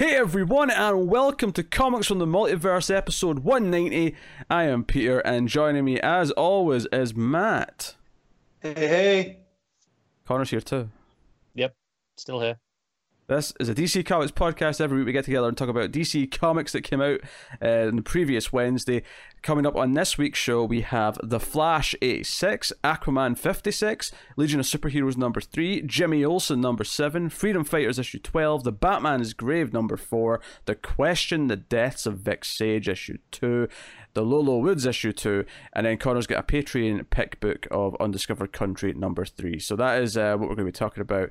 Hey everyone, and welcome to Comics from the Multiverse episode 190. I am Peter, and joining me as always is Matt. Hey, hey. Connor's here too. Yep, still here. This is a DC Comics podcast. Every week we get together and talk about DC Comics that came out uh, on the previous Wednesday. Coming up on this week's show, we have The Flash 86, Aquaman 56, Legion of Superheroes number 3, Jimmy Olsen number 7, Freedom Fighters issue 12, The Batman's Grave number 4, The Question, The Deaths of Vic Sage issue 2, the Low Low Woods issue 2, and then Connor's got a Patreon pick book of Undiscovered Country number 3. So that is uh, what we're going to be talking about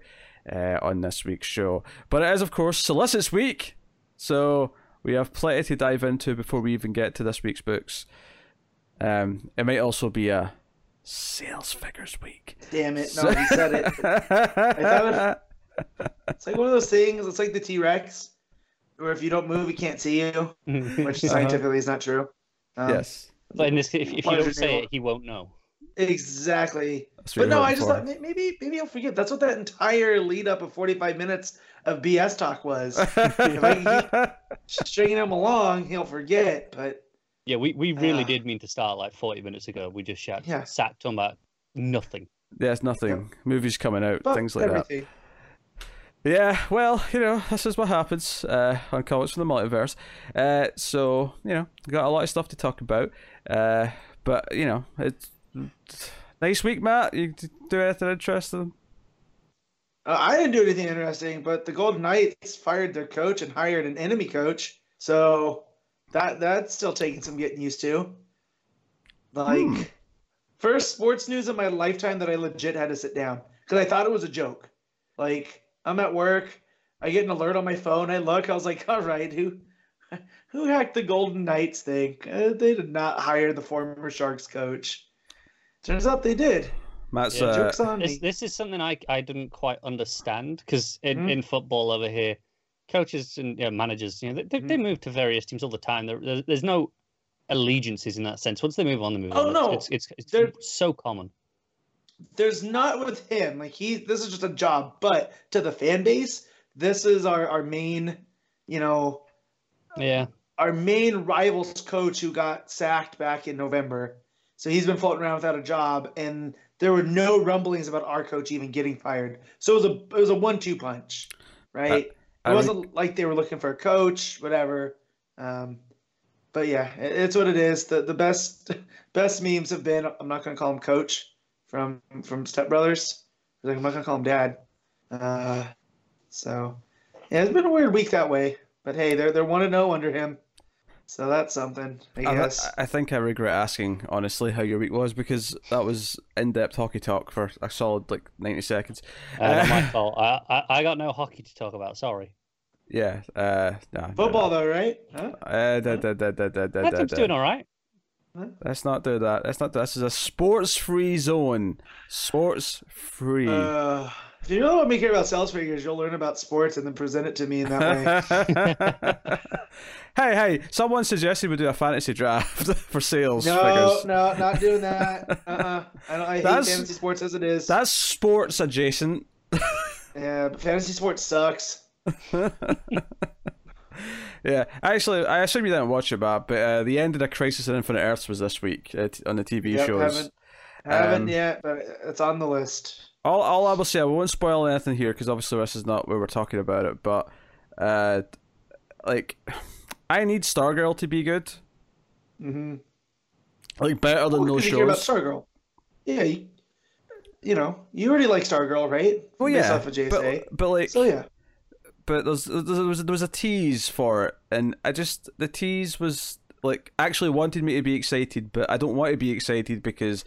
uh, on this week's show. But it is, of course, Solicits Week, so we have plenty to dive into before we even get to this week's books. Um, it might also be a sales figures week. Damn it. No, he said it. I It's like one of those things. It's like the T Rex, where if you don't move, he can't see you, which scientifically is not true. Um, yes. But in this, if, if you don't say it, he won't know. Exactly. But no, I just for. thought maybe maybe I'll forget. That's what that entire lead up of 45 minutes of BS talk was. if I keep stringing him along, he'll forget. But Yeah, we, we really Ah. did mean to start like 40 minutes ago. We just sat, Yeah. sat talking about nothing. There's nothing. Movies coming out, but things like that. Yeah, well, you know, this is what happens uh, on Comics from the Multiverse. Uh, so, you know, got a lot of stuff to talk about. Uh, but, you know, it's nice week, Matt. You do anything interesting? Uh, I didn't do anything interesting, but the Golden Knights fired their coach and hired an enemy coach. So that that's still taking some getting used to. Like Hmm. first sports news of my lifetime that I legit had to sit down because I thought it was a joke. Like I'm at work, I get an alert on my phone. I look, I was like, all right, who who hacked the Golden Knights thing? Uh, they did not hire the former Sharks coach. Turns out they did. Matt's Yeah, uh, Jokes on This, me. this is something I, I didn't quite understand because in, Mhm. in football over here, coaches and you know, managers, you know, they, they, they move to various teams all the time. There, there- there's no allegiances in that sense. Once they move on, they move Oh, on. no. It's, it's, it's, it's so common. there's not with him like he this is just a job but to the fan base this is our our main you know Yeah. our main rivals coach who got sacked back in november so he's been floating around without a job and there were no rumblings about our coach even getting fired. So it was a it was a one-two punch right? It wasn't like they were looking for a coach whatever. Um but yeah it- it's what it is. The the best best memes have been i'm not going to call him coach from from step brothers. Like i'm not going to call him dad. Uh so yeah it's been a weird week that way. But hey they're they're 1 to 0 under him so that's something i I, guess I think I regret asking, honestly, how your week was because that was in depth hockey talk for a solid, like, 90 seconds. Uh, not my fault. I, I, I got no hockey to talk about. Sorry. Yeah, uh, nah, football though right huh? Uh, da, da, da, da, da, da, That da, team's da. doing all right. Let's not do that. Let's not. This is a sports-free zone. Sports-free. uh if you really want me to care about sales figures you'll learn about sports and then present it to me in that way hey, hey! Someone suggested we do a fantasy draft for sales No, figures. no, no, not doing that. Uh-uh. I don't. I hate That's- fantasy sports as it is. That's sports adjacent. Yeah, but fantasy sports sucks. Yeah, actually, I assume you didn't watch it, but uh, the end of the Crisis on Infinite Earths was this week uh, t- on the TV Yep, shows. haven't haven't Um, yet, but it's on the list. All, all I will say, I won't spoil anything here because obviously this is not where we're talking about it. But, uh, like, I need Stargirl to be good, Mm-hmm. like better than those you hear about shows. Stargirl? Yeah, you, you know, you already like Stargirl, right? Well, Based yeah, off of JSA. but, but like, so yeah, but there's, there was there was a tease for it, and I just the tease was like actually wanted me to be excited, but I don't want to be excited because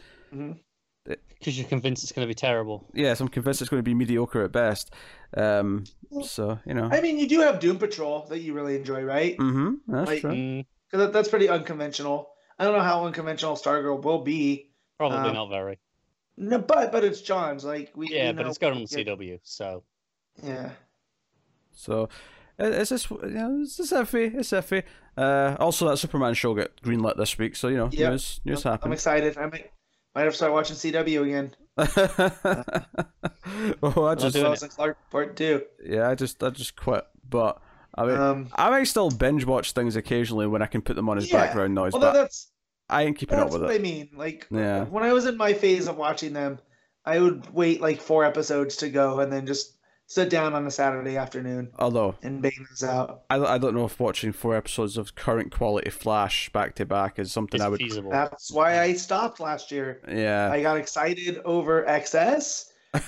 Because you're convinced it's going to be terrible. yes, I'm convinced it's going to be mediocre at best. Um, so you know, I mean, you do have Doom Patrol that you really enjoy, right? mm-hmm, that's Like, true. Mm, Because that, that's pretty unconventional. I don't know how unconventional Stargirl will be. probably Um, not very. No, but but it's John's. Like we. Yeah, we but know- it's going on the yeah, CW, so Yeah. So it's just you know, it's just iffy. It's iffy. Uh, also, that Superman show got greenlit this week, so you know, Yep. news news I'm- I'm happened. excited. I might have to start watching CW again. oh, I Well, just Lois and Clark Part Two. yeah, I just I just quit. But I mean, Um, I might still binge watch things occasionally when I can put them on as Yeah. background noise, well, but that's I ain't keeping up with what it. I mean. Like Yeah. when I was in my phase of watching them, I would wait like four episodes to go and then just sit down on a Saturday afternoon Although and bang those out. I, I don't know if watching four episodes of current quality Flash back to back is something It's I would. feasible. That's why I stopped last year. Yeah. I got excited over XS. Uh,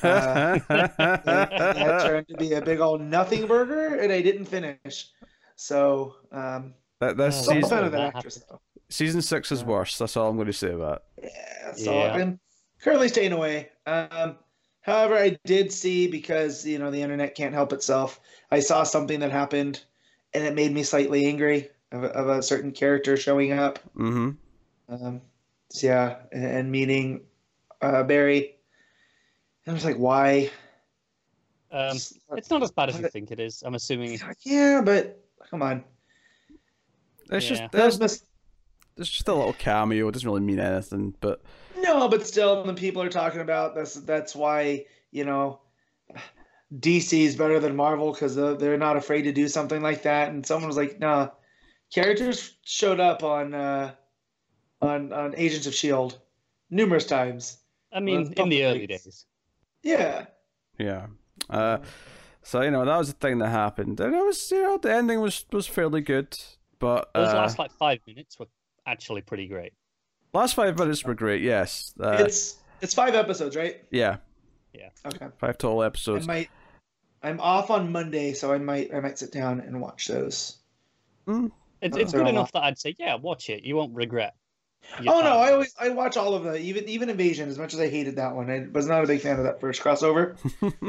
that, that turned to be a big old nothing burger, and I didn't finish. So, um, that, that's still a season, fan of that that actress, though. season six is Yeah. worse. That's all I'm going to say about. it. Yeah, so Yeah. I'm currently staying away. Um, however, I did see because you know the internet can't help itself. I saw something that happened, and it made me slightly angry of a, of a certain character showing up. Mm-hmm. Um, so yeah, and, and meeting uh, Barry. And I was like, why? Um, Just- it's not as bad as you think it is. I'm assuming. yeah, but come on. It's Yeah. just there's, there's just a little cameo. It doesn't really mean anything, but No, but still, the people are talking about that's that's why you know DC is better than Marvel because they're not afraid to do something like that. And someone was like, "Nah, characters showed up on uh, on on Agents of Shield numerous times." I mean, Well, in the early days. Yeah, yeah. Uh, so you know that was the thing that happened, and it was you know the ending was was fairly good, but Those uh, last like five minutes were actually pretty great. Last five minutes were great. Yes. Uh, it's it's five episodes, right? yeah, Yeah. Okay. five total episodes. I episodes. might. I'm off on Monday, so I might I might sit down and watch those. Mm, It's, it's good all- enough that I'd say, yeah, watch it. You won't regret. your Oh no. I always I watch all of the even even Invasion. As much as I hated that one, I was not a big fan of that first crossover.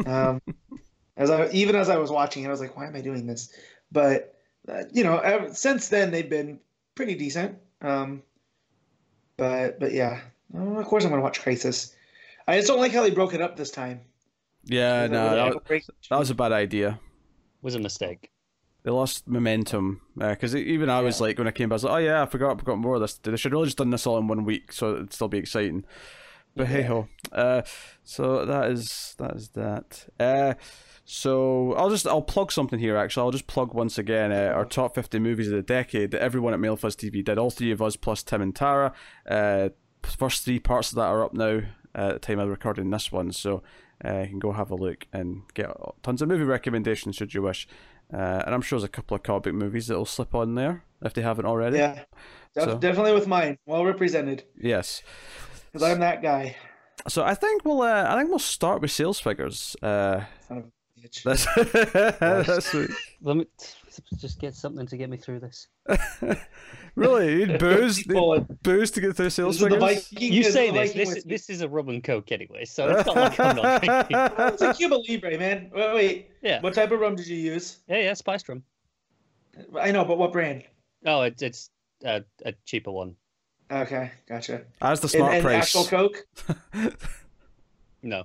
um, as I even as I was watching it, I was like, why am I doing this? But uh, you know, ever, since then they've been pretty decent. Um, but but yeah, Uh, of course I'm gonna watch Crisis. I just don't like how they broke it up this time. yeah, no, that, don't break- that was a bad idea. was a mistake. They lost momentum because even I was like when I came back, I was like, oh yeah, I forgot, I forgot more of this. They should really just done this all in one week, so it'd still be exciting. But hey ho, uh, so that is that is that. Uh, so I'll just I'll plug something here. Actually, I'll just plug once again uh, our top fifty movies of the decade that everyone at Mailfuzz TV did. All three of us plus Tim and Tara. Uh, first three parts of that are up now uh, at the time of recording this one, so uh, you can go have a look and get tons of movie recommendations should you wish. Uh, and I'm sure there's a couple of comic movies that'll slip on there if they haven't already. Yeah, So- definitely with mine, well represented, Yes. because I'm that guy. So I think we'll uh, I think we'll start with sales figures. Uh, Son of a bitch. that's that's sweet. Let me just get something to get me through this. really you need booze, you need booze to get through sales This the figures. You say this. This whiskey. this is a rum and coke anyway, so it's not like I'm not drinking. it's a Cuba Libre, man. Wait, wait. Yeah, What type of rum did you use? yeah, yeah. Spiced rum. I know, but what brand? Oh, it's it's uh, a cheaper one. Okay, gotcha. As the And, smart and price. actual Coke? No,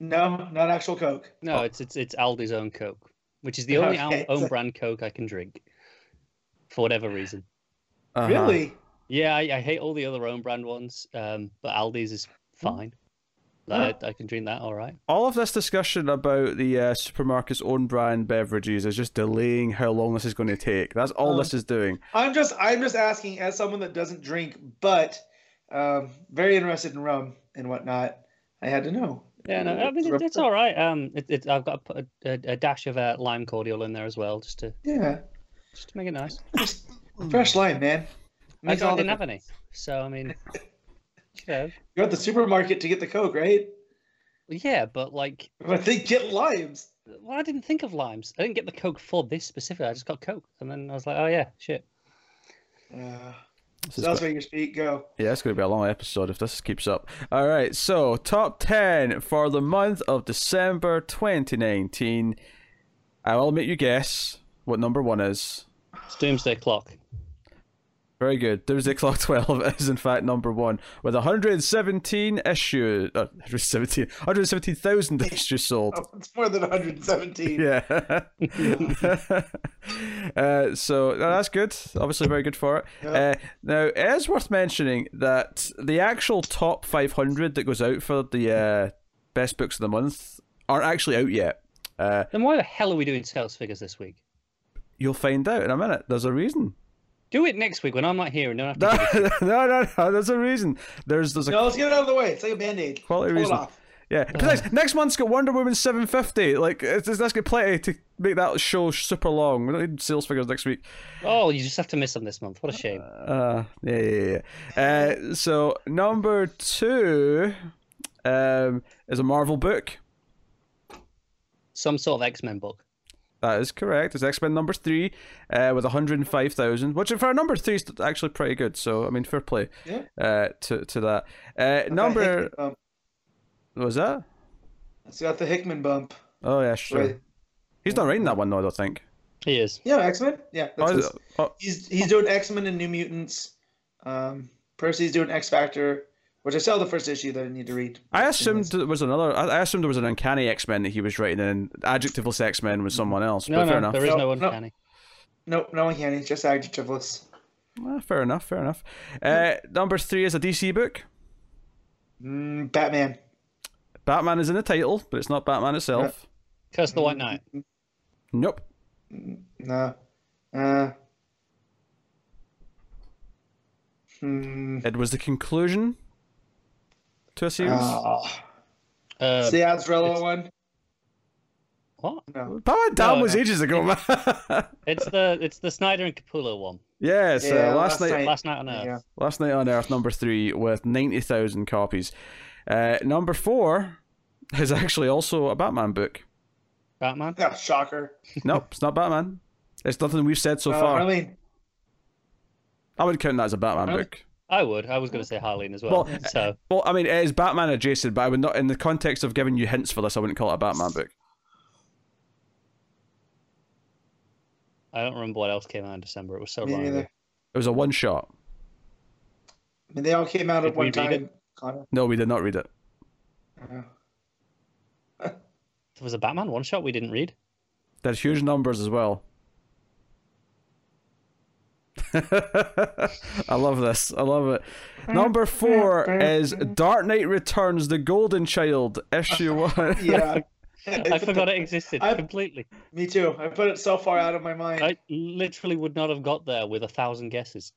No, not actual Coke. no, Oh. it's it's it's Aldi's own coke, which is the only Okay, own so- brand coke I can drink, for whatever reason. Uh-huh. Really? Yeah, I, I hate all the other own brand ones, um, but Aldi's is fine. I, I can drink that all right. All of this discussion about the uh, supermarket's own brand beverages is just delaying how long this is going to take. That's all Um, this is doing. I'm just I'm just asking as someone that doesn't drink, but um, very interested in rum and whatnot. I had to know. Yeah, no, I mean it, it's all right. Um, it, it, I've got a, a, a dash of uh, lime cordial in there as well, just to Yeah, just to make it nice. fresh lime, man. I, I didn't have any, so I mean, you know, You're at the supermarket to get the Coke, right? yeah, but like, But they get limes. well, I didn't think of limes. I didn't get the Coke for this specific. I just got Coke, and then I was like, oh yeah, shit. Uh, so that's where your speak go. Yeah, it's going to be a long episode if this keeps up. All right, so top 10 for the month of December 2019. I will make you guess what number one is. It's Doomsday Clock. Very good. Doomsday Clock 12 is in fact number one with 117 issues. Uh, 117 117,000 issues sold. Oh, it's more than 117. Yeah. uh, so that's good. Obviously, very good for it. Uh, now, it is worth mentioning that the actual top 500 that goes out for the uh, best books of the month aren't actually out yet. Uh, Then why the hell are we doing sales figures this week? You'll find out in a minute. There's a reason. Do it next week when I'm not here and don't have to. No, no, no, no. There's a reason. There's there's a No, let's get it out of the way. It's like a band aid. Quality Pull it reason. off. yeah. Besides, next month's got Wonder Woman 750. Like it's, it's, that's got plenty to make that show super long. We don't need sales figures next week. Oh, you just have to miss them this month. What a shame. Uh, yeah, yeah, yeah. Uh, so number two um, is a Marvel book. Some sort of X Men book. That is correct. It's X Men number three uh, with 105,000, which for a number three is actually pretty good. So, I mean, fair play Yeah. uh, to, to that. Uh, number. Hickman. What was that? It's got the Hickman bump. Oh, yeah, sure. Right. He's not writing that one, though, I don't think. He is. Yeah, X Men. Yeah, Oh, that's is his- oh, he's he's doing X Men and New Mutants. Um, Percy's doing X Factor, which I saw the first issue that I need to read. I assumed there was another. I I assumed there was an uncanny X Men that he was writing, and adjectiveless X Men was someone else. No, but fair no, enough. there is No, no no. uncanny. Nope, no uncanny, just adjectiveless. Ah, fair enough. Fair enough. Uh, number three is a DC book. Mm, Batman. Batman is in the title, but it's not Batman itself. Curse the White Knight. Nope. No. Uh. Hmm. It was the conclusion to a series. Oh. Uh, it's the Azzarello one. what? No. Batman Damned no, was no. ages ago, man. It's the it's the Snyder and Capullo one. yes, Yeah, uh, last last night, night. Last Knight on Earth. Yeah. last Knight on Earth, number three with ninety thousand copies. Uh, number four is actually also a Batman book. Batman. Yeah, shocker. Nope, it's not Batman. It's nothing we've said so Uh, far. I mean, I would count that as a Batman Really? book. I would. I was going to say Harleen as well. Well, so Well, I mean, it is Batman adjacent, but I would not, in the context of giving you hints for this, I wouldn't call it a Batman book. I don't remember what else came out in December. It was so me long. neither. ago. It was a one shot. I mean, they all came out Did at one we read time. Connor. No, we did not read it. Uh, There was a Batman one shot we didn't read. There's huge numbers as well. I love this. I love it. Number four is Dark Knight Returns: The Golden Child, issue one. yeah. I forgot it existed I- completely. Me too. I put it so far out of my mind. I literally would not have got there with a thousand guesses.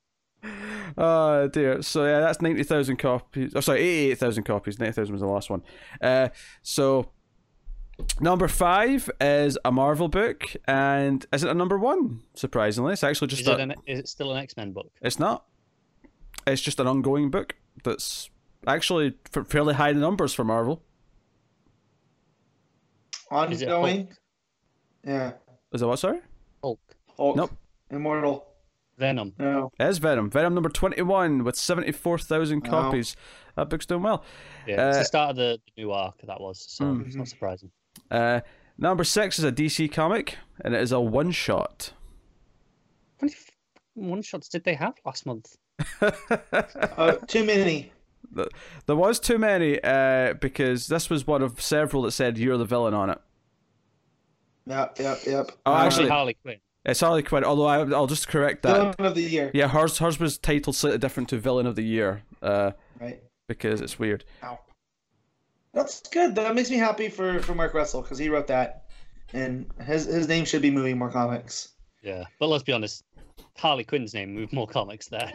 Oh dear. So yeah, that's ninety thousand copies. Oh, sorry, eighty-eight thousand copies. Ninety thousand was the last one. Uh, so number five is a Marvel book, and is it a number one? Surprisingly, it's actually just Is a, it, an, is it still an X Men book? It's not. It's just an ongoing book that's actually f- fairly high numbers for Marvel. Is it Ongoing. Yeah. Is that what? Sorry, Hulk, Hulk. Nope. Immortal. Venom. No. it is Venom. Venom number twenty-one with seventy-four thousand Wow. copies. That book's doing well. Yeah, it's Uh, the start of the, the new arc that was, so Mm. it's not surprising. Uh, number six is a DC comic, and it is a one-shot. How many one shots did they have last month? Uh, too many. There was too many uh, because this was one of several that said you're the villain on it. Yep, yep, yep. Oh, actually- Harley Quinn. It's Harley Quinn. Although I, I'll just correct that. Villain of the year. Yeah, hers hers was titled slightly different to Villain of the Year uh, Right. because it's weird. Ow. That's good. That makes me happy for, for Mark Russell because he wrote that, and his his name should be moving more comics. Yeah, but let's be honest, Harley Quinn's name moved more comics there.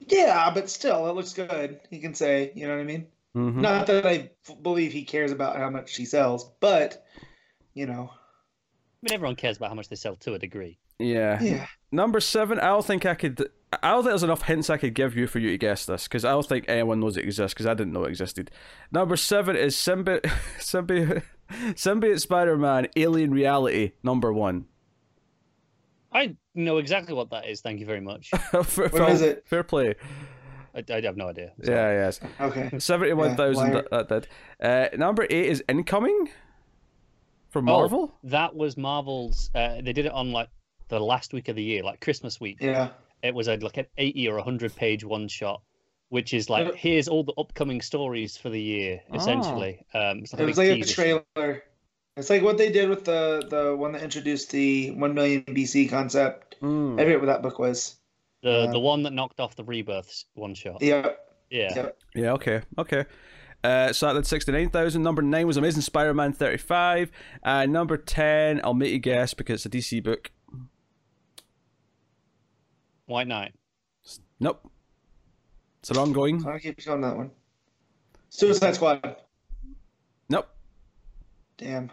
Yeah, but still, it looks good. He can say, you know what I mean. hmm Not that I f- believe he cares about how much she sells, but you know, I mean, everyone cares about how much they sell to a degree. Yeah. yeah. Number seven, I don't think I could. I don't think there's enough hints I could give you for you to guess this because I don't think anyone knows it exists because I didn't know it existed. Number seven is Symbi- Symbi- Symbiote Spider-Man Alien Reality number one. I know exactly what that is. Thank you very much. fair, What is it? Fair play. I, I have no idea. So- Yeah, yes. Okay. Seventy-one thousand. Yeah, that, that did. Uh, number eight is Incoming from Oh. Marvel. That was Marvel's. Uh, they did it on like the last week of the year, like Christmas week. Yeah. It was a, like an eighty or hundred page one shot, which is like Uh, here's all the upcoming stories for the year. Ah. Essentially, um, it's like It was big like a teaser trailer. It's like what they did with the the one that introduced the one million BC concept. Mm. I forget what that book was. The Uh, the one that knocked off the rebirths one shot. Yeah. Yeah. Yeah. Yeah, okay, okay. Uh, so that did 69,000. Number 9 was Amazing Spider Man 35. Uh, number 10, I'll make you guess because it's a DC book. White not? Nope. It's an ongoing. I'll keep going that one. Suicide Squad. Nope. Damn.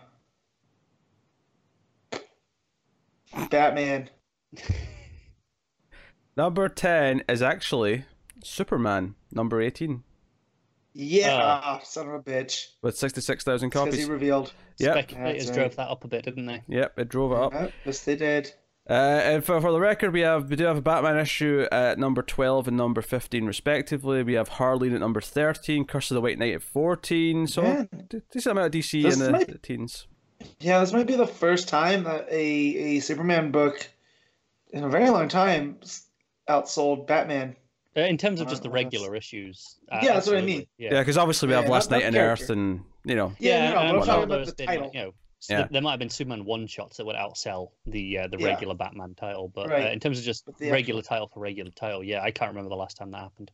Batman. Number 10 is actually Superman, number 18, Yeah, uh. son of a bitch. with 66,000 copies. Because he copies. revealed. Yep. Speculators That's drove that up a bit, didn't they? Yep, it drove it up. Yep, yes, they did. Uh, and for, for the record, we have we do have a Batman issue at number twelve and number fifteen respectively. We have Harleen at number thirteen, Curse of the White Knight at fourteen. So Man. d- decent amount of DC This in the, might- the teens. Yeah, this might be the first time that a, a Superman book in a very long time outsold Batman. Uh, in terms of just the Uh, regular issues. uh, Yeah, that's what I mean. Yeah, because obviously we have Yeah, Last Knight not on. Earth, and you know, Yeah, Yeah, no, no, I'm talking about those the been, title. You know, s- Yeah. th- there might have been Superman one shots that would outsell the uh, the Yeah. regular Batman title, but Right. uh, in terms of just the regular title for regular title, yeah, I can't remember the last time that happened.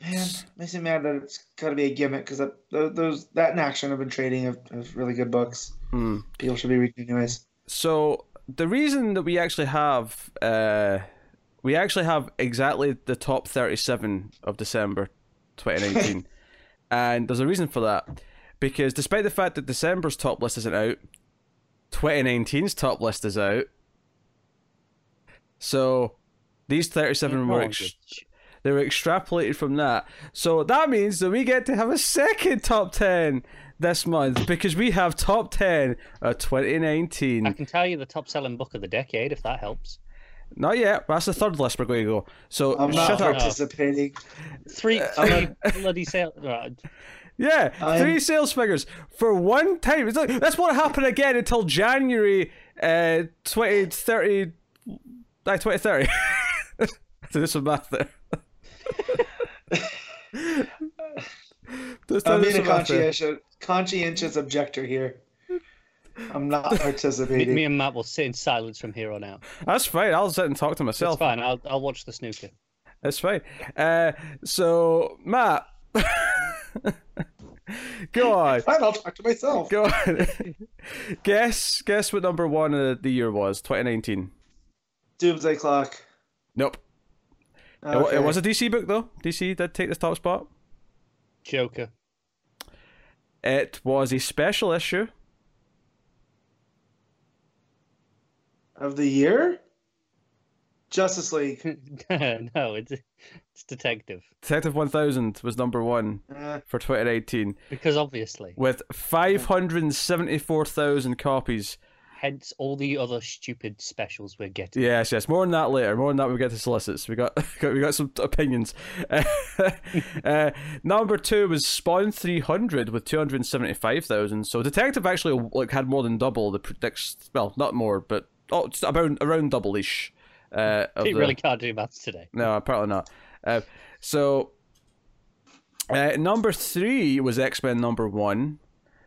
Man, makes me mad that it's got to be a gimmick because that, those that and Action have been trading of, of really good books. hmm. People should be reading anyways. So the reason that we actually have uh we actually have exactly the top 37 of December 2019. and there's a reason for that. Because despite the fact that December's top list isn't out, 2019's top list is out. So these 37 were ex- they were extrapolated from that. So that means that we get to have a second top 10 this month because we have top 10 of 2019. I can tell you the top selling book of the decade if that helps. Not yet. That's the third list we're going to go. So I'm not up. participating. Three, uh, three bloody sale. Uh, Right. Yeah, I'm- 3 sales figures for one time. It's like, that's what happened again until January uh, 2030. Uh, 2030. so this was math there. I'm being a some math there. conscientious, conscientious objector here. I'm not participating. me and Matt will sit in silence from here on out. That's fine. I'll sit and talk to It's myself. fine. I'll I'll watch the snooker. That's fine. Uh, so Matt, go on. Fine, I'll talk to myself. Go on. guess guess what number one of the year was? 2019. Doomsday Clock. Nope. It. It, was a DC book though. DC did take the top spot. Joker. It was a special issue. of the year. Justice League. no, it's it's Detective. Detective 1000 was number one Uh, for 2018 Because obviously, with 574,000 copies. hence all the other stupid specials we're getting. Yes, yes. More on that later. More on that when we get to solicits. We got, got we got some opinions. uh, number two was Spawn 300 with 275,000. So Detective actually like had more than double the predicts. Well, not more, but oh, just about around double ish. Uh, of He the- really can't do maths today. No, apparently not. Uh, so, uh, number three was X Men number one.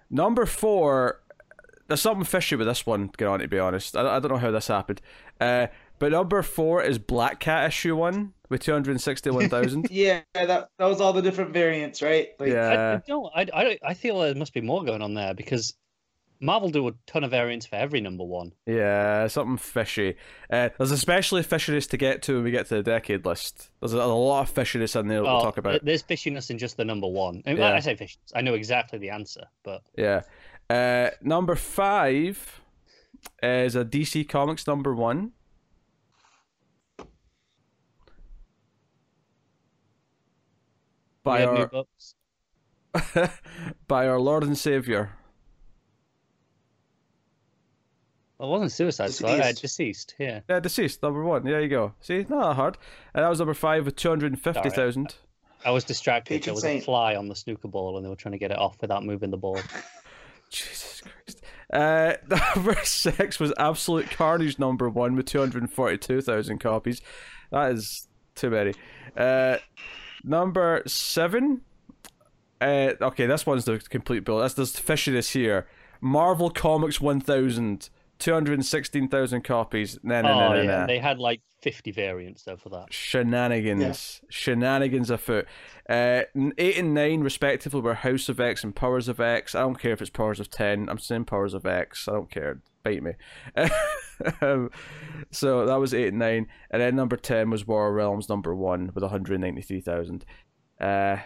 Number four, there's something fishy with this one, get on to be honest. I, I don't know how this happened. Uh, but number four is Black Cat issue one with 261,000. yeah, that that was all the different variants, right? Like, I, yeah. I don't. I, I I feel there must be more going on there because Marvel do a ton of variants for every number one. Yeah, something fishy. Uh, there's especially fishiness to get to when we get to the decade list. There's a, a lot of fishiness in there that we'll Oh, talk about. There's fishiness in just the number one. I, mean, Yeah. I say fishiness. I know exactly the answer, but Yeah. Uh, number five is a DC Comics number one. By our by our Lord and Savior. Well, it wasn't Suicide Squad. DCeased. DCeased. Yeah. Yeah, DCeased number one. There you go. See, not that hard. And that was number five with two hundred and fifty thousand. I was distracted. Patron There was saint. a fly on the snooker ball, and they were trying to get it off without moving the ball. Jesus Christ. Uh, number six was Absolute Carnage number one with 242,000 copies. That is too many. Uh, number seven. Uh, okay, this one's the complete bill. That's there's fishiness here. Marvel Comics 1000. 216,000 copies. No, no, oh, no, no, yeah. no. They had like 50 variants though for that. Shenanigans. Yeah. Shenanigans afoot. Uh, 8 and 9, respectively, were House of X and Powers of X. I don't care if it's Powers of 10. I'm saying Powers of X. I don't care. Bite me. um, so that was 8 and 9. And then number 10 was War Realms number 1 with 193,000. Uh,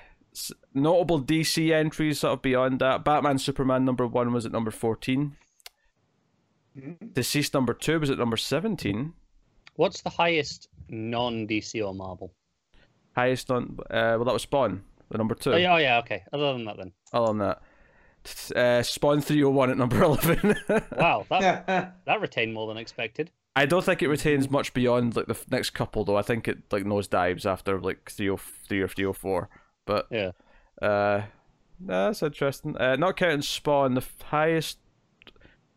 notable DC entries sort of beyond that. Batman Superman number 1 was at number 14. Mm-hmm. DCeased number two was at number 17. What's the highest non DCO Marvel? Highest on Uh, well, that was Spawn, the number two. Oh, yeah, oh, yeah, okay. Other than that, then. Other than that. Uh, Spawn 301 at number 11. wow, that, that retained more than expected. I don't think it retains much beyond like the next couple, though. I think it like nose dives after like 303 or 304. But yeah. Uh, that's interesting. Uh, not counting Spawn, the highest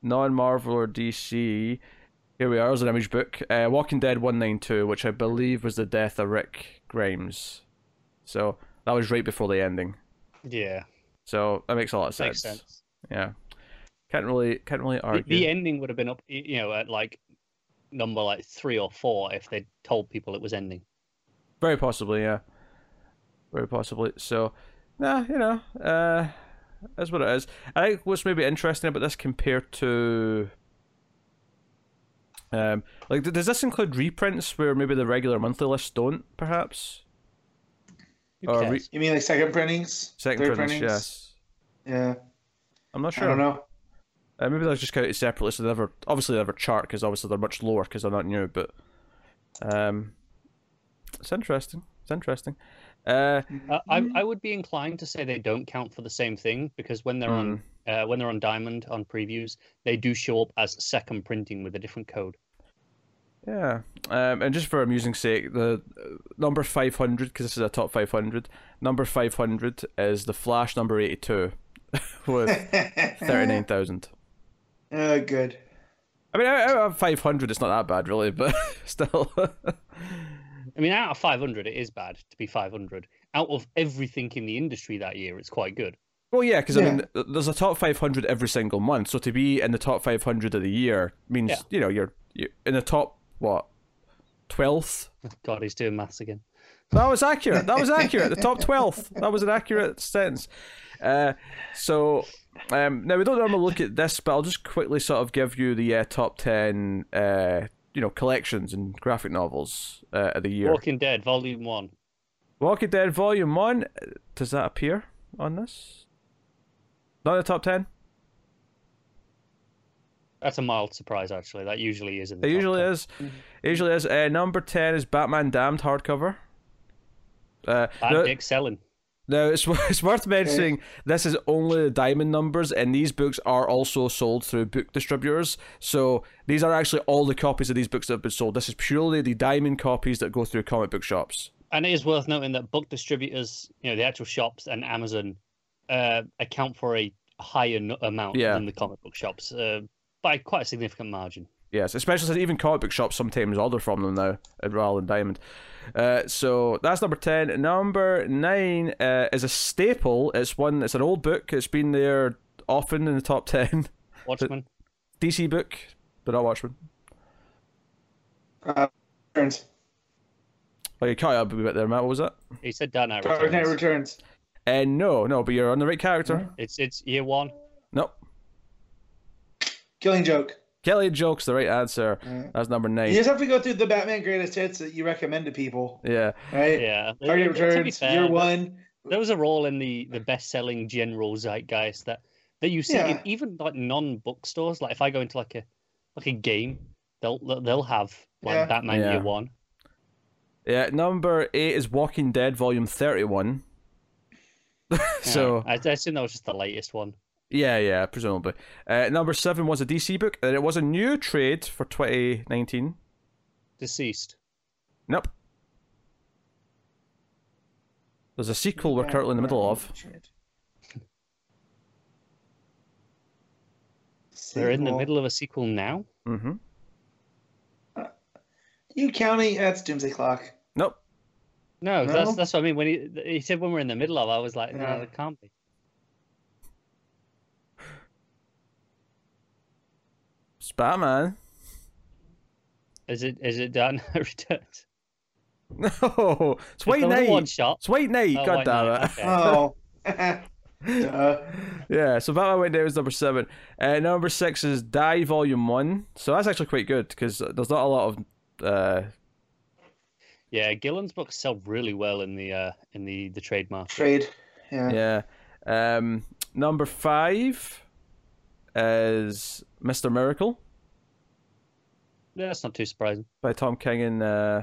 highest non-Marvel or DC. Here we are, as an image book. Uh, Walking Dead 192, which I believe was the death of Rick Grimes. So that was right before the ending. Yeah, So that makes a lot of sense. makes sense. Yeah. Can't really can't really argue. the ending would have been up, you know, at like number like three or four if they'd told people it was ending. Very possibly, yeah. Very possibly. So, nah, you know, uh, that's what it is. I think what's maybe interesting about this compared to, um, like, does this include reprints where maybe the regular monthly lists don't, perhaps? Who Or re- You mean like second printings? Second Third printings, printings? yes. Yeah. I'm not sure. I don't know. Uh, maybe they're just counted separately, so they never, obviously they never chart because obviously they're much lower because they're not new. But, um, it's interesting. It's interesting. Uh, Uh, I I would be inclined to say they don't count for the same thing because when they're on uh, when they're on Diamond on previews, they do show up as second printing with a different code. Yeah, um, and just for amusing sake, the uh, number five hundred because this is a top five hundred. Number five hundred is the Flash number eighty-two, with thirty-nine thousand. Oh, good. I mean, out out of five hundred, it's not that bad, really, but still. I mean, out of 500, it is bad to be 500. Out of everything in the industry that year, it's quite good. well, yeah, because I mean, there's a top five hundred every single month, so to be in the top five hundred of the year means Yeah. you know you're, you're in the top what twelfth. God, he's doing maths again. That was accurate. That was accurate. The top twelfth. That was an accurate sentence. Uh, so um, now we don't normally look at this, but I'll just quickly sort of give you the uh, top ten, uh, you know, collections and graphic novels uh, of the year. Walking Dead, Volume 1. Walking Dead Volume One. Does that appear on this? Not in the top ten. That's a mild surprise, actually. That usually is in the It top usually 10. is. It usually is. Uh, number ten is Batman Damned hardcover. Uh, And no- Nick selling. Now, it's, it's worth mentioning this is only the diamond numbers, and these books are also sold through book distributors. So these are actually all the copies of these books that have been sold. This is purely the diamond copies that go through comic book shops. And it is worth noting that book distributors, you know, the actual shops and Amazon uh, account for a higher n- amount Yeah. than the comic book shops uh, by quite a significant margin. Yes, especially since even comic book shops sometimes order from them now rather than diamond. Uh, so that's number ten. Number nine uh, is a staple. It's one. It's an old book. It's been there often in the top ten. Watchmen. DC book, but not Watchmen. Uh, returns. Oh, you caught up a bit there, Matt. What was that? He said Dark Knight Dark Knight Returns. Returns. Uh, no, no, but you're on the right character. It's it's year one. Nope. Killing Joke. Killing Joke's the right answer. Mm. Yeah. That's number nine. You nine. just have to go through the Batman greatest hits that you recommend to people, Yeah. right? Yeah. Dark Knight To be Returns, fair, year one. Those are all in the the best selling general zeitgeist that that you see in even like non bookstores. Like if I go into like a like a game, they'll they'll have like Yeah. Batman Yeah. Year One. Yeah. Number eight is Walking Dead Volume 31. so, I, I assume that was just the latest one. Yeah, yeah, presumably. Uh, number seven was a DC book, and it was a new trade for 2019. DCeased. Nope. There's a sequel we're currently in the middle of. They're in the middle of a sequel now. Mm-hmm. You counting? That's Doomsday Clock. Nope. No, No? that's that's what I mean. When he he said when we're in the middle of, I was like, Yeah. no, it can't be. It's Batman. Is it is it done? Knight Returns? No. It's White There was Knight. one shot. It's White Knight. Oh, God White damn Knight, it. okay. Oh. Uh, Yeah, so Batman Went Down is number seven. Uh, number six is Die Volume One. So that's actually quite good because there's not a lot of. Uh, Yeah, Gillen's books sell really well in the uh, in the the trade market. trade. Yeah. yeah. Um, number five is Mister Miracle Yeah, that's not too surprising. by Tom King and uh,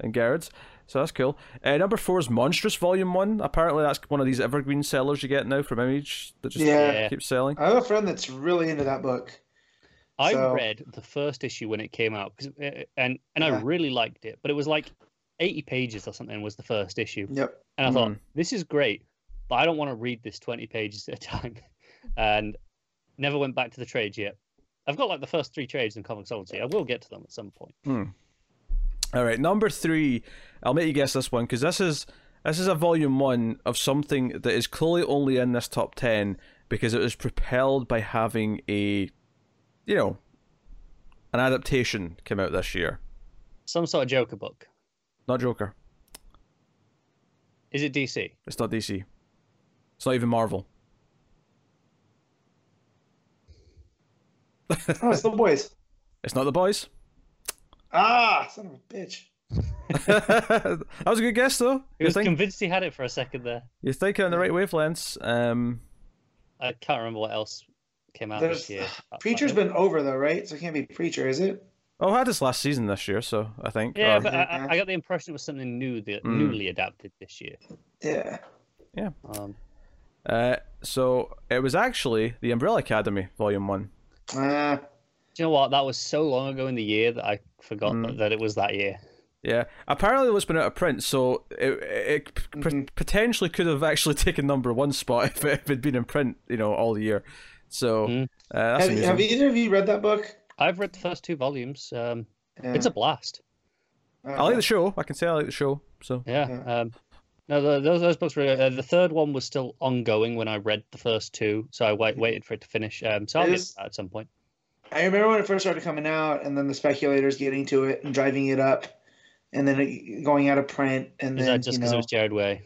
and Gerads. So that's cool. Uh, number four is Monstress Volume One. Apparently, that's one of these evergreen sellers you get now from Image that just Yeah. keeps selling. I have a friend that's really into that book. I So- read the first issue when it came out, 'cause, uh, and and I really liked it. But it was like eighty pages or something was the first issue, Yep. and I thought Mm. this is great, but I don't want to read this twenty pages at a time, and never went back to the trades yet. I've got like the first three trades in Comixology. I will get to them at some point. Hmm. All right, number three. I'll make you guess this one because this is this is a volume one of something that is clearly only in this top ten because it was propelled by having a, you know, an adaptation come out this year. Some sort of Joker book. Not Joker. Is it DC? It's not DC. It's not even Marvel. Oh, it's the boys. It's not the boys. Ah, son of a bitch. that was a good guess though. I You was think convinced he had it for a second there. you're thinking on the right wavelengths. Um, I can't remember what else came out There's this year. Preacher's been over though, right? So it can't be Preacher, is it? oh, I had this last season this year, so I think. Yeah, or- but I, I- I got the impression it was something new, that Mm. newly adapted this year. Yeah. Yeah. Um, Uh, so it was actually the Umbrella Academy, Volume One. Ah, do you know what? That was so long ago in the year that I forgot Mm. that, that it was that year. Yeah, apparently it was been out of print, so it it p- Mhm. potentially could have actually taken number one spot if it it'd been in print, you know, all year. So Mhm. uh, have, have either of you read that book? I've read the first two volumes. Um, Yeah. It's a blast. I like the show. I can say I like the show. So Yeah. Yeah. Um, no, the, those those books were. Uh, the third one was still ongoing when I read the first two, so I wait, waited for it to finish. Um, so I'll get that at some point. I remember when it first started coming out, and then the speculators getting to it and driving it up, and then it going out of print, and Is then that just you because know, it was Gerard Way?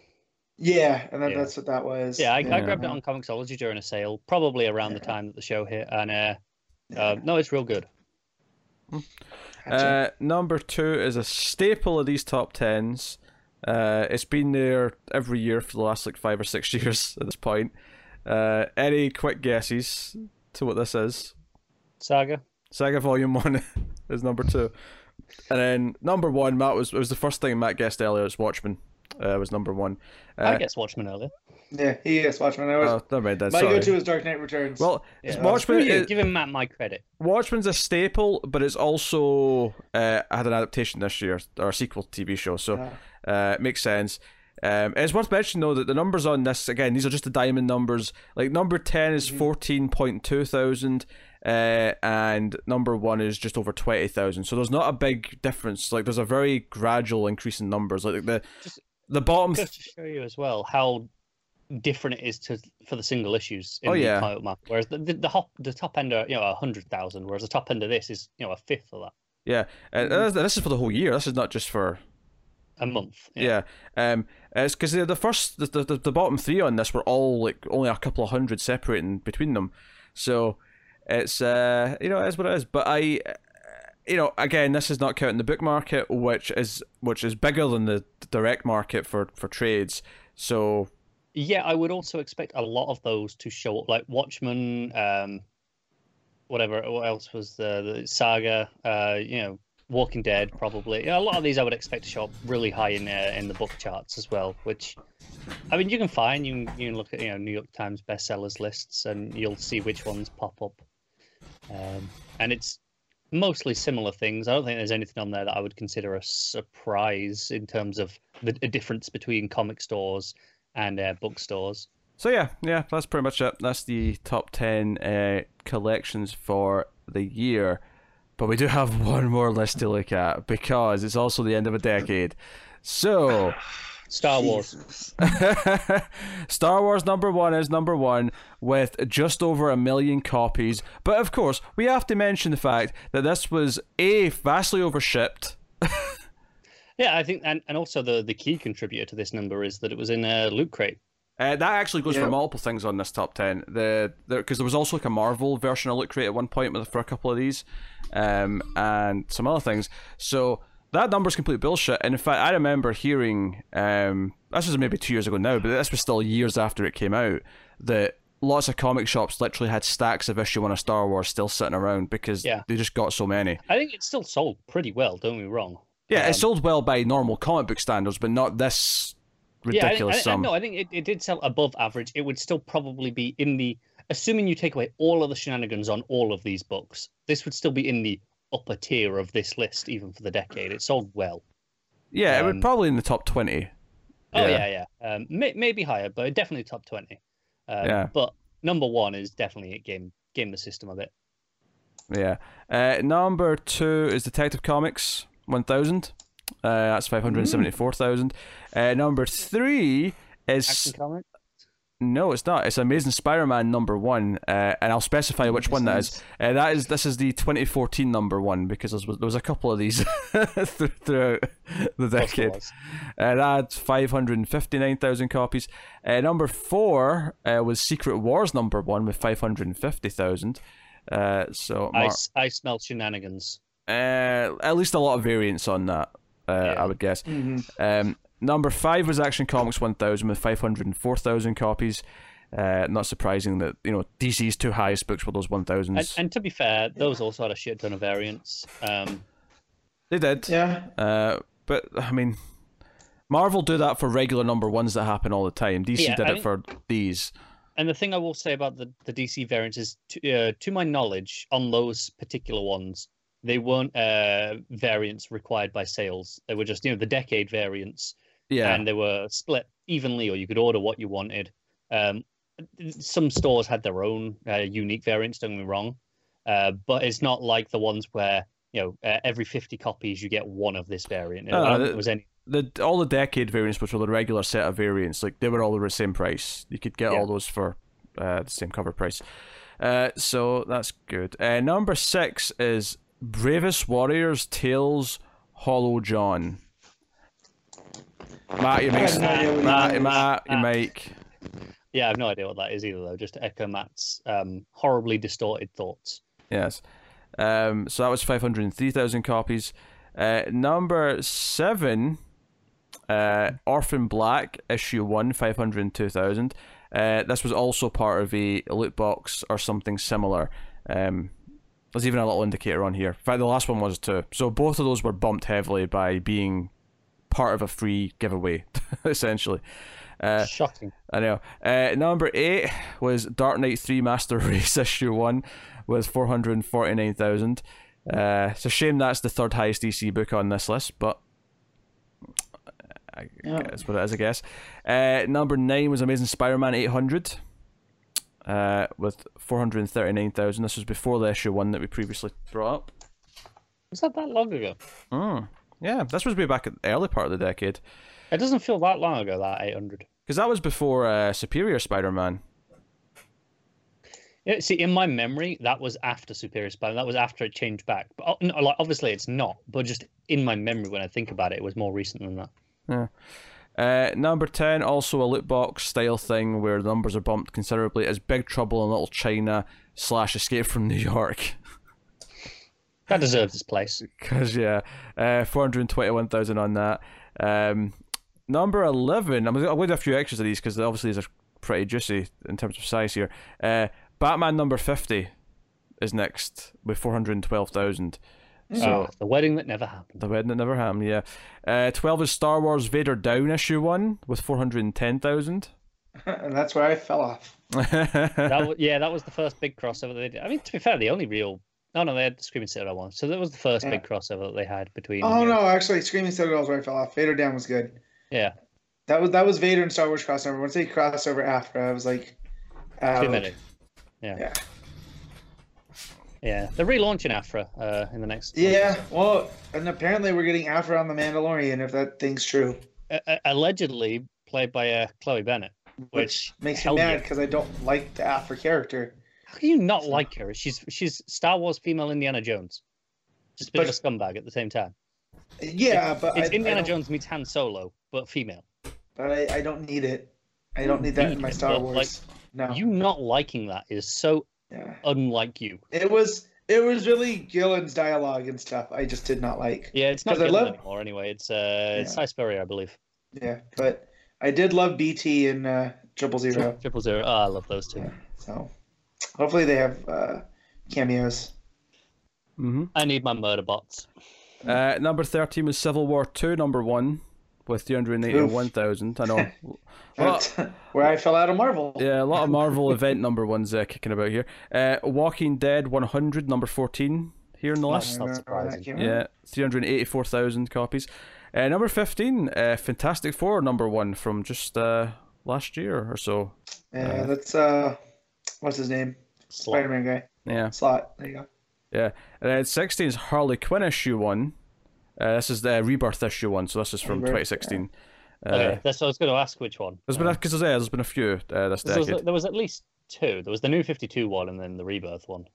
yeah, and then Yeah. that's what that was. Yeah, I, I grabbed it on Comixology during a sale, probably around the time that the show hit, and uh, Yeah. uh, no, it's real good. Gotcha. uh, number two is a staple of these top tens. Uh, it's been there every year for the last like five or six years at this point. Uh, any quick guesses to what this is? Saga. Saga Volume One is number two, and then number one, Matt was it was the first thing Matt guessed earlier. It's Watchmen. Uh, was number one. Uh, I guess Watchmen earlier. yeah, he is Watchmen. I was, oh, never mind that. my go-to is Dark Knight Returns. Well, Yeah. Watchmen. Screw you, is- Give him Matt my credit. Watchmen's a staple, but it's also uh, had an adaptation this year or a sequel TV show, so Ah. uh, it makes sense. Um, it's worth mentioning though that the numbers on this again these are just the diamond numbers. Like number ten is Mhm. fourteen point two thousand, uh, and number one is just over twenty thousand. So there's not a big difference. Like there's a very gradual increase in numbers. Like the Just- the bottom. Just to show you as well how different it is to for the single issues in Oh, the yeah. comic market. Whereas the the, the, hop, the top end are you know a hundred thousand, whereas the top end of this is you know a fifth of that yeah, uh, Mhm. this is for the whole year. This is not just for a month. Yeah, um, it's because the, the first, the, the the bottom three on this were all like only a couple of hundred separating between them, so it's uh you know it is what it is. But I, you know, again, this is not counting the book market, which is which is bigger than the direct market for for trades. So Yeah, I would also expect a lot of those to show up, like Watchmen, um, whatever. What else was the, the Saga? Uh, you know, Walking Dead, probably. Yeah, a lot of these I would expect to show up really high in uh, in the book charts as well. Which, I mean, you can find. You can, you can look at you know New York Times bestsellers lists, and you'll see which ones pop up. Um, and it's mostly similar things. I don't think there's anything on there that I would consider a surprise in terms of the difference between comic stores and uh, bookstores. so yeah, yeah, that's pretty much it. That's the top ten uh, collections for the year. But we do have one more list to look at because it's also the end of a decade. So. Star Wars. Star Wars number one is number one with just over a million copies. But of course, we have to mention the fact that this was A, vastly overshipped. Yeah, I think, and, and also the, the key contributor to this number is that it was in a loot crate. Uh, that actually goes for multiple things on this top ten. The because there, was also like a Marvel version of Loot Crate at one point with, for a couple of these, um, and some other things. So that number's complete bullshit. And in fact, I remember hearing um, this was maybe two years ago now, but this was still years after it came out that lots of comic shops literally had stacks of issue one of Star Wars still sitting around because Yeah. they just got so many. I think it still sold pretty well. Don't me wrong. Yeah, Um, it sold well by normal comic book standards, but not this ridiculous yeah, I, I, I, no, I think it, it did sell above average. It would still probably be in the, assuming you take away all of the shenanigans on all of these books, this would still be in the upper tier of this list, even for the decade. It sold well. yeah, it would um, probably in the top twenty. Oh Yeah. yeah, yeah. Um, may, maybe higher, but definitely top twenty. Um, Yeah. But number one is definitely it game game the system a bit. Yeah. Uh, number two is Detective Comics 1000. Uh, that's 574,000. Uh, number three is. Action comic. No, it's not. It's Amazing Spider Man number one. Uh, and I'll specify which one that is. Uh, that is. This is the 2014 number one because there was, there was a couple of these th- throughout the decade. Uh, that had 559,000 copies. Uh, number four uh, was Secret Wars number one with 550,000. Uh, so I, Mar- s- I smell shenanigans. uh, at least a lot of variants on that, uh, Yeah. I would guess. Mhm. Um, number five was Action Comics 1000 with 504,000 copies. Uh, not surprising that you know DC's two highest books were those 1000s. And, and to be fair, those also had a shit ton of variants. Um, they did, Yeah. uh, but I mean, Marvel do that for regular number ones that happen all the time. DC Yeah, did I it think- for these. and the thing I will say about the, the DC variants is, to, uh, to my knowledge, on those particular ones, they weren't uh, variants required by sales. They were just, you know, the decade variants, Yeah, and they were split evenly, or you could order what you wanted. Um, some stores had their own uh, unique variants. Don't get me wrong, uh, but it's not like the ones where you know uh, every fifty copies you get one of this variant. No, I the- it was any. the all the decade variants, which were the regular set of variants, like they were all the same price. You could get Yeah. all those for uh, the same cover price. Uh, so that's good. Uh, number six is Bravest Warriors Tales Holo John. Matt, you make no Matt. Matt, you make. Yeah, I have no idea what that is either, though. Just to echo Matt's um, horribly distorted thoughts. Yes. Um, so that was 503,000 copies. Uh, number seven, uh, Orphan Black, issue one, 502,000. Uh, this was also part of a loot box or something similar. Um, there's even a little indicator on here. In fact, the last one was too. So both of those were bumped heavily by being part of a free giveaway, essentially. Uh, Shocking. I know. Uh, number eight was Dark Knight 3 Master Race issue 1 with 449,000. Uh, it's a shame that's the third highest DC book on this list, but I Yeah. what it is, I guess. Uh, number nine was Amazing Spider Man 800 uh, with 439,000. This was before the issue 1 that we previously brought up. Was that that long ago? Mm. Yeah, this was way back at the early part of the decade. It doesn't feel that long ago. That eight hundred. Because that was before uh, Superior Spider Man. Yeah, see, in my memory, that was after Superior Spider. Man. That was after it changed back. But oh, no, like, obviously, it's not. But just in my memory, when I think about it, it was more recent than that. Uh, number 10, also a loot box style thing where the numbers are bumped considerably, is Big Trouble in Little China slash Escape from New York. That deserves its place. Because, yeah, uh, 421,000 on that. Um, number 11, I'm going to do a few extras of these because obviously these are pretty juicy in terms of size here. Uh, Batman number 50 is next with 412,000. So Ah, the wedding that never happened. the wedding that never happened, yeah. Uh, 12 is Star Wars Vader Down issue 1 with 410,000. and that's where I fell off. That was, yeah, that was the first big crossover they did. I mean, to be fair, the only real. No, no, they had the Screaming Citadel one. So that was the first Yeah. big crossover that they had between. Oh no, actually, Screaming Citadel is where I fell off. Vader Down was good. Yeah, That was that was Vader and Star Wars crossover. Once they crossed over after, I was like, too many. Yeah. Yeah. Yeah, they're relaunching Aphra uh, in the next. Yeah, well, and apparently we're getting Aphra on the Mandalorian if that thing's true, Uh, uh, allegedly played by uh, Chloe Bennet. which makes me mad because I don't like the Aphra character. How can you not like her? She's she's Star Wars female Indiana Jones. Just a bit of a scumbag at the same time. Yeah, but It's I, I Indiana don't- Jones meets Han Solo, but female. But I, I don't need it. I don't need that in my it, Star Wars. like, no. You not liking that is so yeah. unlike you. It was it was really Gillen's dialogue and stuff. I just did not like. Yeah, it's not I Gillen love- anymore anyway. It's uh, it's Yeah. Iceberry, I believe. Yeah, but I did love BT and uh, Triple Zero. Triple Zero. Oh, I love those two. Yeah. So hopefully they have uh, cameos. Mm-hmm. I need my murder bots. Uh, number 13 was Civil War 2, number 1, with 381,000. I know. Well, where I fell out of Marvel. yeah, a lot of Marvel event number ones uh, kicking about here. Uh, Walking Dead 100, number 14 here in the Nice. list. I not remember when that surprising. Yeah, 384,000 copies. Uh, number 15, uh, Fantastic Four, number 1 from just uh, last year or so. Yeah, that's uh, what's his name? Slott. Spider-Man guy. Yeah. Slott. There you go. Yeah. And then 16 is Harley Quinn issue 1. Uh, this is the Rebirth issue 1, so this is from Rebirth, 2016. Uh, Okay, that's what I was going to ask. Which one? There's been because yeah, there's been a few uh, this There was, decade. there was at least two. There was the new Fifty Two one, and then the Rebirth one.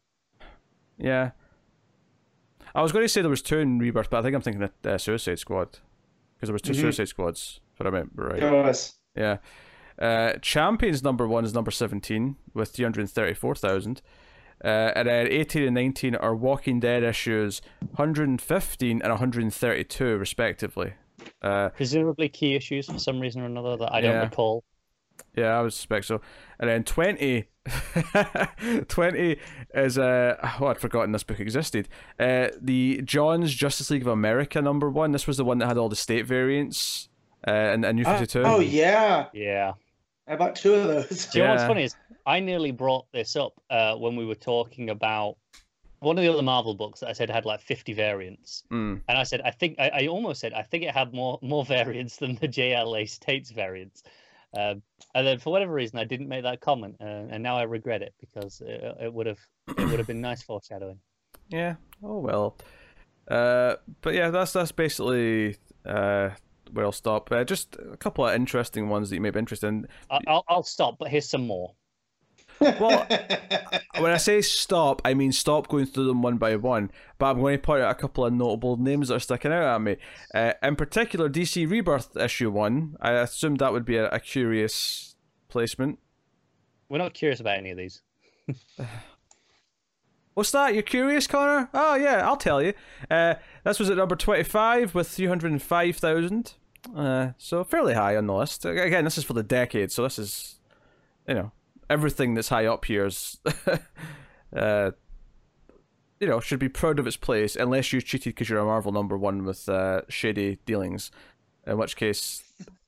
Yeah. I was going to say there was two in Rebirth, but I think I'm thinking of uh, Suicide Squad because there was 2 Mhm. Suicide Squads. If I remember right. It was. Yeah. Uh, Champions number one is number 17 with 334,000. Uh, and then 18 and 19 are Walking Dead issues 115 and 132, respectively. Uh, Presumably key issues for some reason or another that I don't Yeah. recall. yeah, I would suspect so. And then 20, 20 is, uh, oh, I'd forgotten this book existed. Uh, the Johns Justice League of America number one. This was the one that had all the state variants uh, and, and New Oh, 52. oh yeah, Yeah. I bought two of those. Do you know what's funny is I nearly brought this up uh, when we were talking about one of the other Marvel books that I said had like 50 variants, Mm. and I said I think I, I almost said I think it had more more variants than the JLA States variants, um, and then for whatever reason I didn't make that comment, uh, and now I regret it because it, it would have it would have been nice foreshadowing. Yeah. Oh well. Uh, but yeah, that's that's basically uh where I'll stop. Uh, just a couple of interesting ones that you may be interested in. I, I'll I'll stop, but here's some more. Well, when I say stop, I mean stop going through them one by one. But I'm going to point out a couple of notable names that are sticking out at me. Uh, in particular, DC Rebirth issue one. I assumed that would be a, a curious placement. We're not curious about any of these. What's that? You're curious, Connor? Oh yeah, I'll tell you. Uh, this was at number twenty-five with three hundred and five thousand. Uh, so fairly high on the list. Again, this is for the decade, so this is, you know, everything that's high up here is, uh, you know, should be proud of its place, unless you cheated because you're a Marvel number one with uh, shady dealings. In which case,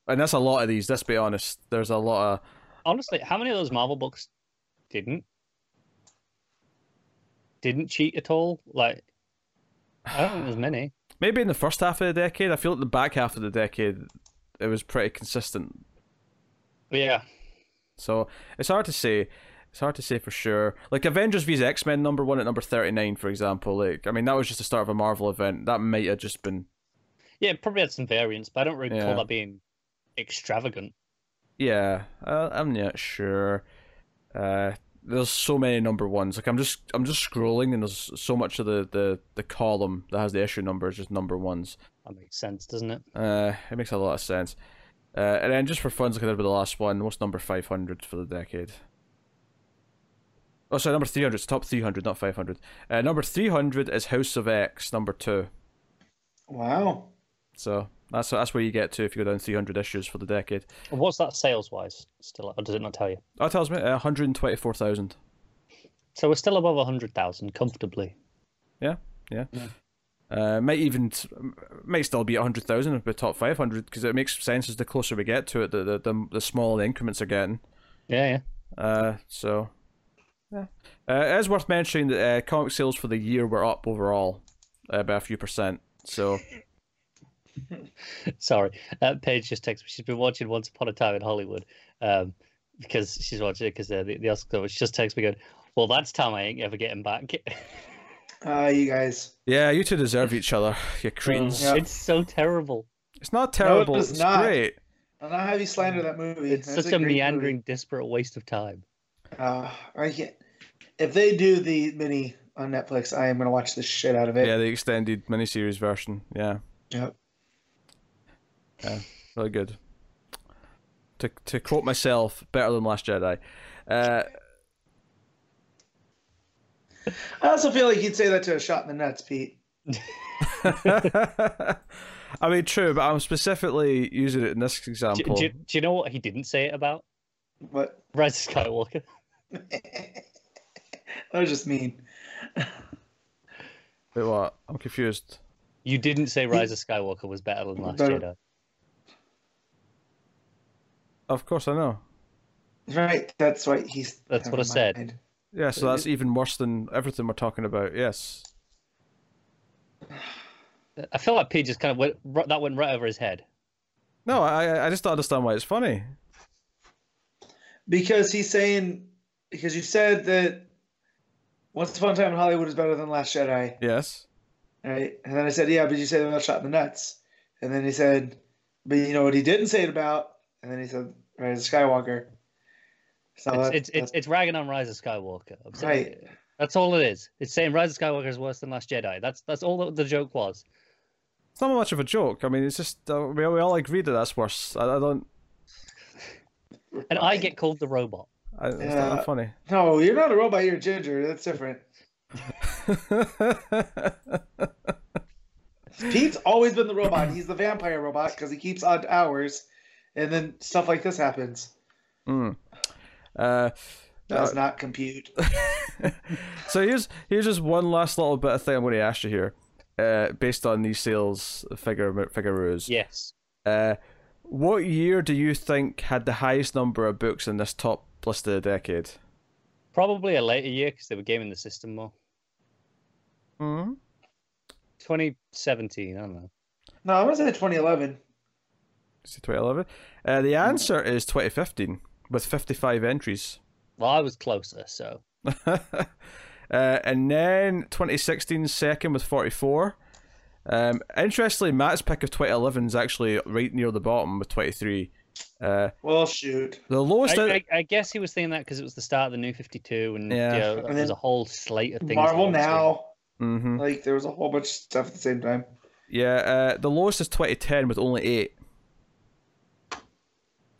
and that's a lot of these. Let's be honest. There's a lot of Honestly, how many of those Marvel books didn't didn't cheat at all? Like, I don't think there's many. Maybe in the first half of the decade. I feel like the back half of the decade, it was pretty consistent yeah, So it's hard to say. It's hard to say for sure. Like Avengers vs X Men number one at number thirty nine, for example. Like I mean, that was just the start of a Marvel event. That might have just been yeah, it probably had some variants, but I don't recall Yeah. that being extravagant. yeah. Uh, I'm not sure. Uh, there's so many number ones. Like I'm just I'm just scrolling, and there's so much of the the the column that has the issue number is just number ones. That makes sense, doesn't it? Uh, it makes a lot of sense. Uh, and then just for fun, looking at the last one. What's number five hundred for the decade? Oh, sorry, number three hundred. It's top three hundred, not five hundred. Uh, number three hundred is House of X, number two. wow. So that's that's where you get to if you go down three hundred issues for the decade. What's that sales wise? Still, or does it not tell you? That tells me uh, one hundred and twenty four thousand. So we're still above hundred thousand comfortably. Yeah. Yeah. Uh, might even might still be hundred thousand if we're top five hundred because it makes sense as the closer we get to it, the the the, the smaller the increments are getting. Yeah, yeah. Uh, so yeah, uh, it is worth mentioning that uh, comic sales for the year were up overall uh, by a few percent. So Sorry, uh, Paige just texted me. She's been watching Once Upon a Time in Hollywood um, because she's watching it because uh, the the Oscar. She just texted me going, "Well, that's time I ain't ever getting back." Uh, you guys. yeah, you two deserve each other, you cretins. Yeah. It's so terrible. It's not terrible. it's it's not. great. I don't know how you slander that movie. It's That's such a, great movie. meandering, disparate waste of time. Uh, I get, if they do the mini on Netflix, I am gonna watch the shit out of it. Yeah, the extended miniseries version. Yeah, Yep. Really good. To to quote myself, better than Last Jedi. Uh, I also feel like you'd say that to a shot in the nuts, Pete. I mean, true, but I'm specifically using it in this example. do, you- do you know what he didn't say it about? What? Rise of Skywalker. That was just mean. Wait, what? I'm confused. You didn't say Rise of Skywalker was better than Last Better. Jedi. Of course, I know. Right. That's why he's. That's what I said. mind. Yeah, so that's even worse than everything we're talking about. Yes. I feel like Pete just kind of went that went right over his head. No, I I just don't understand why it's funny. Because he's saying, because you said that Once Upon a Time in Hollywood is better than Last Jedi, Yes. right? And then I said, yeah, but you said about shot in the nuts. And then he said, but you know what he didn't say it about? And then he said, Rise of Skywalker. So It's that- it's, it's it's ragging on Rise of Skywalker. I'm saying- Right. That's all it is. It's saying Rise of Skywalker is worse than Last Jedi. That's that's all that the joke was. It's not much of a joke. I mean, it's just uh, we, we all agree that that's worse. I, I don't. And I get called the robot. I, it's Yeah. not funny. no, you're not a robot. You're ginger. That's different. Pete's always been the robot. He's the vampire robot because he keeps odd hours, and then stuff like this happens. Mm. Uh, Does not compute. so here's here's just one last little bit of thing I'm going to ask you here, uh, based on these sales figure figureroos. Yes. Uh, what year do you think had the highest number of books in this top list of the decade? Probably a later year because they were gaming the system more. hmm 2017, I don't know. No, I want to say 2011. Is it 2011? Uh, the answer is 2015 with 55 entries. Well, I was closer, so uh, and then 2016 second with 44. Um, interestingly, Matt's pick of 2011 is actually right near the bottom with 23. Uh, Well, shoot. the lowest. out- I, I, I guess he was thinking that because it was the start of the New 52, and Yeah. you know, And there was then a whole slate of things. Marvel that were now. Mhm. Like there was a whole bunch of stuff at the same time. Yeah, uh, the lowest is 2010 with only eight.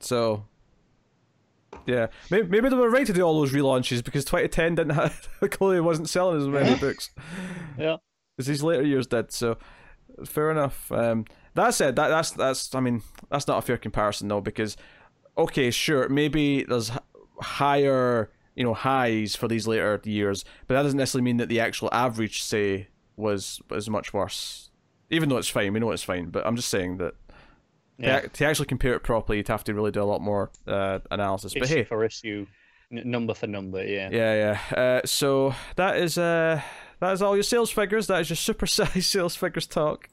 So, yeah, maybe, maybe they were right to do all those relaunches because 2010 didn't have clearly wasn't selling as many books Yeah. as these later years did. So, fair enough. Um, that said, that that's that's I mean that's not a fair comparison though because okay, sure, maybe there's higher you know highs for these later years, but that doesn't necessarily mean that the actual average say was was much worse. Even though it's fine, we know it's fine, but I'm just saying that Yeah. to, to actually compare it properly, you'd have to really do a lot more uh, analysis. But hey, for issue, n- number for number, yeah. yeah, yeah. Uh, so that is uh, that is all your sales figures. That is your supersize sales figures talk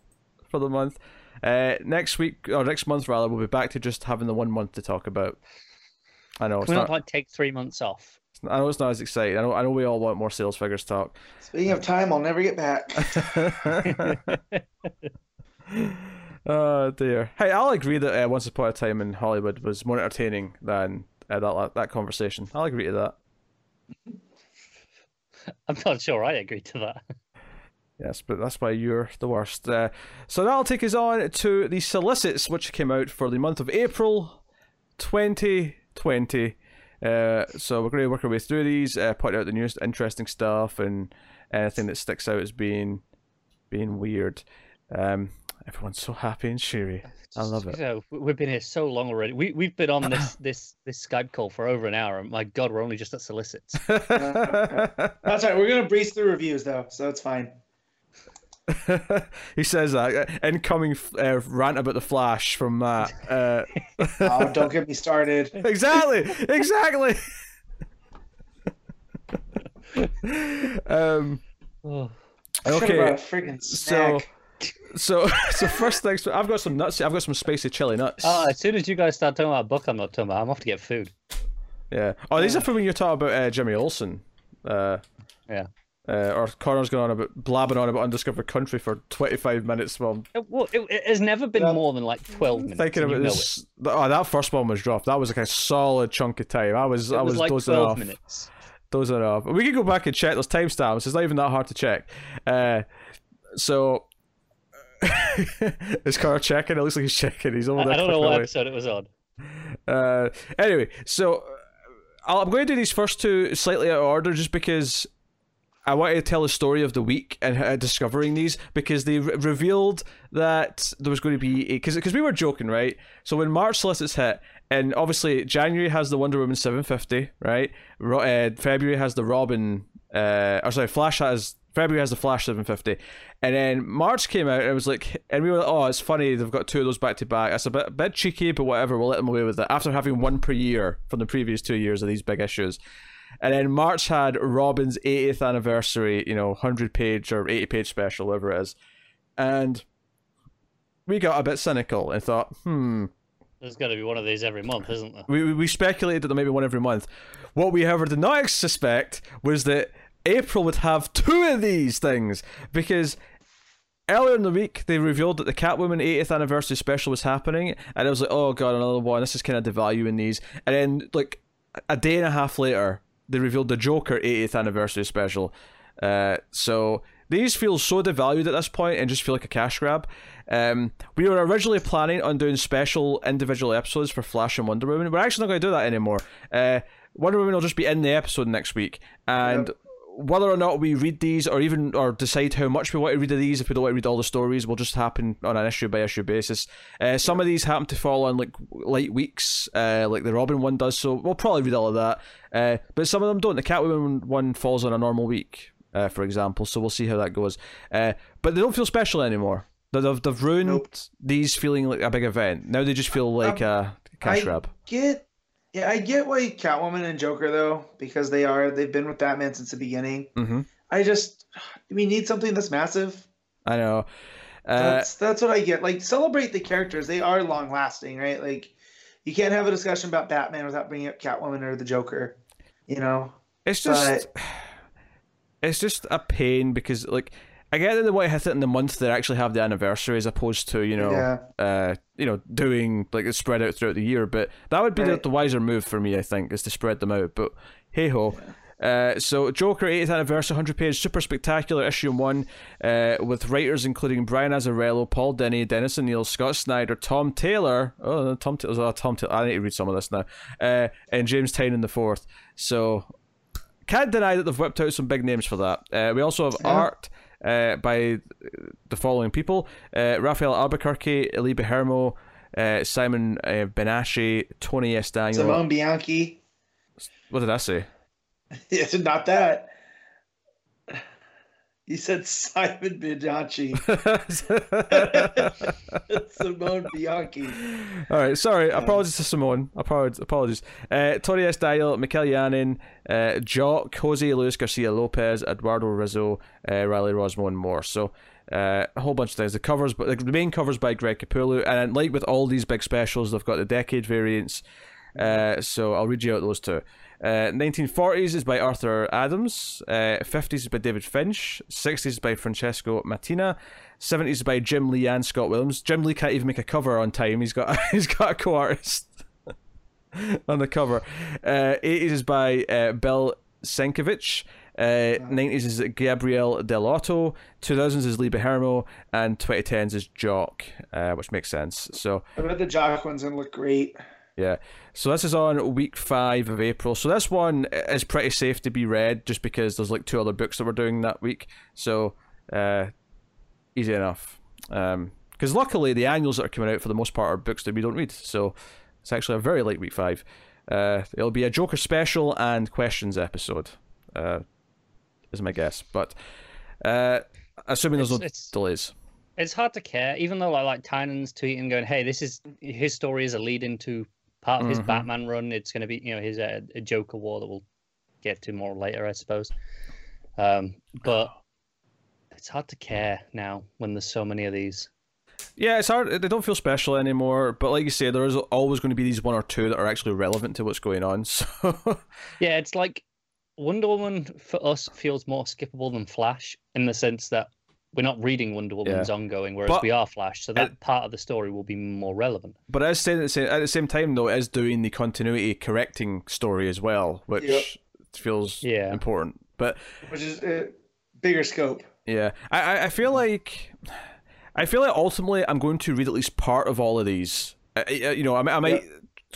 for the month. Uh, next week or next month rather, we'll be back to just having the one month to talk about. I know it's Can we not. not like take three months off? I know it's not as exciting. I know. I know we all want more sales figures talk. Speaking of time, I'll never get back. oh dear. Hey, I'll agree that uh, Once Upon a Time in Hollywood was more entertaining than uh, that that conversation. I'll agree to that. I'm not sure I agree to that. Yes, but that's why you're the worst. Uh, so that'll take us on to the solicits, which came out for the month of April 2020. Uh, so we're going to work our way through these, uh, point out the newest interesting stuff and anything that sticks out as being being weird. Um, everyone's so happy and cheery. I love it. So we've been here so long already. We we've been on this this this Skype call for over an hour. And my God, we're only just at solicits. That's right. We're gonna breeze through reviews though, so it's fine. he says that uh, incoming uh, rant about the Flash from Matt. Uh, Oh, don't get me started. exactly, exactly. um, Oh. Should've okay, brought a freaking snack. so so so first things, I've got some nuts. I've got some spicy chili nuts. Ah, as soon as you guys start talking about a book, I'm not talking about. I'm off to get food. Yeah. Oh, these are from when you're talking about uh, Jimmy Olsen. Uh, Yeah. Uh, or Connor's going on about blabbing on about Undiscovered Country for 25 minutes while It, well, it, it has never been Yeah. more than like 12 minutes. thinking about this. Oh, that first one was dropped. That was like a solid chunk of time. I was It, it I was, was, like dozing 12 off. minutes. Dozing off. We can go back and check those timestamps. It's not even that hard to check. Uh, so. is Connor checking? It looks like he's checking. He's over I, there. I don't know what away. episode it was on. Uh, anyway, so uh, I'm going to do these first two slightly out of order just because I wanted to tell the story of the week and uh, discovering these because they re- revealed that there was going to be because because we were joking right. So when March solicits hit, and obviously January has the Wonder Woman 750, right? Ro- uh, February has the Robin, uh, or sorry, Flash has February has the Flash 750, and then March came out and it was like, and we were like, oh, it's funny they've got two of those back to back. That's a bit a bit cheeky, but whatever, we'll let them away with it. After having one per year from the previous two years of these big issues. And then March had Robin's 80th anniversary, you know, 100 page or 80 page special, whatever it is. And we got a bit cynical and thought, hmm, There's got to be one of these every month, isn't there? we, we- we speculated that there may be one every month. What we, however, did not suspect was that April would have two of these things because earlier in the week they revealed that the Catwoman 80th anniversary special was happening, and it was like, oh god, another one. This is kind of devaluing these. And then, like a day and a half later, they revealed the Joker 80th anniversary special. Uh, so these feel so devalued at this point and just feel like a cash grab. Um, we were originally planning on doing special individual episodes for Flash and Wonder Woman. We're actually not going to do that anymore. Uh, Wonder Woman will just be in the episode next week, and Yep. Whether or not we read these or even or decide how much we want to read of these, if we don't want to read all the stories, will just happen on an issue by issue basis. Uh, some of these happen to fall on like light weeks, uh, like the Robin one does, so we'll probably read all of that. Uh, but some of them don't. The Catwoman one falls on a normal week, uh, for example, so we'll see how that goes. Uh, but they don't feel special anymore. They- They've, they've ruined Nope. these feeling like a big event. Now they just feel like a cash I grab. get, yeah, I get why Catwoman and Joker though, because they are they've been with Batman since the beginning. hmm I just, we need something that's massive. I know. Uh, That's that's what I get. Like celebrate the characters; they are long lasting, right? Like you can't have a discussion about Batman without bringing up Catwoman or the Joker. You know, It's just, it's just a pain because like I get that they want to hit it in the month they actually have the anniversary as opposed to you know, Yeah. uh, you know, doing like it spread out throughout the year. But that would be the, Right. the wiser move for me, I think, is to spread them out. But hey ho. Uh, so Joker 80th anniversary 100 page super spectacular issue 1 uh, with writers including Brian Azzarello, Paul Dini, Dennis O'Neil, Scott Snyder, Tom Taylor oh Tom Taylor, oh, Tom Taylor I need to read some of this now uh, and James Tynion the fourth so can't deny that they've whipped out some big names for that. Uh, we also have Yeah. art uh, by the following people: uh, Rafael Albuquerque, Lee Bermejo, uh, Simon uh, Benashi, Tony S. Daniel. Simone Bianchi. What did I say? It's not that. You said Simon Bianchi. Simone Bianchi. All right, sorry. Apologies to Simone. Apologies. Apologies. Uh, Tony S. Daniel, Mikel Janín, uh, Jock, Jose Luis Garcia Lopez, Eduardo Risso, uh, Riley Rossmo, and more. So uh, a whole bunch of things. The covers, but the main covers by Greg Capullo, and like with all these big specials, they've got the decade variants. Uh, so I'll read you out those two. Uh, 1940s is by Arthur Adams. Uh, 50s is by David Finch. 60s is by Francesco Mattina. 70s is by Jim Lee and Scott Williams. Jim Lee can't even make a cover on time. He's got he's got a co-artist on the cover. Uh, 80s is by uh, Bill Sienkiewicz. Uh, 90s is Gabriel Dell'Otto. 2000s is Lee Bermejo. And 2010s is Jock, uh, which makes sense. So I bet the Jock one's gonna look great. Yeah. So this is on week five of April. So this one is pretty safe to be read just because there's like two other books that we're doing that week. So uh, easy enough. Because luckily the annuals that are coming out for the most part are books that we don't read. So it's actually a very late week five. Uh, it'll be a Joker special and questions episode. Uh, is my guess, but uh, assuming there's no It's- it's- delays. It's hard to care, even though I like Tynion's tweeting going, "Hey, this is his story is a lead into part of his Mhm. Batman run. It's going to be you know his uh, a Joker war that we'll get to more later, I suppose." Um, but it's hard to care now when there's so many of these. Yeah, it's hard. They don't feel special anymore. But like you say, there is always going to be these one or two that are actually relevant to what's going on. So Yeah, it's like Wonder Woman for us feels more skippable than Flash in the sense that we're not reading Wonder Woman's ongoing, whereas But- we are Flash, so that part of the story will be more relevant. But as saying at the same, at the same time, though, it is doing the continuity correcting story as well, which Yep. feels Yeah. important. But which is uh, bigger scope. yeah, I, I I feel like I feel like ultimately I'm going to read at least part of all of these. Uh, uh, you know, I, I might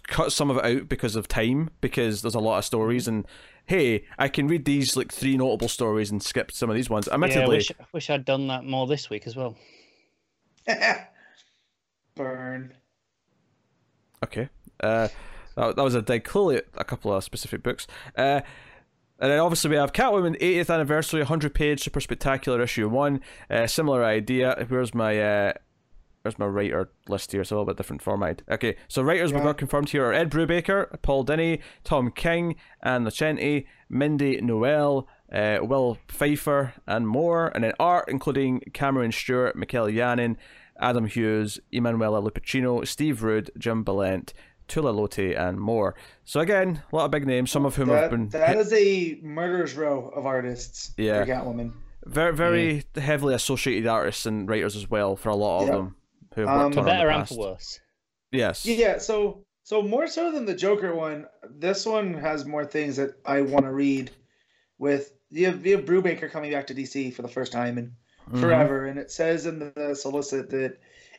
cut some of it out because of time, because there's a lot of stories, and hey, I can read these like three notable stories and skip some of these ones. Yeah, I Admittedly, wish, I wish I'd done that more this week as well. Burn. Okay. Uh, that, that was a dig. Clearly, a couple of specific books. Uh, and then obviously we have Catwoman 80th anniversary, 100 page super spectacular issue one. Uh, similar idea. Where's my uh, where's my writer list here? It's a little bit different format. Okay, so writers we Yeah. got confirmed here are Ed Brubaker, Paul Dini, Tom King, Ann Nocenti, Mindy Newell, uh, Will Pfeiffer, and more. And then art including Cameron Stewart, Michael Janín, Adam Hughes, Emanuela Lupacchino, Steve Rude, Jim Balent, Tula Lotay, and more. So again, a lot of big names, some of whom have been that hit- is a murderer's row of artists Yeah. for Catwoman. very, very heavily associated artists and writers as well for a lot of Yeah. them who have Um, worked For on better the and for worse. Yes. Yeah, so so more so than the Joker one, this one has more things that I want to read. With you have, you have Brubaker coming back to DC for the first time in Mhm. forever, and it says in the solicit that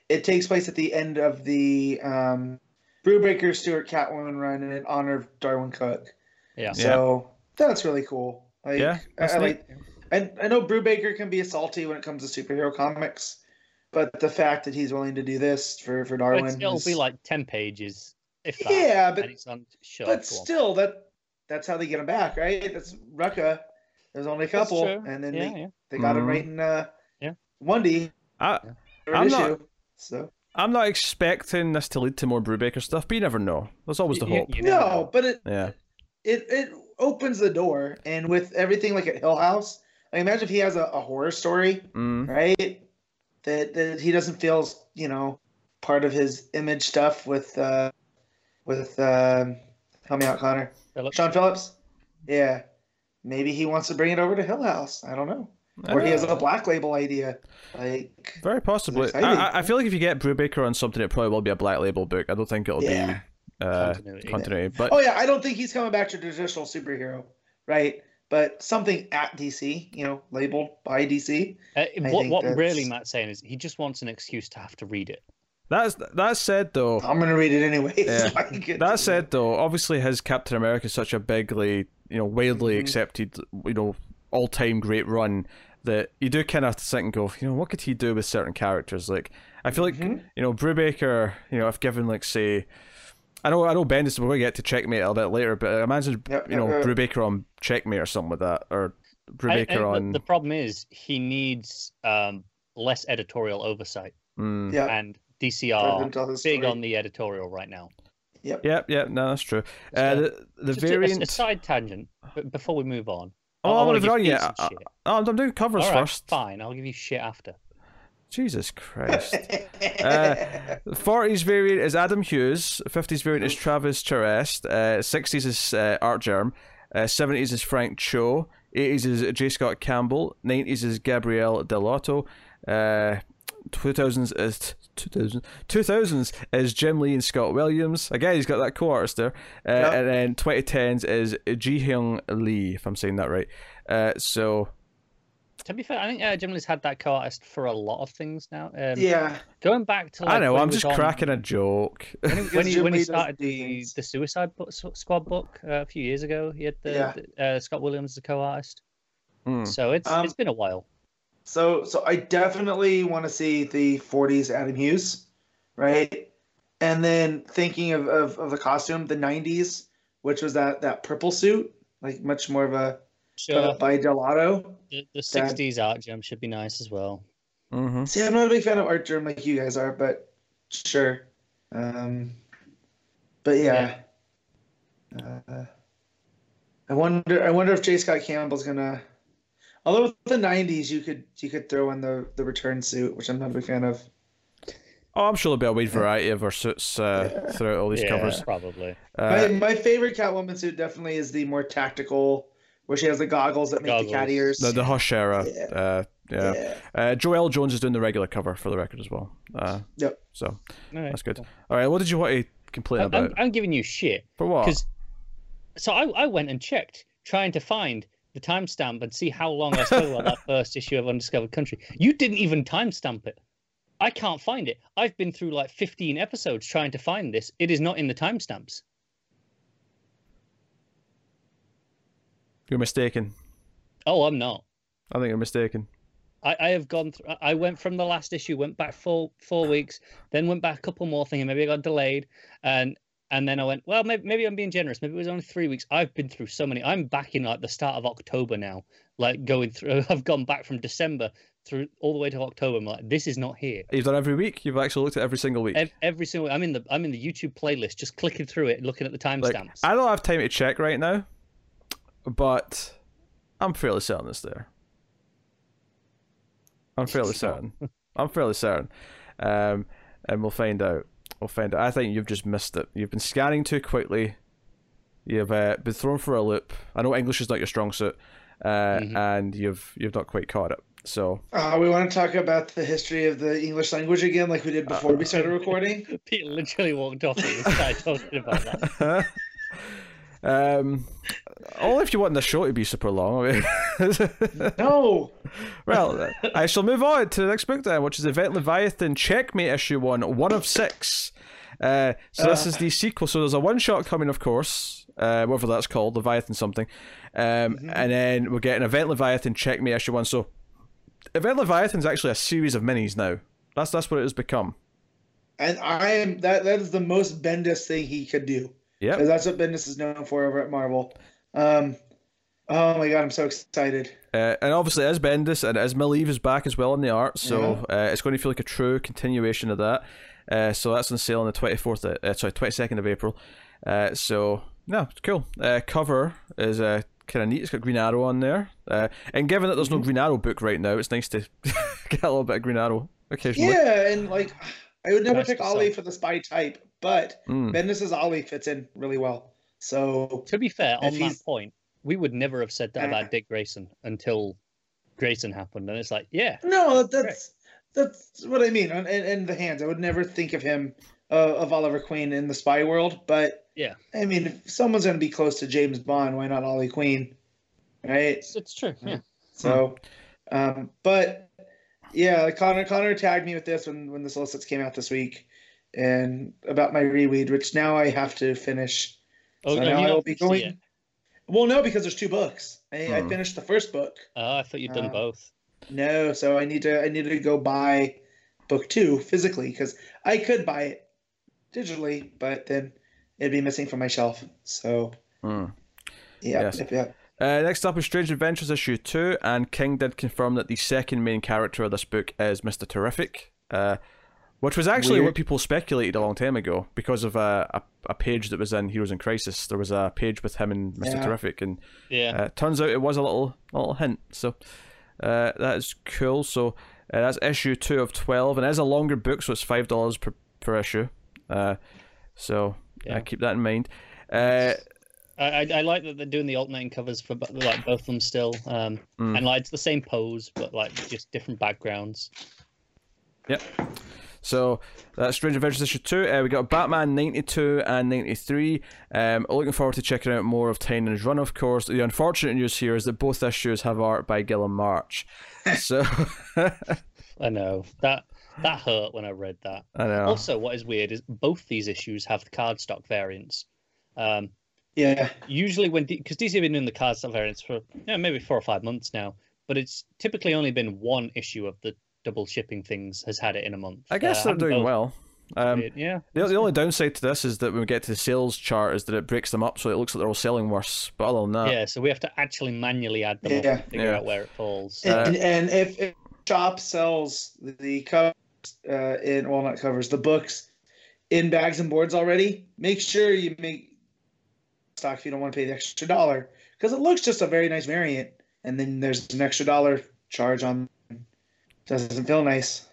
it takes place at the end of the um, Brubaker Stewart Catwoman run in honor of Darwyn Cooke. Yeah. So that's really cool. Like, Yeah, that's I, I neat. like. I, I know Brubaker can be salty when it comes to superhero comics, but the fact that he's willing to do this for for But Darwin, it'll is- be like 10 pages, if that. yeah, but and it's on, sure, but go on. still, that that's how they get him back, right? That's Rucka. There's only a couple, and then yeah, they, yeah. they got him Mhm. right in uh, Yeah. one D I, third I'm issue. not- So I'm not expecting this to lead to more Brubaker stuff, but you never know. There's always the You- you- hope. you no, know. but it Yeah. it it opens the door, and with everything like at Hill House, I imagine if he has a, a horror story, Mm. right? That that he doesn't feel, you know, part of his image stuff with uh with um help me out, Connor. Philip? Sean Phillips? Yeah. Maybe he wants to bring it over to Hill House. I don't know. Or he has a black label idea. Like Very possibly. I. I- I feel like if you get Brubaker on something, it probably will be a black label book. I don't think it'll Yeah. be uh, Continuity. continuity. But Oh yeah, I don't think he's coming back to traditional superhero, right? But something at DC, you know, labeled by DC. Uh, I what think what really Matt's saying is he just wants an excuse to have to read it. that's that said though. I'm gonna read it anyway. Yeah. so I can get That said it. though, obviously his Captain America is such a bigly, you know, widely Mhm. accepted, you know, all time great run that you do kind of have to think and go, you know, what could he do with certain characters? Like, I feel like Mhm. you know, Brubaker, you know, if given like say, I know, I know, Bendis, we're going to get to Checkmate a little bit later, but I imagine Yep, you know yep, yep. Brubaker on Checkmate or something like that, or I- Brubaker I- the- on. the problem is he needs um, less editorial oversight, Mm. Yeah. and DCR are him tell his big on the editorial right now. Yep. Yep. yeah, no, that's true. Uh, the the Just a- a- variant. A, side tangent, but before we move on. Oh, I I'm want not to even on give yet. Pete I- shit. Oh, I'm doing covers All right, first. fine. I'll give you shit after. Jesus Christ. Uh, 40s variant is Adam Hughes. 50s variant is Travis Charest. Uh, 60s is uh, Artgerm. Uh, 70s is Frank Cho. 80s is J. Scott Campbell. 90s is Gabrielle Dell'Otto. Uh, 2000s is 2000, 2000s is Jim Lee and Scott Williams. Again, he's got that co-artist there. Uh, Yep. And then 2010s is Jee-Hyung Lee, if I'm saying that right. Uh, so To be fair, I think uh, Jim Lee's had that co-artist for a lot of things now. Um, yeah. Going back to like, I know, I'm just on- cracking a joke. when he, when he, when he started the, the Suicide book, Squad book uh, a few years ago, he had the, Yeah. the, uh, Scott Williams as a co-artist. Hmm. So it's Um, it's been a while. So so I definitely want to see the 40s Adam Hughes, right? And then thinking of, of, of the costume, the 90s, which was that that purple suit, like much more of a Sure, by Dell'Otto. the, the '60s Artgerm should be nice as well. Mm-hmm. See, I'm not a big fan of Artgerm like you guys are, but sure. Um, but yeah. Uh, I wonder. I wonder if J. Scott Campbell's gonna. Although with the '90s, you could you could throw in the the return suit, which I'm not a big fan of. Oh, I'm sure there'll be a wide variety of our suits uh, throughout all these yeah, covers. probably. my, Uh, my favorite Catwoman suit definitely is the more tactical, where she has the goggles that make the cat ears. the, the Hush era. Yeah. Uh, yeah. yeah. Uh, Joëlle Jones is doing the regular cover for the record as well. Uh, Yep. So All right, that's good. cool. All right. What did you want to complain I'm, I'm, about? I'm giving you shit For what? because. So I, I went and checked, trying to find the timestamp and see how long I spoke about that first issue of Undiscovered Country. You didn't even timestamp it. I can't find it. I've been through like 15 episodes trying to find this. It is not in the timestamps. You're mistaken. Oh, I'm not. I think you're mistaken. I, I have gone through. I went from the last issue, went back four four weeks, then went back a couple more things. Maybe I got delayed, and and then I went. Well, maybe, maybe I'm being generous. Maybe it was only three weeks. I've been through so many. I'm back in like the start of October now. Like going through. I've gone back from December through all the way to October. I'm like, this is not here. You've done every week. You've actually looked at every single week. Every, every single. I'm in the. I'm in the YouTube playlist, just clicking through it, looking at the Like, timestamps. I don't have time to check right now, but I'm fairly certain it's there. I'm fairly certain. I'm fairly certain. Um, and we'll find out. We'll find out. I think you've just missed it. You've been scanning too quickly. You've uh, been thrown for a loop. I know English is not your strong suit, uh, Mhm. and you've you've not quite caught it. So Uh, we want to talk about the history of the English language again, like we did before we started recording. Peter literally walked off and started talking about that. um, only if you want the show to be super long. I mean, No, well, I shall move on to the next book then, which is Event Leviathan Checkmate issue one, one of six. Uh, so this is the sequel. So there's a one shot coming, of course, uh, whatever that's called, Leviathan something, um, and then we're getting Event Leviathan Checkmate issue one. So Event Leviathan is actually a series of minis now. That's that's what it has become. and I am that. That is the most Bendis thing he could do. 'Cause that's what Bendis is known for over at Marvel. Um, oh my god, I'm so excited. Uh, and obviously, as Bendis and as Maleev is back as well in the art, so uh, it's going to feel like a true continuation of that. Uh, so that's on sale on the twenty fourth, uh, sorry, twenty second of April. Uh, so no, it's cool. Uh, cover is uh, kind of neat. It's got Green Arrow on there, uh, and given that there's no Green Arrow book right now, it's nice to get a little bit of Green Arrow occasionally. Yeah, and like I would never That's pick Ollie for the spy type, but Mm. Bendis's Ollie fits in really well. So To be fair, on that point, we would never have said that Uh. about Dick Grayson until Grayson happened, and it's like, yeah, no, that's that's what I mean. And, and, and the hands, I would never think of him uh, of Oliver Queen in the spy world, but Yeah. I mean, if someone's going to be close to James Bond, why not Ollie Queen, right? it's, it's true. Yeah, So, um, but yeah, Connor Connor tagged me with this when when the solicits came out this week, and about my reread, which now I have to finish. oh, so now I will be finished it going. Well, no, because there's two books. I, I Hmm. finished the first book. Oh, I thought you'd done Uh, both. No, so I need to I need to go buy book two physically because I could buy it digitally, but then it'd be missing from my shelf. So Mm. yeah, Yes. yep, yep. Uh, next up is Strange Adventures issue two, and King did confirm that the second main character of this book is Mister Terrific, uh, which was actually Weird. what people speculated a long time ago because of a, a, a page that was in Heroes in Crisis. There was a page with him and Mister Yeah. Terrific, and Yeah, uh, turns out it was a little a little hint. So uh, that is cool. So uh, that's issue two of twelve, and it is a longer book, so it's five dollars per per issue. Uh, so Yeah. uh, keep that in mind. Uh, I, I I like that they're doing the alternating covers for like both of them still, um, Mm. and like it's the same pose but like just different backgrounds. Yep. So that's Strange Adventures issue two. Uh, we got Batman ninety two and ninety three. Um, looking forward to checking out more of Tynion's run. Of course, the unfortunate news here is that both issues have art by Guillem March. So I know that that hurt when I read that. I know. Also, what is weird is both these issues have the cardstock variants. Um, yeah. usually when because DC have been doing the cardstock variants for yeah maybe four or five months now, but it's typically only been one issue of the double shipping things has had it in a month. I guess Uh, they're haven't doing well. Um, yeah, the, the only downside to this is that when we get to the sales chart, is that it breaks them up, so it looks like they're all selling worse. But other than that, yeah. So we have to actually manually add them up Yeah. and figure Yeah. out where it falls. Uh, And, and if, if shop sells the covers uh, in well not covers the books in bags and boards already, make sure you make stock if you don't want to pay the extra dollar because it looks just a very nice variant, and then there's an extra dollar charge on. Doesn't feel nice.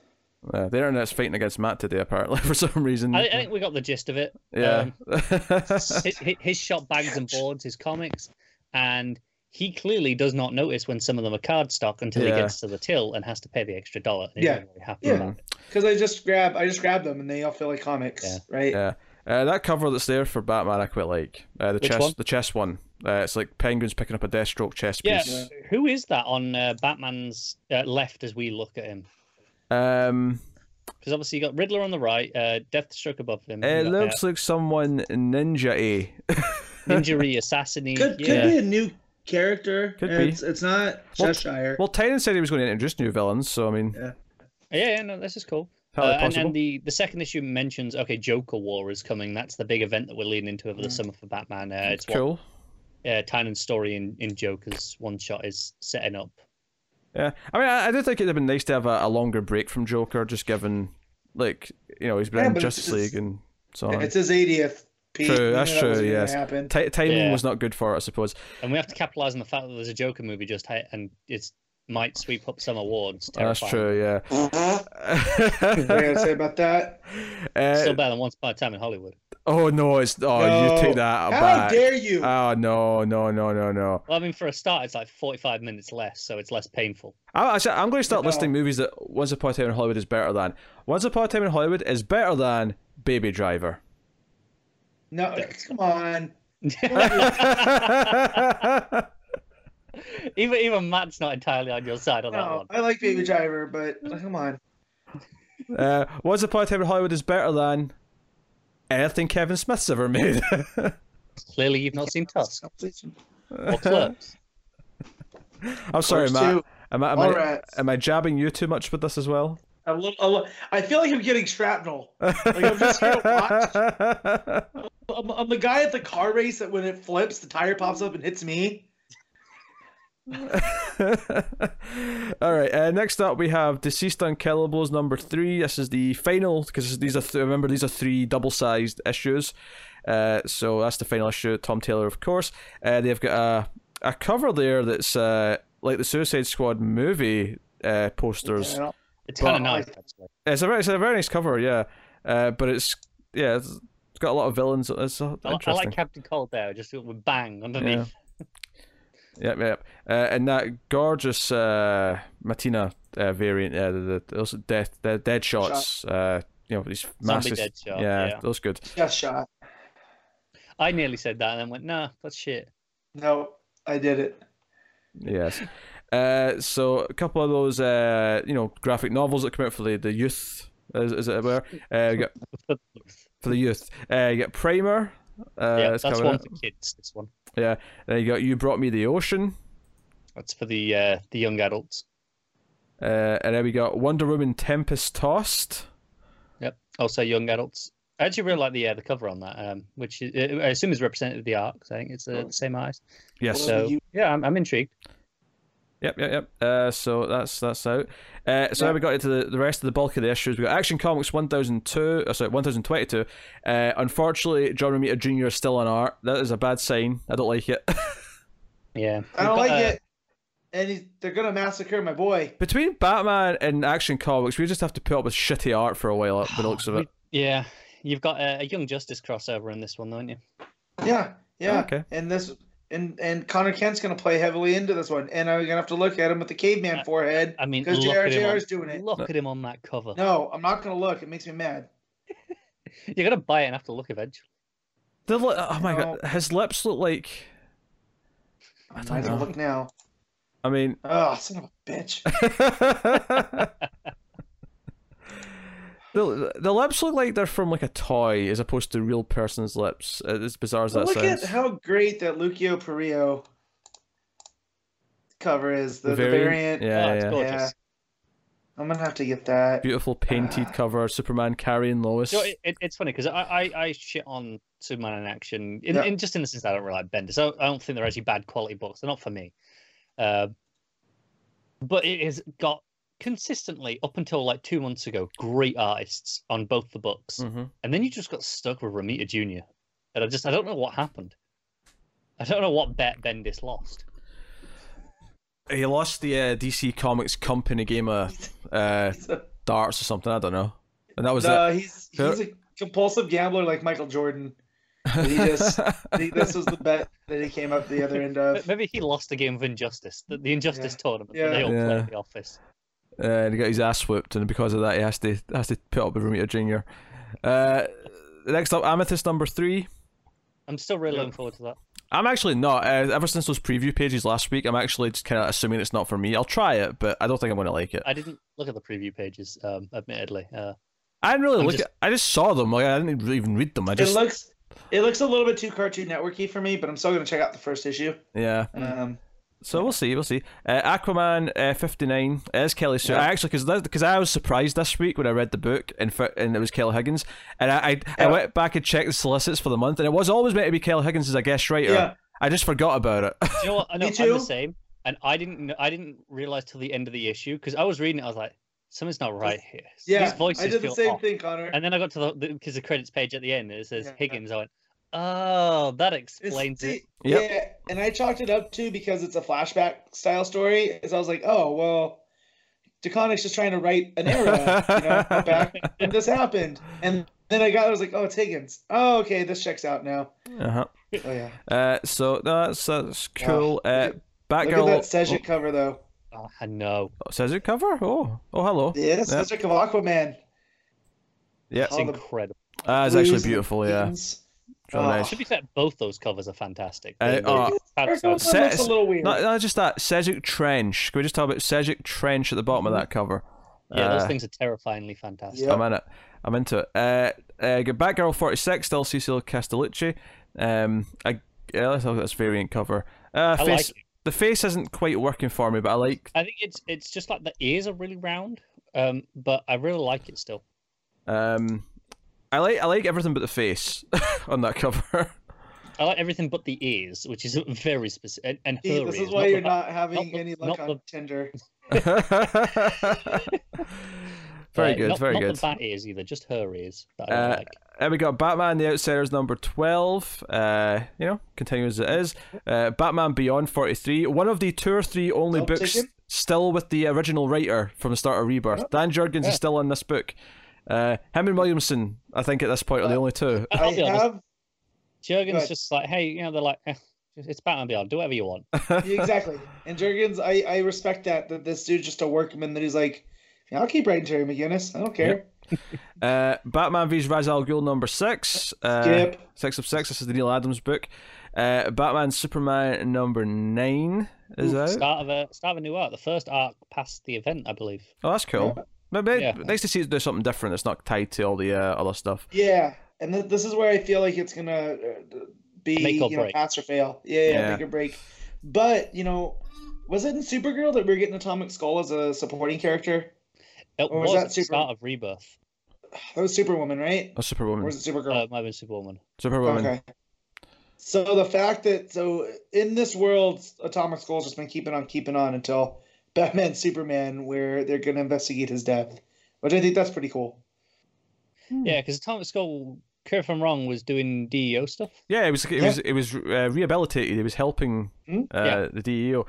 uh, the internet's fighting against Matt today, apparently for some reason. I, I think we got the gist of it. yeah. Um, his, his- his shop bags and boards, his comics, and he clearly does not notice when some of them are cardstock until Yeah. he gets to the till and has to pay the extra dollar. And Yeah. not very Yeah. Because I just grab, I just grab them, and they all feel like comics, Yeah. right? Yeah. Uh, that cover that's there for Batman, I quite like. Uh, the Which chest, one? the chess one. Uh, it's like penguins picking up a Deathstroke chest Yeah, piece. who is that on uh, Batman's uh, left as we look at him? Um, Because obviously you got Riddler on the right, uh, Deathstroke above him. It you got, uh, looks like someone ninja A. Ninja assassin. Could yeah. could be a new character. Could be. It's, it's not Well, Cheshire. well, Tynion said he was going to introduce new villains, so I mean, Yeah. Yeah, yeah, no, this is cool. Entirely Uh, and, then the, the second issue mentions okay, Joker War is coming. That's the big event that we're leading into over the Mm. summer for Batman. Uh, it's what cool. uh, Tynion's story in, in Joker's one shot is setting up. Yeah, I mean, I, I do think it'd have been nice to have a, a longer break from Joker, just given, like, you know, he's been Yeah, in Justice it's- League and so on. It's his 80th. Pete. True, You knew that's that true, wasn't yes. Happen. Ti timing Yeah. was not good for it, I suppose. And we have to capitalize on the fact that there's a Joker movie just hit and it might sweep up some awards. That's true, yeah. what are you gonna say about that? Uh, Still better than Once Upon a Time in Hollywood. oh no, it's oh No. you take that How back. dare you? Oh no, no, no, no, no. Well, I mean, for a start, it's like 45 minutes less, so it's less painful. I, actually, I'm going to start No. listing movies that Once Upon a Time in Hollywood is better than. Once Upon a Time in Hollywood is better than Baby Driver. no, come on. even even Matt's not entirely on your side on that one. I like Baby Driver, but come on. uh, Once Upon a Time in Hollywood is better than anything Kevin Smith's ever made. Clearly, you've not seen Tusk Conversation. or Clerks. I'm sorry, Matt. too. Am I, am, All I, right. am I jabbing you too much with this as well? A little, a little, I feel like I'm getting shrapnel. Like I'm just here to watch. I'm, I'm the guy at the car race that when it flips, the tire pops up and hits me. All right. Uh, next up, we have DCeased Unkillables number three. This is the final because these are th- remember these are three double-sized issues. Uh, so that's the final issue. Tom Taylor, of course. Uh, they've got a a cover there that's uh, like the Suicide Squad movie uh, posters. It's kind of nice, actually. It's a very it's a very nice cover, yeah. Uh, but it's yeah, it's, it's got a lot of villains. It's uh, I, I like Captain Cold there, just with bang underneath. Yep, yep. Uh, and that gorgeous uh, Mattina uh, variant, uh, the, the those death, the dead shots, uh, you know, these Zombie massive, dead shot, yeah, yeah. those good. Just shot. I nearly said that and then went, nah, that's shit. No, I did it. Yes. Uh, so a couple of those, uh, you know, graphic novels that come out for the, the youth, as, is it were. Uh, got, for the youth. Uh, you got Primer. Uh, yeah, that's one out. for kids. This one. Yeah. Then you got You Brought Me the Ocean. That's for the uh, the young adults. Uh, and then we got Wonder Woman Tempest Tossed. Yep. Also young adults. I actually really like the uh, the cover on that, um, which is, I assume is representative of the art. 'cause I think it's uh, the same eyes. Yes. So yeah, I'm, I'm intrigued. Yep, yep, yep. Uh, so that's that's out. Uh, so Yeah. now we got into the, the rest of the bulk of the issues. We got Action Comics 1002, uh, sorry, 1022. Uh, unfortunately, John Romita Jr. is still on art. That is a bad sign. I don't like it. Yeah. I don't like uh, it. And he's, they're gonna massacre my boy. Between Batman and Action Comics, we just have to put up with shitty art for a while, by the looks of it. Yeah, you've got a, a Young Justice crossover in this one, don't you? Yeah, yeah. Okay. And this and and Connor Kent's gonna play heavily into this one, and I'm gonna have to look at him with the caveman I- forehead I mean, because look JR is doing it. Look at him on that cover. No, I'm not gonna look. It makes me mad. You're gonna buy it and have to look eventually. The li- oh my No. god, his lips look like. I I'm don't not gonna know. look now. I mean, Oh, son of a bitch. the the lips look like they're from like a toy as opposed to real person's lips. Uh, As bizarre as But that look sounds. at how great that Lucio Parrillo cover is. The, the variant? variant. Yeah, oh, yeah. Yeah. I'm gonna have to get that. Beautiful painted cover. Superman carrying Lois. So it, it, it's funny because I, I, I shit on Superman in action, in, Yeah. in just in the sense that I don't really like Bendis. I, I don't think they're actually bad quality books. They're not for me. Uh, but it has got consistently up until like two months ago great artists on both the books, Mhm. and then you just got stuck with Romita Jr. And I just I don't know what happened. I don't know what bet Bendis lost. He lost the uh, DC Comics company game of uh, darts or something. I don't know. And that was no, he's he's a compulsive gambler like Michael Jordan. He just he, this was the bet that he came up the other end of. Maybe he lost a game of Injustice, the, the Injustice tournament Yeah. that they all play Yeah. in the office. Uh, and he got his ass whooped, and because of that, he has to has to put up with Romita Jr. Uh, next up, Amethyst number three. I'm still really Yeah. looking forward to that. I'm actually not. Uh, ever since those preview pages last week, I'm actually just kind of assuming it's not for me. I'll try it, but I don't think I'm going to like it. I didn't look at the preview pages, um, admittedly. Uh, I didn't really I'm look just- at. I just saw them. Like I didn't even read them. I just It looks it looks a little bit too Cartoon Networky for me, but I'm still gonna check out the first issue. yeah. Um, So we'll see, we'll see. Uh, Aquaman uh, fifty nine is Kelly Sue. Yeah. I actually because because I was surprised this week when I read the book and fi- and it was Kelly Higgins, and I I, I went back and checked the solicits for the month, and it was always meant to be Kelly Higgins as a guest writer. yeah, I just forgot about it. You know what? I know, Me I'm too. the same, and I didn't. kn- I didn't realize till the end of the issue because I was reading it. I was like, something's not right here. yeah. These voices I did the same off. thing, Connor. And then I got to the because the, credits page at the end and it says Yeah. Higgins. I went, oh, that explains see, it. Yep. Yeah, and I chalked it up too because it's a flashback style story. As I was like, oh well, DeConnick's just trying to write an era, you know, back and this happened, and then I got, I was like, oh, it's Higgins. Oh, okay, this checks out now. uh-huh. Oh yeah, Uh So no, that's that's cool. Wow. Uh, Look at Batgirl that Cedric cover though. Oh, I know. oh, says cover. Oh, oh, hello. Yeah, Yeah. Cedric of Aquaman. Yeah, It's All incredible. uh, it's actually beautiful. Yeah, greens. It's really Oh. nice. To be fair, both those covers are fantastic. Uh, The- the uh, tab First stuff- one Set- looks a little weird. Not, not just that Cedric Trench. Can we just talk about Cedric Trench at the bottom of that cover? yeah, those Uh, things are terrifyingly fantastic. Yeah. I'm in it. I'm into it. Uh, uh, good Batgirl 46, still Cecil Castellucci. Um, I yeah, let's look at this variant cover. Uh, I face, like it. the face isn't quite working for me, but I like. I think it's it's just like the ears are really round, um, but I really like it still. Um, I like I like everything but the face on that cover. I like everything but the ears, which is very specific. And, and her See, this ears, is why the you're ba- not having the- any not luck on the- Tinder. very uh, good, not, very not good. the bat ears either, just her ears that I Uh, like. And we got Batman The Outsiders number 12. Uh, you know, continues as it is. Uh, Batman Beyond 43. One of the two or three only Double books ticket? still with the original writer from the start of Rebirth. Dan Jurgens Yeah. is still in this book. Uh, him and Williamson, I think, at this point, are the only two. I'll be honest, have Jurgens just like, hey, you know, they're like, eh, it's Batman Beyond, do whatever you want. exactly. And Jurgens, I, I respect that that this dude's just a workman that he's like, yeah, I'll keep writing Terry McGinnis. I don't care. Uh, Batman vs. Ra's al Ghul number 6. Uh, Skip. Six of six. This is the Neal Adams book. Uh, Batman Superman number 9 is out. Start of a start of a new arc. The first arc past the event, I believe. Oh, that's cool. Maybe Yeah. nice to see it do something different that's not tied to all the uh, other stuff. Yeah, and th- this is where I feel like it's gonna uh, be Make or you know break. pass or fail. Yeah, yeah, Yeah. make or break. But you know, was it in Supergirl that we are getting Atomic Skull as a supporting character? It Or was was, that at the Super- start of Rebirth. That was Superwoman, right? Oh, Superwoman. Or was it Uh, Supergirl? it might have been Superwoman. Superwoman. Okay. So the fact that so in this world, Atomic Skull's just been keeping on, keeping on until Batman Superman, where they're gonna investigate his death, which I think that's pretty cool. Yeah, because Atomic Skull, correct if I'm wrong, was doing DEO stuff. Yeah, it was it Yeah. was it was uh, rehabilitated. It was helping Hmm? uh, Yeah. the DEO.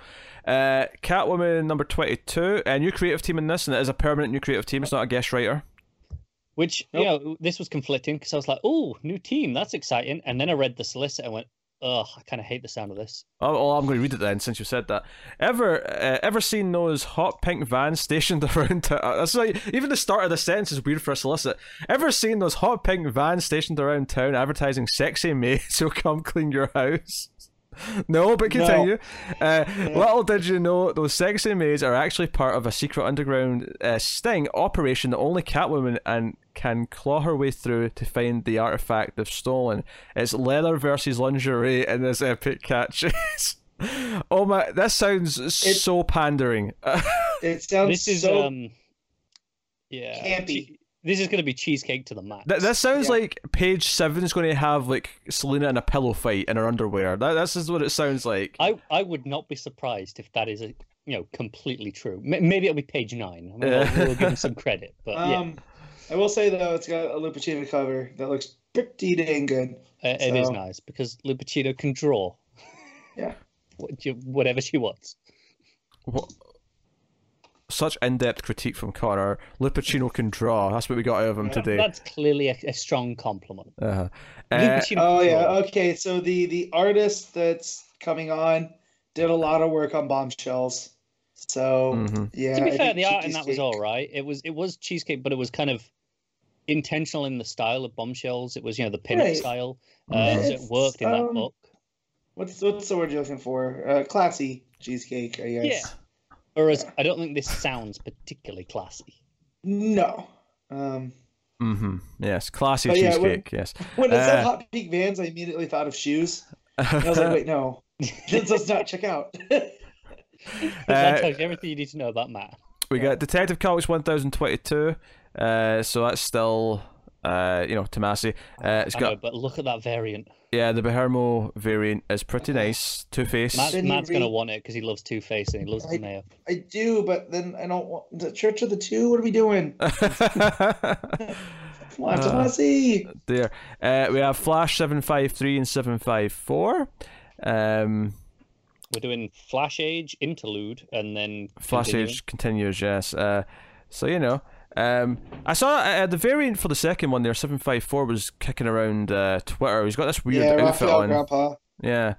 Uh, Catwoman number twenty two. A new creative team in this, and it is a permanent new creative team. It's not a guest writer. Which you know, this was conflicting because I was like, "Oh, new team, that's exciting." And then I read the solicit and went, "Ugh, I kind of hate the sound of this." Oh, well, I'm going to read it then, since you said that. Ever, uh, ever seen those hot pink vans stationed around? To- uh, that's like even the start of the sentence is weird for a solicit. Ever seen those hot pink vans stationed around town advertising sexy maids who'll come clean your house? No, but continue. Uh, Little did you know, those sexy maids are actually part of a secret underground uh, sting operation that only Catwoman and can claw her way through to find the artifact they've stolen. It's leather versus lingerie in this epic catches. oh my, this sounds so pandering. It sounds this is so um, yeah, campy. This is going to be cheesecake to the max. Th- this sounds Yeah. like page seven is going to have like Selina in a pillow fight in her underwear. That, this is what it sounds like. I I would not be surprised if that is a you know completely true. M- maybe it'll be page nine. I mean, Yeah. we'll, we'll give him some credit, but yeah, Um, I will say though, it's got a Lupacchino cover that looks pretty dang good. uh, it is nice because Lupacchino can draw. Yeah. Whatever she wants. What? Such in-depth critique from Connor. Lupacchino can draw. That's what we got out of him today. That's clearly a, a strong compliment. Uh-huh. Uh, Oh yeah, okay. So the the artist that's coming on did a lot of work on bombshells. So mhm. yeah. to be I fair, the art in that was all right. It was it was cheesecake, but it was kind of intentional in the style of bombshells. It was you know the pin Right. style. Uh, so it It's, worked in that um, book. What's what's the word you're looking for? Uh, classy cheesecake, I guess. Yeah. Whereas I don't think this sounds particularly classy. No. Um. Mm-hmm. Yes, classy But yeah, when- cheesecake. yes. When it said Uh, Hot Peak Vans, I immediately thought of shoes. And I was like, wait, no, this does not check out. that Uh, tells you everything you need to know about Matt. We got Detective Comics 1022. Uh, so that's still, uh, you know, Tomasi. Uh, it's I got know, but look at that variant. yeah, the Bermejo variant is pretty nice. Two Face. Matt, Then you Matt's gonna want it because he loves Two Face and he loves the I- mayo. I do, but then I don't want the Church of the Two. What are we doing? Come on, Uh, Tomasi. there. Uh, we have Flash 753 and 754. Um, We're doing Flash Age interlude and then Flash continuing. Age continues, yes. Uh, so you know, um, I saw uh, the variant for the second one there, seven five four, was kicking around uh, Twitter. He's got this weird Yeah, outfit Raphael on. Grandpa. Yeah,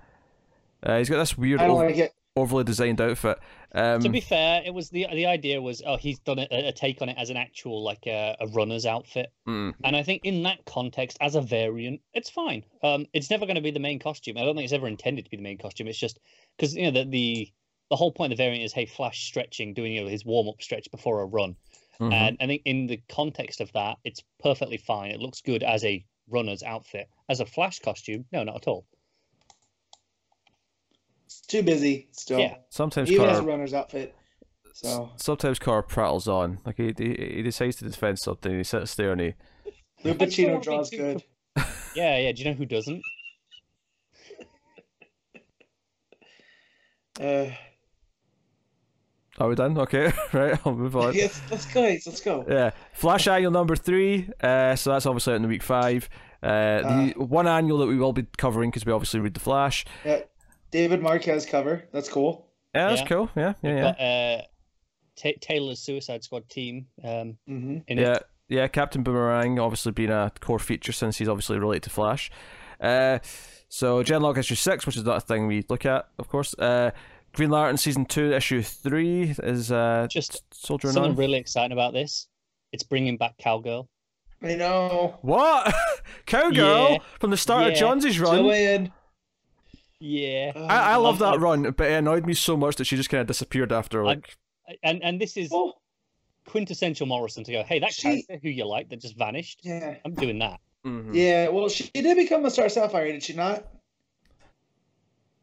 uh, he's got this weird, I don't like overly designed outfit. Um, To be fair, it was the the idea was oh he's done a, a take on it as an actual like a, a runner's outfit, mm, and I think in that context as a variant, it's fine. Um, it's never going to be the main costume. I don't think it's ever intended to be the main costume. It's just because you know the, the the whole point of the variant is hey Flash stretching, doing you know his warm up stretch before a run, mhm. and I think in the context of that, it's perfectly fine. It looks good as a runner's outfit. As a Flash costume, no, not at all. It's too busy still. Yeah. sometimes Even as a runner's outfit. So sometimes Carr prattles on. Like he, he he decides to defend something. He sits there and he. Lou I just don't Pacino want me draws good. Yeah, yeah. Do you know who doesn't? Uh, Are we done? Okay, right. I'll move on. yes, let's go. Let's go. Yeah, Flash Annual number three. Uh, so that's obviously out in the week five. Uh, the one annual that we will be covering because we obviously read the Flash. Yeah. David Marquez cover. That's cool. Yeah, that's Yeah. cool. Yeah, yeah, yeah. Got uh, Ta Taylor's Suicide Squad team um, hmm yeah, it. yeah. Captain Boomerang obviously being a core feature since he's obviously related to Flash. Uh, so Genlock issue six, which is not a thing we look at, of course. Uh, Green Lantern season two issue three is uh, Just soldiering something on. really exciting about this. It's bringing back Cowgirl. I know. What? Cowgirl Yeah, from the start of yeah. Johnsy's run. Jillian. Yeah, Oh, I, I love that run, but it annoyed me so much that she just kind of disappeared after like. and and this is Oh, quintessential Morrison to go. Hey, that She- character who you like that just vanished. yeah. I'm doing that. mhm. Yeah, well, she did become a Star Sapphire, did she not?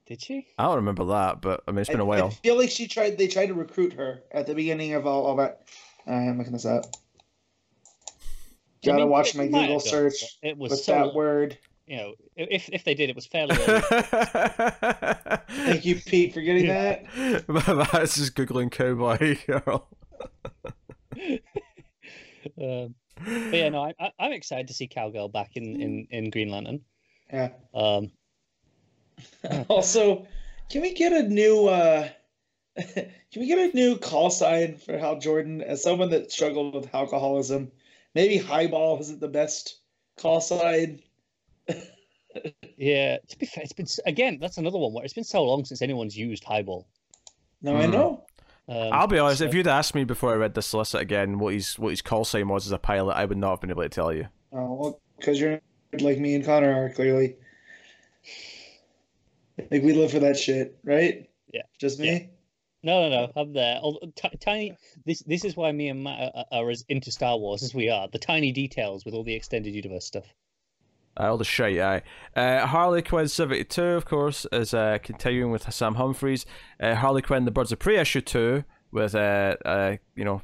Did she? I don't remember that, but I mean, it's been I, a while. I feel like she tried. They tried to recruit her at the beginning of all, all that. I'm looking this up. Gotta mean, watch my Google done, search It was with so that word. you know if if they did, it was fairly. early. Thank you, Pete, for getting that. That's just googling cowboy girl. um, but yeah, no, I, I, I'm excited to see Cowgirl back in in in Green Lantern. Yeah. Um, Also, can we get a new? uh Can we get a new call sign for Hal Jordan as someone that struggled with alcoholism? Maybe highball isn't the best call sign. yeah, to be fair, it's been again. That's another one where it's been so long since anyone's used Highball. No, I Hmm. know. Um, I'll be honest. so- If you'd asked me before I read the solicit again what his what his call sign was as a pilot, I would not have been able to tell you. Oh, well, because you're like me and Connor are clearly. Like we live for that shit, right? Yeah. Just me. No, no, no. I'm there. Although, ti- tiny. This this is why me and Matt are, are as into Star Wars as we are. The tiny details with all the extended universe stuff. Uh, all the shite, aye. Uh, Harley Quinn 72, of course, is uh, continuing with Sam Humphries. Uh, Harley Quinn, The Birds of Prey issue 2, with, uh, uh, you know,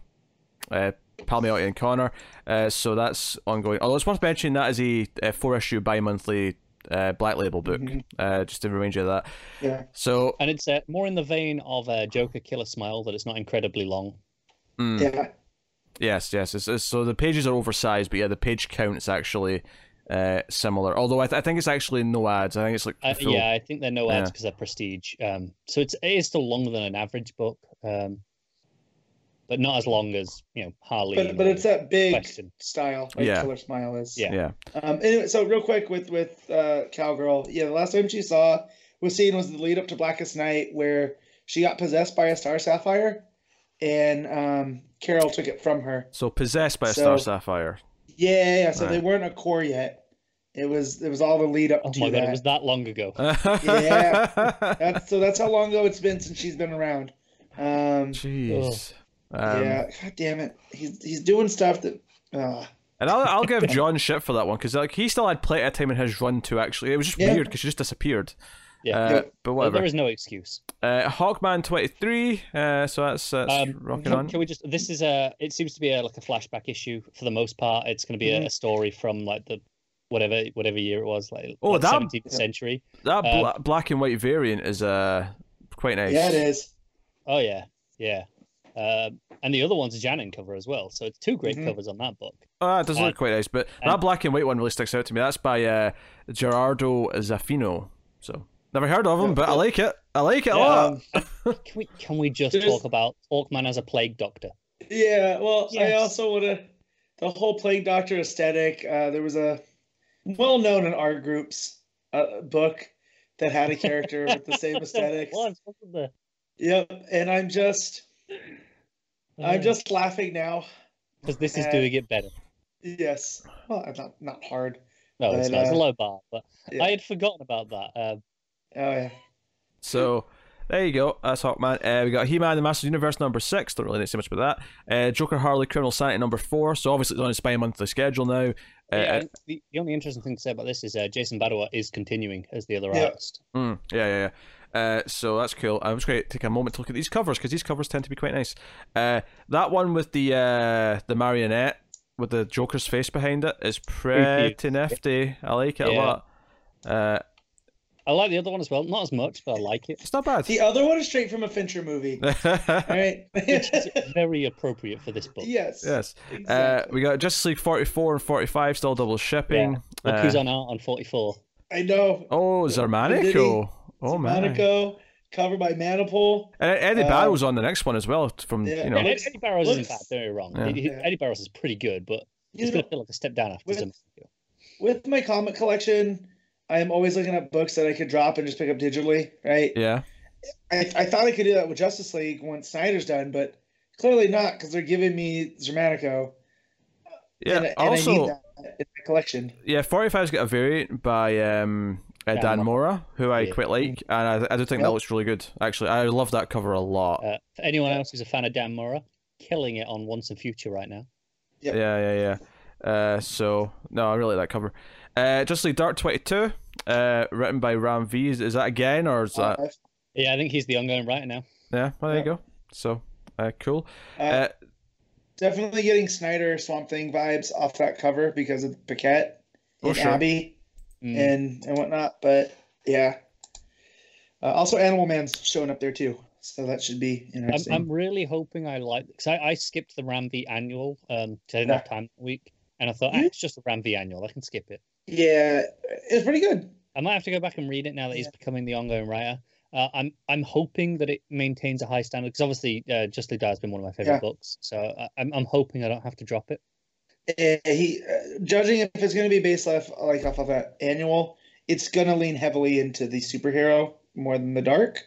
uh, Palmiotti and Conner. Uh, so that's ongoing. Although it's worth mentioning that is a, a four issue bi monthly uh, Black Label book, Mhm. uh, just to remind you of that. Yeah. So, And it's uh, more in the vein of uh, Joker Killer Smile that it's not incredibly long. mm, Yeah. yes, yes. It's, it's, so the pages are oversized, but yeah, the page count is actually uh, similar. Although I, th- I think it's actually no ads. I think it's like Uh, yeah, I think they're no ads Yeah. because they're prestige. Um, so it's it is still longer than an average book, um, but not as long as you know Harley. But but it's that big Question. style, like Yeah. Killer Smile is. Yeah. yeah. Um. Anyway, so real quick with with uh, Cowgirl, yeah, the last time she saw was seen was the lead up to Blackest Night, where she got possessed by a Star Sapphire, and um, Carol took it from her. So possessed by a So- Star Sapphire. Yeah, yeah. yeah, So they weren't a core yet. It was it was all the lead up Oh to my god, that. it was that long ago. Yeah. That's so that's how long ago it's been since she's been around. Um, Jeez. Um, yeah, god damn it, he's he's doing stuff that. Uh, And I'll, I'll give John shit for that one because like he still had plenty of time in his run to actually. It was just Yeah. weird because she just disappeared. Yeah. Uh, Yeah. But Well, whatever. there is no excuse. Uh, Hawkman twenty three. Uh, so that's that's Um, rocking can, on. can we just? This is a. It seems to be a like a flashback issue for the most part. It's going to be a, Mhm. a story from like the whatever whatever year it was, like Oh, like that- 17th century. That uh, bla- black and white variant is uh quite nice. Yeah, it is. Oh yeah, yeah. Um, and the other one's a Janin cover as well. So it's two great Mhm. covers on that book. Oh, it does Uh, look quite nice, but and- that black and white one really sticks out to me. That's by uh, Gerardo Zaffino. So never heard of him, Yeah, but I like it. I like it a lot. Um, Can we can we just There's- talk about Hawkman as a plague doctor? Yeah, well, I also want to the whole plague doctor aesthetic. Uh, there was a well known in our groups uh, book that had a character with the same aesthetics. Was, wasn't there? Yep, and I'm just I'm Uh, just laughing now. because this is uh, doing it better. Yes, well, not not hard. No, it's but, not. It's a uh, low bar, but yeah. I had forgotten about that. Um, Oh yeah, So there you go. That's Hawkman. Uh, we got He-Man, the Masters Universe number six. Don't really need to say much about that. Uh, Joker, Harley, Criminal Sanity number four. So obviously it's on his bi-monthly schedule now. Uh, yeah, the, the only interesting thing to say about this is uh, Jason Badower is continuing as the other Yeah. artist. Mm, yeah, yeah, yeah. Uh, so that's cool. I'm just going to take a moment to look at these covers because these covers tend to be quite nice. Uh, that one with the uh, the marionette with the Joker's face behind it is pretty nifty. I like it a lot. Uh, I like the other one as well. Not as much, but I like it. it's not bad. the other one is straight from a Fincher movie. All right. Which is very appropriate for this book. yes. yes. Uh, we got Justice League 44 and 45 still double shipping. Look Uh, who's on art on 44. I know. oh, Zarmanico. Oh, man. Monaco, covered by Manapul. And Eddie Um, Barrow's on the next one as well. From yeah. you know, Yeah, Eddie, looks- Barrows isn't looks- bad, don't get me wrong. Yeah. He- he- Yeah. Eddie Barrows is pretty good, but You it's going to feel like a step down after with- Zamanico. with my comic collection, I am always looking at books that I could drop and just pick up digitally, right? yeah. I, I thought I could do that with Justice League once Snyder's done, but clearly not because they're giving me Germanico. Yeah. and, and also, I need that in my collection. Yeah, 45's got a variant by um, uh, Dan Dan Mora. Mora, who I Yeah. quite like, and I, I do think that looks really good. Actually, I love that cover a lot. Uh, for anyone else who's a fan of Dan Mora, killing it on Once and Future right now. Yep. Yeah, yeah, yeah. Uh, so no, I really like that cover. Uh, Just League Dark 22, uh, written by Ram V. Is, is that again, or is that? Uh, Yeah, I think he's the ongoing writer now. Yeah, well, there you go. So, uh, cool. uh, Uh, definitely getting Snyder Swamp Thing vibes off that cover because of Paquette Oh, and sure. Abby Mm. and and whatnot. But yeah, uh, also Animal Man's showing up there too, so that should be I'm, interesting. I'm really hoping I like because I, I skipped the Ram V annual um 'cause I didn't have time that week, and I thought ah, Mhm. it's just a Ram V annual. I can skip it. Yeah, it's pretty good. I might have to go back and read it now that he's becoming the ongoing writer. Uh, I'm I'm hoping that it maintains a high standard because obviously uh, Just League Die has been one of my favorite Yeah. books. So I, I'm I'm hoping I don't have to drop it. Uh, he uh, judging if it's going to be based off like off of an annual, it's going to lean heavily into the superhero more than the dark.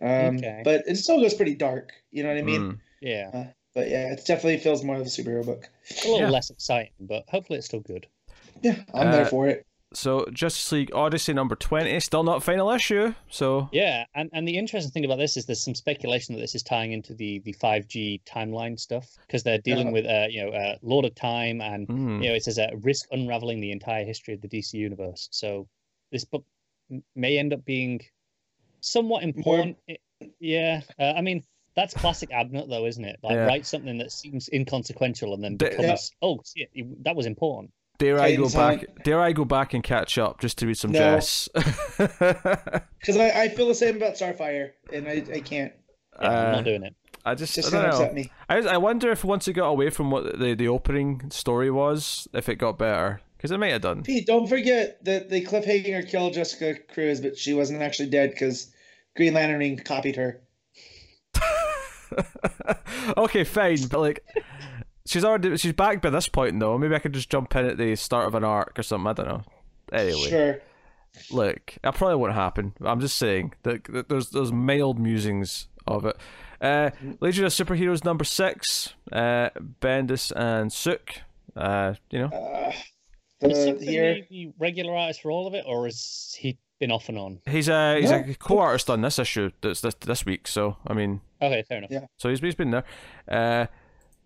Um, Okay. But it still goes pretty dark. You know what I mean? mm. Yeah, But yeah, it definitely feels more of a superhero book. a little Yeah. less exciting, but hopefully it's still good. Yeah, I'm there Uh, for it. So, Justice League Odyssey number 20, still not final issue. So, Yeah, and, and the interesting thing about this is there's some speculation that this is tying into the the 5G timeline stuff because they're dealing Yeah. with uh you know uh, Lord of Time and mm. you know it says uh, risk unraveling the entire history of the DC universe. So this book may end up being somewhat important. I- Yeah, uh, I mean that's classic Abnett though, isn't it? Like Yeah. write something that seems inconsequential and then becomes oh shit, that was important. Dare I go Titans Hunt. back? Dare I go back and catch up just to read some No. Jess? Because I, I feel the same about Starfire, and I, I can't. Yeah, I'm Uh, not doing it. I just, just I don't know. me. I, I wonder if once it got away from what the, the opening story was, if it got better. Because it might have done. Pete, don't forget that the cliffhanger killed Jessica Cruz, but she wasn't actually dead because Green Lantern copied her. okay, fine, but like, she's already she's back by this point though. Maybe I could just jump in at the start of an arc or something. I don't know. Anyway, Sure. look, that probably won't happen. I'm just saying that, that there's there's mild musings of it. Uh, Legion of Superheroes number six. Uh, Bendis and Sook. Uh, you know, Uh, Is the, Sook here, the the regular artist for all of it, or has he been off and on? he's a he's a co-artist on this issue that's this this week. So I mean, Okay, fair enough. Yeah. so he's he's been there. Uh,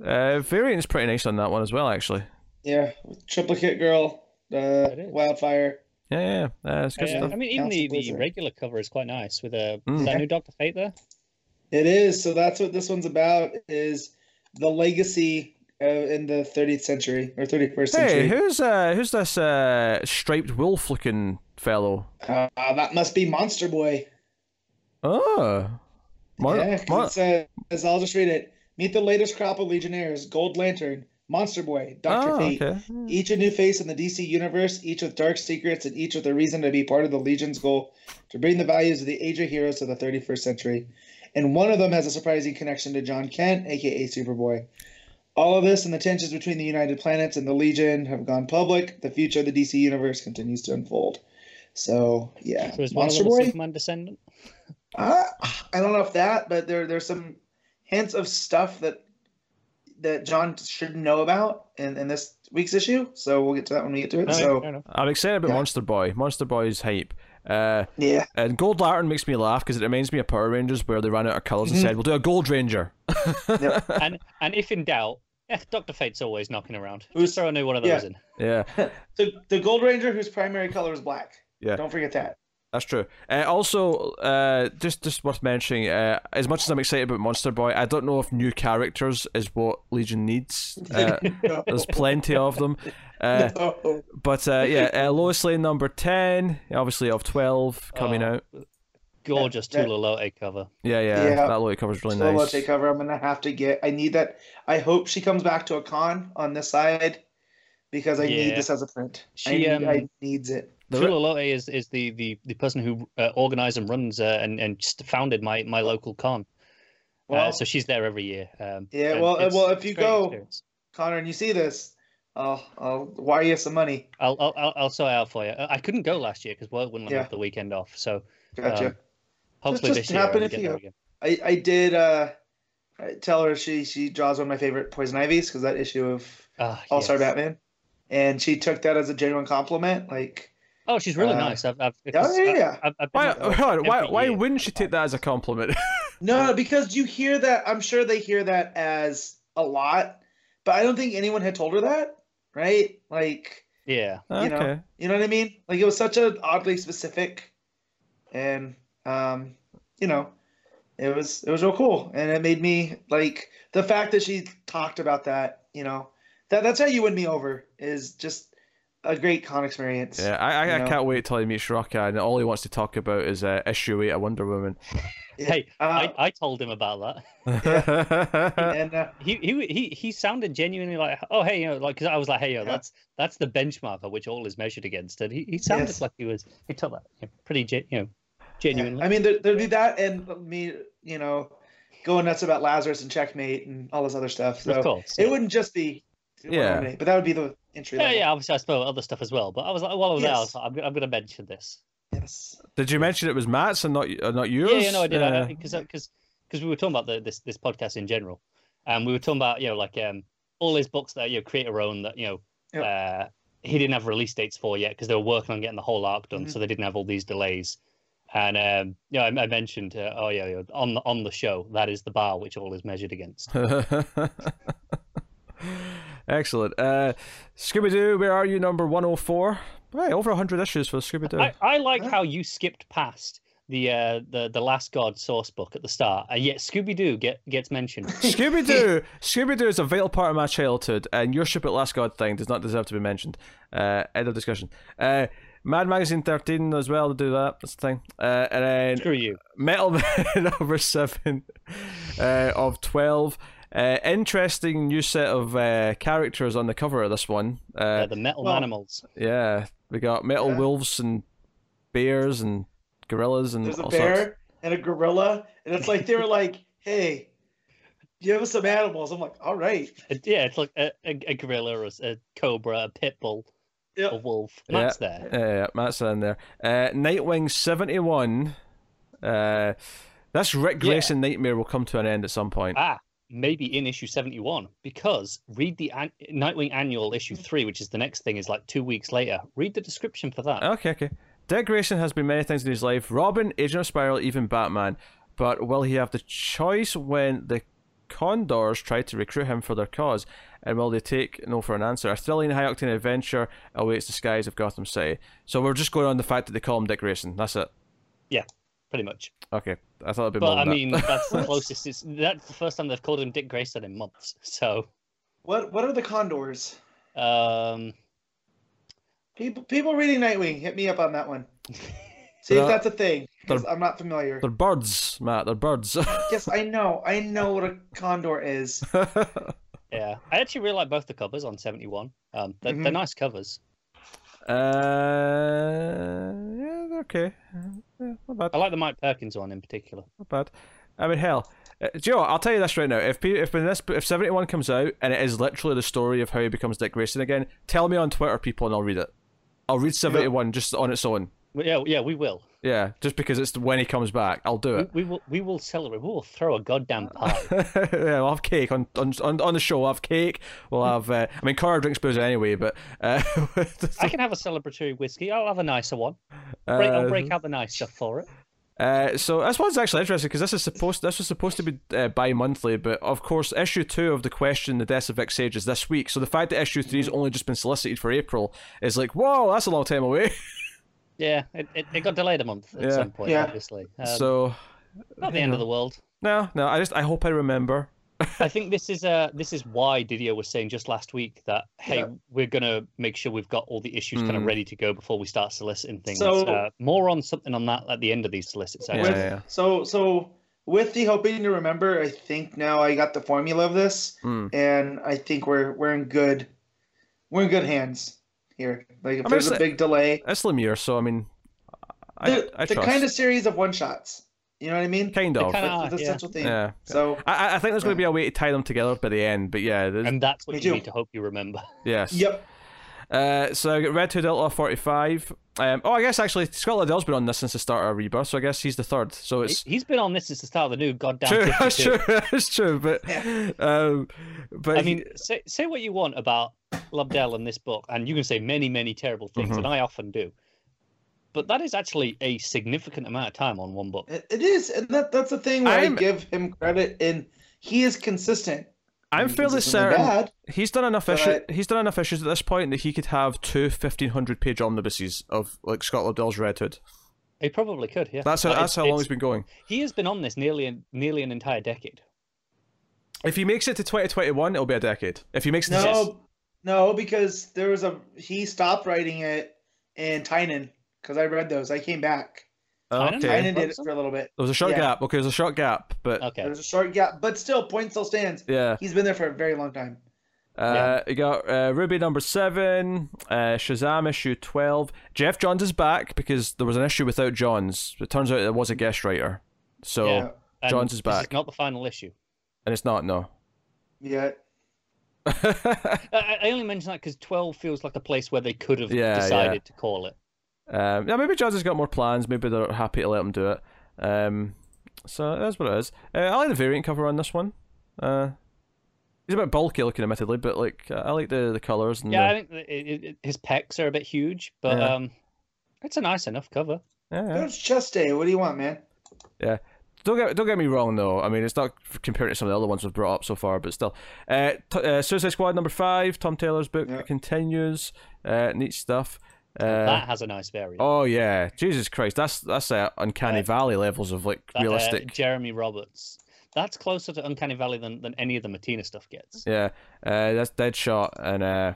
uh, variant's pretty nice on that one as well, actually. Yeah, with Triplicate Girl, uh, Wildfire. Yeah, yeah, yeah. It's good Yeah, stuff. I mean, even the, the regular cover is quite nice with a Mm. is that new Doctor Fate there. It is. So that's what this one's about. Is the legacy uh, in the 30th century or 31st Hey, century. who's uh, who's this uh, striped wolf-looking fellow? Uh, that must be Monster Boy. Oh, Mon- yeah, 'cause Mon- it says, I'll just read it. Meet the latest crop of Legionnaires: Gold Lantern, Monster Boy, Doctor oh, Fate. okay. Each a new face in the DC universe, each with dark secrets, and each with a reason to be part of the Legion's goal to bring the values of the Age of Heroes to the 31st century. And one of them has a surprising connection to John Kent, aka Superboy. All of this and the tensions between the United Planets and the Legion have gone public. The future of the DC universe continues to unfold. So yeah, So is one of Monster them a Boy. Superman descendant? Uh, I don't know if that, but there there's some hints of stuff that that John should know about in, in this week's issue. So we'll get to that when we get to it. No, so. I'm excited about Yeah. Monster Boy. Monster Boy's hype. Uh, yeah, and Gold Lantern makes me laugh because it reminds me of Power Rangers where they ran out of colors and Mhm. said, "We'll do a Gold Ranger." and and if in doubt, eh, Doctor Fate's always knocking around. Who's- Just throw a new one of yeah. those in. yeah, the the Gold Ranger whose primary color is black. Yeah. don't forget that. That's true. Uh, also, uh, just just worth mentioning. Uh, as much as I'm excited about Monster Boy, I don't know if new characters is what Legion needs. Uh, there's plenty of them. Uh, No. but uh, yeah, uh, Lois Lane number ten, obviously of twelve coming Oh. out. Gorgeous that- Tula Lotay cover. Yeah, yeah, Yeah. that cover is really Solo nice. cover. I'm gonna have to get. I need that. I hope she comes back to a con on this side because I need this as a print. I, She, need, um, I needs it. The Tula Lotay is, is the, the, the person who uh, organized and runs uh, and, and just founded my, my local con. Well, uh, so she's there every year. Um, Yeah, well, uh, well, if you go- experience. Connor, and you see this, I'll I'll wire you some money. I'll, I'll, I'll, sort it out for you. I I couldn't go last year because work wouldn't let Yeah. have the weekend off. So Gotcha. Um, hopefully just this year I'll get there again. I I did uh I tell her she she draws one of my favorite Poison Ivies because that issue of Ah, All Star yes. Batman, and she took that as a genuine compliment. Like, Oh, she's really Uh, nice. I've, I've, yeah, yeah, I, I've, I've Why, hold on, why, why wouldn't she take that as a compliment? no, no, because you hear that. I'm sure they hear that as a lot, but I don't think anyone had told her that, right? Like, Yeah. You know, okay. you know what I mean? Like it was such a oddly specific, and um, you know, it was it was real cool, and it made me like the fact that she talked about that. You know, that that's how you win me over is just a great con experience. Yeah, I, I, I can't wait till he meets Rucka, and all he wants to talk about is uh, issue eight of Wonder Woman. Yeah. Hey, Uh, I, I told him about that. and uh, He, he he he sounded genuinely like, oh hey, you know, like because I was like, hey, yo, Yeah. that's that's the benchmark at which all is measured against, and he, he sounded Yes. like he was he took that you know, pretty gen, you know yeah. genuinely. I mean, there, there'd be that, and me, you know, going nuts about Lazarus and Checkmate and all this other stuff. So of course. it wouldn't just be, Yeah. yeah, but that would be the entry. Yeah, level. yeah. Obviously, I spoke other stuff as well, but I was like, while I was there, I was Yes. like, I'm, I'm going to mention this. Yes. Did you mention it was Matt's and not uh, not yours? Yeah, yeah, no, I did Uh, because because because we were talking about the, this this podcast in general, and we were talking about you know like um all his books that you know create your own that you know Yep. uh he didn't have release dates for yet because they were working on getting the whole arc done, Mhm. so they didn't have all these delays. And um, yeah, I, I mentioned, uh, oh yeah, yeah, on the on the show, that is the bar which all is measured against. Excellent. Uh, Scooby Doo, where are you? Number one hundred four. Right, over hundred issues for Scooby Doo. I, I like how you skipped past the uh, the the Last God source book at the start, and yet Scooby Doo get gets mentioned. Scooby Doo, Scooby Doo is a vital part of my childhood, and your ship at Last God thing does not deserve to be mentioned. Uh, end of discussion. Uh, Mad Magazine thirteen as well to do that. That's the thing. Uh, and then Screw you. Metal Man number seven uh, of twelve. Uh, interesting new set of uh, characters on the cover of this one. Uh, Uh, the metal well- animals. yeah, we got metal Yeah. wolves and bears and gorillas and There's a all bear sorts. and a gorilla, and it's like they were like, "Hey, give us some animals." I'm like, "All right." Yeah, it's like a, a, a gorilla, or a, a cobra, a pit bull, a Yeah. wolf. Yeah. Matt's there. Yeah, yeah, Matt's in there. Uh, Nightwing seventy one. Uh, this Rick Yeah. Grayson nightmare will come to an end at some point. Ah, maybe in issue 71, because read the an- Nightwing Annual issue 3, which is the next thing, is like two weeks later. Read the description for that. Okay, okay. Dick Grayson has been many things in his life: Robin, Agent of Spiral, even Batman. But will he have the choice when the Condors try to recruit him for their cause? And will they take no for an answer? A thrilling high octane adventure awaits the skies of Gotham City. So we're just going on the fact that they call him Dick Grayson. That's it. Pretty much. Okay, I thought it'd be more But I than that. mean, that's the closest. It's, that's the first time they've called him Dick Grayson in months. So, What what are the condors? um, People people reading Nightwing, hit me up on that one. See They're- if that's a thing. 'cause they're- I'm not familiar. They're birds, Matt. They're birds. Yes, I know. I know what a condor is. yeah, I actually really like both the covers on seventy one. Um, they're, they're Mhm. nice covers. uh, yeah, they're okay. Yeah, not bad. I like the Mike Perkins one in particular. Not bad. I mean, hell. Uh, do you know what? I'll tell you this right now. If if when this if seventy one comes out and it is literally the story of how he becomes Dick Grayson again, tell me on Twitter, people, and I'll read it. I'll read seventy one just on its own. Yeah, yeah, we will. Yeah, just because it's when he comes back, I'll do it. we will. We will celebrate. We will throw a goddamn pie. yeah, we'll have cake on on on, the show. We'll have cake. We'll have. Uh, I mean, Connor drinks booze anyway, but uh, I can have a celebratory whiskey. I'll have a nicer one. Break, I'll uh, break out the nice stuff for it. Uh, so this one's actually interesting because this is supposed this was supposed to be uh, bi-monthly, but of course issue two of the question the deaths of Vic Sage is this week. So the fact that issue three has only just been solicited for April is like, whoa, that's a long time away. Yeah, it, it, it got delayed a month at Yeah. some point, Yeah. obviously. Um, so not the end of the world. no, no, I just I hope I remember. I think this is uh this is why DiDio was saying just last week that hey Yeah. we're gonna make sure we've got all the issues kind of Mm. ready to go before we start soliciting things. So- uh, more on something on that at the end of these solicits. Yeah, actually. With- yeah. So so with the hoping to remember, I think now I got the formula of this, Mm. and I think we're we're in good we're in good hands here. Like if mean, there's a big delay, It's Lemire, so I mean, I the, I the kind of series of one shots. You know what I mean? kind They of. kinda That's are, the yeah. essential thing. Yeah. So I I- I think there's going to be a way to tie them together by the end, but yeah, there's, And that's what Me you too. need to hope you remember. yes. yep. Uh, so I got Red Hood Outlaw 45. Um, oh, I guess actually Scott Lobdell's been on this since the start of Rebirth, so I guess he's the third. So He- it's He's been on this since the start of the new goddamn. true. That's true. That's true. But Yeah. um, but I he- mean, say say what you want about Lobdell and this book, and you can say many, many terrible things, Mhm. and I often do. But that is actually a significant amount of time on one book. It, it is, and that that's the thing where I'm- I give him credit in he is consistent. I'm fairly Consistently certain bad. he's done enough issues. He's done enough issues at this point that he could have two 1500 page omnibuses of like Scott Lobdell's Red Hood. He probably could, yeah. That's how But that's it's- how long it's- he's been going. He has been on this nearly nearly an entire decade. If he makes it to 2021, it'll be a decade. If he makes it to No, no, because there was a he stopped writing it in Tynion because I read those. I came back. I don't okay, know. Tynion did it for a little bit. There was a short Yeah. gap. Okay, there's a short gap, but Okay. There's a short gap, but still, point still stands. yeah. He's been there for a very long time. Uh, You got uh, Ruby number seven, uh, Shazam issue twelve. Geoff Johns is back because there was an issue without Johns. It turns out it was a guest writer, so Yeah. And Johns is this back. not the final issue. and it's not no. Yeah, I, I I only mention that because 12 feels like a place where they could have Yeah, decided yeah. to call it. um, yeah, maybe Johns has got more plans. Maybe they're happy to let him do it. Um, so that's what it is. Uh, I like the variant cover on this one. Uh, he's a bit bulky looking, admittedly, but like I like the the colors and Yeah, I the, think that it, it, it- his pecs are a bit huge, but Yeah. um, it's a nice enough cover. yeah, yeah. it's chest day. What do you want, man? Don't get don't get me wrong though. I mean, it's not compared to some of the other ones we've brought up so far, but still. Uh, t- uh, Suicide Squad number five. Tom Taylor's book Yeah. continues. Uh, neat stuff. Uh, that has a nice variant. oh yeah, Jesus Christ, that's that's uh, uncanny Uh, valley levels of like That, uh, realistic. Jeremy Roberts. That's closer to Uncanny Valley than, than any of the Mattina stuff gets. yeah, uh, that's Deadshot and uh,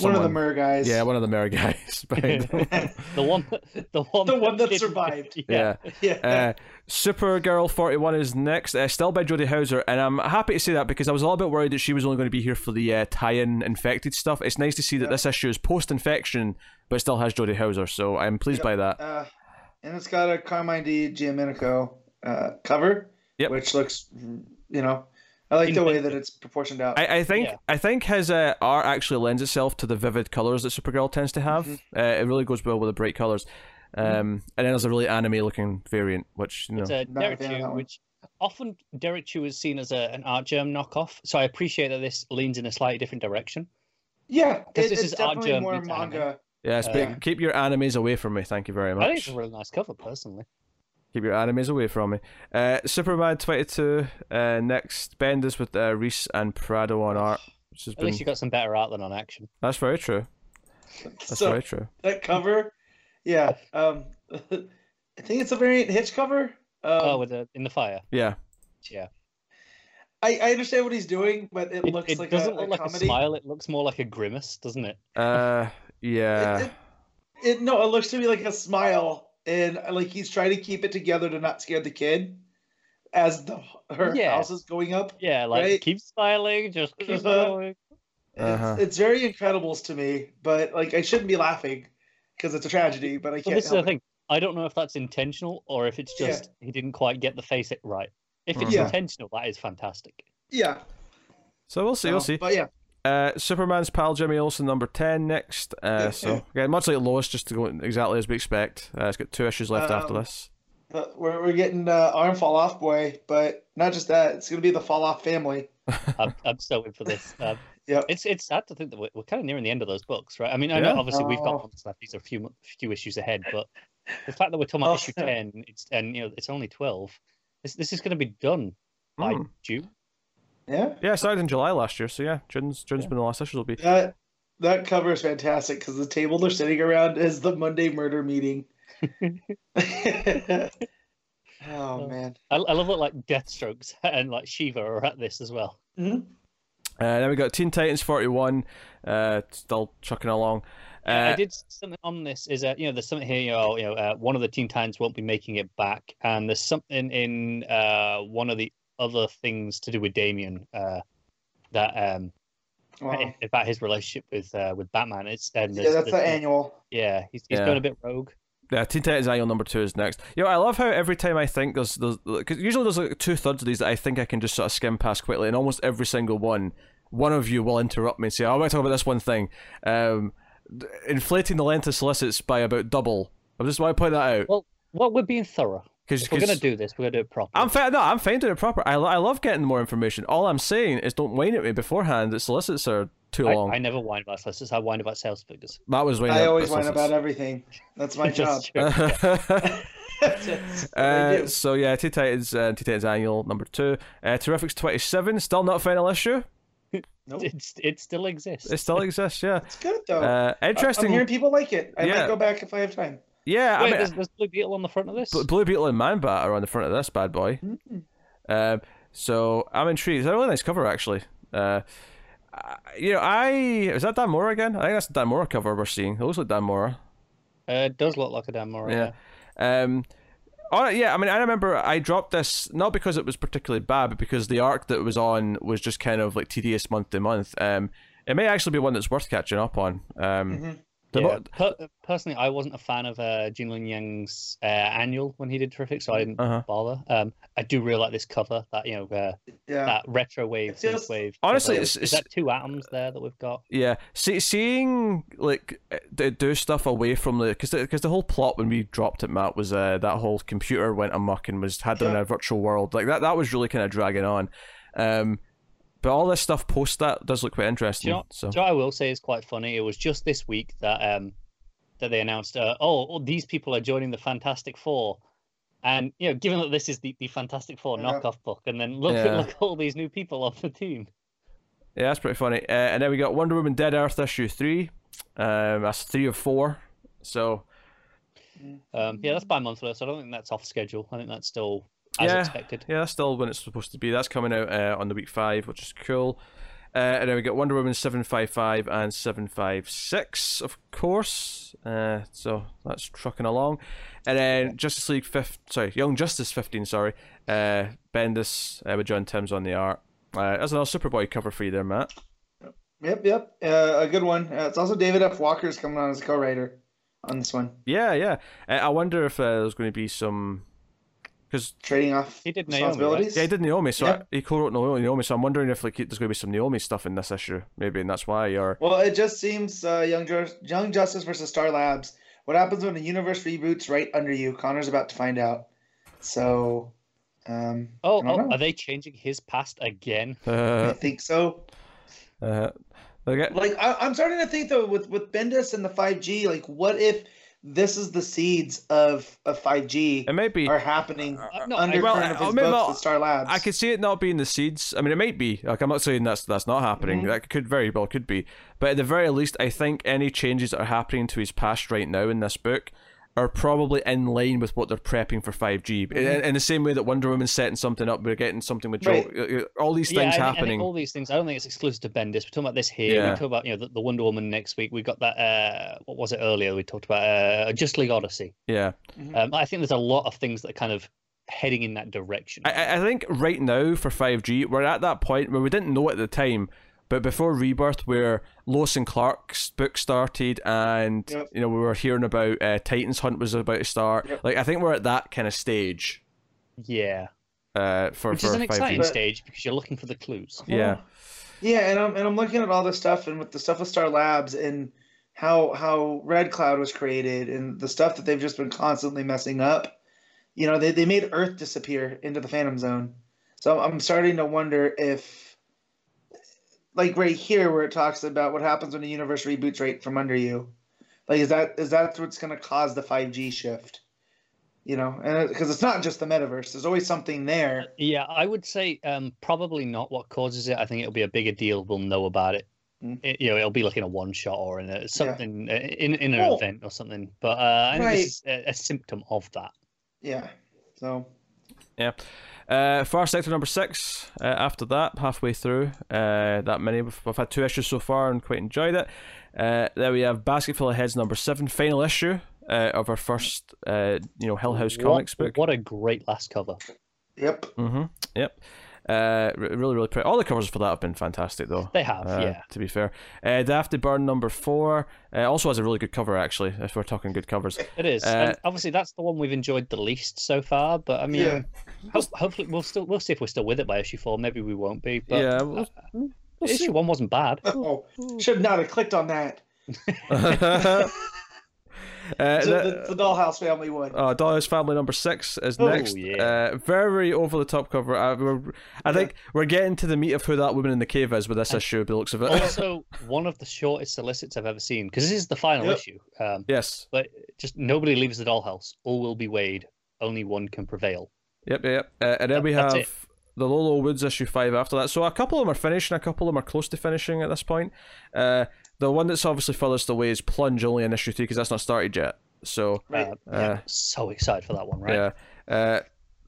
One of the someone- Mer guys. Yeah, one of the Mary guys. the one, the one, The one that didn't- survived. yeah. yeah. Uh, Supergirl 41 is next, uh, still by Jody Houser, and I'm happy to say that because I was a little bit worried that she was only going to be here for the uh, tie-in infected stuff. It's nice to see that Yeah. this issue is post-infection, but still has Jody Houser, so I'm pleased by that. Uh, and it's got a Carmine Di Giandomenico uh, cover, Yep. which looks, you know, I like the way that it's proportioned out. I, I think Yeah. I think his uh, art actually lends itself to the vivid colors that Supergirl tends to have. Mm-hmm. Uh, it really goes well with the bright colors. Um, and then there's a really anime-looking variant, which you know, It's a Derek fan of that Chew, which often Derrick Chew is seen as a, an Artgerm knockoff. So I appreciate that this leans in a slightly different direction. yeah, it, this it's is Artgerm more meets anime. manga. yeah, sp- Yeah. keep your animes away from me. Thank you very much. I think much. it's a really nice cover, personally. Keep your animes away from me. Uh, Superman 22. Uh, next, Bendis with uh, Reis and Prado on art. Which has At been... least you got some better art than on action. That's very true. That's so very true. that cover, yeah. Um, I think it's a variant Hitch cover. Um, oh, with the in the fire. Yeah. Yeah. I, I understand what he's doing, but it, It, looks it like doesn't a, look a like comedy. a smile. It looks more like a grimace, doesn't it? Uh, yeah. It, it, it, no, it looks to me like a smile, and like he's trying to keep it together to not scare the kid as the her Yeah. house is going up. Yeah, like Right. keep smiling, just keep Uh-huh. going. Uh-huh. It's, it's very Incredibles to me, but like I shouldn't be laughing because it's a tragedy. But I can't. this is the it. thing. I don't know if that's intentional or if it's Yeah. just he didn't quite get the face it right. If it's Yeah. intentional, that is fantastic. Yeah, So we'll see. We'll see. But yeah, Uh, Superman's pal Jimmy Olsen number ten next. Uh, so again, much like Lois, just to go exactly as we expect. Uh, it's got two issues left after Um, this. but we're we're getting uh, arm fall off boy, but not just that. It's gonna be the fall off family. I'm, I'm so in for this. Um, Yep. It's it's sad to think that we're, we're kind of nearing the end of those books, right? I mean, I know Yeah. obviously we've got months left; these are a few few issues ahead, but the fact that we're talking about Oh, issue ten, it's and you know it's only twelve. This this is going to be done by Hmm. June. Yeah, Yeah, it started in July last year. So yeah, June's June's Yeah. been the last issue. Will be. that that cover is fantastic because the table they're sitting around is the Monday murder meeting. oh man. I, I love that like Deathstrokes and like Shiva are at this as well. Mhm. Uh, then we got Teen Titans forty one. Uh, still chucking along. Uh, I did something on this. Is that you know there's something here. You know, you know uh, one of the Teen Titans won't be making it back, and there's something in uh, one of the other things to do with Damian uh, that um Wow. about his relationship with uh, with Batman. It's and Yeah, that's the annual. Yeah, he's he's Yeah. going a bit rogue. Yeah, Teen Titans Annual number two is next. You know, I love how every time I think there's, there's cause usually there's like two thirds of these that I think I can just sort of skim past quickly, and almost every single one, one of you will interrupt me and say, "Oh, I want to talk about this one thing." Um, inflating the length of solicits by about double. I just want to point that out Well, well, we're being thorough. Because we're going to do this, we're going to do it properly. I'm fine. No, I'm fine doing it proper. I, I love getting more information. All I'm saying is don't whine at me beforehand. The solicits are too I, long. I never whine about solicits. I whine about sales figures. that was whining I always whine about everything. That's my job. Just- That's what I Uh, so yeah, Teen Titans, uh, Teen Titans Annual number two, uh, Terrifics twenty seven, still not final issue. Nope. It's, it still exists. It still exists, yeah. It's good though. Uh, I- interesting. I'm hearing people like it. I Yeah. might go back if I have time. Yeah, Wait, I mean, there's, there's Blue Beetle on the front of this. Bl- Blue Beetle and Man Bat are on the front of this bad boy. Um, so I'm intrigued. It's a really nice cover, actually. Uh, you know, I is that Dan Mora again? I think that's the Dan Mora cover we're seeing. It looks like Dan Mora. Uh, it does look like a damn Mora. Yeah. Um, all right, yeah, I mean, I remember I dropped this not because it was particularly bad, but because the arc that it was on was just kind of like tedious month to month. Um, it may actually be one that's worth catching up on. Um, Mhm. The Yeah, mo- per- personally, I wasn't a fan of uh, Gene Luen Yang's uh, annual when he did Terrific, so I didn't Uh-huh. bother. Um, I do really like this cover, that you know, uh, Yeah. that retro wave, It feels- synth wave. Honestly, cover. it's- is that two atoms there that we've got? Yeah, see, seeing like d- do stuff away from the because because the whole plot when we dropped it, Matt, was uh, that whole computer went amok and was had them in a virtual world like that. That was really kind of dragging on. Um, but all this stuff post that does look quite interesting. Do you know- so So I will say is quite funny. It was just this week that um that they announced, uh, oh, oh, these people are joining the Fantastic Four, and you know, given that this is the, the Fantastic Four Yeah. knockoff book, and then look Yeah. look at all these new people on the team. yeah, that's pretty funny. Uh, and then we got Wonder Woman Dead Earth issue three. Um, that's three of four. So Um, yeah, that's bi-monthly, so I don't think that's off schedule. I think that's still as Yeah. expected. Yeah, that's still when it's supposed to be. That's coming out uh, on the week five, which is cool. Uh, and then we got Wonder Woman seven five five and seven five six, of course. Uh, so that's trucking along. And then Justice League fifth, sorry, Young Justice fifteen, sorry. Uh, Bendis uh, with John Timms on the art. Uh, that's another Superboy cover for you there, Matt. Yep, yep. Uh, a good one. Uh, it's also David F. Walker's coming on as a co-writer on this one, Yeah, yeah. Uh, I wonder if uh, there's going to be some because trading off He did Naomi, right? responsibilities. yeah, he did Naomi, so Yeah. I, he co-wrote Naomi. So I'm wondering if like there's going to be some Naomi stuff in this issue, maybe, and that's why. Or Well, it just seems uh, Young, Young Justice versus Star Labs. What happens when a universe reboots right under you? Conner's about to find out. So, um, Oh, oh are they changing his past again? I uh, think so. uh, okay. Like, I, I'm starting to think though, with with Bendis and the 5G, like, what if this is the seeds of of 5G It might be. are happening Uh, no, under I- well, current of his maybe books I'll- with Star Labs. I could see it not being the seeds. I mean, it might be. Like, I'm not saying that's that's not happening. Mhm. That could very well could be. But at the very least, I think any changes that are happening to his past right now in this book are probably in line with what they're prepping for 5G. In, in the same way that Wonder Woman's setting something up, we're getting something with Joe. Right. uh, All these yeah, things I think- I think happening. all these things. I don't think it's exclusive to Bendis. We're talking about this here. Yeah. We talk about you know the, the Wonder Woman next week. We got that. Uh, what was it earlier? We talked about uh, Just League Odyssey. yeah. Um, I think there's a lot of things that are kind of heading in that direction. I, I think right now for 5G, we're at that point where we didn't know at the time, but before Rebirth, where Lois and Clark's book started, and Yep. you know we were hearing about uh, Titans Hunt was about to start. Yep. Like I think we're at that kind of stage yeah, uh, for which for is an 5G. exciting But- stage because you're looking for the clues. Yeah, Yeah, and I'm and I'm looking at all this stuff and with the stuff with Star Labs and how how Red Cloud was created and the stuff that they've just been constantly messing up. You know, they, they made Earth disappear into the Phantom Zone. So I'm starting to wonder if like right here where it talks about what happens when a universe reboots right from under you. Like is that is that what's gonna cause the five G shift? You know, and because it's not just the metaverse, there's always something there. Yeah, I would say um, probably not what causes it. I think it'll be a bigger deal. We'll know about it. Mm. It- you know, it'll be like in a one shot or in a something uh, in in an Well, event or something. But uh, I think right. this is a, a symptom of that. Yeah. So yeah. Uh, Far Sector number six. Uh, after that, halfway through uh, that many, we've, we've had two issues so far and quite enjoyed it. Uh, there we have Basket Full of Heads number seven, final issue uh, of our first, uh, you know, Hill House What- Comics book. What a great last cover. yep. Mm-hmm. Yep. Uh, really, really pretty. All the covers for that have been fantastic, though. They have, uh, yeah. To be fair, uh, Daphne Byrne number four uh, also has a really good cover, actually. If we're talking good covers, It is. Uh, and obviously, that's the one we've enjoyed the least so far. But I mean, Yeah. ho- hopefully, we'll still we'll see if we're still with it by issue four. Maybe we won't be. But yeah. We'll, we'll issue see. one wasn't bad. Oh, should not have clicked on that. uh, The, the, the Dollhouse family would. Oh, Dollhouse Family number six is Oh, next. yeah. Uh, very over the top cover. Uh, we're, I think we're getting to the meat of who that woman in the cave is with this issue, by the looks of it. also, one of the shortest solicits I've ever seen because this is the final Yep. issue. Um, yes. but just nobody leaves the dollhouse. All will be weighed. Only one can prevail. Yep, yep. Uh, and then we That's have it. The Low Low Woods issue five after that. So a couple of them are finishing, a couple of them are close to finishing at this point. Uh, the one that's obviously furthest away is Plunge, only in issue three because that's not started yet. So Right. Uh, yeah, so excited for that one, right? yeah, uh,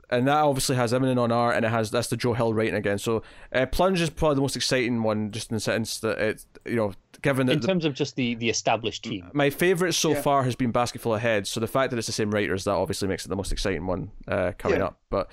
and that obviously has Immonen on art, and it has that's the Joe Hill writing again. So uh, Plunge is probably the most exciting one, just in the sense that it's you know given that In the, terms of just the the established team. my favorite so Yeah. far has been Basketful of Heads. So the fact that it's the same writers that obviously makes it the most exciting one uh, coming Yeah. up. But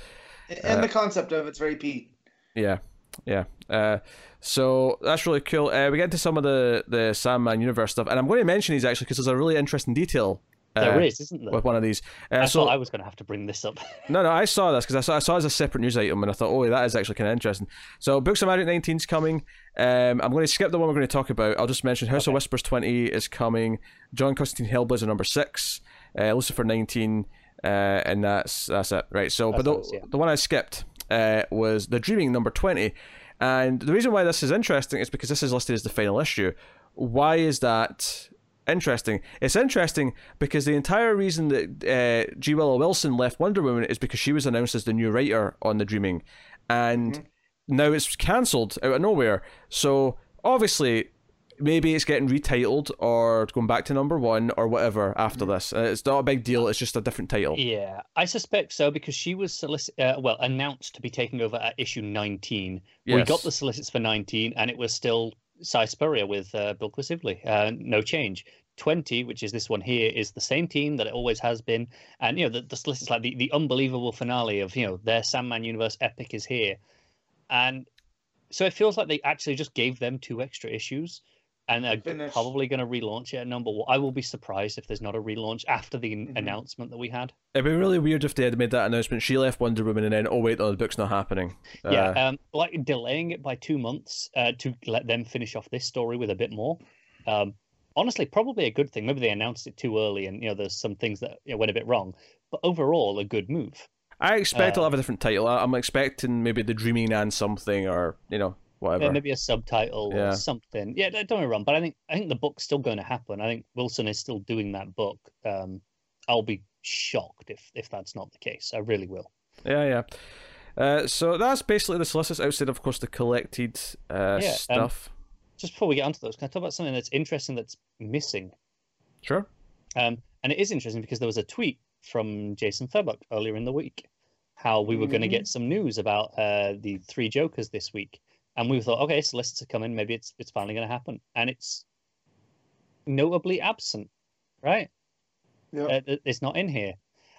and uh, the concept of it's very Pete. Yeah, yeah. Uh, so that's really cool. Uh, we get into some of the the Sandman universe stuff, and I'm going to mention these actually because there's a really interesting detail. Uh, There is, isn't there? with one of these. Uh, I so thought I was going to have to bring this up. no, no, I saw this because I saw, I saw it as a separate news item, and I thought, oh, that is actually kind of interesting. So, Books of Magic 19 is coming. Um, I'm going to skip the one we're going to talk about. I'll just mention House of Whispers 20 is coming. John Constantine Hellblazer number six, uh, Lucifer 19, uh, and that's that's it. Right. So, but the, us, yeah. the one I skipped uh, was the Dreaming number 20, and the reason why this is interesting is because this is listed as the final issue. Why is that? interesting. It's interesting because the entire reason that uh, G. Willow Wilson left Wonder Woman is because she was announced as the new writer on The Dreaming, and now it's cancelled out of nowhere. So obviously, maybe it's getting retitled or going back to number one or whatever after this. Uh, it's not a big deal. It's just a different title. Yeah, I suspect so because she was solic- uh, well announced to be taking over at issue 19. We got the solicits for 19, and it was still Si Spurrier with uh, Bilquis Evely. Uh, no change. 20, which is this one here, is the same team that it always has been, and you know the, the solicits like the, the unbelievable finale of you know their Sandman universe epic is here, and so it feels like they actually just gave them two extra issues. And they're Finish. probably going to relaunch it at number one. I will be surprised if there's not a relaunch after the Mhm. announcement that we had. It'd be really weird if they had made that announcement. She left Wonder Woman, and then oh wait, no, the book's not happening. Yeah, Uh, um, like delaying it by two months uh, to let them finish off this story with a bit more. Um, honestly, probably a good thing. Maybe they announced it too early, and you know, there's some things that you know, went a bit wrong. But overall, a good move. I expect uh, it'll have a different title. I- I'm expecting maybe the Dreaming and something, or you know, whatever. Yeah, maybe a subtitle Yeah. or something. Yeah, don't get me wrong, but I think I think the book's still going to happen. I think Wilson is still doing that book. Um, I'll be shocked if if that's not the case. I really will. Yeah, yeah. Uh, so that's basically the solicits outside, of course, the collected uh, Yeah, um, stuff. Just before we get onto those, can I talk about something that's interesting that's missing? Sure. Um, and it is interesting because there was a tweet from Jason Fabok earlier in the week how we were going to get some news about uh, the three Jokers this week, and we thought, okay, solicits are coming, maybe it's it's finally going to happen, and it's notably absent, right? Yeah. Uh, it's not in here,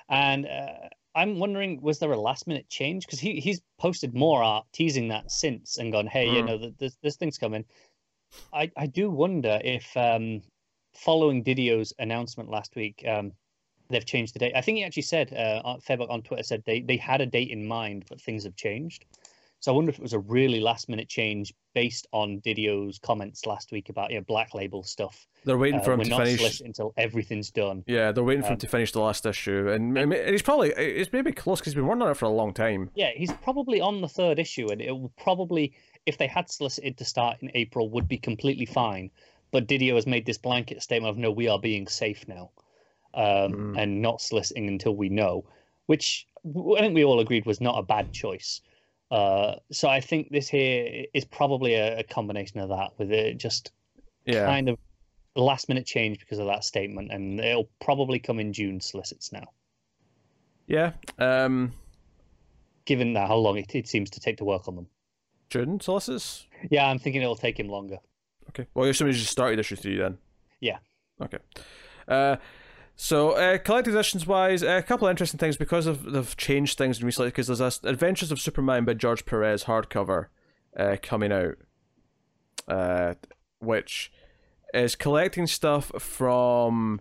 and uh, I'm wondering, was there a last minute change? Because he he's posted more art teasing that since and gone, hey, you Mm. know, th- this this thing's coming. I I do wonder if um, following DiDio's announcement last week, um, they've changed the date. I think he actually said, uh, Fabok on Twitter said they they had a date in mind, but things have changed. So I wonder if it was a really last minute change based on DiDio's comments last week about you know, black label stuff. They're waiting Uh, for him we're to not finish. until everything's done. Yeah, they're waiting for him Um, to finish the last issue, and, and he's probably it's maybe close because he's been working on it for a long time. Yeah, he's probably on the third issue, and it will probably, if they had solicited to start in April, would be completely fine. But DiDio has made this blanket statement of no, we are being safe now, um, Mm. and not soliciting until we know, which I think we all agreed was not a bad choice. Uh, so I think this here is probably a, a combination of that, with it just Yeah, kind of last minute change because of that statement, and it'll probably come in June solicits now, yeah. Um, given that how long it, it seems to take to work on them. June solicits. Yeah, I'm thinking it'll take him longer. Okay. Well, you're you just started issue three then. Yeah. Okay. Uh, so uh, collected editions wise, a couple of interesting things because of they've changed things recently. Because there's a Adventures of Superman by George Perez hardcover uh, coming out, uh, which is collecting stuff from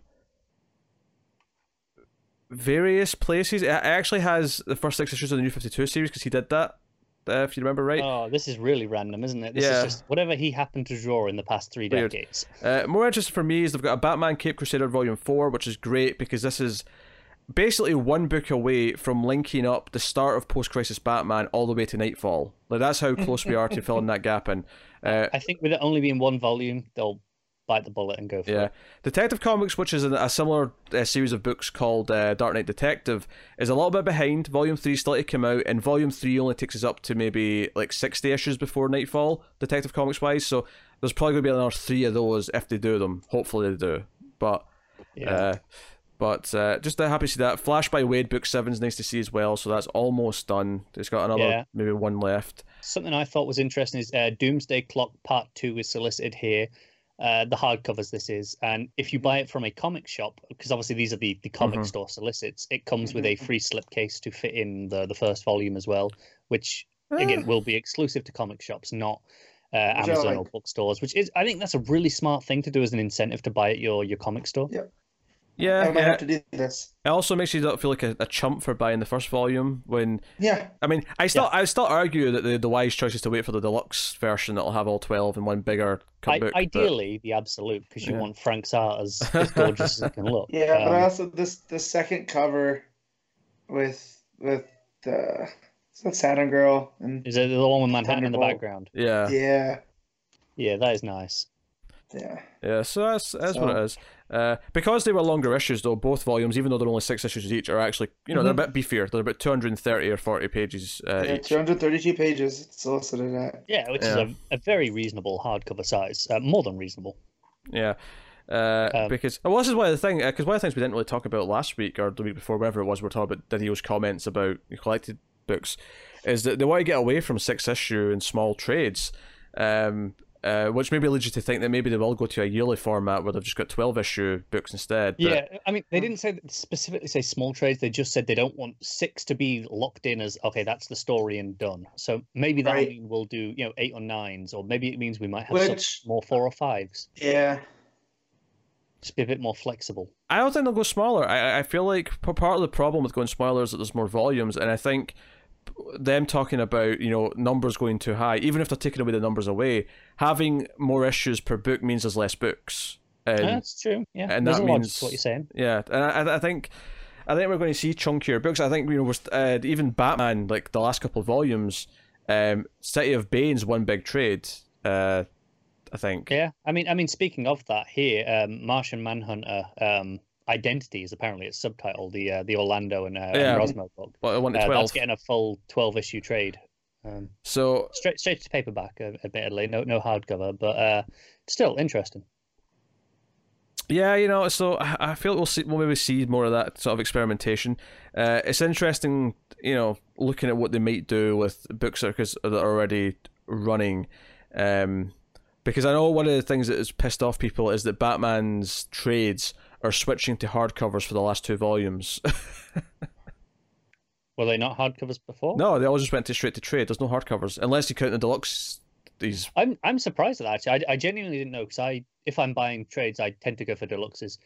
various places. It actually has the first six issues of the New Fifty Two series because he did that. Uh, if you remember right. Oh, this is really random, isn't it? This Yeah. is just whatever he happened to draw in the past three Weird. decades. Uh, more interesting for me is they've got a Batman Cape Crusader Volume 4, which is great because this is basically one book away from linking up the start of post crisis Batman all the way to Nightfall. Like, that's how close we are to filling that gap in. Uh, I think with it only being one volume, they'll bite the bullet and go for yeah. it. Detective Comics, which is a, a similar uh, series of books called uh, Dark Knight Detective, is a little bit behind. Volume 3 still to come out, and Volume 3 only takes us up to maybe like 60 issues before Nightfall, Detective Comics wise. So there's probably going to be another three of those if they do them. Hopefully they do. But Yeah. Uh, but uh, just uh, happy to see that. Flash by Waid book seven is nice to see as well. So that's almost done. It's got another Yeah. maybe one left. Something I thought was interesting is uh, Doomsday Clock Part Two is solicited here. Uh, the hardcovers this is, and if you buy it from a comic shop, because obviously these are the, the comic Mhm. store solicits, it comes with a free slipcase to fit in the the first volume as well, which again Ah. will be exclusive to comic shops, not uh, Amazon or bookstores. Which is, I think, that's a really smart thing to do as an incentive to buy at your your comic store. Yeah, I yeah. have to do this. It also makes you not feel like a, a chump for buying the first volume. When Yeah. I mean, I still I still argue that the, the wise choice is to wait for the deluxe version that'll have all twelve in one bigger cut I, book. but- ideally, the absolute, because you Yeah. want Frank's art as, as gorgeous as it can look. Yeah, but Um, also this the second cover with with the is that Saturn Girl and is it the one with Manhattan in the background? yeah, yeah Yeah, that is nice. yeah yeah. So that's that's what it So- is. Uh, because they were longer issues, though, both volumes, even though they're only six issues each, are actually you know they're a bit beefier. They're about two hundred and thirty or forty pages uh, Mm-hmm. yeah each. two hundred thirty two pages it's solicited at Yeah, which Yeah. is a, a very reasonable hardcover size, uh, more than reasonable. Yeah. Uh, Um, because well, this is one of the thing because one of the things we didn't really talk about last week or the week before, whatever it was, we are talking about DiDio's comments about collected books, is that they want to get away from six issue and small trades, um, uh, which maybe leads you to think that maybe they will go to a yearly format where they've just got twelve issue books instead. but- Yeah, I mean, they didn't say specifically say small trades. They just said they don't want six to be locked in as okay, that's the story and done. So maybe that Right. mean we'll do you know eight or nines, or maybe it means we might have Which- some more four or fives. yeah Just be a bit more flexible. I don't think they'll go smaller. I I feel like p- part of the problem with going smaller is that there's more volumes, and I think them talking about you know numbers going too high, even if they're taking away the numbers away, having more issues per book means there's less books. And, That's true. Yeah, and there's that means- what you're saying. Yeah, and I, I think I think we're going to see chunkier books. I think you know uh, even Batman, like the last couple of volumes, Um, City of Bane's one big trade. Uh, I think. Yeah, I mean, I mean, speaking of that, here, um, Martian Manhunter um, Identity is apparently its subtitle, the uh, the Orlando and, uh, Yeah. and Rossmo book. Well, I want Uh, that's getting a full twelve issue trade. Um, So straight straight to paperback, admittedly, no no hardcover, but uh, still interesting. Yeah, you know, so I feel we'll see, we'll maybe see more of that sort of experimentation. Uh, it's interesting, you know, looking at what they might do with book that that are already running, um, because I know one of the things that has pissed off people is that Batman's trades are switching to hardcovers for the last two volumes. Were they not hardcovers before? no, they all just went to straight to trade. There's no hardcovers unless you count the deluxe. These I'm I'm surprised at that. Actually, I, I genuinely didn't know because I if I'm buying trades, I tend to go for deluxes.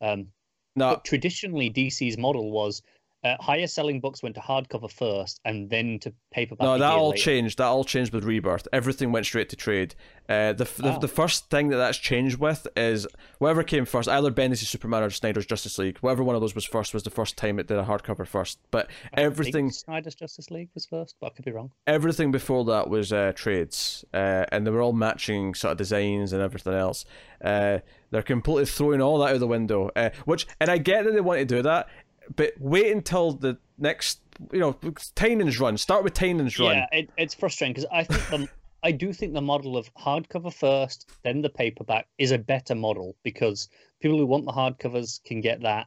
Um, no, but traditionally, DC's model was uh, higher selling books went to hardcover first and then to paperback. No, that all later. changed. That all changed with Rebirth. Everything went straight to trade. Uh, the, the Ah. the first thing that that's changed with is whatever came first, either Bendis' Superman or Snyder's Justice League. Whatever one of those was first was the first time it did a hardcover first. But I think everything Snyder's Justice League was first, but I could be wrong. everything before that was uh, trades, uh, and they were all matching sort of designs and everything else. Uh, they're completely throwing all that out the window. Uh, which, and I get that they want to do that, but wait until the next, you know, Tynion's run. Start with Tynion's run. Yeah, it, it's frustrating because I think the I do think the model of hardcover first, then the paperback is a better model because people who want the hardcovers can get that,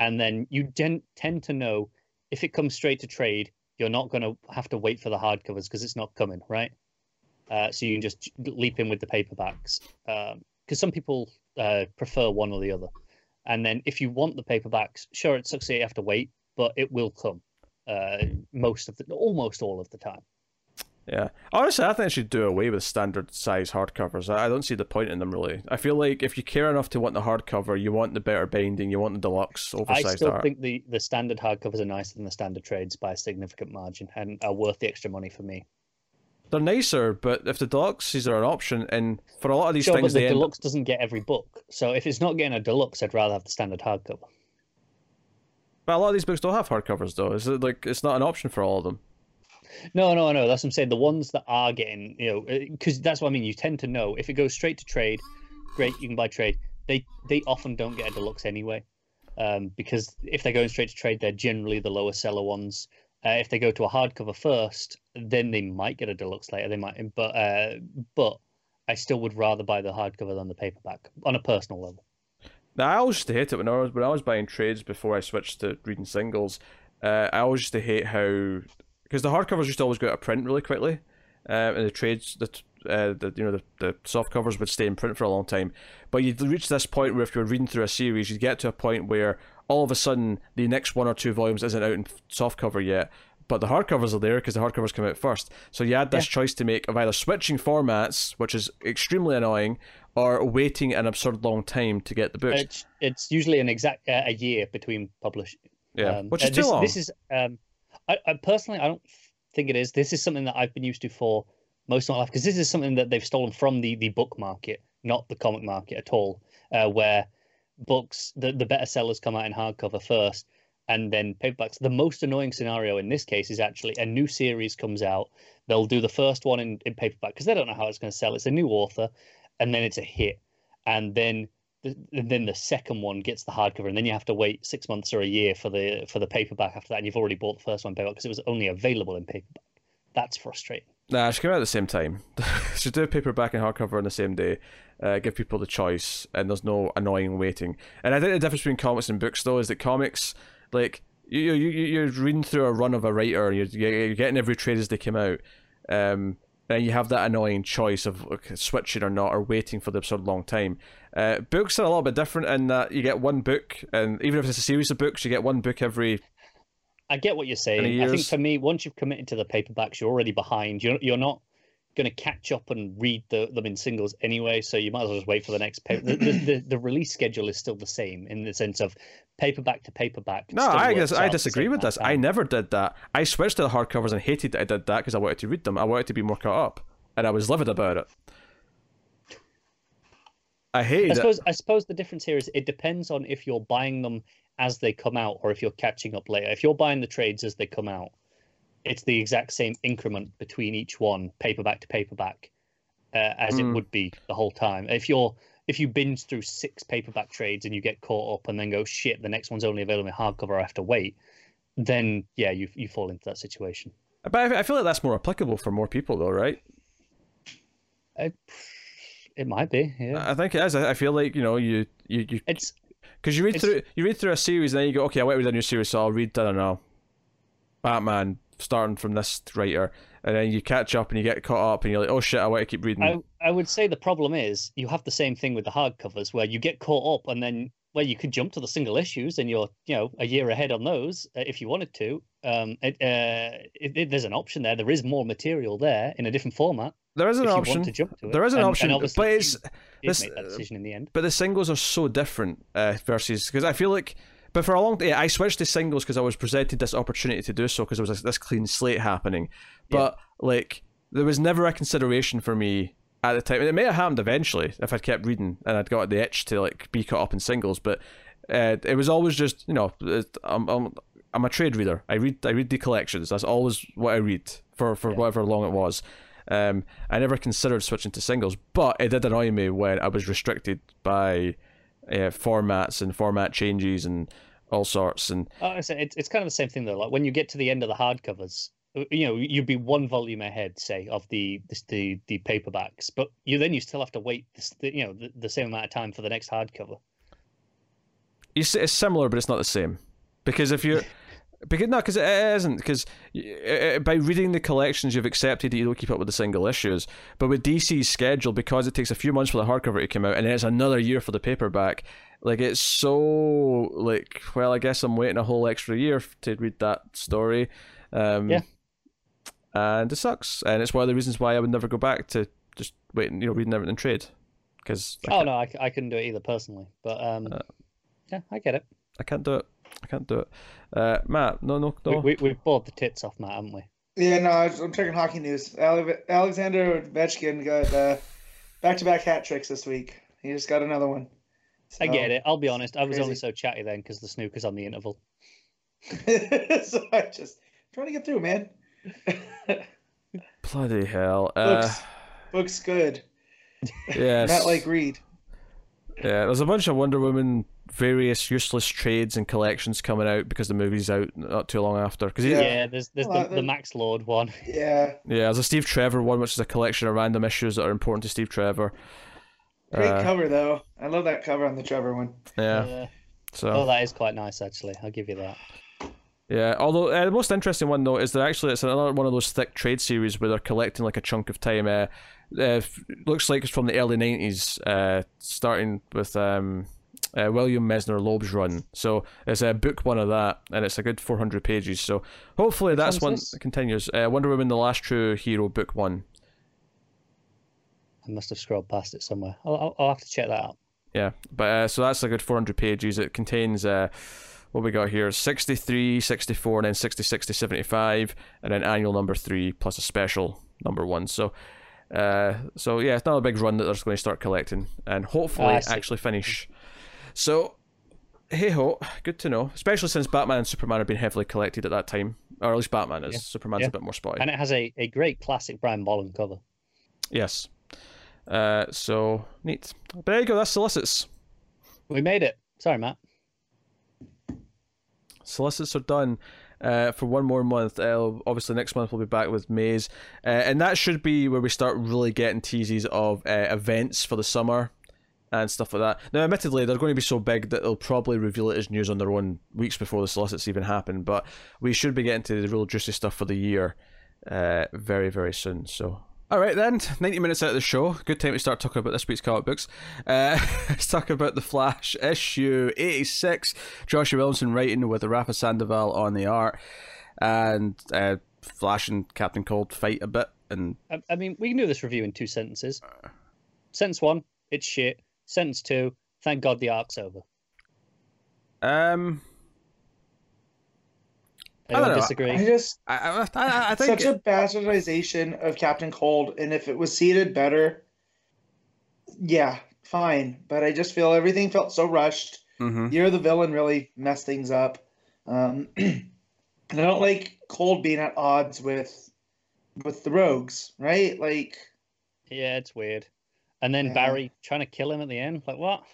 and then you gen- tend to know if it comes straight to trade, you're not going to have to wait for the hardcovers because it's not coming, right? Uh, so you can just leap in with the paperbacks because some people uh, prefer one or the other. And then if you want the paperbacks, sure, it sucks that you have to wait, but it will come uh, most of the, almost all of the time. Yeah. Honestly, I think they should do away with standard size hardcovers. I I don't see the point in them really. I feel like if you care enough to want the hardcover, you want the better binding, you want the deluxe oversized. I still art. think the, the standard hardcovers are nicer than the standard trades by a significant margin and are worth the extra money for me. They're nicer, but if the deluxes are an option, and for a lot of these Sure, but things, the they end deluxe doesn't get every book. So if it's not getting a deluxe, I'd rather have the standard hardcover. But a lot of these books don't have hardcovers, though. Is it like it's not an option for all of them? No, no, no. That's what I'm saying. The ones that are getting, you know, because that's what I mean. You tend to know if it goes straight to trade, great, you can buy trade. They they often don't get a deluxe anyway, um, because if they're going straight to trade, they're generally the lower seller ones. Uh, if they go to a hardcover first, then they might get a deluxe later. They might, but uh, but I still would rather buy the hardcover than the paperback on a personal level. Now, I always used to hate it when I was when I was buying trades before I switched to reading singles. Uh, I always used to hate how because the hardcovers used to always go out of print really quickly, uh, and the trades the uh, the you know the, the soft covers would stay in print for a long time. But you'd reach this point where if you were reading through a series, you'd get to a point where all of a sudden the next one or two volumes isn't out in soft cover yet. But the hardcovers are there because the hardcovers come out first. So you had this choice to make of either switching formats, which is extremely annoying, or waiting an absurd long time to get the books. It's it's usually an exact uh, a year between publish. Yeah, um, which uh, is too this, long. This is um, I, I personally I don't think it is. This is something that I've been used to for most of my life because this is something that they've stolen from the the book market, not the comic market at all, uh, where books the the better sellers come out in hardcover first. And then paperbacks. The most annoying scenario in this case is actually a new series comes out. They'll do the first one in, in paperback because they don't know how it's going to sell. It's a new author, and then it's a hit. And then the, and then the second one gets the hardcover, and then you have to wait six months or a year for the for the paperback after that. And you've already bought the first one paperback because it was only available in paperback. That's frustrating. Nah, should come out at the same time. should do a paperback and hardcover on the same day. Uh, give people the choice, and there's no annoying waiting. And I think the difference between comics and books, though, is that comics, like you you you- you're reading through a run of a writer, and you're you're getting every trade as they come out. Um, and you have that annoying choice of switching or not, or waiting for the absurd long time. Uh, books are a little bit different in that you get one book, and even if it's a series of books, you get one book every I get what you're saying. I think for me, once you've committed to the paperbacks, you're already behind. You're you're not going to catch up and read the, them in singles anyway. So you might as well just wait for the next paper. The, the, the, release schedule is still the same in the sense of paperback to paperback. No, I guess I disagree with this. of I never did that. I switched to the hardcovers and hated that I did that because I wanted to read them. I wanted to be more caught up, and I was livid about it. I hate. I hated it. suppose I suppose the difference here is it depends on if you're buying them as they come out or if you're catching up later. If you're buying the trades as they come out, it's the exact same increment between each one, paperback to paperback, uh, as it Mm. would be the whole time. If you're if you binge through six paperback trades and you get caught up and then go shit, the next one's only available in hardcover, I have to wait. Then yeah, you you fall into that situation. But I, I feel like that's more applicable for more people, though, right? Uh, it might be, yeah. I think it is. I I feel like you know you you you It's because you read It's- through you read through a series and then you go, okay, I want to read a new series, so I'll read I don't know, Batman starting from this writer, and then you catch up and you get caught up and you're like, oh shit, I want to keep reading. I, I would say the problem is you have the same thing with the hardcovers where you get caught up and then well you could jump to the single issues and you're you know a year ahead on those uh, if you wanted to. Um, it, uh, it, there's an option there. There is more material there in a different format. there is an option. to to. There is an And- and option, obviously but it's this- decision in the end. but the singles are so different uh, versus because I feel like. But for a long yeah, I switched to singles because I was presented this opportunity to do so because there was this, this clean slate happening. But like, there was never a consideration for me at the time. And it may have happened eventually if I'd kept reading and I'd got the itch to like be caught up in singles. But uh, it was always just you know, I'm, I'm I'm a trade reader. I read I read the collections. That's always what I read for for Yeah. whatever long it was. Um, I never considered switching to singles, but it did annoy me when I was restricted by uh, formats and format changes and all sorts. And Oh, it's it's kind of the same thing though. Like when you get to the end of the hardcovers, you know, you'd be one volume ahead, say, of the the the paperbacks, but you then you still have to wait, this, you know, the, the same amount of time for the next hardcover. you see, it's similar, but it's not the same because if you're because no, because it isn't because by reading the collections, you've accepted that you don't keep up with the single issues. But with DC's schedule, because it takes a few months for the hardcover to come out, and then it's another year for the paperback. Like it's so like well, I guess I'm waiting a whole extra year to read that story. Um, Yeah. and it sucks, and it's one of the reasons why I would never go back to just waiting, you know, reading everything in trade. Because Oh no, I couldn't do it either personally, but um, Uh, yeah, I get it. I can't do it. I can't do it. Uh, Matt, no, no, no. We, we we've bored the tits off Matt, haven't we? Yeah, no, I was- I'm checking hockey news. Ale- Alexander Ovechkin got uh, back-to-back hat tricks this week. He just got another one. I get it. I'll be honest. I was only so chatty then because the snooker's on the interval. so I just trying to get through, man. Bloody hell. Uh, Looks looks good. yes. Not like Reed. Yeah, there's a bunch of Wonder Woman various useless trades and collections coming out because the movie's out not too long after. Because Yeah. Yeah, there's there's Well, the, the Max Lord one. Yeah, yeah, there's a Steve Trevor one, which is a collection of random issues that are important to Steve Trevor. great Uh, cover though. I love that cover on the Trevor one. Yeah, Uh, so oh, that is quite nice actually. I'll give you that. yeah. Although uh, the most interesting one though is that actually it's another one of those thick trade series where they're collecting like a chunk of time. Uh, uh, looks like it's from the early '90s, uh, starting with um, uh, William Messner-Loebs' run. So it's a book one of that, and it's a good 400 pages. So hopefully that's one that continues. Uh, Wonder Woman: The Last True Hero, book one. I must have scrolled past it somewhere. I'll, I'll, I'll have to check that out. Yeah, but uh, so that's a good 400 pages. It contains uh, what we got here 63, 64, and then 60, 60, 75, and then annual number three plus a special number one. So, uh, so yeah, it's not a big run that they're just going to start collecting and hopefully see. actually finish. So, hey ho, good to know. Especially since Batman and Superman have been heavily collected at that time, or at least Batman is. Yeah. Superman's Yeah. a bit more spotty. And it has a, a great classic Brian Bolland cover. Yes. Uh, so neat. But there you go. That's solicits. We made it. Sorry, Matt. solicits are done uh, for one more month. Uh, obviously, next month we'll be back with Maze, uh, and that should be where we start really getting teases of uh, events for the summer and stuff like that. Now, admittedly, they're going to be so big that they'll probably reveal it as news on their own weeks before the solicits even happen. But we should be getting to the real juicy stuff for the year uh, very, very soon. So. All right then, ninety minutes out of the show. Good time to start talking about this week's comic books. Uh, let's talk about the Flash issue eighty-six. Joshua Williamson writing with Rafa Sandoval on the art, and uh, Flash and Captain Cold fight a bit. And I, I mean, we can do this review in two sentences. Sentence one, it's shit. Sentence two, thank God the arc's over. um, I don't Anyone know. disagree? I just I I, I, I think such a bastardization of Captain Cold, and if it was seated better, yeah, fine. But I just feel everything felt so rushed. Mhm. You're the villain, really messed things up. Um, and I don't like Cold being at odds with with the Rogues, right? Like, Yeah, it's weird. And then Yeah. Barry trying to kill him at the end. Like what?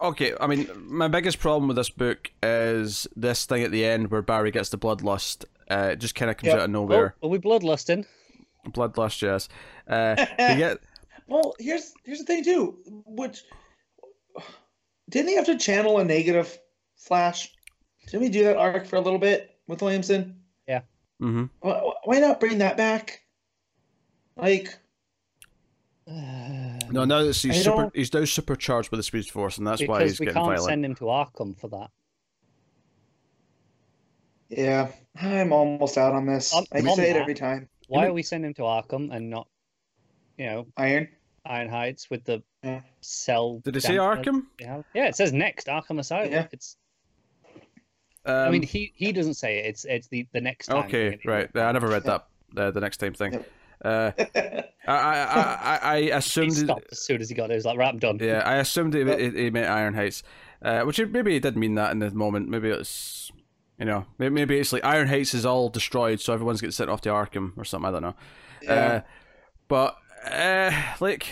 Okay, I mean, my biggest problem with this book is this thing at the end where Barry gets the bloodlust. Uh, it just kind of comes Yep. out of Oh, nowhere. are we bloodlusting? Bloodlust, yes. Uh, get well, here's here's the thing too. Which didn't he have to channel a negative Flash? Didn't we do that arc for a little bit with Williamson? Yeah. Mm hmm Why why not bring that back? Like, No, now that he's super, he's now supercharged with the Speed Force, and that's why because he's we getting can't violent. send him to Arkham for that. yeah, I'm almost out on this. On- I on say it every time. Why mean- are we sending him to Arkham and not, you know, Iron. Iron Heights with the Yeah. cell? Did it say Arkham? they have? Yeah, it says next Arkham Asylum. Yeah. It's. Um, I mean, he he doesn't say it. It's it's the the next time. okay, right. I never read that. The, the next time thing. Yep. Uh, I, I, I, I He assumed. stopped as soon as he got it. He was like, right, I'm done. Yeah, I assumed it, it, it meant Iron Heights, uh, which it, maybe it did mean that in the moment. Maybe it's, you know, maybe, maybe it's like Iron Heights is all destroyed, so everyone's getting sent off to Arkham or something. I don't know. yeah. Uh, but uh, like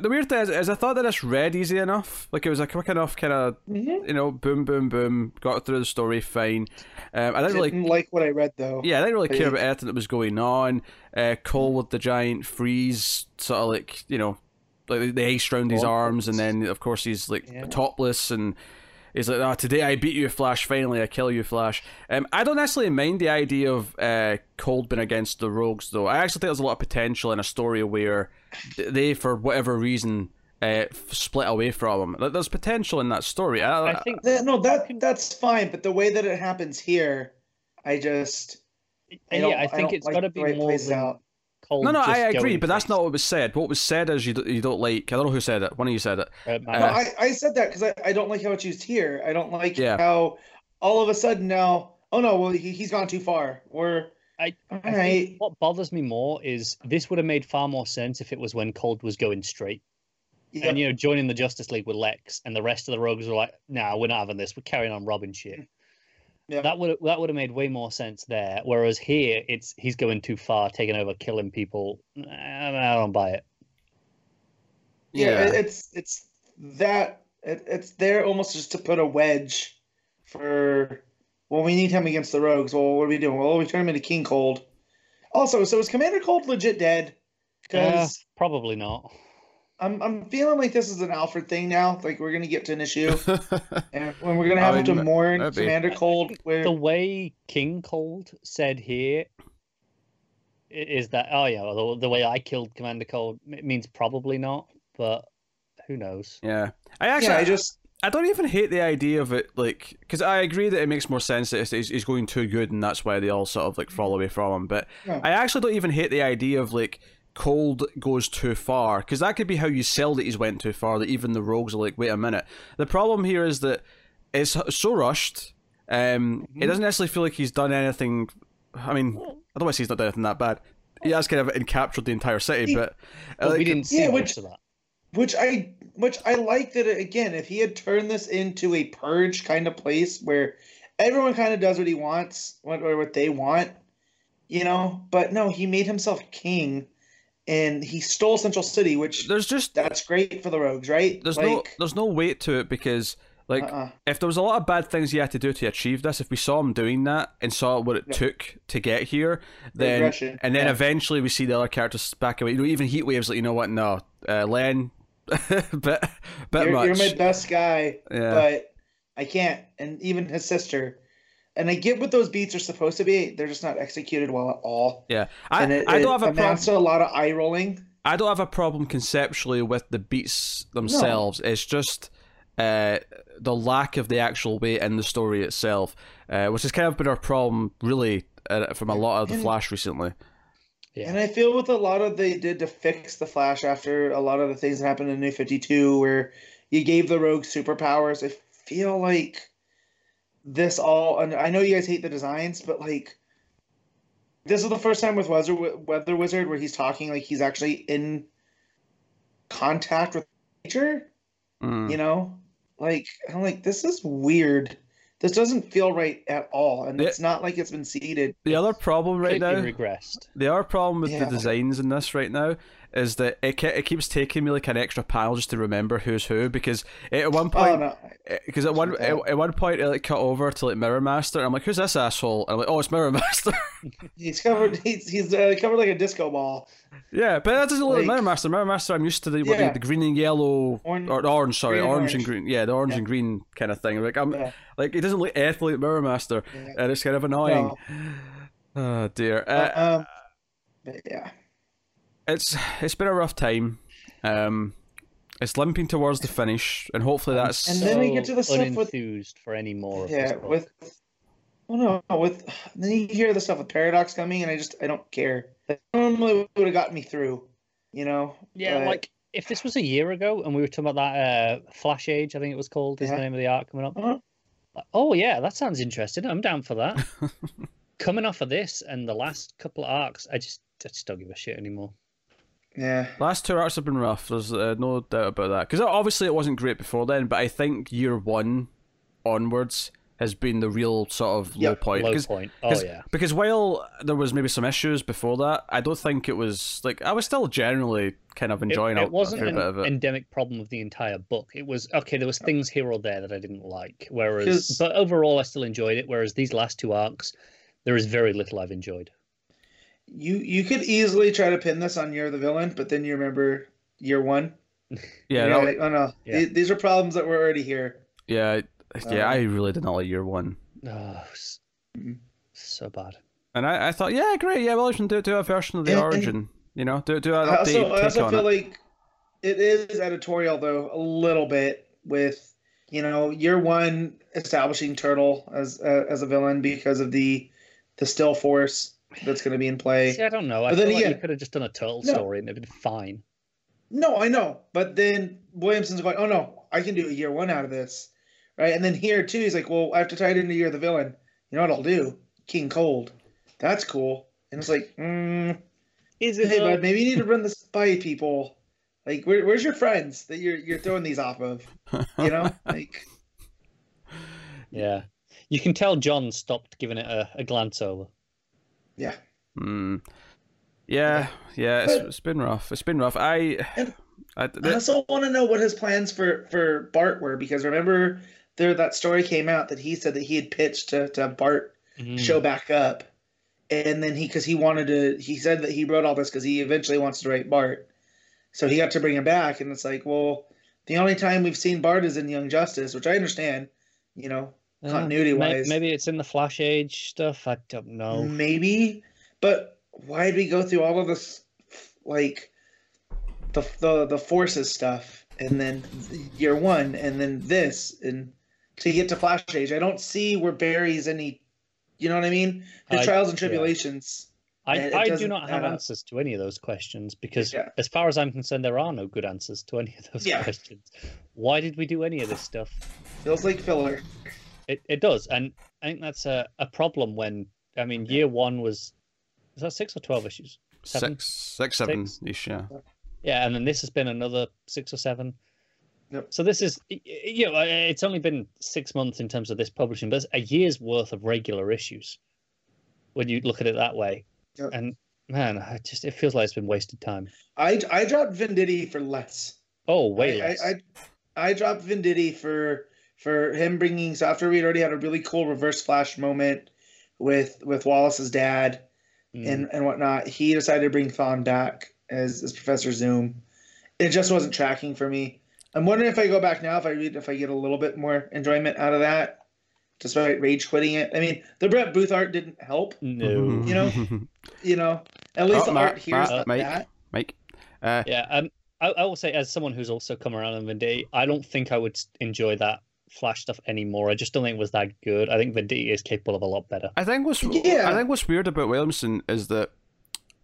the weird thing is, is I thought that this read easy enough. Like it was a quick enough kind of Mhm. you know boom boom boom got through the story fine. Um, I didn't really Didn't like what I read though. yeah I didn't really care Big. about anything that was going on. Uh, Cold with the giant freeze sort of like you know like the ice around his arms, and then of course he's like Yeah. topless and. He's like, oh, today I beat you, Flash. Finally, I kill you, Flash. Um, I don't necessarily mind the idea of uh, Cold being against the Rogues, though. I actually think there's a lot of potential in a story where they, for whatever reason, uh, split away from him. Like, There's potential in that story. I, I think Th- No, that that's fine, but the way that it happens here, I just I yeah, I think don't it's like got to be way more plays than out. Cole no, no, I agree, going but that's not what was said. What was said is you, do, you don't like. I don't know who said it. One of you said it. Uh, Uh, No, I, I said that because I, I don't like how it's used here. I don't like Yeah. how all of a sudden now, oh no, well he, he's gone too far. We're I- I think right. what bothers me more is this would have made far more sense if it was when Cold was going straight Yeah. and you know joining the Justice League with Lex, and the rest of the Rogues were like, "Nah, we're not having this. We're carrying on robbing shit." Yeah. That would that would have made way more sense there. Whereas here, it's he's going too far, taking over, killing people. I I don't buy it. yeah, it- it's it's that it, it's there almost just to put a wedge for well, we need him against the rogues. Well, what are we doing? Well, we turn him into King Cold. Also, so is Commander Cold legit dead? Uh, because Probably not. I'm I'm feeling like this is an Alfred thing now. Like we're gonna get to an issue, and when we're gonna have I to mourn maybe. Commander Cold. Where The way King Cold said here is that oh yeah, the, the way I killed Commander Cold it means probably not, but who knows? yeah, I actually, yeah, I just I don't even hate the idea of it, like, because I agree that it makes more sense that he's, he's going too good, and that's why they all sort of like fall away from him. But Yeah. I actually don't even hate the idea of like cold goes too far, because that could be how you sell that he's went too far. That even the rogues are like, wait a minute. The problem here is that it's so rushed. Um, Mm-hmm. it doesn't necessarily feel like he's done anything. I mean, I don't want to say he's not done anything that bad. He has kind of encaptured the entire city, but But we like, didn't see yeah, much which- of that. Which I which I like that it, again. If he had turned this into a purge kind of place where everyone kind of does what he wants, what or what they want, you know. But no, he made himself king, and he stole Central City, which there's just that's great for the rogues, right? there's no there's no weight to it because like uh-uh. if there was a lot of bad things he had to do to achieve this, if we saw him doing that and saw what it Yeah. took to get here, then Regression, and then yeah. eventually we see the other characters back away. You know, even Heatwave's like, you know what? No, uh, Len, bit bit you're, much. you're my best guy, yeah, but I can't. And even his sister. And I get what those beats are supposed to be. They're just not executed well at all. yeah. I, and it, I don't have a problem. to a lot of eye rolling. I don't have a problem conceptually with the beats themselves. It's just uh, the lack of the actual weight in the story itself, uh, which has kind of been our problem, really, uh, from a lot of the And- Flash recently. Yeah. And I feel with a lot of they did to fix the Flash after a lot of the things that happened in New Fifty Two, where you gave the Rogue superpowers. I feel like this all, and I know you guys hate the designs, but like this is the first time with Weather Weather Wizard where he's talking like he's actually in contact with nature. Mm. You know, like I'm like this is weird this doesn't feel right at all, and Yeah. it's not like it's been seeded. The other problem right now, Completely regressed. the other problem with the designs in this right now is that it it keeps taking me like an extra pile just to remember who's who because at one point no, because at one at, at one point it like cut over to like Mirror Master and I'm like who's this asshole and I'm like oh it's Mirror Master he's covered. He's he's uh, covered like a disco ball. yeah but that doesn't look like, Like- Mirror Master Mirror Master I'm used to the, what, the, the green and yellow Orange- or orange sorry green orange, and green yeah the orange Yeah. and green kind of thing like I'm Yeah. like it doesn't look anything like Mirror Master Yeah. and it's kind of annoying No. oh dear uh, um, but yeah, it's it's been a rough time. Um, it's limping towards the finish, and hopefully that's And then we get to the stuff with- unenthused for any more. Of this yeah. book. With well, no, with then you hear the stuff with Paradox coming, and I just I don't care. That normally would have gotten me through, you know. yeah, but- like if this was a year ago and we were talking about that uh, Flash Age, I think it was called, is Yeah. the name of the arc coming up. Uh-huh. Like, oh yeah, that sounds interesting. I'm down for that. coming off of this and the last couple of arcs, I just I just don't give a shit anymore. Yeah, last two arcs have been rough. There's uh, no doubt about that. Because obviously it wasn't great before then, but I think year one onwards has been the real sort of low Yep, point. Low 'Cause- point. Oh 'cause- yeah. Because while there was maybe some issues before that, I don't think it was like I was still generally kind of enjoying it It wasn't a an it. endemic problem of the entire book. It was okay. There was things here or there that I didn't like. Whereas, but overall, I still enjoyed it. Whereas these last two arcs, there is very little I've enjoyed. You you could easily try to pin this on you're the villain, but then you remember year one. yeah, and like, oh no, Yeah. these, these are problems that were already here. yeah, yeah. Um, I really did not like year one. Oh, s- Mhm. so bad. And I, I thought, yeah, great, yeah, well, do, do a version of the And- and- origin, you know, do, do an I updated also, I also on feel it. like it is editorial though a little bit with you know year one establishing Turtle as uh, as a villain because of the the still force that's going to be in play. See, I don't know. I But feel then like you again- could have just done a turtle No. story and it'd been fine. No, I know, but then Williamson's going, oh no, I can do a year one out of this, right? And then here too, he's like, well, I have to tie it into Year of the Villain. You know what I'll do? King Cold. That's cool. And it's like, mm, Is hey, bud, maybe you need to run this by people. Like, where, where's your friends that you're you're throwing these off of? You know, like, Yeah, you can tell John stopped giving it a, a glance over. Yeah. Mm. Yeah, yeah, it's, But- it's been rough. It's been rough. I, And- I, I also want to know what his plans for for Bart were because remember there that story came out that he said that he had pitched to to have Bart Mm. show back up, and then he because he wanted to he said that he wrote all this because he eventually wants to write Bart, so he got to bring him back, and it's like well the only time we've seen Bart is in Young Justice, which I understand, you know continuity wise maybe it's in the Flash Age stuff. I don't know. maybe, but why did we go through all of this like the the the forces stuff and then year one and then this and to get to Flash Age? I don't see where Barry's any. You know what I mean? The I- trials and yeah. tribulations. I, I do doesn't have answers to any of those questions because, Yeah. as far as I'm concerned, there are no good answers to any of those Yeah. questions. Why did we do any of this stuff? Feels like filler. It, it does, and I think that's a, a problem when I mean, year one was was that six or twelve issues? Seven? six, six, seven Six? ish, yeah. Yeah, and then this has been another six or seven. Yep. So this is, y- y- you know, it's only been six months in terms of this publishing, but it's a year's worth of regular issues when you look at it that way. Yep. And man, I just it feels like it's been wasted time. I I dropped Venditti for less. Oh, way I, less. I, I I dropped Venditti for for him bringing so after we'd already had a really cool reverse flash moment with with Wallace's dad Mm. and and whatnot. He decided to bring Thawne back as as Professor Zoom. It just wasn't tracking for me. I'm wondering if I go back now if I read if I get a little bit more enjoyment out of that, despite rage quitting it. I mean, the Brett Booth art didn't help. no. You know? You know, at least Oh, the Matt, art here is Matt, Mike. that. Mike, uh, Yeah, um, I, I will say as someone who's also come around on Venditti, I don't think I would enjoy that Flash stuff anymore. I just don't think it was that good. I think Venditti is capable of a lot better. I think what's Yeah. I think what's weird about Williamson is that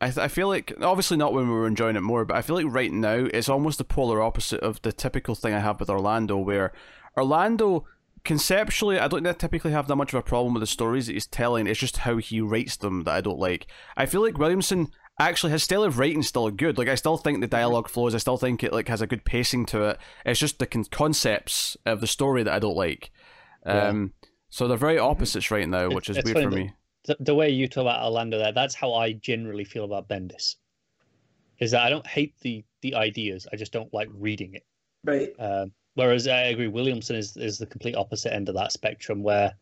I th- I feel like obviously not when we were enjoying it more, but I feel like right now it's almost the polar opposite of the typical thing I have with Orlando, where Orlando conceptually I don't typically have that much of a problem with the stories that he's telling. It's just how he writes them that I don't like. I feel like Williamson actually his style of writing still good. Like I still think the dialogue flows. I still think it like has a good pacing to it. It's just the con- concepts of the story that I don't like. Yeah. Um, So they're very opposites right now, which is It's weird for funny me. the, the way you talk about Orlando there, that's how I generally feel about Bendis. Is that I don't hate the the ideas, I just don't like reading it. Right. Um, whereas I agree, Williamson is is the complete opposite end of that spectrum, where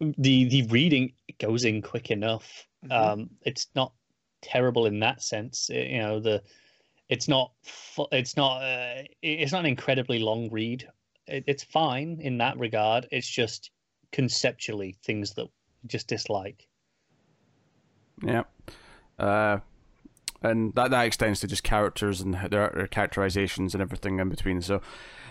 the the reading goes in quick enough. Mhm. Um, it's not terrible in that sense. It- you know, the it's not it's not uh, it's not an incredibly long read. It, it's fine in that regard. It's just conceptually things that you just dislike. Yeah. Uh, and that, that extends to just characters and their, their characterizations and everything in between. So,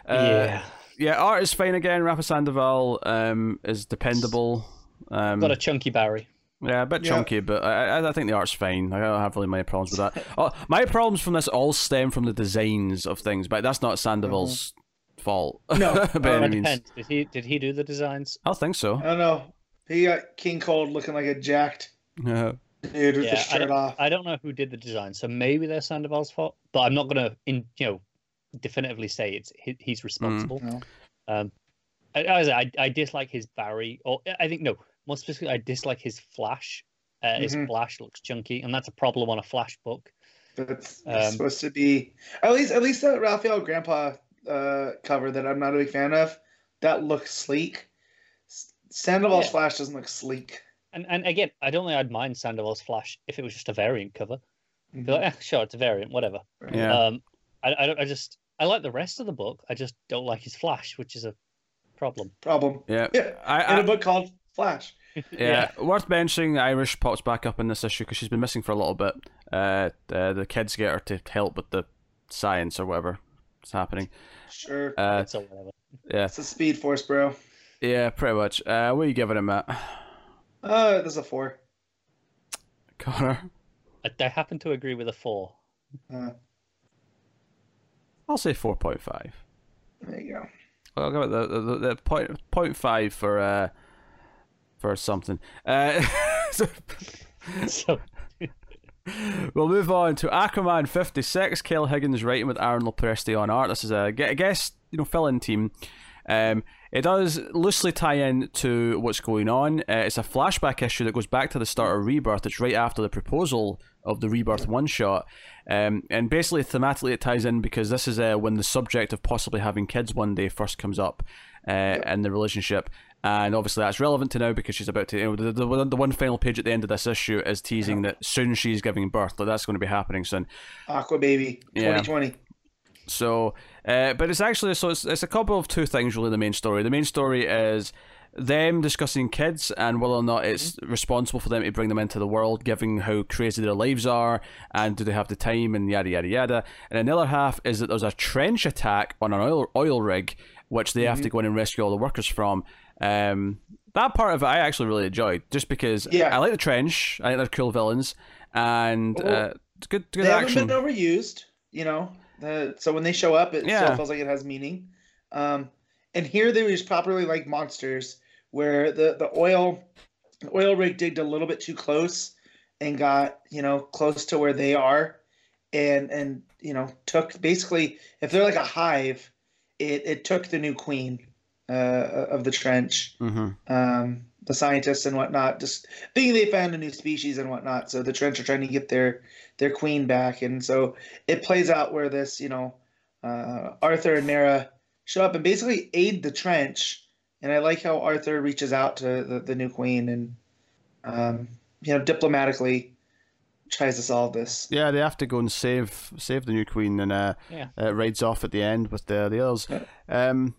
uh, yeah, yeah, art is fine again. Rafa Sandoval um, is dependable. Um, got a chunky Barry. Yeah, a bit Yeah. chunky, but I, I- I think the art's fine. I don't have really many problems with that. oh, my problems from this all stem from the designs of things, but that's not Sandoval's fault. No, by uh, any It means. depends. Did he did he do the designs? I think so. I don't know. He got King Cold looking like a jacked Yeah. dude with Yeah, the I shirt don't, off. I don't know who did the design, so maybe they're Sandoval's fault. But I'm not gonna, in you know, definitively say it's he, he's responsible. No. Um, I, I, I dislike his Barry, or I think no, more specifically, I dislike his Flash. Uh, His Mhm. Flash looks chunky, and that's a problem on a Flash book. That's Um, supposed to be at least at least that Rafael Grampá uh, cover that I'm not a big fan of. That looks sleek. S- Sandoval's Yeah. Flash doesn't look sleek. And and again, I don't think I'd mind Sandoval's Flash if it was just a variant cover. Mhm. Be like, eh, sure, it's a variant, whatever. Yeah. Um, I, I, I just I like the rest of the book. I just don't like his Flash, which is a problem. Problem. Yeah. Yeah. I, In I, a book called Flash. Yeah, worth mentioning. Iris pops back up in this issue because she's been missing for a little bit. Uh, uh, the kids get her to help with the science or whatever is happening. Sure. Uh, so whatever. yeah, it's a Speed Force, bro. yeah, pretty much. Uh, what are you giving him, Matt? Uh, there's a four. Connor, I, I happen to agree with a four. Uh, I'll say four point five. there you go. I'll give it the the, the, the point point five for uh for something. Uh, so So we'll move on to Aquaman 56. Kyle Higgins writing with Aaron Lopresti on art. This is a gu- I guess you know fill-in team. Um, it does loosely tie in to what's going on. Uh, it's a flashback issue that goes back to the start of Rebirth. It's right after the proposal of the Rebirth one shot. Um, and basically, thematically, it ties in because this is uh, when the subject of possibly having kids one day first comes up uh, in the relationship. And obviously, that's relevant to now because she's about to. You know, the, the, one- the one final page at the end of this issue is teasing that soon she's giving birth. That that's going to be happening soon. Aqua Baby, Yeah. 2020. So, uh, but it's actually so it's, it's a couple of two things really. The main story. The main story is them discussing kids and whether or not it's responsible for them to bring them into the world, given how crazy their lives are, and do they have the time and yada yada yada. And then the other half is that there's a trench attack on an oil oil rig, which they have to go in and rescue all the workers from. Um, that part of it I actually really enjoyed, just because Yeah. I like the trench. I think they're cool villains, and Well, uh, it's good good They action. haven't been overused, you know. The, so when they show up, it Yeah. still feels like it has meaning. Um, and here they were just properly like monsters, where the the oil the oil rig digged a little bit too close and got you know close to where they are, and and you know took basically if they're like a hive, it it took the new queen uh, of the trench hmm um, the scientists and whatnot, just thinking they found a new species and whatnot. So the Trench are trying to get their their queen back, and so it plays out where this, you know, uh, Arthur and Mera show up and basically aid the Trench. And I like how Arthur reaches out to the, the new queen and, um, you know, diplomatically tries to solve this. Yeah, they have to go and save save the new queen, and uh, Yeah. uh rides off at the end with the the others. Yeah. Um,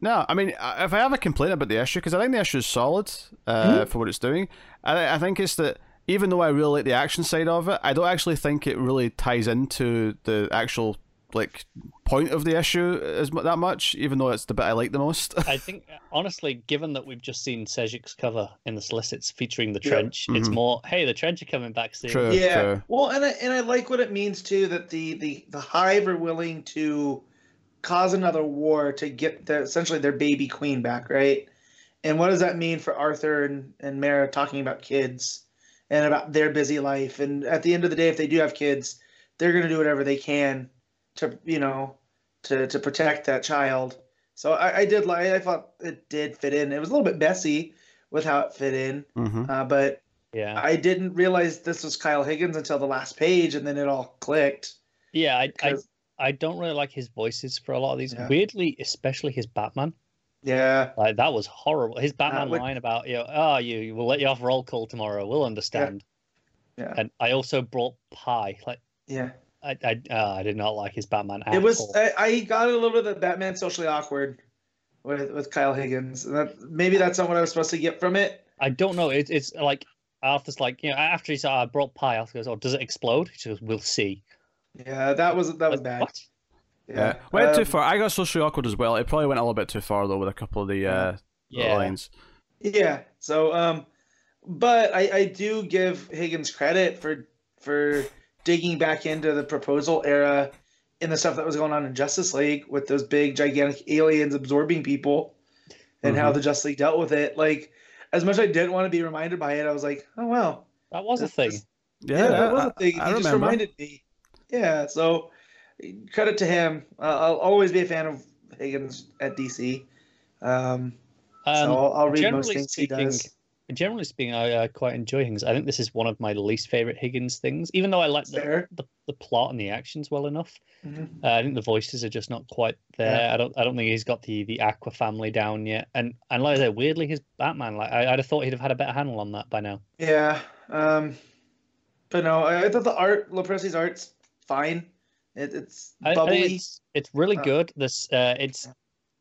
no, I mean, if I have a complaint about the issue, because I think the issue is solid uh, for what it's doing, I, I think it's that even though I really like the action side of it, I don't actually think it really ties into the actual like point of the issue as mu- that much. Even though it's the bit I like the most. I think, honestly, given that we've just seen Sejic's cover in the solicits featuring the Yeah. trench, it's Mhm. more, hey, the trench are coming back soon. True. yeah. true. Well, and I, and I like what it means too that the the the hive are willing to cause another war to get their essentially their baby queen back, right? And what does that mean for Arthur and and Mera talking about kids and about their busy life? And at the end of the day, if they do have kids, they're going to do whatever they can to you know to to protect that child So I, I did like. I thought it did fit in. It was a little bit messy with how it fit in, Mm-hmm. uh, but Yeah, I didn't realize this was Kyle Higgins until the last page, and then it all clicked. yeah. I, I 'Cause- I don't really like his voices for a lot of these. Yeah. Weirdly, especially his Batman. yeah, Like that was horrible. His Batman with- line about you know, oh, you we'll let you off roll call tomorrow. We'll understand. yeah, And I also brought pie. Like yeah. I I, uh, I did not like his Batman. At It was. all. I, I got a little bit of the Batman socially awkward with with Kyle Higgins. And that, maybe that's not what I was supposed to get from it. I don't know. It, it's like Arthur's like you know after he said "Oh, I brought pie. Arthur goes, oh, does it explode? He goes, we'll see. Yeah, that was that was bad. What? Yeah, went too Um, far. I got socially awkward as well. It probably went a little bit too far though with a couple of the uh, Yeah. lines. Yeah. So, um, but I, I do give Higgins credit for for digging back into the proposal era in the stuff that was going on in Justice League with those big gigantic aliens absorbing people and how Mhm. the Justice League dealt with it. Like, as much as I didn't want to be reminded by it, I was like, oh wow, That was a thing. this- Yeah, that was a thing. I he just remember. reminded me. Yeah. So, credit to him. Uh, I'll always be a fan of Higgins at DC. Um, Um, so I'll, I'll read most things he speaking, does. generally speaking, I uh, quite enjoy Higgins. I think this is one of my least favorite Higgins things, even though I like the, the, the plot and the actions well enough. Mhm. Uh, I think the voices are just not quite there. Yeah. I don't. I don't think he's got the the Aqua family down yet. And and like I said, weirdly, his Batman. Like I, I'd have thought he'd have had a better handle on that by now. Yeah. Um, but no, I, I thought the art, Lopresti's art's fine. It, it's I, I bubbly. it's it's really Uh, good. This uh, it's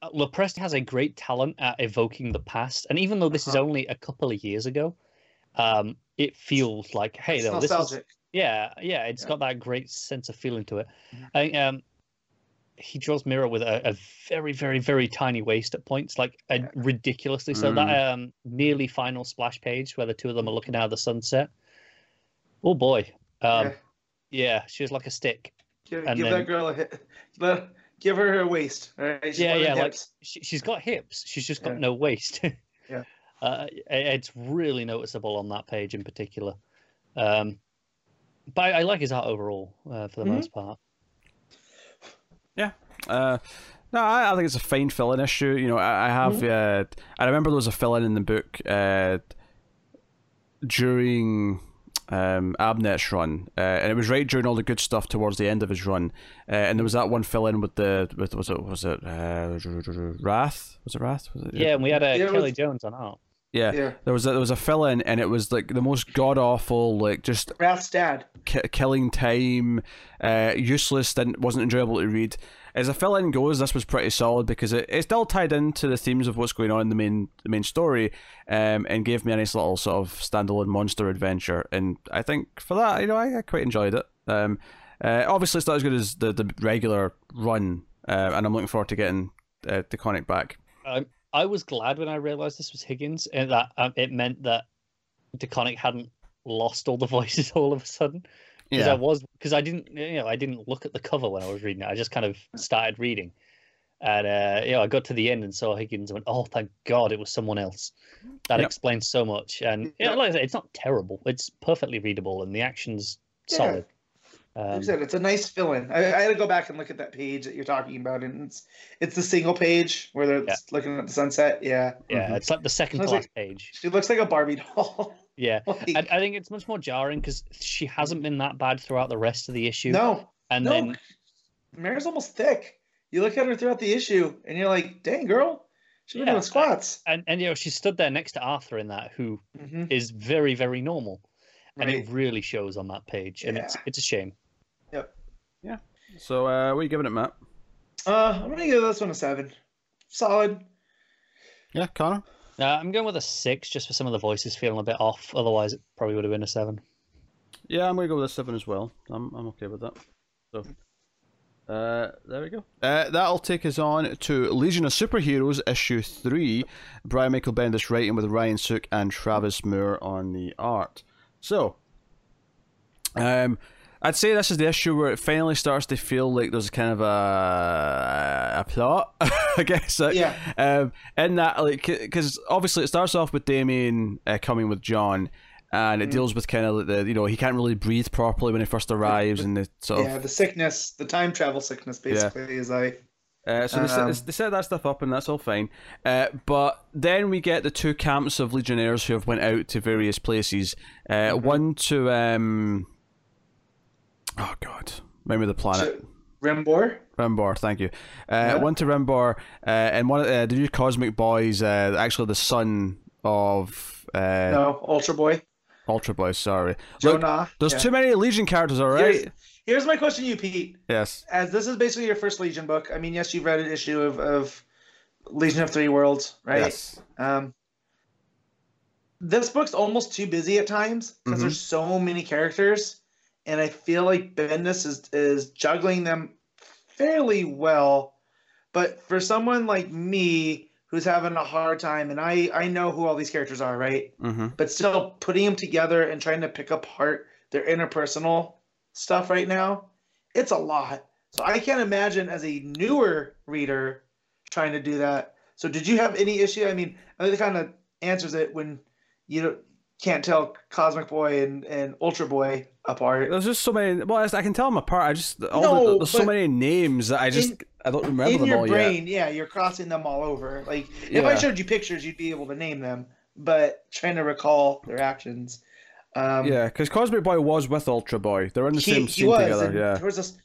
uh, Lopresti has a great talent at evoking the past, and even though this is Uh-huh. only a couple of years ago, um, it feels like hey, it's though, this is. Yeah, yeah, it's Yeah. got that great sense of feeling to it. Mhm. I um, he draws Mera with a, a very, very, very tiny waist at points, like a, Yeah. ridiculously so. That um, nearly final splash page where the two of them are looking out of the sunset. Oh boy, um, Yeah. Yeah, she was like a stick. Give, and give then- that girl a hit. Let, give her her waist. All right. She's Yeah, yeah, like- She, she's got hips. She's just got Yeah. no waist. Yeah. uh, it- it's really noticeable on that page in particular. Um, but I, I like his art overall uh, for the Mhm. most part. Yeah. Uh, no, I, I think it's a fine fill-in issue. You know, I, I have. Mm-hmm. Uh, I remember there was a filling in in the book uh, during um, Abnett's run, uh, and it was right during all the good stuff towards the end of his run. Uh, and there was that one fill-in with the with was it was it uh, Wrath? Was it Wrath? Was it? Yeah, and we had a Yeah, Kelley was- Jones on art. yeah. Yeah. There was a, there was a fill-in, and it was like the most god awful, like just Wrath's dad. ki- killing time, uh, useless, didn't wasn't enjoyable to read. As a fill in goes, this was pretty solid because it, it still tied into the themes of what's going on in the main the main story, um, and gave me a nice little sort of standalone monster adventure. And I think for that, you know, I, I quite enjoyed it. Um, uh, obviously, it's not as good as the the regular run, uh, and I'm looking forward to getting uh, the comic back. Um, I was glad when I realized this was Higgins, and that um, it meant that DeConnick hadn't lost all the voices all of a sudden. Because I was, because I didn't, you know, I didn't look at the cover when I was reading it. I just kind of started reading, and uh, you know, I got to the end and saw Higgins and went, "Oh, thank God, it was someone else." That Yep. explains so much. And you know, like I said, it's not terrible. It's perfectly readable, and the action's Yeah. solid. Like Um, I said, it's a nice fill-in. I, I had to go back and look at that page that you're talking about, and it's it's the single page where they're Yeah. looking at the sunset. Yeah, yeah, Mhm. it's like the second Sounds to like- page. she looks like a Barbie doll. Yeah, Like, I, I think it's much more jarring because she hasn't been that bad throughout the rest of the issue. no, and no, then Mera's almost thick. You look at her throughout the issue, and you're like, "Dang, girl, she's been Yeah, doing squats." and and you know she stood there next to Arthur in that, who hmm is very very normal, and it really shows on that page, and it's it's a shame. Yep. Yeah. So, uh, what are you giving it, Matt? Uh, I'm gonna give this one a seven. Solid. Yeah, Connor. Uh, I'm going with a six just for some of the voices feeling a bit off. Otherwise, it probably would have been a seven. Yeah, I'm gonna go with a seven as well. I'm I'm okay with that. So, uh, there we go. Uh, that'll take us on to Legion of Superheroes issue three. Brian Michael Bendis writing with Ryan Sook and Travis Moore on the art. So, um, I'd say this is the issue where it finally starts to feel like there's kind of a a plot. I guess. Like, Yeah. um, in that, like, because obviously it starts off with Damian uh, coming with Jon, and it Mhm. deals with kind of like the you know he can't really breathe properly when he first arrives, and the sort of Yeah, the sickness, the time travel sickness, basically, is I. Uh, so they, Um, set, they set that stuff up, and that's all fine. Uh, but then we get the two camps of legionnaires who have went out to various places. Uh, Mm-hmm. One to um, oh god, remember the planet. So, Rimbor. Rimbor, thank you. Uh, Yeah. One to Rimbor, uh, and one uh, the new Cosmic Boys, uh, actually the son of uh, No, Ultra Boy. Ultra Boy. Sorry, Look, Jonah. there's yeah. too many Legion characters. All Here's, here's my question to you, Pete. Yes. As this is basically your first Legion book, I mean, yes, you've read an issue of, of Legion of Three Worlds, right? Yes. Um, this book's almost too busy at times because Mhm. there's so many characters, and I feel like Bendis is is juggling them fairly well. But for someone like me who's having a hard time, and I I know who all these characters are, right? Mm-hmm. But still putting them together and trying to pick apart their interpersonal stuff right now, it's a lot. So I can't imagine as a newer reader trying to do that. So did you have any issue? I mean, I think it kind of answers it when you don't, can't tell Cosmic Boy and, and Ultra Boy apart. There's just so many. Well, I can tell them apart. I just all No, the, there's so many names that I just in- I don't remember In them your all brain, yeah, you're crossing them all over. Like if Yeah. I showed you pictures, you'd be able to name them. But trying to recall their actions. Um. Yeah, because Cosmic Boy was with Ultra Boy. They're in the he, same he scene was. together. Yeah. There was this.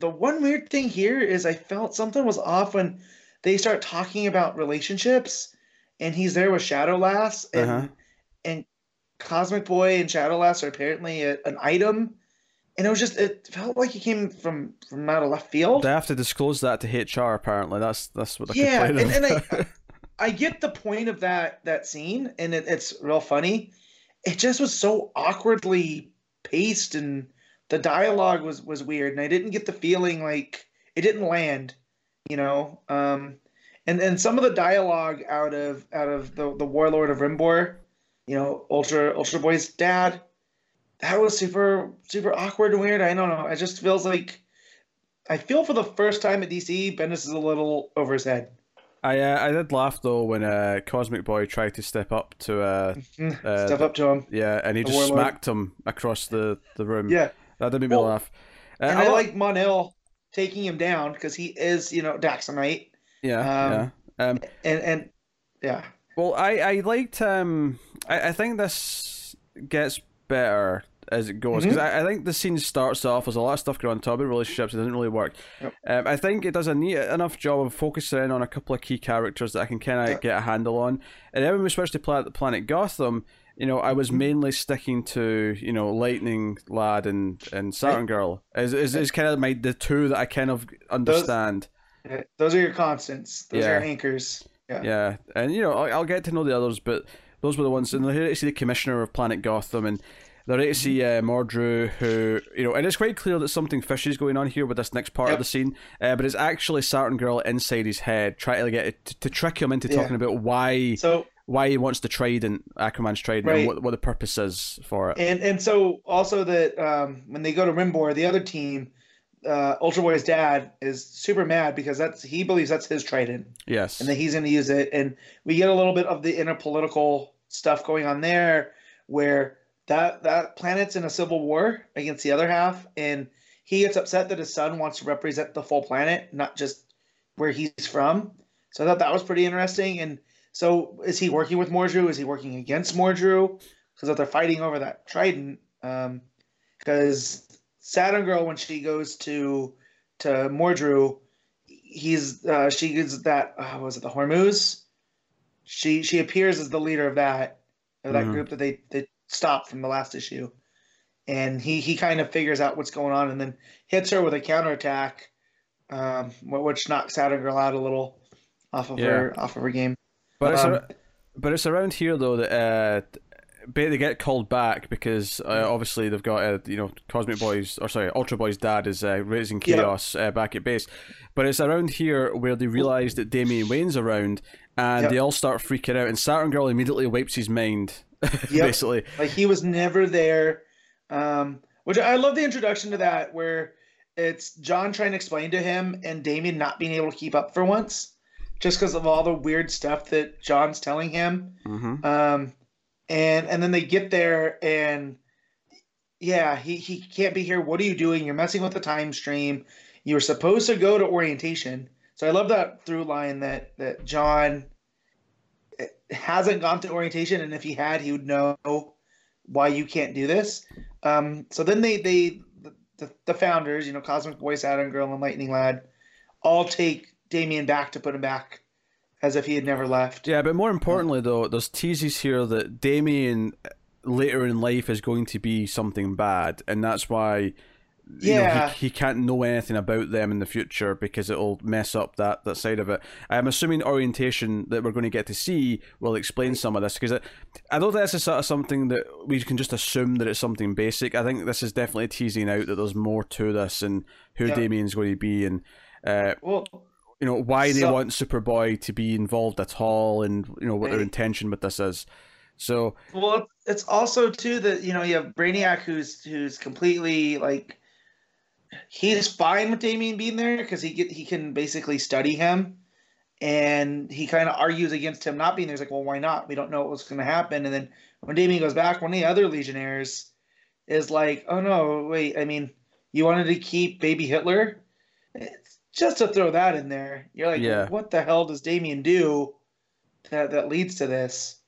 The one weird thing here is I felt something was off when they start talking about relationships, and he's there with Shadow Lass, and Uh-huh. and Cosmic Boy and Shadow Lass are apparently a, an item, and it was just it felt like he came from from out of left field. They have to disclose that to HR. Apparently, that's that's what they're Yeah, and, and. I I get the point of that that scene, and it, it's real funny. It just was so awkwardly paced, and the dialogue was was weird, and I didn't get the feeling like it didn't land, you know. Um, and and some of the dialogue out of out of the the Warlord of Rimbor, you know, Ultra Ultra Boy's dad, that was super super awkward and weird. I don't know. It just feels like. I feel for the first time at DC, Bendis is a little over his head. I uh, I did laugh though when uh, Cosmic Boy tried to step up to uh Uh, Step up to him. yeah, and he The just Warlord. smacked him across the the room. Yeah, that did make me laugh. Uh, and I, lo- like Mon-El taking him down because he is, you know, Daxamite, yeah um, yeah. Um, and and yeah, Well, I I liked um I, I think this gets better as it goes because I, I think the scene starts off as a lot of stuff going on top of relationships. It doesn't really work. Yep. Um, I think it does a neat enough job of focusing in on a couple of key characters that I can kind of Yeah. get a handle on. And then when we switched to Planet, Planet Gotham, you know, I was Mm-hmm. mainly sticking to you know Lightning Lad and and Saturn Girl is is, is kind of my the two that I kind of understand. Yeah, those are your constants. Those are your anchors. Yeah. Yeah, and you know, I'll, I'll get to know the others, but those were the ones. And they're here to see the commissioner of Planet Gotham, and they're here to see uh, Mordru, who you know, and it's quite clear that something fishy is going on here with this next part of the scene. Uh, but it's actually Saturn Girl inside his head, trying to get it to, to trick him into Yeah. talking about why So why he wants the trident, Aquaman's trident, Right. and what what the purpose is for it. and and so also that um, when they go to Rimbor, the other team, uh, Ultra Boy's dad is super mad because that's he believes that's his trident. yes, and that he's going to use it. And we get a little bit of the inner political stuff going on there, where that that planet's in a civil war against the other half, and he gets upset that his son wants to represent the full planet, not just where he's from. So I thought that was pretty interesting. And so, is he working with Mordru? Is he working against Mordru? Because they're fighting over that trident. Because Saturn Girl, when she goes to to Mordru, he's uh, she is that uh, was it the Hormuz? She she appears as the leader of that of that Mhm. group that they they stopped from the last issue, and he he kind of figures out what's going on and then hits her with a counterattack, um, which knocks Saturn Girl out a little off of her off of her game. But it's Um, ar- but it's around here though that uh, ba- they get called back because uh, obviously they've got uh, you know Cosmic Boys or sorry Ultra Boy's dad is uh, raising chaos uh, back at base. But it's around here where they realise that Damian Wayne's around and Yep. they all start freaking out and Saturn Girl immediately wipes his mind basically. Like he was never there. Um, which I love the introduction to that where it's Jon trying to explain to him and Damian not being able to keep up for once, just because of all the weird stuff that Jon's telling him. hmm Um, and and then they get there and yeah, he he can't be here. What are you doing? You're messing with the time stream. You were supposed to go to orientation. So I love that through line that that Jon eh, hasn't gone to orientation, and if he had, he would know why you can't do this. Um, so then they they the, the founders, you know, Cosmic Boy, Saturn Girl, and Lightning Lad, all take Damian back to put him back as if he had never left. Yeah, but more importantly, though, there's teases here that Damian later in life is going to be something bad, and that's why. You Yeah. know, he, he can't know anything about them in the future because it'll mess up that, that side of it. I'm assuming orientation that we're going to get to see will explain some of this because I, I don't think this is sort of something that we can just assume that it's something basic. I think this is definitely teasing out that there's more to this and who Yeah. Damian's going to be and uh, Well, you know why they So- want Superboy to be involved at all, and you know what their intention with this is. So well, it's also too that you know you have Brainiac who's who's completely like he's fine with Damian being there because he get he can basically study him, and he kind of argues against him not being there. He's like, well, why not? We don't know what's going to happen. And then when Damian goes back, one of the other Legionnaires is like, oh no, wait, I mean, you wanted to keep Baby Hitler. Just to throw that in there, you're like, Yeah. what the hell does Damian do that that leads to this?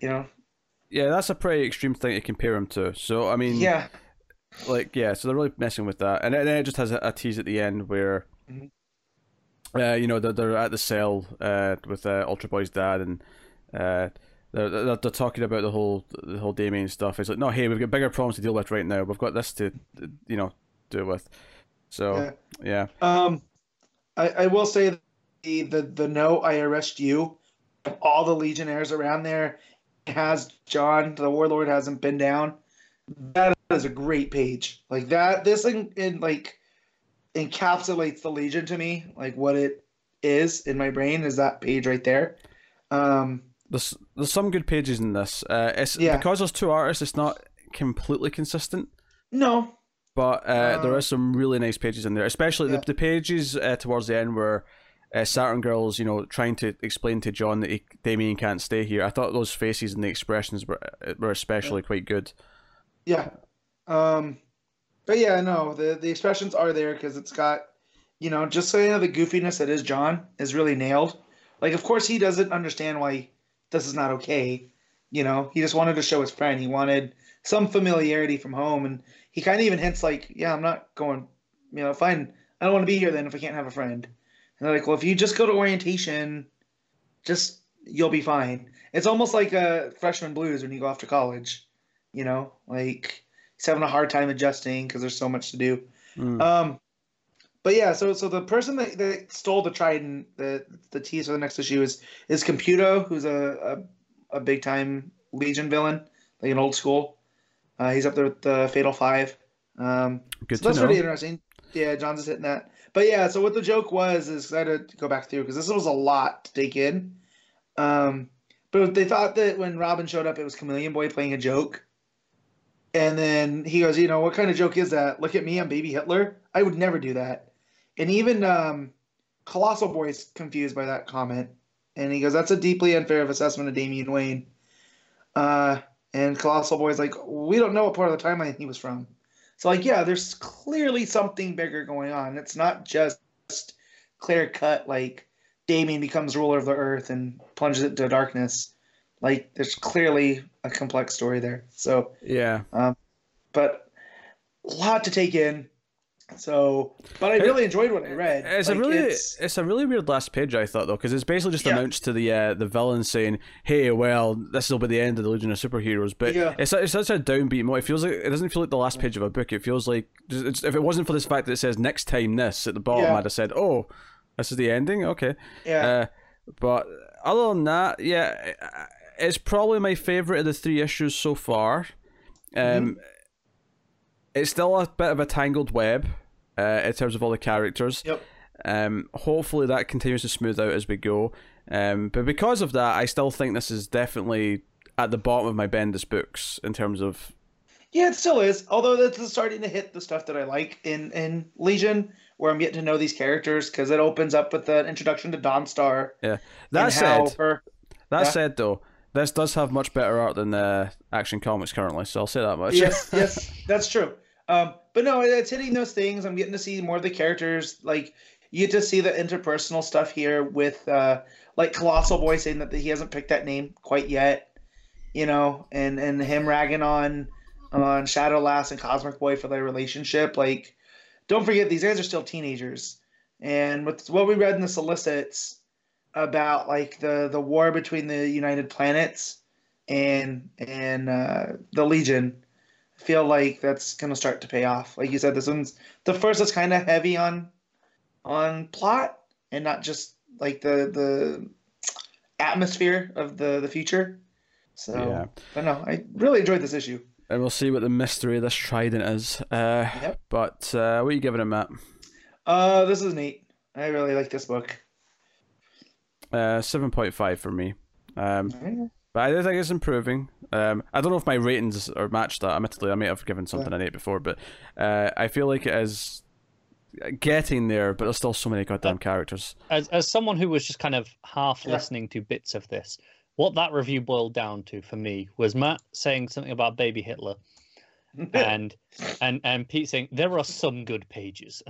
You know? yeah, that's a pretty extreme thing to compare him to. So I mean, Yeah. like yeah, so they're really messing with that, and then it just has a, a tease at the end where, Mhm. uh, you know, they're, they're at the cell uh, with uh, Ultra Boy's dad, and uh, they're, they're they're talking about the whole the whole Damian stuff. It's like, no, hey, we've got bigger problems to deal with right now. We've got this to, you know, deal with. So Yeah. yeah, Um, I, I will say the, the the no, I arrest you. All the Legionnaires around there has John the Warlord hasn't been down. That is a great page. Like that, this in, in like encapsulates the Legion to me. Like what it is in my brain is that page right there. Um, there's there's some good pages in this. Uh, it's Yeah. because there's two artists. It's not completely consistent. no, But uh, there Uh, are some really nice pages in there, especially yeah. the, the pages uh, towards the end where uh, Saturn Girls, you know, trying to explain to Jon that he, Damian can't stay here. I thought those faces and the expressions were uh, were especially quite good. Yeah. Um, but yeah, no, the the expressions are there because it's got, you know, just so you know, the goofiness that is Jon is really nailed. Like, of course, he doesn't understand why this is not okay. You know, he just wanted to show his friend. He wanted some familiarity from home, and he kind of even hints like, "Yeah, I'm not going. You know, fine. I don't want to be here then if I can't have a friend." And they're like, "Well, if you just go to orientation, just you'll be fine." It's almost like a freshman blues when you go off to college you know like he's having a hard time adjusting because there's so much to do Mm. um but yeah so so the person that, that stole the trident the the tease for the next issue is is computo who's a a, a big time legion villain like an old school uh, he's up there with the fatal five um Good so that's know. really interesting yeah john's just hitting that but yeah so what the joke was is i had to go back through because this was a lot to take in um but they thought that when robin showed up it was chameleon boy playing a joke and then he goes, you know, what kind of joke is that? Look at me, I'm baby Hitler. I would never do that. And even um, Colossal Boy's confused by that comment. And he goes, that's a deeply unfair of assessment of Damian Wayne. Uh, and Colossal Boy's like, we don't know what part of the timeline he was from. So, like, yeah, there's clearly something bigger going on. It's not just clear cut, like, Damian becomes ruler of the earth and plunges it into darkness. Like, there's clearly a complex story there. So, Yeah, um, but a lot to take in. So, but I really enjoyed what I read. it's Like, a really it's- it's, a really weird last page I thought though because it's basically just Yeah. announced to the uh, the villain saying, "Hey, well, this will be the end of the Legion of Superheroes." But Yeah. it's it's such a downbeat mo. It feels like it doesn't feel like the last page of a book. It feels like it's, if it wasn't for this fact that it says next time this at the bottom, Yeah. I'd have said, "Oh, this is the ending." Okay. yeah, Uh, but other than that, yeah, it's probably my favorite of the three issues so far. Um, Mm-hmm. It's still a bit of a tangled web uh, in terms of all the characters. Yep. Um, hopefully that continues to smooth out as we go. Um, but because of that, I still think this is definitely at the bottom of my Bendis books in terms of yeah, it still is. Although it's starting to hit the stuff that I like in in Legion, where I'm getting to know these characters because it opens up with the introduction to Dawnstar. yeah. That said, her, that yeah. said though, this does have much better art than uh, Action Comics currently. So I'll say that much. yes, yes, that's true. Um, but no, it's hitting those things. I'm getting to see more of the characters. Like you get to see the interpersonal stuff here with uh, like Colossal Boy saying that he hasn't picked that name quite yet, you know, and and him ragging on on Shadow Lass and Cosmic Boy for their relationship. Like, don't forget these guys are still teenagers, and with what we read in the solicits about like the the war between the United Planets and and uh, the Legion, feel like that's gonna start to pay off. Like you said, this one's the first is kind of heavy on on plot and not just like the the atmosphere of the the future. So Yeah. I don't know. I really enjoyed this issue. And we'll see what the mystery of this trident is. Uh, Yep. But uh, what are you giving it, Matt? Uh, this is neat. I really like this book. Uh, 7.5 for me. Um, but I do think it's improving. Um, I don't know if my ratings are matched that. Admittedly, I may have given something an 8 before, but uh, I feel like it is getting there, but there's still so many goddamn characters. As as someone who was just kind of half Yeah. listening to bits of this, what that review boiled down to for me was Matt saying something about baby Hitler and and and Pete saying there are some good pages.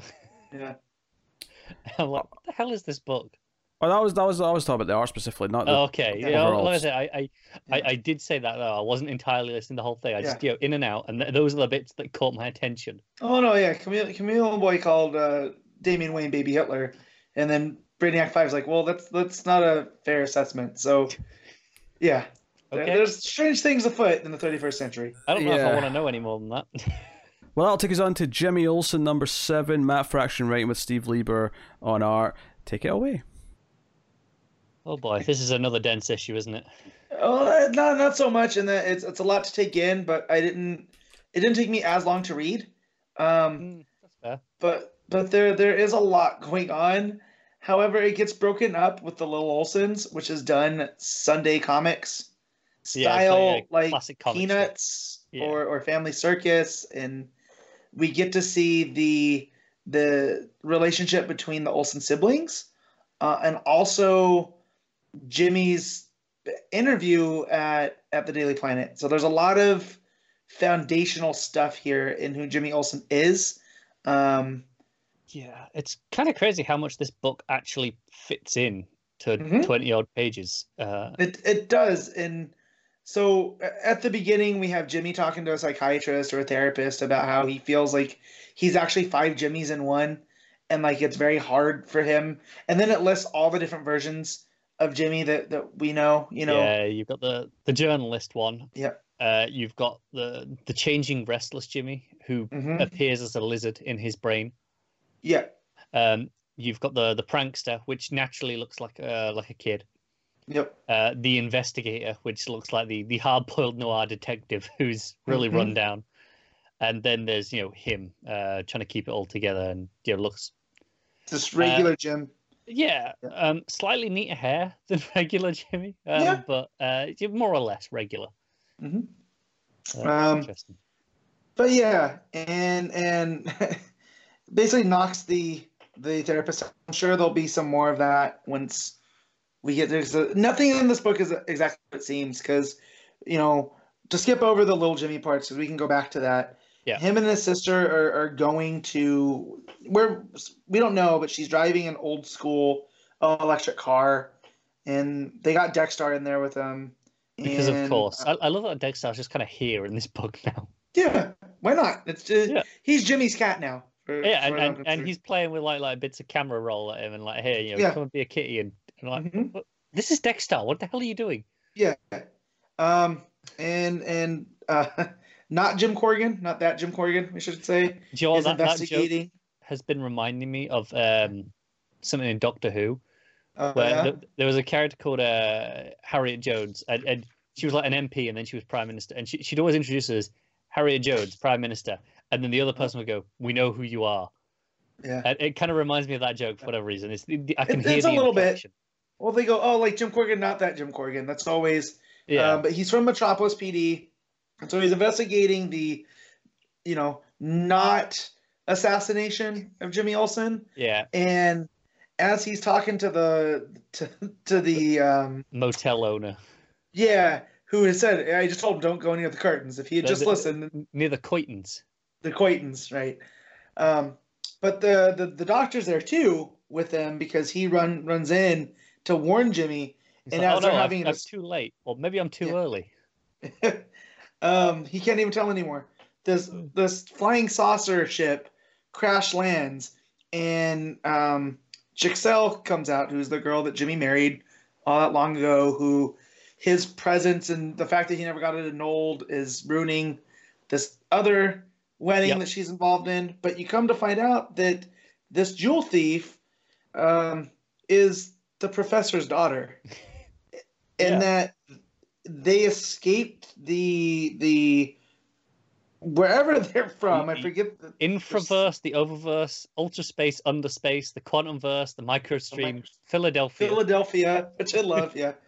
yeah. I'm like, what the hell is this book? Oh, that was that was I was talking about the art specifically, not the. Oh, okay, Okay. yeah. Like I Overalls. said, I, I, I, I did say that though. I wasn't entirely listening to the whole thing. I just you know in and out, and th- those are the bits that caught my attention. Oh no, yeah. Camille Camille Boy called uh, Damian Wayne baby Hitler, and then Brainiac Five is like, well, that's that's not a fair assessment. So, yeah, there- there's strange things afoot in the 31st century. I don't know if I want to know any more than that. Well, that'll take us on to Jimmy Olsen, number seven, Matt Fraction writing with Steve Lieber on art. Take it away. Oh boy, this is another dense issue, isn't it? Oh, uh, not not so much, and that it's it's a lot to take in, but I didn't. It didn't take me as long to read. Um, Mm, that's fair. but but there there is a lot going on. However, it gets broken up with the Lil Olsens, which is done Sunday comics Yeah, style, like a like, classic. Peanuts Yeah. or or Family Circus, and we get to see the the relationship between the Olsen siblings, uh, and also Jimmy's interview at at the Daily Planet. So there's a lot of foundational stuff here in who Jimmy Olsen is. Um, Yeah, it's kind of crazy how much this book actually fits in to Mhm. twenty odd pages. Uh, It it does, and so at the beginning we have Jimmy talking to a psychiatrist or a therapist about how he feels like he's actually five Jimmys in one, and like it's very hard for him. And then it lists all the different versions of Jimmy that that we know. You know, Yeah, you've got the the journalist one. Yep. Uh, you've got the the changing restless Jimmy who hmm appears as a lizard in his brain. yeah, Um, you've got the the prankster, which naturally looks like uh, like a kid. yep, Uh, the investigator, which looks like the the hard boiled noir detective who's really Mhm. run down. And then there's you know him uh, trying to keep it all together and you know looks just regular Jim. Yeah, Yeah. um, slightly neater hair than regular Jimmy, um, Yeah. but uh, more or less regular. Mm-hmm. Uh, Um, interesting. But yeah, and and basically knocks the the therapist. I'm sure there'll be some more of that once we get there. So nothing in this book is exactly what it seems because you know to skip over the little Jimmy parts because we can go back to that. Yeah. Him and his sister are, are going to where we don't know, but she's driving an old school electric car, and they got Dexter in there with them. Because of course, uh, I, I love that Dexter's just kind of here in this book now. yeah, why not? It's just, Yeah. he's Jimmy's cat now. for- Yeah, as and, far as I'm and, and he's playing with like like bits of camera roll at him and like, hey, you know, Yeah. come and be a kitty and, and like, Mhm. This is Dexter. What the hell are you doing? Yeah. Um and and uh not Jim Corrigan, not that Jim Corrigan, we should say. Do you know that, that joke investigating. has been reminding me of um, something in Doctor Who Uh, where yeah. th- there was a character called uh, Harriet Jones, and, and she was like an MP, and then she was Prime Minister, and she, she'd always introduce us Harriet Jones, Prime Minister, and then the other person would go, "We know who you are." yeah. And it kind of reminds me of that joke for whatever reason. It's I can It- hear it's a little bit. Well they go, Oh, like Jim Corrigan, not that Jim Corrigan. That's always Yeah, um, but he's from Metropolis PD. So he's investigating the you know, not assassination of Jimmy Olsen. yeah. And as he's talking to the to, to the um Motel owner yeah, who has said I just told him don't go near the curtains. If he had The- just the- listened, near the Coitons. the acquaintance, right? Um, but the, the the doctor's there too, with them because he run runs in to warn Jimmy, It's and like, as oh they're no, having I'm, I'm too late. Well maybe I'm too Yeah. early. um, he can't even tell anymore. This this flying saucer ship crash lands, and um, Jixelle comes out, who's the girl that Jimmy married all that long ago. Who his presence and the fact that he never got it annulled is ruining this other wedding Yep. that she's involved in. But you come to find out that this jewel thief um, is the professor's daughter, and Yeah. that they escaped the the wherever they're from. I forget. The, Infraverse, the Oververse, Ultra Space, Underspace, the Quantum Verse, the Microstream, mic- Philadelphia. Philadelphia, which I love. Yeah.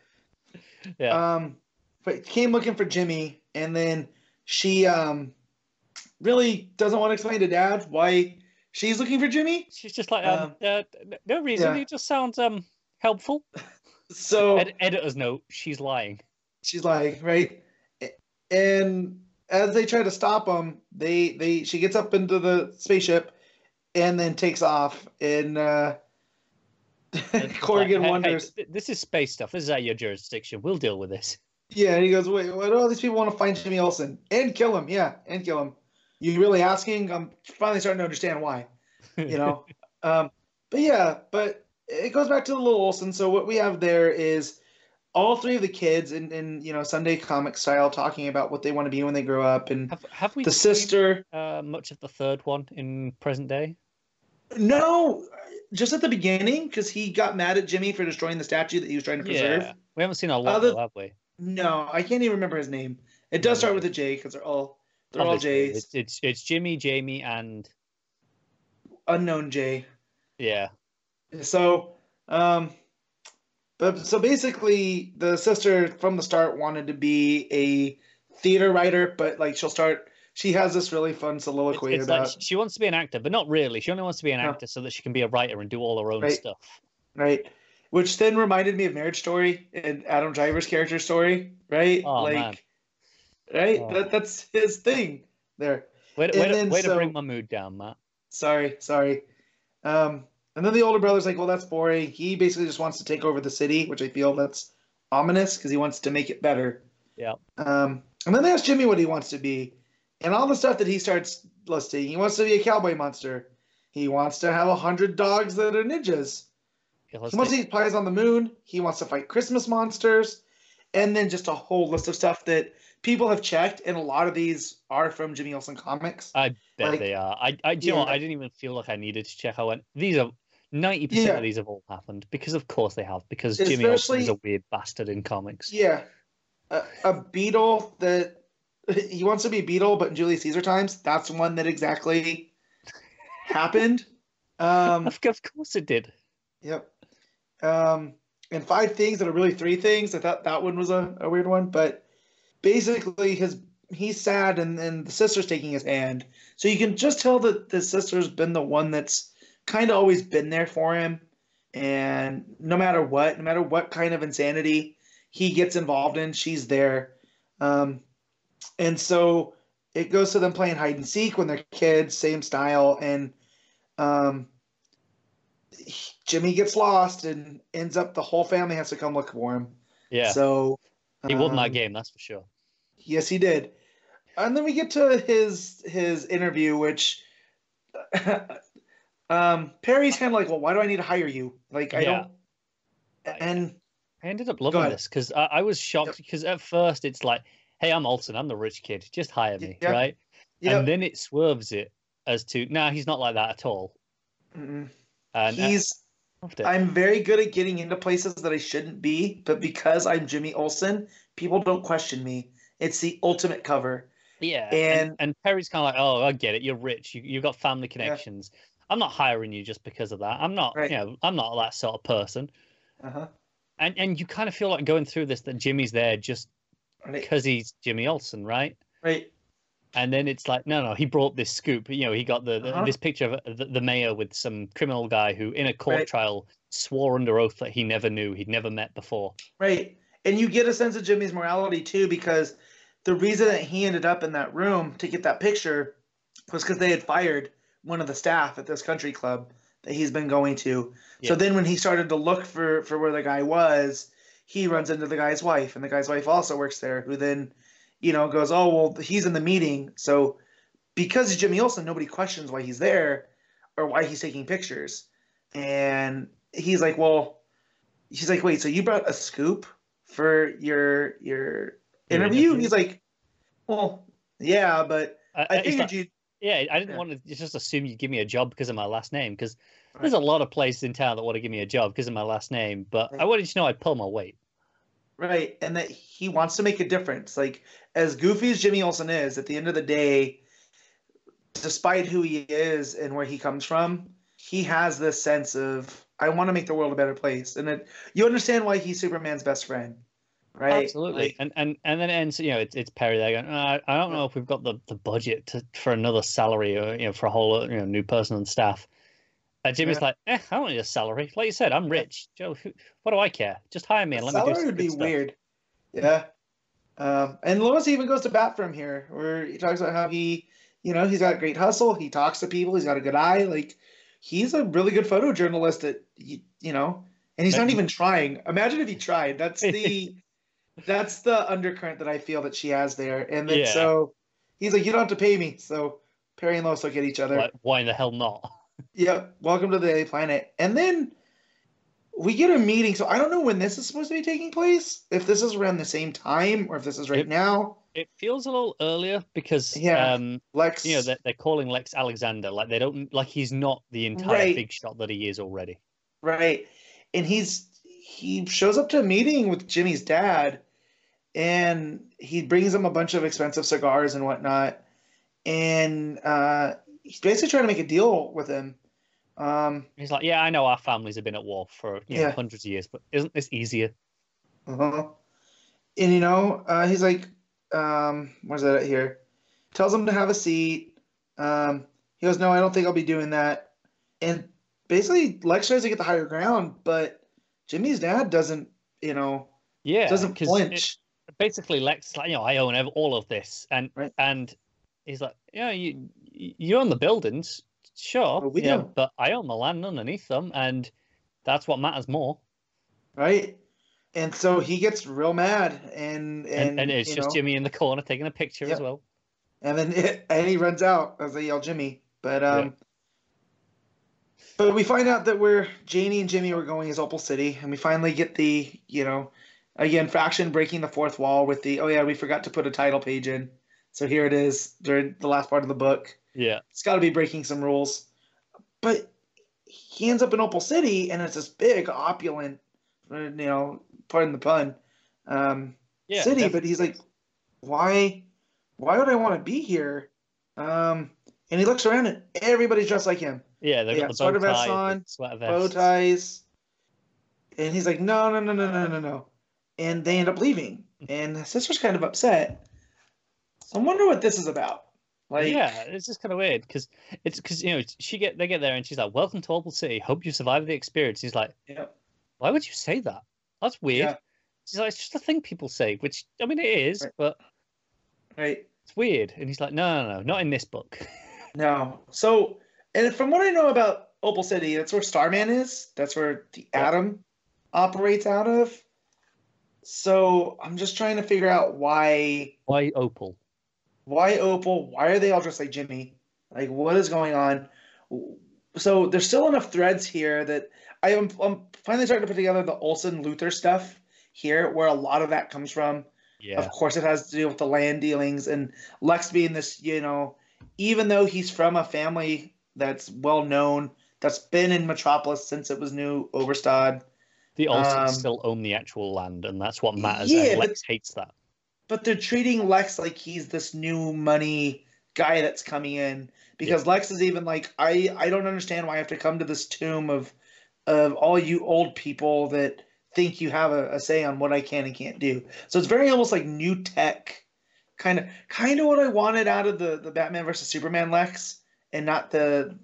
Yeah. Um, but came looking for Jimmy, and then she um really doesn't want to explain to Dad why she's looking for Jimmy. She's just like, um, um, uh, no reason. yeah. It just sounds um helpful. So Ed- editor's note: she's lying. She's like, right, and as they try to stop him, they they she gets up into the spaceship, and then takes off, and uh, like, Corrigan hey, hey, wonders. th- this is space stuff. This is out your jurisdiction. We'll deal with this. Yeah, and he goes, wait, why do all these people want to find Jimmy Olsen and kill him? Yeah, and kill him. You really asking? I'm finally starting to understand why. You know, um, but yeah, but it goes back to the little Olsen. So what we have there is all three of the kids in, in you know Sunday comic style talking about what they want to be when they grow up, and have have we the seen, sister. uh, much of the third one in present day? No, just at the beginning because he got mad at Jimmy for destroying the statue that he was trying to preserve. Yeah, we haven't seen a lot, Other- have we? No, I can't even remember his name. It does start with a J because they're all they're all J's. It's, it's it's Jimmy, Jamie, and Unknown J. yeah, So, um, but so basically, the sister from the start wanted to be a theater writer, but like she'll start. She has this really fun it's, soliloquy it's about like she wants to be an actor, but not really. She only wants to be an actor so that she can be a writer and do all her own Right. stuff. right, which then reminded me of Marriage Story and Adam Driver's character story, right? Oh, like, man. right? Oh. That that's his thing there. Way, to- way, to, way to bring my mood down, Matt. Sorry, sorry. Um, and then the older brother's like, well, that's boring. He basically just wants to take over the city, which I feel that's ominous because he wants to make it better. Yeah. Um, and then they ask Jimmy what he wants to be, and all the stuff that he starts listing. He wants to be a cowboy monster. He wants to have a hundred dogs that are ninjas. Yeah, He wants to eat pies on the moon. He wants to fight Christmas monsters, and then just a whole list of stuff that people have checked, and a lot of these are from Jimmy Olsen comics. I bet like- they are. I, I, you know. I didn't even feel like I needed to check. I went, these are ninety percent Yeah. of these have all happened because, of course, they have. Because Jimmy Olsen is a weird bastard in comics. Yeah, a, a beetle that he wants to be a beetle, but in Julius Caesar times, that's one that exactly happened. Um, Of, of course, it did. yep. Um, and five things that are really three things. I thought that one was a, a weird one, but basically his he's sad and, and the sister's taking his hand. So you can just tell that the sister's been the one that's kind of always been there for him. And no matter what, no matter what kind of insanity he gets involved in, she's there. Um, and so it goes to them playing hide and seek when they're kids, same style. And um, Jimmy gets lost and ends up the whole family has to come look for him. Yeah, So he won that um, game, that's for sure. Yes, he did. And then we get to his his interview, which um, Perry's kind of like, well, why do I need to hire you? Like, I Yeah. don't. And I ended up loving this because I, I was shocked Yep. because at first it's like, hey, I'm Olsen, I'm the rich kid, just hire me, Yeah. right? yeah, And then it swerves it as to, nah, he's not like that at all. mm-mm. And uh, he's. I'm very good at getting into places that I shouldn't be, but because I'm Jimmy Olsen, people don't question me. It's the ultimate cover. Yeah, And- and, and Perry's kind of like, oh, I get it. You're rich. You, you've got family connections. I'm not hiring you just because of that. I'm not, Right. you know, I'm not that sort of person. Uh-huh. And and you kind of feel like going through this that Jimmy's there just Right. because he's Jimmy Olsen, right? Right. And then it's like, no, no, he brought this scoop. You know, he got the, the Uh-huh. this picture of the, the mayor with some criminal guy who, in a court Right. trial, swore under oath that he never knew, he'd never met before. Right. And you get a sense of Jimmy's morality too, because the reason that he ended up in that room to get that picture was because they had fired one of the staff at this country club that he's been going to. Yeah. So then when he started to look for for where the guy was, he runs into the guy's wife, and the guy's wife also works there. Who then, you know, goes, "Oh well, he's in the meeting." So because he's Jimmy Olsen, nobody questions why he's there or why he's taking pictures. And he's like, "Well," she's like, "Wait, so you brought a scoop for your your interview?" He's like, "Well, yeah, but I, I figured you." Yeah, I didn't Yeah. want to just assume you'd give me a job because of my last name. Because Right. there's a lot of places in town that want to give me a job because of my last name. But Right. I wanted you to know I'd pull my weight. Right, and that he wants to make a difference. Like as goofy as Jimmy Olsen is, at the end of the day, despite who he is and where he comes from, he has this sense of I want to make the world a better place. And it, you understand why he's Superman's best friend, right? Absolutely. Like, and, and and then it ends. You know, it's, it's Perry there going. "Uh, I don't know if we've got the, the budget to, for another salary or you know for a whole you know new person on staff. And Jimmy's Yeah. like, eh, I don't need a salary. Like you said, I'm rich. Joe, who, what do I care? Just hire me and let me do salary would be stuff." weird. Yeah. Um, and Lois even goes to bat for him here, where he talks about how he, you know, he's got great hustle. He talks to people. He's got a good eye. Like he's a really good photojournalist. At you, you know, and he's not even trying. Imagine if he tried. That's the, that's the undercurrent that I feel that she has there. And then Yeah. so he's like, you don't have to pay me. So Perry and Lois look at each other. Why in the hell not? Yep. Welcome to the planet. And then we get a meeting. So I don't know when this is supposed to be taking place. If this is around the same time or if this is right It- now. It feels a little earlier because Yeah. um, Lex. you know they're, they're calling Lex Alexander like they don't like he's not the entire Right. big shot that he is already. Right. And he's he shows up to a meeting with Jimmy's dad and he brings him a bunch of expensive cigars and whatnot. And uh he's basically trying to make a deal with him. Um He's like, yeah, I know our families have been at war for you know, Yeah. hundreds of years, but isn't this easier? Uh-huh. And you know, uh, he's like, um, where's that at here? Tells him to have a seat. Um, he goes, no, I don't think I'll be doing that. And basically, Lex tries to get the higher ground, but Jimmy's dad doesn't, you know, Yeah, doesn't 'cause it- flinch. Basically Lex is like, you know, I own all of this, and Right. and he's like, yeah, you you own the buildings, sure, Well, we yeah, don't. but I own the land underneath them, and that's what matters more. right? And so he gets real mad, and and, And, and, it's just know, Jimmy in the corner taking a picture Yep. as well. and then it, and he runs out as they yell Jimmy. But um, but we find out that we're Janie and Jimmy were going is Opal City, and we finally get the you know, again Fraction breaking the fourth wall with the oh yeah we forgot to put a title page in, so here it is during the last part of the book. Yeah, It's got to be breaking some rules, but he ends up in Opal City, and it's this big opulent, you know, pardon the pun, um, yeah, city, def- but he's like, why, why would I want to be here? Um, and he looks around and everybody's dressed like him, yeah, they've yeah, got the sweater vests on, bow ties, and he's like, no, no, no, no, no, no, no, and they end up leaving, and the sister's kind of upset. So I wonder what this is about. Like, yeah, it's just kind of weird because it's because you know she get they get there and she's like, "Welcome to Opal City. Hope you survive the experience." He's like, yeah, "Why would you say that? That's weird." Yeah. She's like, "It's just a thing people say," which I mean it is, Right. but right. it's weird. And he's like, "No, no, no, not in this book." No. So, and from what I know about Opal City, that's where Starman is. That's where the Yeah. Atom operates out of. So I'm just trying to figure out why Why Opal? why Opal? Why are they all dressed like Jimmy? Like what is going on? So there's still enough threads here that I am I'm finally starting to put together the Olsen Luther stuff here, where a lot of that comes from. Yeah, Of course, it has to do with the land dealings and Lex being this, you know, even though he's from a family that's well known, that's been in Metropolis since it was New Overstad, the Olsens um, still own the actual land, and that's what matters. Yeah, and but- Lex hates that. but they're treating Lex like he's this new money guy that's coming in because Lex is even like, I I don't understand why I have to come to this tomb of of all you old people that think you have a, a say on what I can and can't do. So it's very almost like new tech, kind of kind of what I wanted out of the the Batman versus Superman Lex, and not the.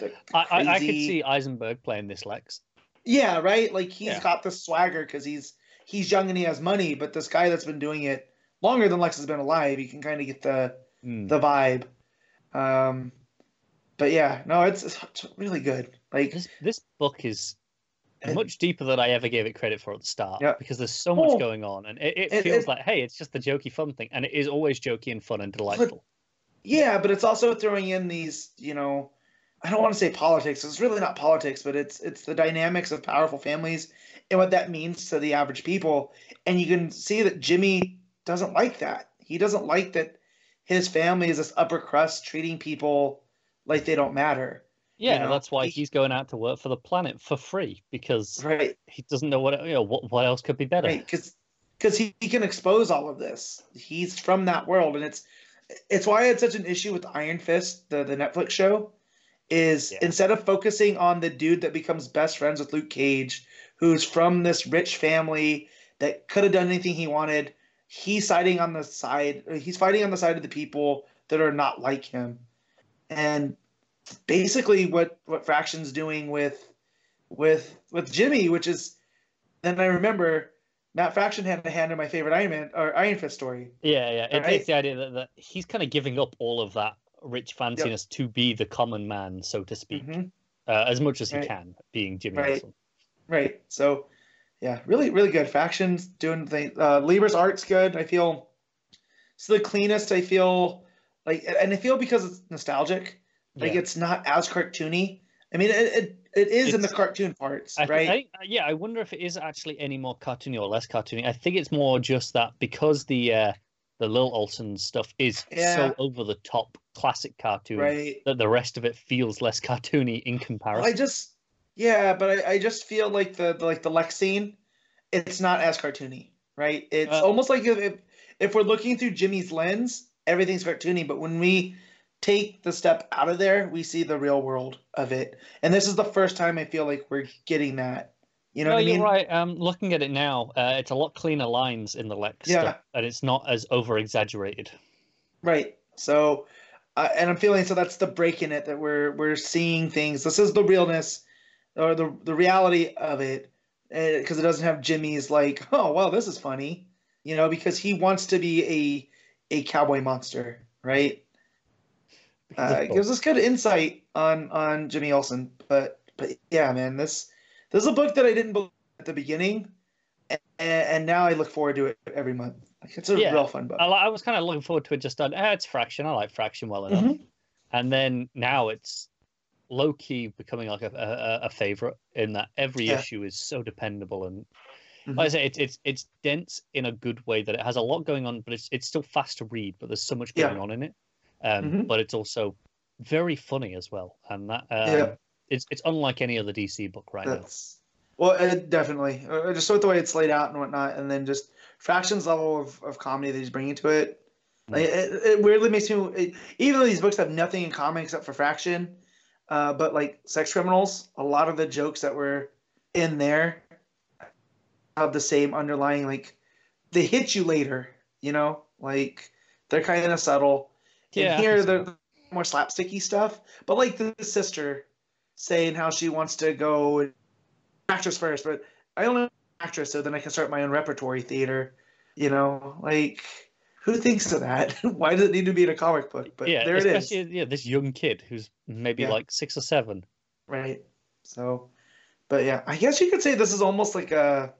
the I, I, I could see Eisenberg playing this Lex. Yeah, right. Like he's Yeah. got the swagger because he's he's young and he has money, but this guy that's been doing it longer than Lex has been alive, you can kind of get the Hmm. the vibe. Um, but yeah, no, it's, it's really good. Like This this book is And- much deeper than I ever gave it credit for at the start. Yeah. Because there's so much Oh. going on, and it, it It- feels it- like, hey, it's just the jokey fun thing, and it is always jokey and fun and delightful. Yeah, but it's also throwing in these, you know, I don't want to say politics. It's really not politics, but it's it's the dynamics of powerful families and what that means to the average people. And you can see that Jimmy doesn't like that. He doesn't like that his family is this upper crust treating people like they don't matter. Yeah, know, that's why he- he's going out to work for the planet for free because Right. he doesn't know what you know what, what else could be better. Right. Because because he, he can expose all of this. He's from that world, and it's it's why I had such an issue with Iron Fist, the the Netflix show, is Yeah. instead of focusing on the dude that becomes best friends with Luke Cage, who's from this rich family that could have done anything he wanted, he's siding on the side. He's fighting on the side of the people that are not like him, and basically what what Fraction's doing with with with Jimmy, which is then I remember Matt Fraction had a hand in my favorite Iron Man or Iron Fist story. Yeah, yeah. It, Right. It's the idea that, that he's kind of giving up all of that rich fanciness to be the common man, so to speak, Mhm. uh, as much as he can, being Jimmy Right. Olsen. Right. So, yeah, really, really good. Fraction's doing things. Uh, Lieber's art's good. I feel it's the cleanest. I feel like, and I feel because it's nostalgic. Like Yeah. it's not as cartoony. I mean, it it, it is in the cartoon parts, I right? I- yeah, I wonder if it is actually any more cartoony or less cartoony. I think it's more just that because the uh, the Lil Olsen stuff is Yeah. so over the top classic cartoon right. that the rest of it feels less cartoony in comparison. I just, yeah, but I, I just feel like the, the like the Lex scene, it's not as cartoony, right? It's Uh, almost like if, if if we're looking through Jimmy's lens, everything's cartoony. But when we take the step out of there, we see the real world of it. And this is the first time I feel like we're getting that. You know no, what I mean? you're right. Um, looking at it now, uh, it's a lot cleaner lines in the Lex Yeah. stuff, and it's not as over exaggerated. Right. So, uh, and I'm feeling so that's the break in it that we're we're seeing things. This is the realness or the the reality of it because it doesn't have Jimmy's like, oh well, this is funny, you know, because he wants to be a a cowboy monster, right? Uh, it gives us good insight on on Jimmy Olsen, but but yeah, man, this this is a book that I didn't believe at the beginning, and, and now I look forward to it every month. It's a Yeah. real fun book. I, I was kind of looking forward to it. Just on, eh, it's Fraction. I like Fraction well enough. Mhm. And then now it's low key becoming like a, a, a favorite in that every Yeah. issue is so dependable and Mhm. like I say it's it's it's dense in a good way that it has a lot going on, but it's it's still fast to read. But there's so much Yeah. going on in it. Um, Mhm. but it's also very funny as well, and that um, Yeah. It's it's unlike any other DC book right now. That's well, uh, definitely. Uh, just with the way it's laid out and whatnot, and then just Fraction's level of, of comedy that he's bringing to it. Like, it, it weirdly makes me, it, even though these books have nothing in common except for Fraction, uh, but like sex criminals, a lot of the jokes that were in there have the same underlying like they hit you later, you know, like they're kind of subtle. Yeah, And here they're more slapsticky stuff, but like the sister saying how she wants to go actress first, but I only actress so then I can start my own repertory theater. You know, like who thinks of that? Why does it need to be in a comic book? But yeah, there it is. yeah, this young kid who's maybe Yeah. like six or seven. Right. So, but yeah, I guess you could say this is almost like a.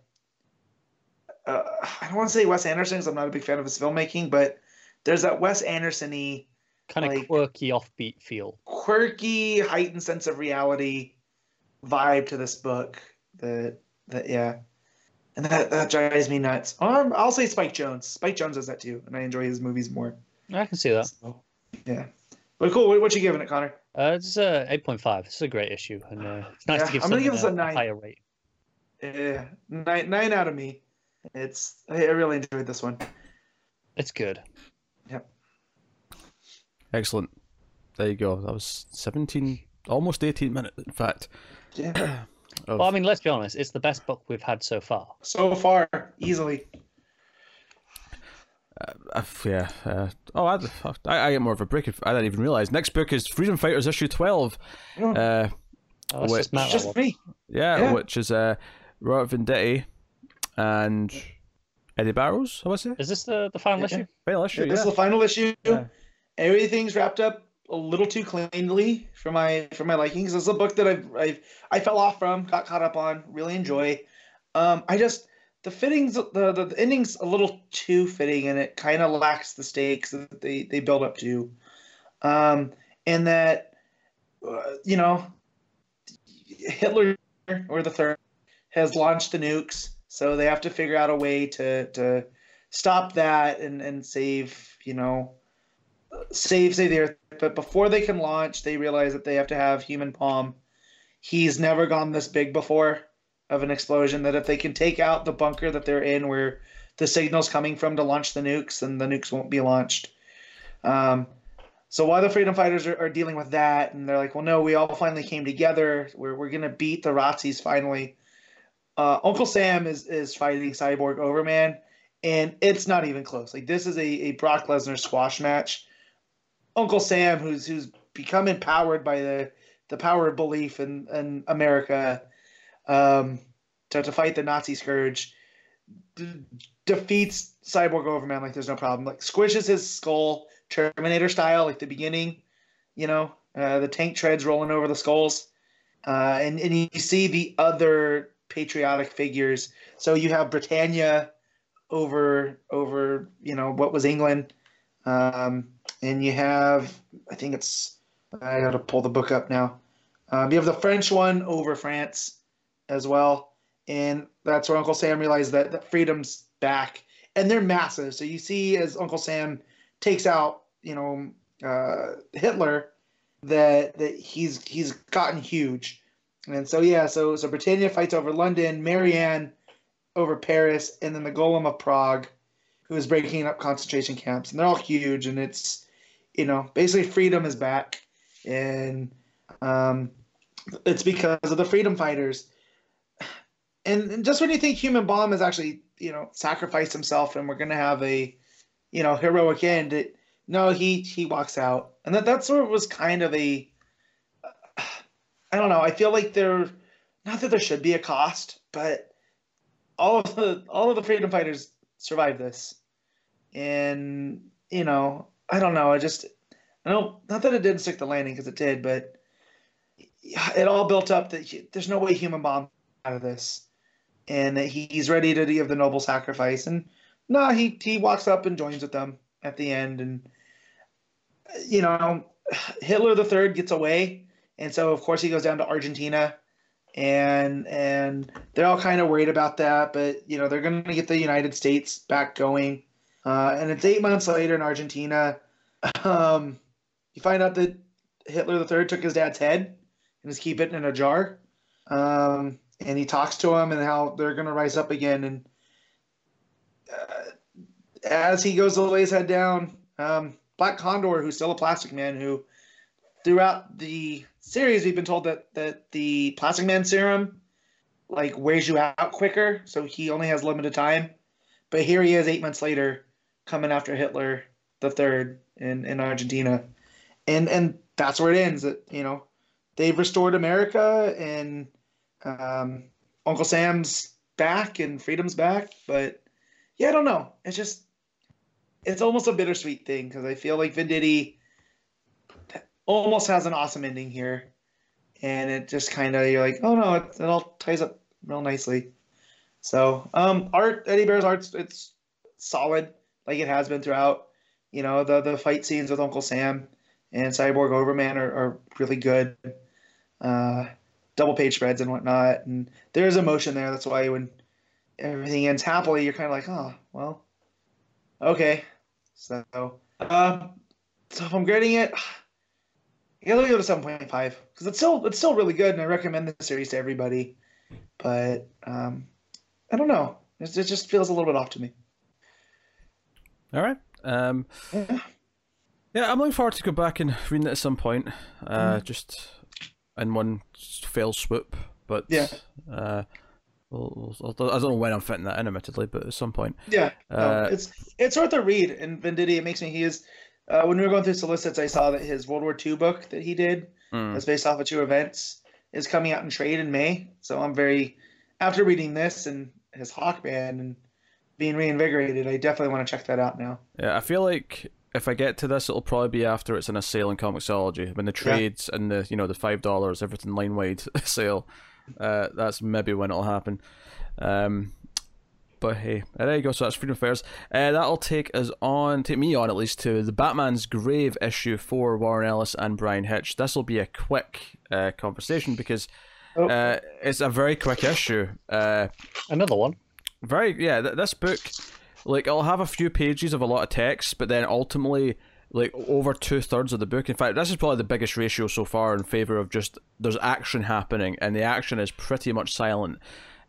Uh, I don't want to say Wes Anderson because I'm not a big fan of his filmmaking, but there's that Wes Anderson-y Kind of Like- quirky, offbeat feel. quirky, heightened sense of reality vibe to this book. That that yeah, and that that drives me nuts. Um, I'll say Spike Jonze. Spike Jonze does that too, and I enjoy his movies more. I can see that. So, yeah, but cool. What, what you giving it, Conner? Uh, it's a eight point five. It's a great issue, and uh, it's nice Yeah, to give I'm gonna give this a a, nine. higher rate. Yeah, nine nine out of me. It's I really enjoyed this one. It's good. Excellent. There you go. That was 17, almost 18 minutes, in fact. Yeah, Of, Well, I mean, let's be honest. It's the best book we've had so far. so far easily. uh, yeah. Uh, oh, I, I, I get more of a break. If, I didn't even realize. Next book is Freedom Fighters issue 12. Oh, Uh, Oh, that's Which- just Matt. it's just me. yeah, Yeah. which is uh, Robert Venditti and Eddy Barrows, I would say. Is this the the final Yeah. issue? Final issue, this is yeah. the final issue. Everything's wrapped up a little too cleanly for my for my likings. It's a book that I've, I've I fell off from, got caught up on, really enjoy. Um, I just the fittings, the, the, the ending's a little too fitting, and it kind of lacks the stakes that they they build up to, um, and that uh, you know Hitler or the third has launched the nukes, so they have to figure out a way to to stop that and and save you know save save the earth. But before they can launch, they realize that they have to have Human Bomb. He's never gone this big before of an explosion. That if they can take out the bunker that they're in, where the signal's coming from to launch the nukes, then the nukes won't be launched. Um, so while the freedom fighters are, are, dealing with that, and they're like, "Well, no, we all finally came together. We're we're gonna beat the Razzies finally." Uh, Uncle Sam is is fighting Cyborg Overman, and it's not even close. Like this is a, a Brock Lesnar squash match. Uncle Sam, who's who's become empowered by the the power of belief in, in America, um, to, to fight the Nazi scourge, d- defeats Cyborg Overman like there's no problem. Like squishes his skull Terminator style, like the beginning, you know, uh, the tank treads rolling over the skulls, uh, and and you see the other patriotic figures. So you have Britannia over over you know what was England, um, and you have I think it's I got to pull the book up now. Um, you have the French one over France as well, and that's where Uncle Sam realized that, that freedom's back, and they're massive. So you see as Uncle Sam takes out you know uh, Hitler that that he's he's gotten huge. And so yeah, so so Britannia fights over London, Marianne over Paris, and then the Golem of Prague, who is breaking up concentration camps, and they're all huge, and it's you know basically freedom is back, and um, it's because of the freedom fighters. And, and just when you think Human Bomb has actually you know sacrificed himself, and we're gonna have a you know heroic end, it, no, he he walks out, and that that sort of was kind of a I don't know. I feel like there, not that there should be a cost, but all of the all of the freedom fighters survived this, and you know, I don't know. I just, I don't. Not that it didn't stick the landing because it did, but it all built up that he, there's no way human bomb out of this, and that he, he's ready to give the noble sacrifice. And no, he he walks up and joins with them at the end, and you know, Hitler the Third gets away, and so of course he goes down to Argentina and and they're all kind of worried about that. But you know they're going to get the United States back going, uh, and it's eight months later in Argentina. Um, you find out that Hitler III took his dad's head and is keeping it in a jar. Um, and he talks to him and how they're going to rise up again. And uh, as he goes to lay his head down, um, Black Condor, who's still a plastic man, who throughout the series, we've been told that that the Plastic Man serum like wears you out quicker, so he only has limited time. But here he is, eight months later, coming after Hitler the third in in Argentina, and and that's where it ends. You know they've restored America and um, Uncle Sam's back and freedom's back, but yeah, I don't know. It's just it's almost a bittersweet thing because I feel like Venditti almost has an awesome ending here, and it just kind of you're like, oh no, it, it all ties up real nicely. So, um, art Eddy Barrows' art, it's solid, like it has been throughout. You know, the the fight scenes with Uncle Sam and Cyborg Overman are, are really good. Uh, double page spreads and whatnot, and there's emotion there. That's why when everything ends happily, you're kind of like, oh, well, okay. So, uh, so if I'm grading it, yeah, let me go to seven point five because it's still it's still really good, and I recommend the series to everybody. But um, I don't know, it just feels a little bit off to me. All right. Um, yeah. yeah, I'm looking forward to go back and reading it at some point. Uh, mm. Just in one fell swoop. But yeah. Uh, We'll, we'll, I don't know when I'm fitting that in, admittedly, but at some point. Yeah, uh, no, it's it's worth a read. And Venditti, it makes me he is uh, when we were going through solicits, I saw that his World War II book that he did mm. was based off of two events is coming out in trade in May. So I'm very after reading this and his Hawkman and being reinvigorated, I definitely want to check that out now. Yeah, I feel like if I get to this, it'll probably be after it's in a sale in Comixology when the trades and the you know the five dollars everything line wide sale. Uh, that's maybe when it'll happen. Um, but hey, uh, there you go. So that's Freedom Affairs. Uh, that'll take us on, take me on at least, to the Batman's Grave issue for Warren Ellis and Bryan Hitch. This will be a quick uh, conversation because Oh. uh, it's a very quick issue. Uh, Another one. Very yeah. Th- this book, like, I'll have a few pages of a lot of text, but then ultimately, like, over two thirds of the book. In fact, this is probably the biggest ratio so far in favor of just there's action happening, and the action is pretty much silent.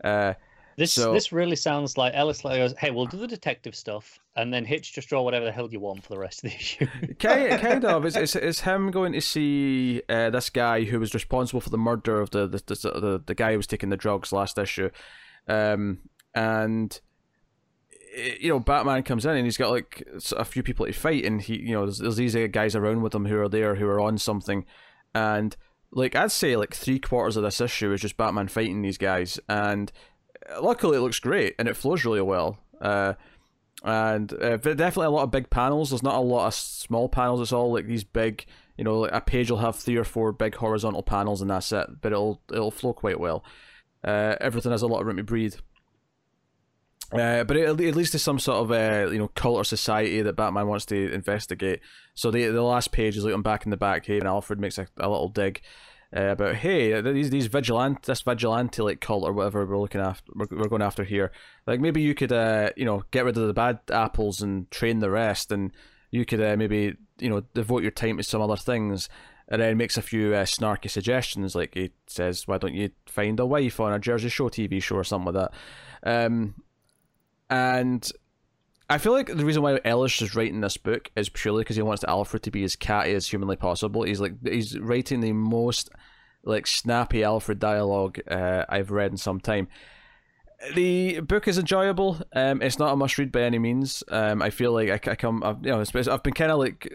Uh, This So- this really sounds like Ellis like goes, "Hey, we'll do the detective stuff, and then Hitch just draw whatever the hell you want for the rest of the issue." kind, kind of. It's, it's, it's him going to see uh, this guy who was responsible for the murder of the the, the, the, the guy who was taking the drugs last issue. Um, and, eh, you know, Batman comes in and he's got like a few people to fight, and he, you know, there's, there's these uh, guys around with him who are there who are on something. And, like, I'd say like three quarters of this issue is just Batman fighting these guys. And uh, luckily it looks great and it flows really well. Uh, and uh, definitely a lot of big panels. There's not a lot of small panels. It's all like these big, you know, like a page will have three or four big horizontal panels, and that's it. But it'll it'll flow quite well. Uh, everything has a lot of room to breathe. Uh, but it, at least there's some sort of uh, you know cult or society that Batman wants to investigate. So the the last page is like I'm back in the back and Alfred makes a, a little dig uh, about hey these these vigilante this vigilante like cult or whatever we're looking after we're, we're going after here. Like maybe you could uh you know get rid of the bad apples and train the rest, and you could uh, maybe you know devote your time to some other things. And then makes a few uh, snarky suggestions, like he says, "Why don't you find a wife on a Jersey Show TV show or something like that?" Um, and I feel like the reason why Ellis is writing this book is purely because he wants Alfred to be as catty as humanly possible. He's like he's writing the most like snappy Alfred dialogue uh, I've read in some time. The book is enjoyable. Um, it's not a must read by any means. Um, I feel like I, I come, I've, you know, I've been kind of like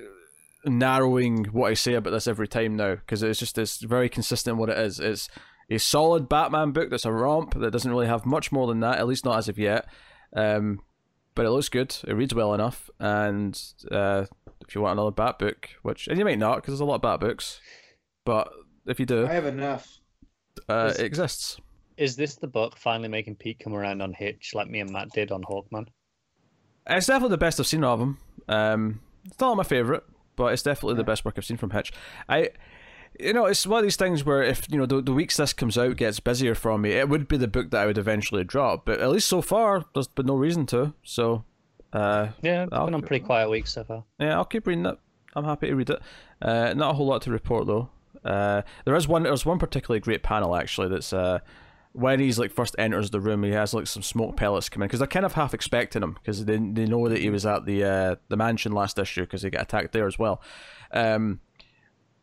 narrowing what I say about this every time now because it's just it's very consistent what it is. It's a solid Batman book that's a romp that doesn't really have much more than that, at least not as of yet. Um, but it looks good. It reads well enough, and uh, if you want another Bat book, which and you might not because there's a lot of Bat books, but if you do, I have enough. uh, Is- it exists. Is this the book finally making Pete come around on Hitch like me and Matt did on Hawkman? It's definitely the best I've seen of him. Um, it's not my favorite, but it's definitely the best work I've seen from Hitch. I, you know, it's one of these things where if you know the, the weeks this comes out gets busier for me, it would be the book that I would eventually drop. But at least so far, there's been no reason to. So, uh, Yeah, I'll- been on pretty quiet weeks so far. yeah, I'll keep reading it. I'm happy to read it. Uh, not a whole lot to report though. Uh, there is one. There's one particularly great panel actually. That's uh, when he's like first enters the room. He has like some smoke pellets come in because they're kind of half expecting him because they they know that he was at the uh, the mansion last issue because he got attacked there as well. Um,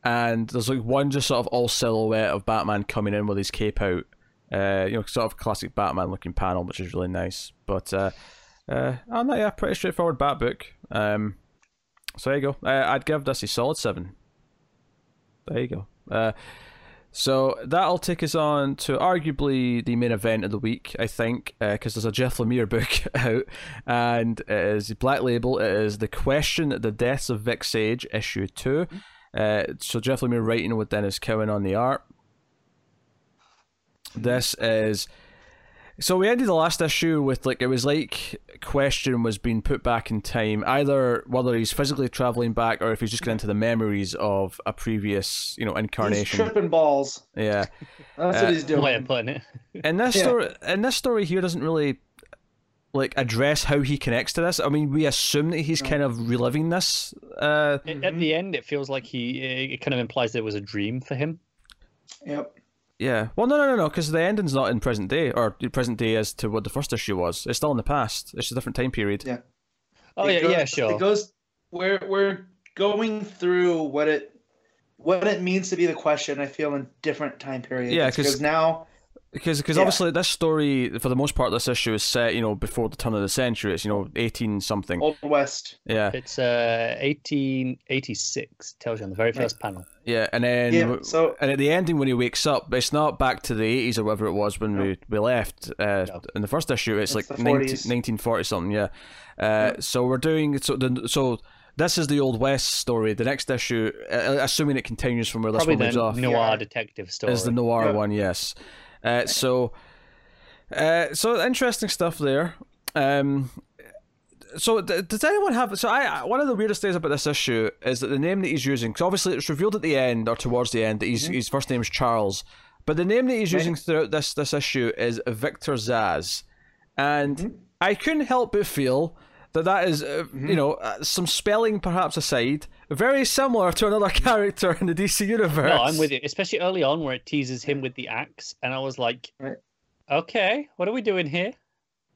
and there's like one just sort of all silhouette of Batman coming in with his cape out. Uh, you know, sort of classic Batman looking panel, which is really nice. But uh, uh, oh no, yeah, pretty straightforward Bat book. Um, so there you go. Uh, I'd give this a solid seven. There you go. Uh, so that'll take us on to arguably the main event of the week, I think, because there's a Jeff Lemire book out, and it is Black Label. It is the question: the deaths of Vic Sage, issue two. Uh, so Jeff Lemire writing with Denys Cowan on the art. This is so we ended the last issue with like it was like question was being put back in time, either whether he's physically traveling back or if he's just getting into the memories of a previous, you know, He's incarnation. tripping balls. Yeah. That's Uh, what he's doing. Way of putting it. And this Yeah. story and this story here doesn't really like address how he connects to this. I mean, we assume that he's kind of reliving this. Uh At- At the end, it feels like he. It kind of implies that it was a dream for him. Yep. yeah. Well, no, no, no, no, because the ending's not in present day or the present day as to what the first issue was. It's still in the past. It's a different time period. Yeah. Oh It yeah, goes- yeah, sure. It goes. We're we're going through what it what it means to be the question. I feel in different time periods. Yeah, because now because because Yeah. obviously this story for the most part this issue is set you know before the turn of the century it's you know 18 something Old West. yeah It's uh 1886. Tells you on the very first panel. yeah and then Yeah. So and at the ending when he wakes up it's not back to the 80s or whatever it was when we, we left uh, No. in the first issue it's, It's like 19, 1940 something yeah uh, so we're doing so the so this is the old west story. The next issue, uh, assuming it continues from where this Probably one leaves the off, noir Yeah. detective story. is the noir Yeah. one. Yes. Uh, so, uh, so interesting stuff there. Um, so d- does anyone have? So I one of the weirdest things about this issue is that the name that he's using, because obviously it's revealed at the end or towards the end that he's, his first name is Charles, but the name that he's using throughout this this issue is Victor Zaz, and I couldn't help but feel that that is, uh, you know, uh, some spelling perhaps aside, very similar to another character in the DC universe. No, I'm with you. Especially early on where it teases him with the axe, and I was like, Right. "Okay, what are we doing here?"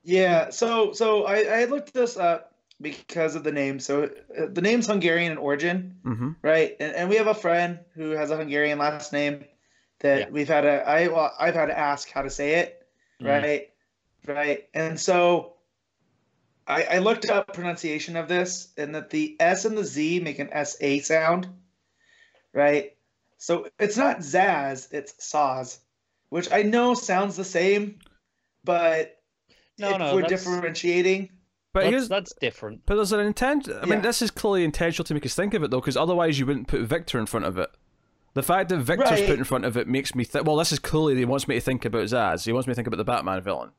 Yeah, so so I, I looked this up because of the name. So uh, the name's Hungarian in origin, hmm right? And, and we have a friend who has a Hungarian last name that Yeah. we've had to I well, I've had to ask how to say it, Mm. right? Right. And so I, I looked up pronunciation of this and that the S and the Z make an SA sound, right? So it's not Zaz, it's Saz, which I know sounds the same, but No, if no, we're differentiating. But that's, here's that's different. But there's an intent. I mean, this is clearly intentional to make us think of it, though, because otherwise you wouldn't put Victor in front of it. The fact that Victor's Right. put in front of it makes me think. Well, this is clearly he wants me to think about Zaz. He wants me to think about the Batman villain.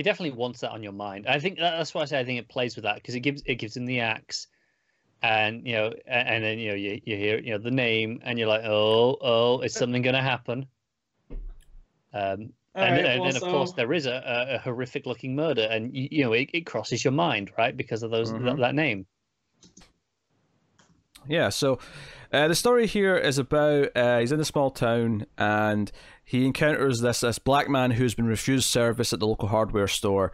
He definitely wants that on your mind. I think that- that's why I say I think it plays with that because it gives it gives him the axe, and you know, a- and then you know you, you hear you know the name, and you're like, oh, oh, is something going to happen? Um, All and, right, and well, then of course there is a, a, a horrific looking murder, and you, you know it, it crosses your mind, right, because of those Mhm. that, that name. Yeah. So, uh, the story here is about uh, he's in a small town and he encounters this this black man who's been refused service at the local hardware store.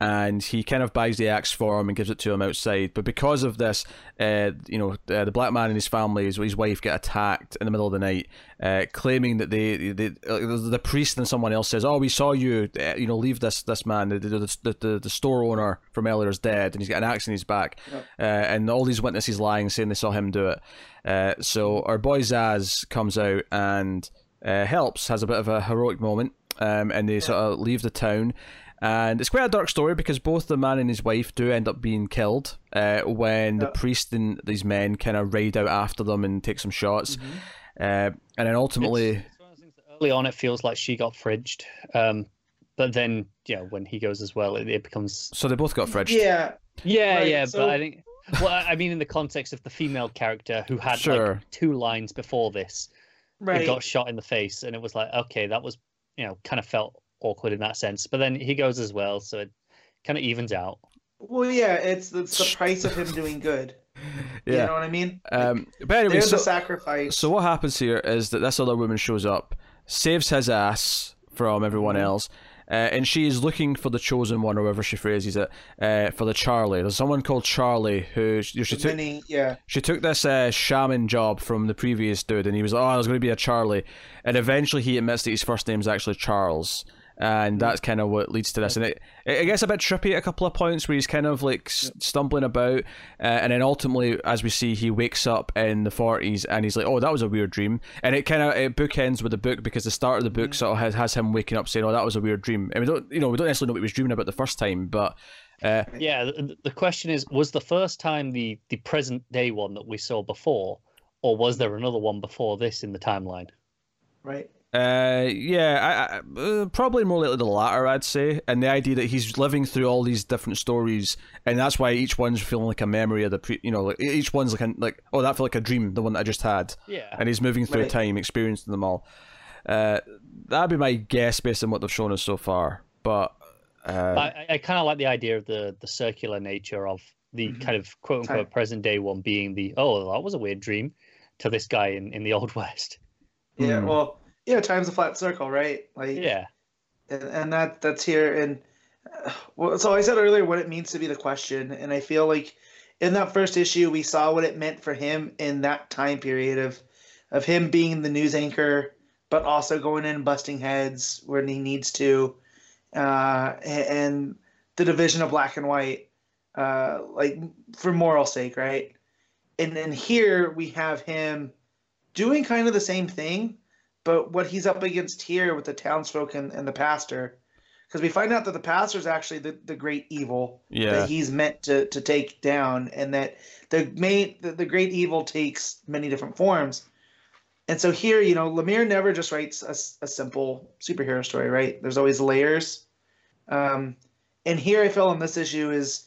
And he kind of buys the axe for him and gives it to him outside. But because of this, uh, you know, uh, the black man and his family, his, his wife, get attacked in the middle of the night, uh, claiming that they, they the priest and someone else says, "Oh, we saw you. Uh, you know, leave this this man. The the, the, the, the store owner from earlier is dead, and he's got an axe in his back." Yep. Uh, and all these witnesses lying, saying they saw him do it. Uh, so our boy Zaz comes out and uh, helps, has a bit of a heroic moment, um, and they sort of leave the town. And it's quite a dark story because both the man and his wife do end up being killed uh, when the priest and these men kind of raid out after them and take some shots. Mm-hmm. Uh, and then ultimately, It's- it's one of those early on, it feels like she got fridged, um, but then you know when he goes as well, it, it becomes so they both got fridged. Yeah, Yeah, Right, yeah, so- but I think. Well, I I mean, in the context of the female character who had Sure. like two lines before this, right. got shot in the face, and it was like, okay, that was, you know, kind of felt awkward in that sense. But then he goes as well, so it kind of evens out. Well, yeah, it's it's the price of him doing good. yeah. You know what I mean? Um, but anyway, There's so, a sacrifice. so what happens here is that this other woman shows up, saves his ass from everyone Mm-hmm. else, uh, and she is looking for the chosen one, or however she phrases it, uh, for the Charlie. There's someone called Charlie who she, she took. Many, yeah. She took this uh, shaman job from the previous dude, and he was like, "Oh, there's going to be a Charlie," and eventually he admits that his first name is actually Charles, and that's kind of what leads to this. And it, it gets a bit trippy at a couple of points where he's kind of like stumbling about, uh, and then ultimately, as we see, he wakes up in the forties, and he's like, "Oh, that was a weird dream," and it kind of it bookends with the book because the start of the book sort of has, has him waking up saying, "Oh, that was a weird dream," and we don't, you know, we don't necessarily know what he was dreaming about the first time, but. Uh, Yeah, the, the question is, was the first time the the present day one that we saw before, or was there another one before this in the timeline? Right. Uh, yeah, I, I, uh, probably more likely the latter, I'd say. And the idea that he's living through all these different stories, and that's why each one's feeling like a memory of the pre. You know, like each one's like a, like oh, that felt like a dream, the one that I just had, Yeah, and he's moving through Right. time, experiencing them all. Uh, that'd be my guess based on what they've shown us so far. But uh, I, I kind of like the idea of the the circular nature of the Mhm. kind of quote unquote Time. present day one being the oh that was a weird dream to this guy in, in the old west. Yeah. Hmm. Well, yeah. Time's a flat circle, right? Like, Yeah, and, and that that's here. And uh, well, so I said earlier what it means to be the question, and I feel like in that first issue we saw what it meant for him in that time period of of him being the news anchor, but also going in and busting heads when he needs to, uh, and the division of black and white, uh, like for moral sake, right? And then here we have him doing kind of the same thing, but what he's up against here with the townsfolk and, and the pastor because we find out that the pastor is actually the, the great evil Yeah. that he's meant to, to take down, and that the main the, the great evil takes many different forms. And so here, you know, Lemire never just writes a simple superhero story, right? There's always layers. Um, and here, I feel on this issue is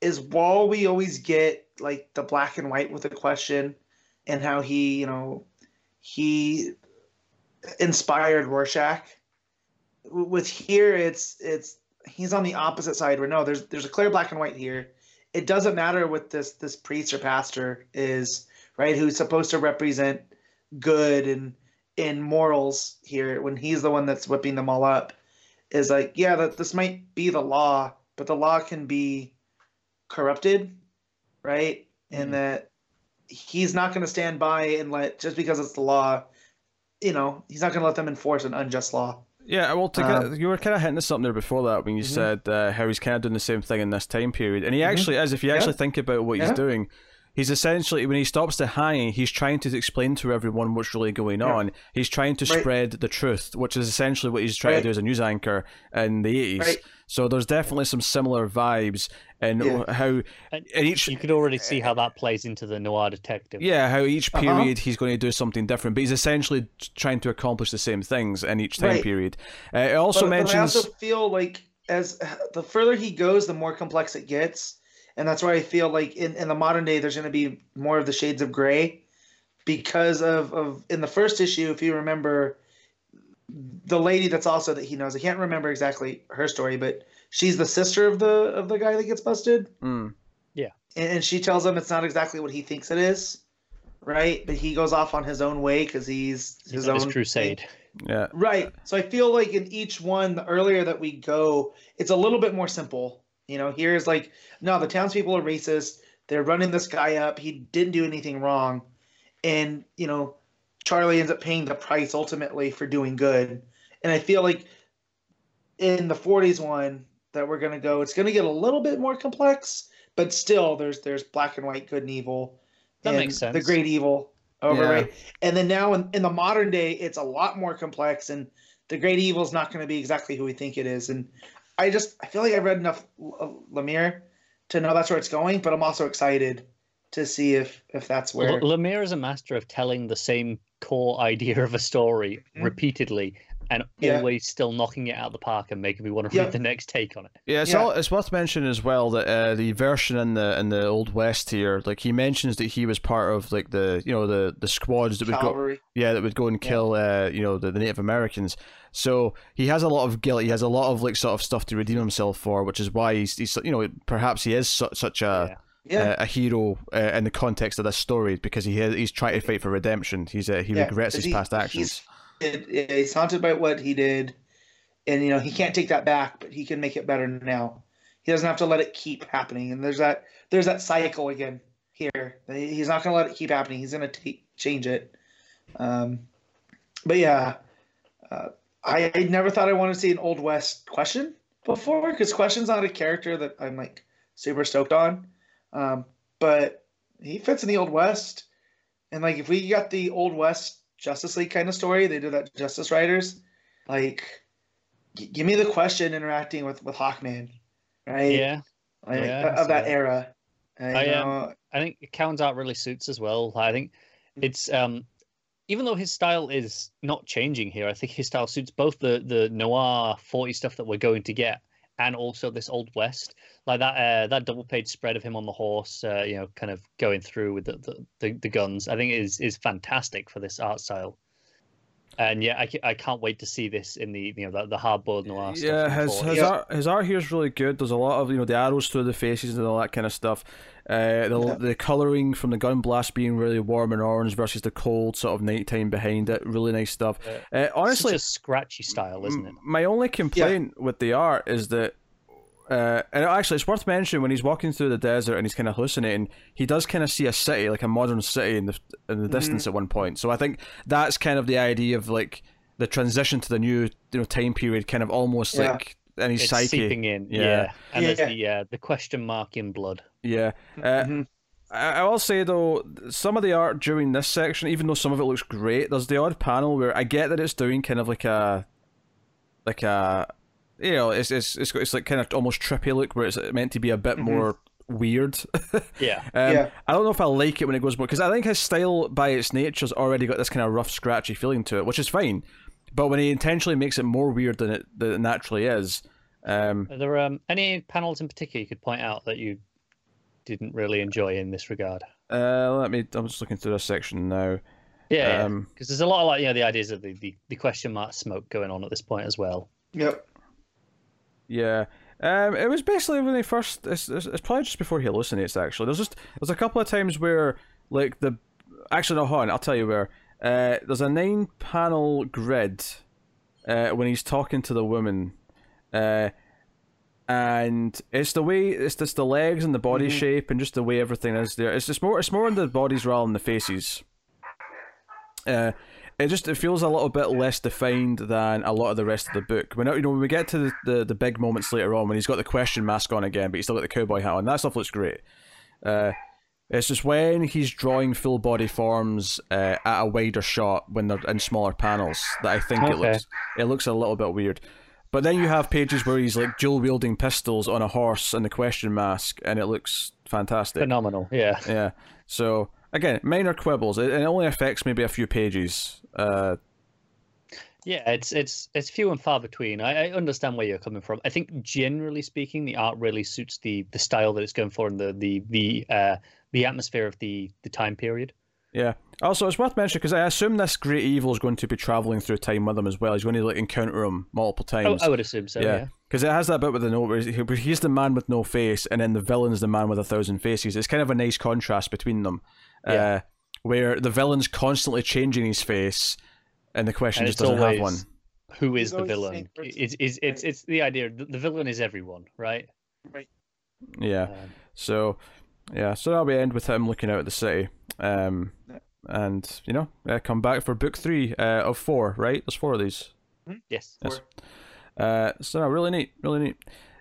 is while we always get like the black and white with a question and how he, you know, he inspired Rorschach. With here, it's it's he's on the opposite side where no, there's there's a clear black and white here. It doesn't matter what this this priest or pastor is, right? Who's supposed to represent good and in morals here when he's the one that's whipping them all up is like yeah that this might be the law but the law can be corrupted right and Mhm. that he's not going to stand by and let just because it's the law you know he's not going to let them enforce an unjust law Yeah, well, to get, Um, you were kind of hinting at something there before that when you Mhm. said uh, how he's kind of doing the same thing in this time period, and he actually is. If you Yeah. actually think about what he's doing, he's essentially when he stops to hang, he's trying to explain to everyone what's really going Yeah. on. He's trying to Right. spread the truth, which is essentially what he's trying Right. to do as a news anchor in the eighties. Right. So there's definitely some similar vibes in Yeah. how And in each You could already see how that plays into the noir detective. yeah, how each Uh-huh. period he's going to do something different, but he's essentially trying to accomplish the same things in each time Right. period. Uh, it also but, but I mentions also feel like as the further he goes, the more complex it gets, and that's why I feel like in, in the modern day there's going to be more of the shades of gray because of of in the first issue, if you remember, the lady that's also that he knows. I can't remember exactly her story, but she's the sister of the of the guy that gets busted, Mm, and, and she tells him it's not exactly what he thinks it is, right? But he goes off on his own way because he's He's his on own his crusade. yeah, Right. So I feel like in each one, the earlier that we go, it's a little bit more simple. You know, here's like, no, the townspeople are racist. They're running this guy up. He didn't do anything wrong. And, you know, Charlie ends up paying the price ultimately for doing good. And I feel like in the 40s one that we're going to go, it's going to get a little bit more complex, but still there's there's black and white good and evil. That and makes sense. The great evil over Yeah. right. And then now in, in the modern day, it's a lot more complex, and the great evil is not going to be exactly who we think it is. And I just I feel like I've read enough L- Lemire to know that's where it's going, but I'm also excited to see if if that's where. L- Lemire is a master of telling the same core idea of a story Mhm. repeatedly and Yeah. always still knocking it out of the park and making me want to Yeah. read the next take on it. yeah. It's Yeah. all, it's worth mentioning as well that uh, the version in the in the old west here, like he mentions that he was part of like the you know the the squads that would go Cavalry. yeah that would go and Yeah. kill uh you know the, the Native Americans. So he has a lot of guilt. He has a lot of like sort of stuff to redeem himself for, which is why he's, he's you know perhaps he is su- such a. Yeah. uh, a hero uh, in the context of this story because he has, he's trying to fight for redemption. He's uh, he Yeah, regrets his he- past actions. He's, it- he's haunted by what he did, and you know he can't take that back, but he can make it better now. He doesn't have to let it keep happening, and there's that there's that cycle again here. He's not going to let it keep happening. He's going to change it. Um, but yeah, uh, I, I never thought I wanted to see an old west question before because question's not a character that I'm like super stoked on, um, but he fits in the old west. And like if we got the old west Justice League kind of story, they do that Justice Riders, like g- give me the question interacting with with Hawkman, right? Yeah, like, yeah, of that era. And, I, um, know, I think Cowan's art really suits as well. I think Mm. it's um even though his style is not changing here, I think his style suits both the the noir 40 stuff that we're going to get and also this old west. Like that uh, that double page spread of him on the horse, uh, you know, kind of going through with the, the, the, the guns. I think is is fantastic for this art style. And yeah, I, I can't wait to see this in the you know the, the hard boiled noir. Yeah, in the his 40s. his Yeah. art his art here is really good. There's a lot of you know the arrows through the faces and all that kind of stuff. Uh, the Yeah. the coloring from the gun blast being really warm and orange versus the cold sort of nighttime behind it. Really nice stuff. Uh, honestly, It's such a scratchy style, isn't it? m- my only complaint with the art is that. Uh, and actually, it's worth mentioning when he's walking through the desert and he's kind of hallucinating, he does kind of see a city, like a modern city, in the in the distance at one point. So I think that's kind of the idea of like the transition to the new you know time period, kind of almost Yeah. like in his It's psyche. seeping in, Yeah. yeah. And Yeah. there's the uh, the question mark in blood. Yeah. Uh, Mhm. I I will say though, some of the art during this section, even though some of it looks great, there's the odd panel where I get that it's doing kind of like a, like a, you know, it's it's it's, got, it's like kind of almost trippy look where it's meant to be a bit Mhm. more weird. Yeah. Um, Yeah. I don't know if I like it when it goes more because I think his style, by its nature's already got this kind of rough, scratchy feeling to it, which is fine. But when he intentionally makes it more weird than it, than it naturally is, um, Are there um, any panels in particular you could point out that you didn't really enjoy in this regard? uh, let me. I'm just looking through this section now. Yeah, Um, because there's a lot of like you know the ideas of the, the, the question mark smoke going on at this point as well. Yep. Yeah. Um, it was basically when they first. It's, it's, it's probably just before he hallucinates. Actually, there's just there's a couple of times where like the actually no, hold on. I'll tell you where. Uh, there's a nine panel grid. Uh, when he's talking to the woman, uh, and it's the way it's just the legs and the body Mhm. shape and just the way everything is there. It's just more it's more in the bodies rather than the faces. Uh, it just it feels a little bit less defined than a lot of the rest of the book. When you know when we get to the, the, the big moments later on when he's got the question mask on again, but he's still got the cowboy hat on, that stuff looks great. Uh, it's just when he's drawing full body forms uh, at a wider shot when they're in smaller panels that I think it looks it looks a little bit weird. But then you have pages where he's like dual wielding pistols on a horse and the question mask, and it looks fantastic. Phenomenal. Yeah. Yeah. So again, minor quibbles. It, it only affects maybe a few pages. Uh, Yeah, it's it's it's few and far between. I, I understand where you're coming from. I think generally speaking, the art really suits the the style that it's going for and the the the uh, the atmosphere of the the time period. yeah. Also, it's worth mentioning because I assume this great evil is going to be traveling through time with him as well. He's going to like encounter him multiple I, times. I would assume so. yeah, Yeah. because it has that bit with the note where he- where he's the man with no face, and then the villain's the man with a thousand faces. It's kind of a nice contrast between them, uh, Yeah. where the villain's constantly changing his face, and the question And just doesn't have one. who is He's the villain? It's it's it's it's the idea. The, the villain is everyone, right? Right. Yeah. Um, So, yeah, so that'll be end with him looking out at the city. Um, and you know, uh, come back for book three uh, of four. Right? There's four of these. yes. Yes. Uh, so no, really neat, really neat.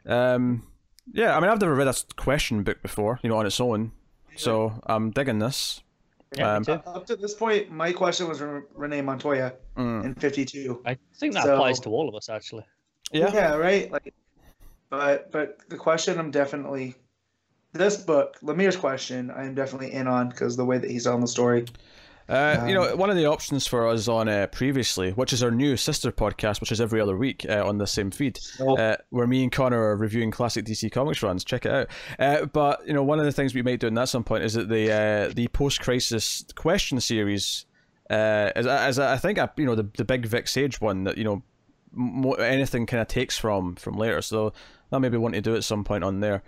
Um, yeah, I mean, I've never read a s- question book before, you know, on its own. So I'm digging this. Yeah, Um, me too. Up to this point, my question was from Renee Montoya Mm. in 52. I think that so- applies to all of us actually. Yeah. Yeah, right. Like, but but the question I'm definitely this book, Lemire's question, I am definitely in on because the way that he's telling the story. Uh, you know, Um, one of the options for us on uh, previously, which is our new sister podcast, which is every other week uh, on the same feed, So, uh, where me and Connor are reviewing classic DC Comics runs. Check it out. Uh, but you know, one of the things we might do in at some point is that the uh, the post crisis question series, uh, as as I think I, you know the the big Vic Sage one that you know mo- anything kind of takes from from later. So that maybe want to do at some point on there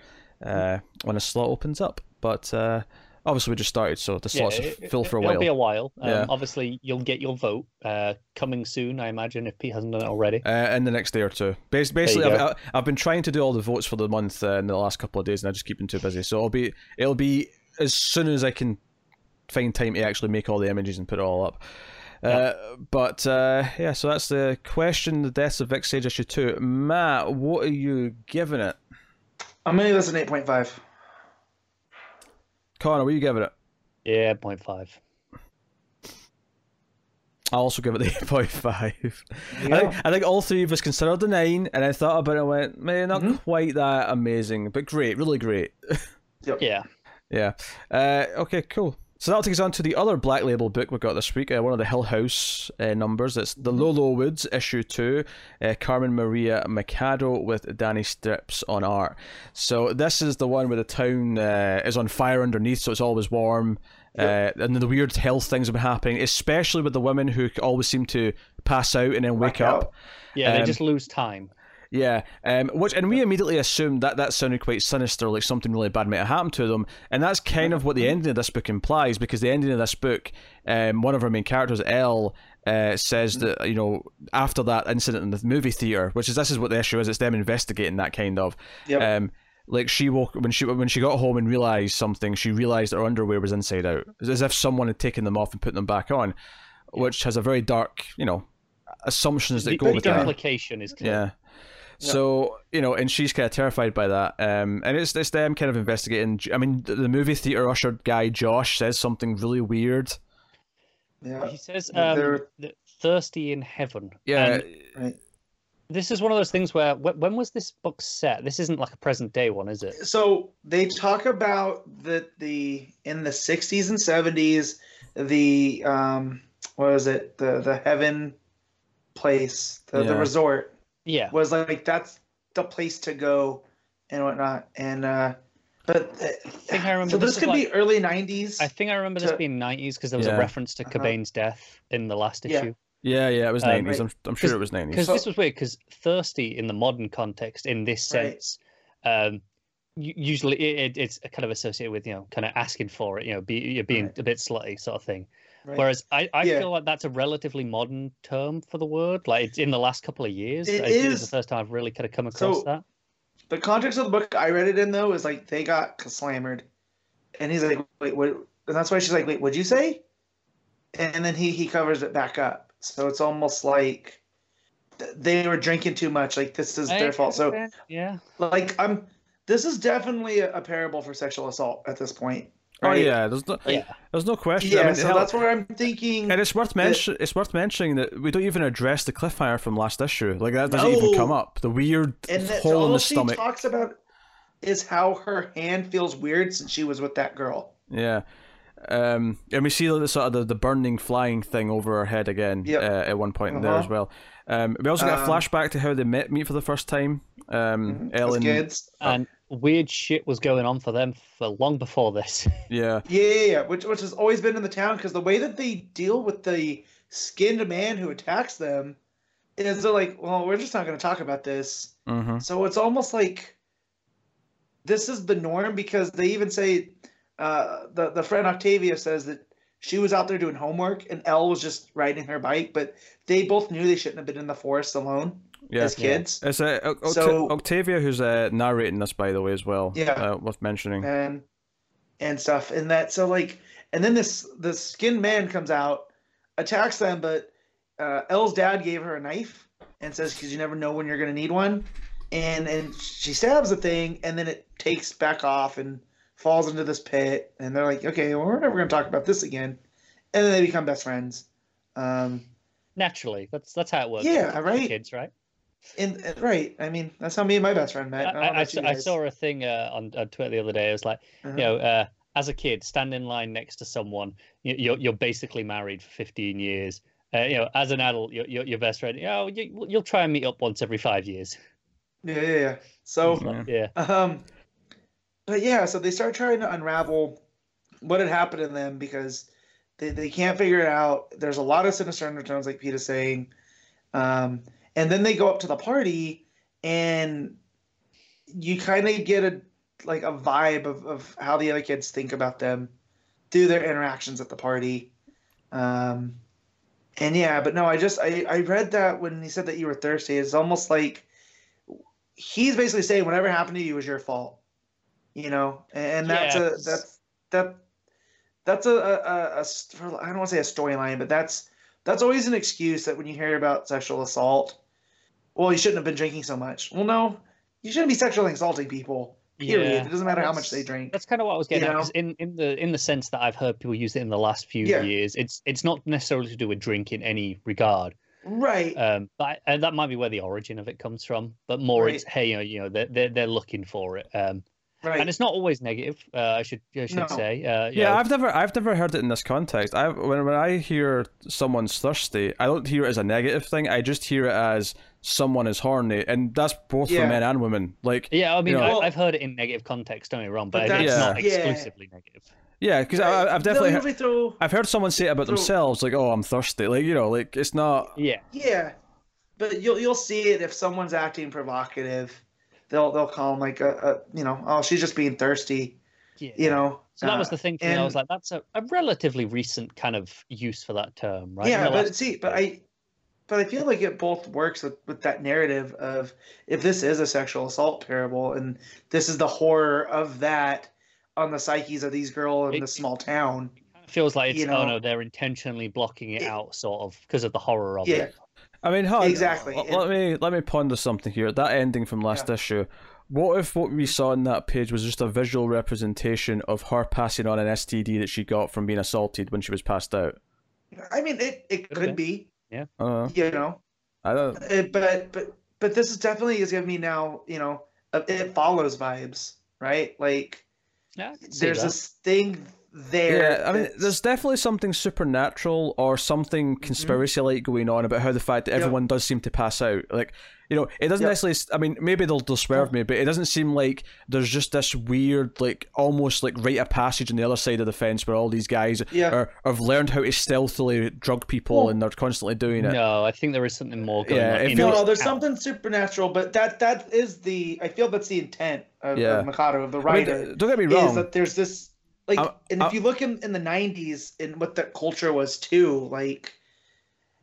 uh, when a slot opens up. But uh, obviously we just started, so the slots it- will it- fill for a while. it'll while. be a while. Um, Yeah. Obviously, you'll get your vote uh, coming soon. I imagine if Pete hasn't done it already. Uh, in the next day or two. Bas- Basically, I've. I- I've been trying to do all the votes for the month uh, in the last couple of days, and I just keep been too busy. So it'll be it'll be as soon as I can find time to actually make all the images and put it all up. Uh, but uh, yeah, so that's the question: the deaths of Vic Sage issue two. Matt, what are you giving it? I'm gonna give this an 8.5. Connor, what are you giving it? Yeah, 0.5. I'll also give it the eight point five. I think I think all three of us considered the nine, and I thought about it and went, man, not Mhm. quite that amazing, but great, really great. Yeah. Yeah. Uh, okay, cool. So that'll take us on to the other Black Label book we've got this week, uh, one of the Hill House uh, numbers. It's The Low Low Woods, issue two, uh, Carmen Maria Machado with Dani Strips on art. So this is the one where the town uh, is on fire underneath, so it's always warm. Uh, and the weird health things have been happening, especially with the women who always seem to pass out and then wake up. out. Yeah, they Um, just lose time. Yeah, um, which and we immediately assumed that that sounded quite sinister, like something really bad might have happened to them, and that's kind of what the ending of this book implies, because the ending of this book, um, one of our main characters, Elle, uh, says that you know after that incident in the movie theater, which is this is what the issue is, it's them investigating that kind of. Yep. Um, like she woke when she when she got home and realized something, she realized her underwear was inside out, as if someone had taken them off and put them back on, which has a very dark, you know, assumptions that The, go the with that. implication is clear. Yeah. So you know, and she's kind of terrified by that. Um, and it's it's them kind of investigating. I mean, the, the movie theater usher guy Josh says something really weird. Yeah. He says um, thirsty in heaven. Yeah, And Right. This is one of those things where wh- when was this book set? This isn't like a present day one, is it? So they talk about the the in the 60s and 70s the um what is it the the heaven place the, the resort Yeah. was like that's the place to go and whatnot and uh but uh, I think I remember so this this was could be early 90s I think I remember this being 90s because there was Yeah. a reference to Uh-huh. Cobain's death in the last issue. Yeah, yeah, it was Um, 90s. I'm, I'm sure it was 90s. Because So- this was weird because thirsty in the modern context, in this Right. sense, um, usually it, it, it's kind of associated with you know kind of asking for it, you know, be, you're being Right. a bit slutty sort of thing. Right? Whereas I, I Yeah. feel like that's a relatively modern term for the word. Like it's in the last couple of years. It I think it's is. the first time I've really kind of come across So- that. the context of the book I read it in though is like they got slammered, and he's like, "Wait, what?" And that's why she's like, "Wait, what'd you say?" And then he he covers it back up, so it's almost like they were drinking too much. Like this is their fault. So yeah, like I'm, this is definitely a, a parable for sexual assault at this point. Oh yeah, there's no, yeah. there's no question. yeah. I mean, so hell- that's where I'm thinking. and it's worth mention. It's worth mentioning that we don't even address the cliffhanger from last issue. Like that doesn't even come up. The weird and that hole in all the she stomach. talks about is how her hand feels weird since she was with that girl. Yeah. Um, and we see the sort of the, the burning flying thing over her head again Yep. uh, at one point in there Uh-huh. as well. Um, we also get a Um, flashback to how they met meet for the first time. Um, As Ellen, kids. And weird shit was going on for them for long before this. yeah, Yeah, yeah, yeah. Which which has always been in the town because the way that they deal with the skinned man who attacks them is they're like, well, we're just not going to talk about this. hmm So it's almost like this is the norm because they even say uh, the the friend Octavia says that she was out there doing homework and Elle was just riding her bike, but they both knew they shouldn't have been in the forest alone yeah. as kids. It's uh, Oct- So- Octavia who's uh, narrating this, by the way, as well. Yeah. uh, worth mentioning. and and stuff and that so like and then this the skinned man comes out attacks them but uh elle's dad gave her a knife and says because you never know when you're going to need one and and she stabs the thing and then it takes back off and falls into this pit and they're like okay well, we're never going to talk about this again and then they become best friends um Naturally, that's that's how it works. Yeah, right. Kids, right? and, and- right i mean that's how me and my best friend met I, I, I, saw- I saw a thing uh, on, on Twitter the other day. It was like, Uh-huh. you know, uh, as a kid, stand in line next to someone, you, you're you're basically married for 15 years. Uh, you know, as an adult, your your, your best friend, you know, you, you'll try and meet up once every five years. yeah yeah yeah so Yeah. Yeah, Um, but yeah, so they start trying to unravel what had happened to them because they, they can't figure it out. There's a lot of sinister undertones, like Pete is saying. Um, and then they go up to the party, and you kind of get a like a vibe of, of how the other kids think about them through their interactions at the party. Um, and yeah, but no, I just I, I read that when he said that you were thirsty, it's almost like he's basically saying whatever happened to you was your fault you know and that's Yeah, a that's that that's a, a, a, a i don't want to say a storyline but that's that's always an excuse that when you hear about sexual assault well you shouldn't have been drinking so much well no you shouldn't be sexually assaulting people period Yeah. it doesn't matter how much they drink That's kind of what I was getting You at. in in the in the sense that I've heard people use it in the last few Yeah. years, it's it's not necessarily to do with drink in any regard. right Um, but and that might be where the origin of it comes from. But more, Right. it's hey, you know, you know, they're they're, they're looking for it. Um, right and it's not always negative. Uh, I should I should No. say. Uh, Yeah, know, I've never I've never heard it in this context. I when when I hear someone's thirsty, I don't hear it as a negative thing. I just hear it as someone is horny, and that's both for men and women. Like yeah. I mean, you know- I, Well- I've heard it in negative context. Don't get me wrong, But but, it's that's- not yeah. exclusively negative. yeah, because I've definitely heard, usually throw I've heard someone say it about throw- themselves, like "Oh, I'm thirsty." Like you know, like it's not. Yeah, Yeah, but you'll you'll see it if someone's acting provocative. They'll they'll call them like a, a you know oh she's just being thirsty yeah. you know. So that was uh, the thing for me. I was like, that's a, a relatively recent kind of use for that term, right? Yeah, but see, but I but I feel like it both works with with that narrative of if this is a sexual assault parable and this is the horror of that on the psyches of these girls in It- this small town. feels like it's you oh know- no, they're intentionally blocking it It- out, sort of, because of the horror of Yeah, it. I mean, hold Exactly, Let, let me let me ponder something here. That ending from last Yeah. issue. What if what we saw on that page was just a visual representation of her passing on an STD that she got from being assaulted when she was passed out? I mean it it Could've could be Uh, you know, I don't. Uh, but but but this is definitely is giving me now, you know, uh, it follows vibes, right? Like Yeah, I can see there's that. this thing there. Yeah, I mean, there's definitely something supernatural or something mm-hmm. conspiracy-like going on about how the fact that Yep. everyone does seem to pass out. Like, you know, it doesn't Yep. necessarily. I mean, maybe they'll, they'll swerve me, but it doesn't seem like there's just this weird, like, almost like rite of passage on the other side of the fence where all these guys Yeah. are have learned how to stealthily drug people Well, and they're constantly doing it. No, I think there is something more going Yeah, on. it in no, no, there's town. something supernatural, but that that is the I feel that's the intent of, Yeah. of Machado of the I mean, writer. don't get me is wrong. that there's this like I- and I- if you look in, in the 90s and what that culture was too like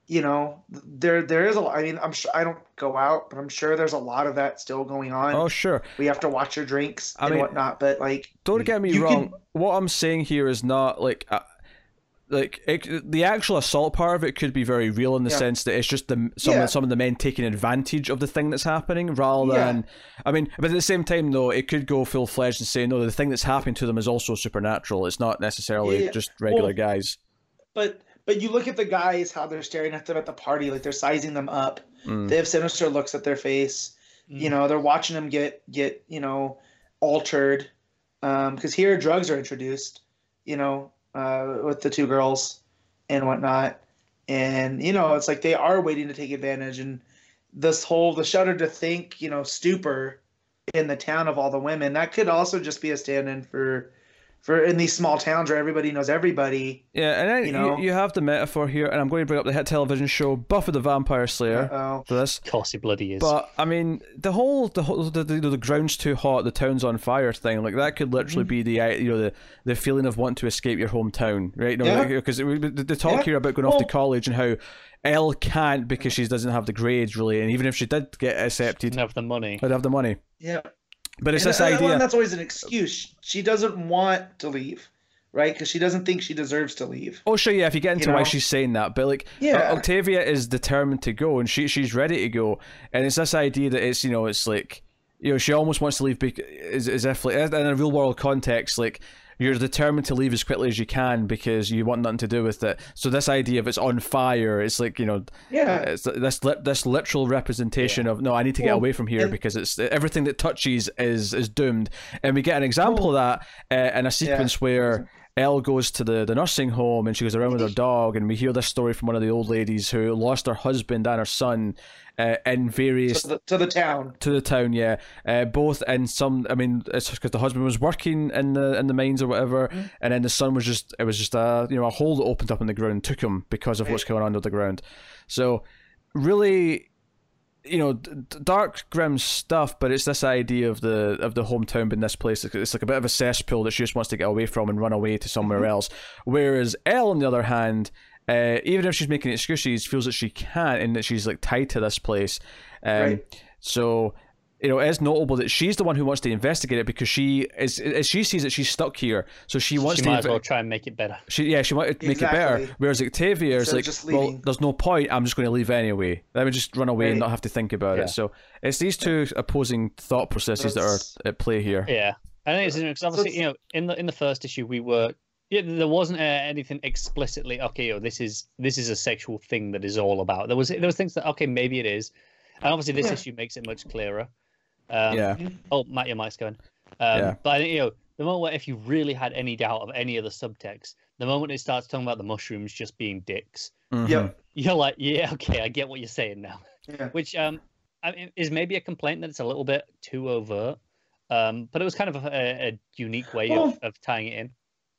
you know there there is a lot i mean i'm sure i don't go out but i'm sure there's a lot of that still going on Oh, sure. we have to watch your drinks I and mean, whatnot but like Don't get me wrong. can- What I'm saying here is not like. Like it, the actual assault part of it could be very real in the Yeah. sense that it's just the some Yeah. of, some of the men taking advantage of the thing that's happening rather Yeah. than I mean but at the same time though it could go full fledged and say no the thing that's happening to them is also supernatural it's not necessarily Yeah. just regular Well, guys but but you look at the guys how they're staring at them at the party like they're sizing them up Mm. they have sinister looks at their face you Mm. know they're watching them get get you know altered um because here drugs are introduced you know uh with the two girls and whatnot. And you know it's like they are waiting to take advantage. And this whole the shudder to think you know stupor in the town of all the women that could also just be a stand-in for for in these small towns where everybody knows everybody yeah and then You you, know? you, have the metaphor here and I'm going to bring up the hit television show Buffy the Vampire Slayer uh for this Of course, he bloody is. But I mean, the whole the whole the, the, the ground's too hot, the town's on fire thing, like that could literally Mm-hmm. be the you know the the feeling of wanting to escape your hometown, right? No, Yeah. because the, the talk Yeah. here about going off to college and how Elle can't because she doesn't have the grades really, and even if she did get accepted, Didn't have the money. I'd have the money. yeah But it's And- this idea. that's always an excuse. She doesn't want to leave, right? Because she doesn't think she deserves to leave. Oh sure, yeah. If you get into you why know? she's saying that, but like, Yeah. Octavia is determined to go, and she she's ready to go, and it's this idea that it's you know it's like you know she almost wants to leave, bec- as, as if like in a real world context, like you're determined to leave as quickly as you can because you want nothing to do with it. So this idea of it's on fire, it's like you know, Yeah. it's this li- this literal representation of no, I need to get Well, away from here and- because it's everything that touches is is doomed, and we get an example of that uh, in a sequence where. Elle goes to the, the nursing home and she goes around with her dog, and we hear this story from one of the old ladies who lost her husband and her son uh, in various To the, to the town. to the town. Yeah, uh, both in some. I mean, it's because the husband was working in the in the mines or whatever, Mm-hmm. and then the son was just it was just a you know a hole that opened up in the ground and took him because of what's going on under the ground. So really. You know, d- dark, grim stuff, but it's this idea of the of the hometown being this place. It's- It's like a bit of a cesspool that she just wants to get away from and run away to somewhere else. Whereas Elle, on the other hand, uh, even if she's making excuses, feels that she can't and that she's like tied to this place. Um, Right. So, you know, it's notable that she's the one who wants to investigate it because she is, as she sees it, she's stuck here. So she wants she to. might as well try and make it better. she yeah, she wanted to make it better. Whereas Octavia is Instead like, just well, there's no point. I'm just going to leave anyway. Let me just run away and not have to think about Yeah. it. So it's these two opposing thought processes That's- that are at play here. Yeah, I think it's interesting because obviously, you know, in the in the first issue, we were yeah, there wasn't uh, anything explicitly okay. You know, this is this is a sexual thing that is all about. There was there was things that okay, maybe it is, and obviously this Yeah. issue makes it much clearer. Um, yeah, Oh, Matt, your mic's going. Um, Yeah. But I think you know the moment where if you really had any doubt of any of the subtext, the moment it starts talking about the mushrooms just being dicks, Mhm. Yep. you're like, yeah, okay, I get what you're saying now. Yeah. Which um, I mean, is maybe a complaint that it's a little bit too overt. Um, but it was kind of a, a unique way Well- of, of tying it in.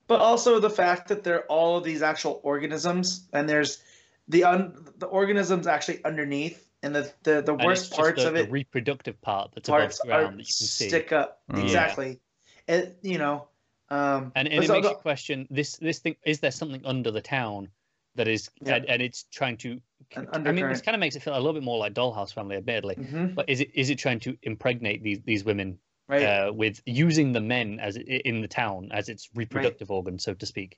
But also the fact that they're all of these actual organisms, and there's the un, the organisms actually underneath, and the the, the worst just parts the, of the reproductive part that's parts above ground that you can see. stick up Mm. exactly. It you know, um, And, and it so makes the- you question this this thing is there something under the town that is Yeah. and, and it's trying to I mean this kind of makes it feel a little bit more like Dollhouse Family admittedly Mhm, but is it is it trying to impregnate these these women right. uh, with using the men as in the town as its reproductive organ so to speak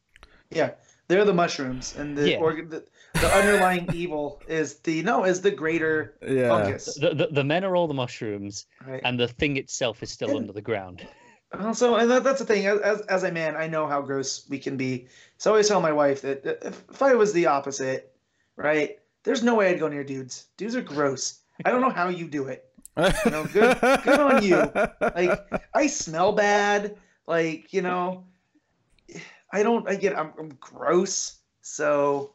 Yeah, they're the mushrooms, and the Yeah. organ, the, the underlying evil is the no is the greater Yeah. fungus, the, the, the men are all the mushrooms right? and the thing itself is still And- under the ground Also, and that, that's the thing. As, as as a man, I know how gross we can be. So I always tell my wife that if, if I was the opposite, right? There's no way I'd go near dudes. Dudes are gross. I don't know how you do it. You know, good, good on you. Like I smell bad. Like you know, I don't. I get. I'm, I'm gross. So,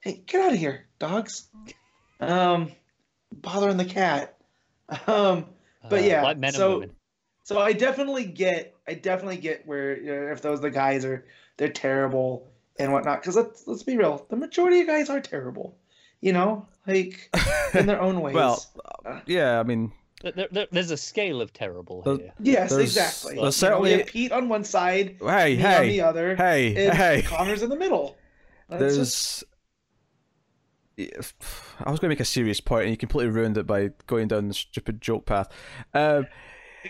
hey, get out of here, dogs. Um, bothering the cat. Um, but Uh, yeah. so, so I definitely get. I definitely get where you know, if those the guys are they're terrible and whatnot. Because let's let's be real, the majority of guys are terrible. You know, like in their own ways. Well, yeah, I mean, There, there- there- there's a scale of terrible There's- here. yes, there's- exactly. there's You know, certainly- Pete on one side, hey, me on the other, hey, and hey. Connor's in the middle. That's There's. just- I was going to make a serious point, and you completely ruined it by going down the stupid joke path. Um,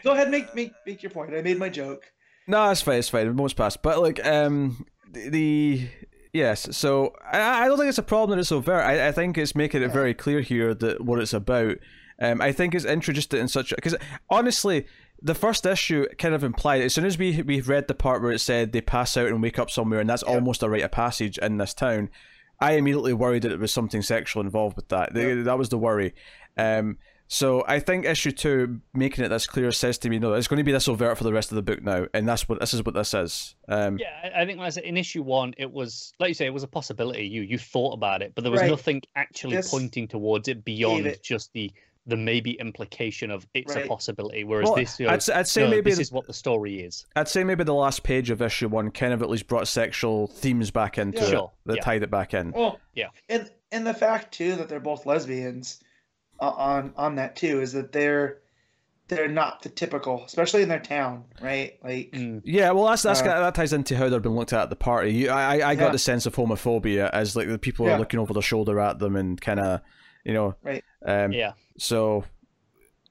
go ahead, make make make your point. I made my joke. No, it's fine. It's fine. Most past, but like um, the, the yes. So I, I don't think it's a problem that it's overt. I, I think it's making it very clear here that what it's about. Um, I think it's introduced it in such a because honestly, the first issue kind of implied as soon as we we read the part where it said they pass out and wake up somewhere, and that's almost a rite of passage in this town. I immediately worried that it was something sexual involved with that. The- That was the worry. Um, so I think issue two, making it this clear, says to me, no, it's going to be this overt for the rest of the book now, and that's what this is what this is. Um, Yeah, I- I think like I said, in issue one, it was like you say, it was a possibility. You you thought about it, but there was Right. nothing actually This pointing towards it beyond it- just the the maybe implication of it's Right. a possibility. Whereas Well, this, you I'd, I'd say no, maybe this the- is what the story is. I'd say maybe the last page of issue one kind of at least brought sexual themes back into Yeah. it, Sure, that yeah. tied it back in. Well, Yeah. and and the fact too that they're both lesbians uh, on on that too is that they're they're not the typical, especially in their town, right? Like, Mm. Yeah, well, that's that's Uh, that ties into how they're been looked at at the party. You, I I- I got Yeah. the sense of homophobia as like the people are looking over their shoulder at them and kind of, you know, Right. Um, Yeah, So,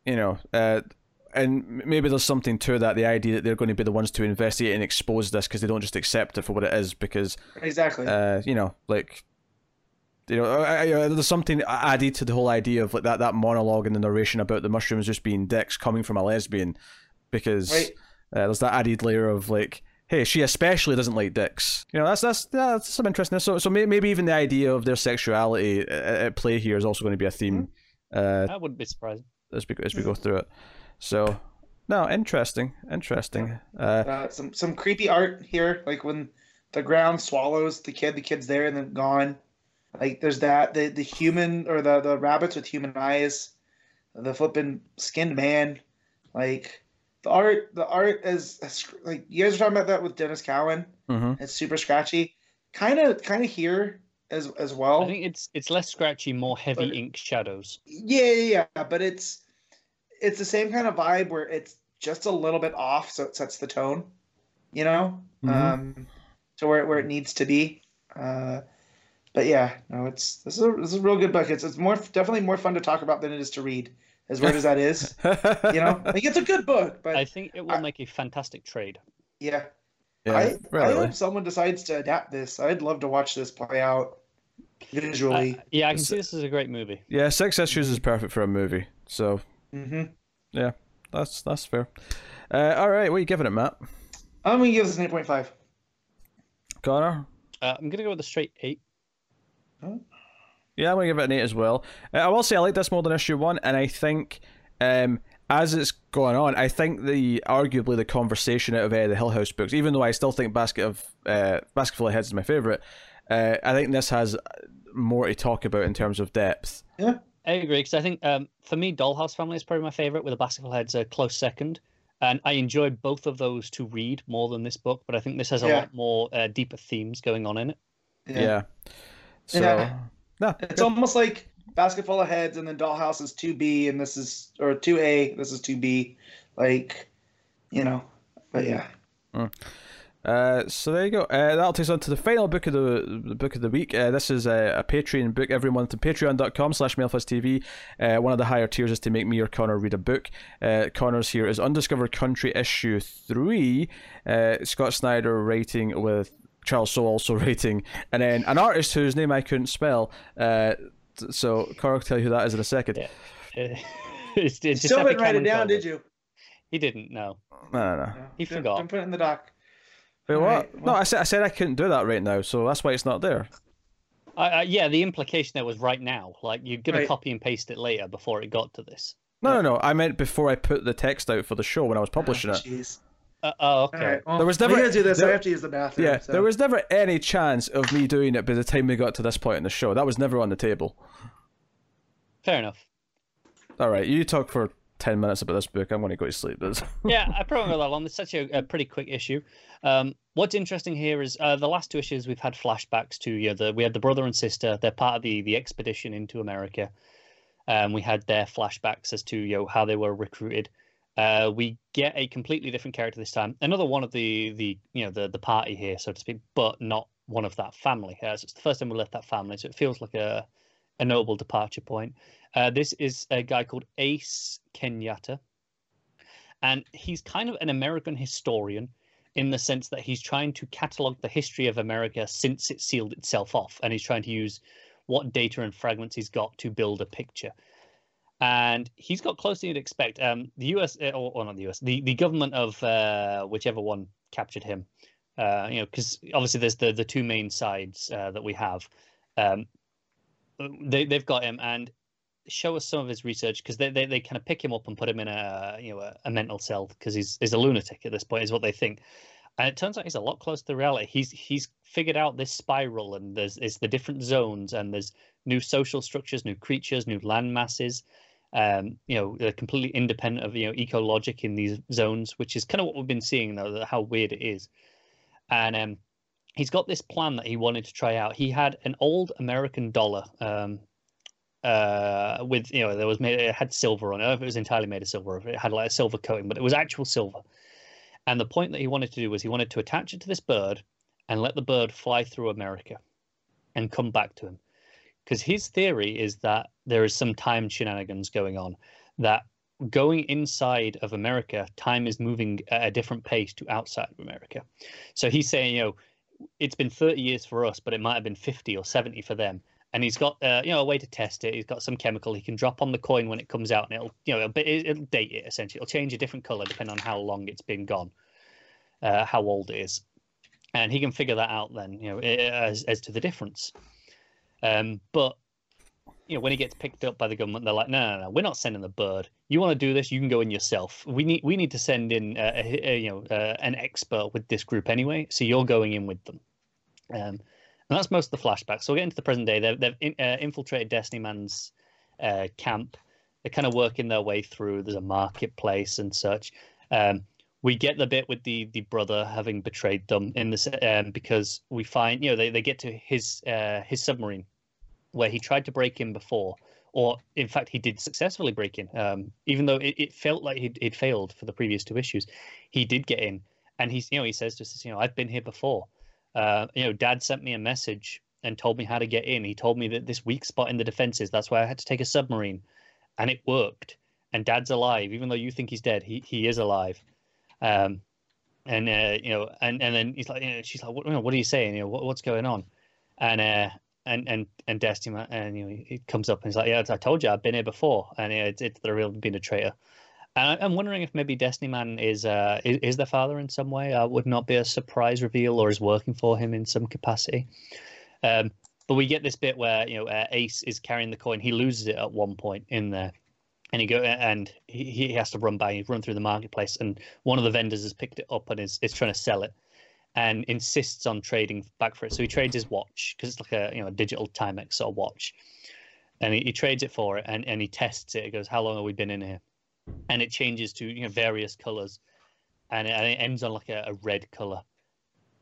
you know, uh, and maybe there's something to that. The idea that they're going to be the ones to investigate and expose this because they don't just accept it for what it is. Because, exactly. uh, you know, like, you know, I, I, there's something added to the whole idea of like that that monologue and the narration about the mushrooms just being dicks coming from a lesbian, because Right. uh, there's that added layer of like. Hey, she especially doesn't like dicks. You know, that's that's that's some interesting. So, so maybe even the idea of their sexuality at, at play here is also going to be a theme. Uh, that wouldn't be surprising. as we as we go through it. So, no, interesting, interesting. Uh, uh, some some creepy art here, like when the ground swallows the kid, the kid's there and then gone. Like there's that the the human or the the rabbits with human eyes, the flipping skinned man, like the art the art is is like you guys were talking about that with Denys Cowan. mhm. It's super scratchy, kind of kind of here as as well. I think it's it's less scratchy, more heavy But- ink shadows. Yeah, yeah, yeah, but it's it's the same kind of vibe where it's just a little bit off, so it sets the tone, you know, Mhm. um, to where where it needs to be. Uh, but yeah, no, it's this is a, this is a real good book. It's it's more definitely more fun to talk about than it is to read. As weird as that is, you know, like it's a good book, but I think it will I- make a fantastic trade. yeah, yeah, I, I hope someone decides to adapt this. I'd love to watch this play out visually. Uh, yeah, I can It's- see this is a great movie. yeah, six issues is perfect for a movie. So hmm yeah, that's that's fair. Uh, all right, what are you giving it, Matt? I'm gonna give this an eight point five. Connor? Uh, I'm gonna go with a straight eight. Yeah, I'm gonna give it an eight as well. Uh, I will say I like this more than issue one, and I think um, as it's going on, I think the arguably the conversation out of uh, the Hill House books, even though I still think Basket of uh, Basketful of Heads is my favorite, uh, I think this has more to talk about in terms of depth. Yeah, I agree because I think um, for me, Dollhouse Family is probably my favorite, with the Basketful Heads a close second. And I enjoy both of those to read more than this book, but I think this has a Yeah. lot more uh, deeper themes going on in it. Yeah. So Yeah. no, It's almost like Basketful of Heads, and then Dollhouse is two B, and this is or two A. This is two B, like you know. But yeah, Uh, so there you go. Uh, that'll take us on to the final book of the, the book of the week. Uh, this is a, a Patreon book every month on patreon.com slash TV. Uh, one of the higher tiers is to make me or Connor read a book. Uh, Connor's here is Undiscovered Country issue 3. Uh, Scott Snyder writing with Charles Soule also writing. And then an artist whose name I couldn't spell. T- so Connor will tell you who that is in a second. Yeah. It's, it's still didn't write it down, did you? He didn't. No. No, no, no. No. He Don't- forgot. Don't put it in the doc. Wait, what? Alright, no, I said, I said I couldn't do that right now, so that's why it's not there. Uh, uh, yeah, the implication there was right now. Like you're gonna Right. copy and paste it later before it got to this. No, no, no. I meant before I put the text out for the show when I was publishing Oh, it. Jeez. Uh, oh, okay. All right. Well, There was we never- gotta do this. there- I have to use the bathroom. Yeah, so. there was never any chance of me doing it by the time we got to this point in the show. That was never on the table. Fair enough. All right, you talk for ten minutes about this book. I'm going to go to sleep. This. yeah, I probably won't go long. It's such a, a pretty quick issue. Um, what's interesting here is uh, the last two issues we've had flashbacks to. You know, the, we had the brother and sister. They're part of the the expedition into America. Um, we had their flashbacks as to you know how they were recruited. Uh, we get a completely different character this time. Another one of the the you know the the party here, so to speak, but not one of that family. Uh, so it's the first time we left that family, so it feels like a a noble departure point. Uh, this is a guy called Ace Kenyatta, and he's kind of an American historian in the sense that he's trying to catalog the history of America since it sealed itself off, and he's trying to use what data and fragments he's got to build a picture. And he's got closer than you'd expect. Um, the U.S. uh, or, or not the U.S. The the government of uh, whichever one captured him. Uh, you know, because obviously there's the the two main sides uh, that we have. Um, they they've got him and show us some of his research because they, they they kind of pick him up and put him in a you know a, a mental cell because he's he's a lunatic at this point is what they think and it turns out he's a lot closer to reality he's he's figured out this spiral and there's is the different zones and there's new social structures new creatures new land masses um you know they're completely independent of you know eco logic in these zones which is kind of what we've been seeing though how weird it is and um he's got this plan that he wanted to try out. He had an old American dollar, um, uh, with you know there was made it had silver on it. If it was entirely made of silver, if it had like a silver coating, but it was actual silver. And the point that he wanted to do was he wanted to attach it to this bird and let the bird fly through America and come back to him. Because his theory is that there is some time shenanigans going on, that going inside of America, time is moving at a different pace to outside of America. So he's saying, you know, it's been 30 years for us, but it might have been 50 or 70 for them. And he's got, uh, you know, a way to test it. He's got some chemical he can drop on the coin when it comes out, and it'll, you know, it'll, it'll date it essentially. It'll change a different color depending on how long it's been gone, uh, how old it is, and he can figure that out then, you know, as as to the difference. Um, but you know, when he gets picked up by the government, they're like, no, no, no, we're not sending the bird. You want to do this, you can go in yourself. We need we need to send in, uh, a, a, you know, uh, an expert with this group anyway. So you're going in with them. Um, and that's most of the flashbacks. So we'll get into the present day. They've, they've in, uh, infiltrated Destiny Man's uh, camp. They're kind of working their way through. There's a marketplace and such. Um, we get the bit with the the brother having betrayed them in this um, because we find you know they, they get to his uh, his submarine where he tried to break in before, or in fact he did successfully break in. Um, even though it, it felt like he'd, he'd failed for the previous two issues, he did get in, and he's you know he says us, you know I've been here before. Uh, you know, Dad sent me a message and told me how to get in. He told me that this weak spot in the defenses. That's why I had to take a submarine, and it worked. And Dad's alive, even though you think he's dead. He he is alive. Um, and uh, you know, and and then he's like, you know, she's like, what, you know, what are you saying? You know, what, what's going on? And uh, and and and Destiny, and you know, he comes up and he's like, yeah, I told you, I've been here before, and you know, it's it's the real being a traitor. And I, I'm wondering if maybe Destiny Man is uh is, is the father in some way. Uh, would not be a surprise reveal, or is working for him in some capacity. Um, but we get this bit where you know uh, Ace is carrying the coin. He loses it at one point in there, and he go and he, he has to run by. He run through the marketplace, and one of the vendors has picked it up and is is trying to sell it, and insists on trading back for it. So he trades his watch because it's like a you know a digital Timex sort of watch, and he, he trades it for it, and and he tests it. He goes, "How long have we been in here?" And it changes to you know various colors, and it, and it ends on like a, a red color,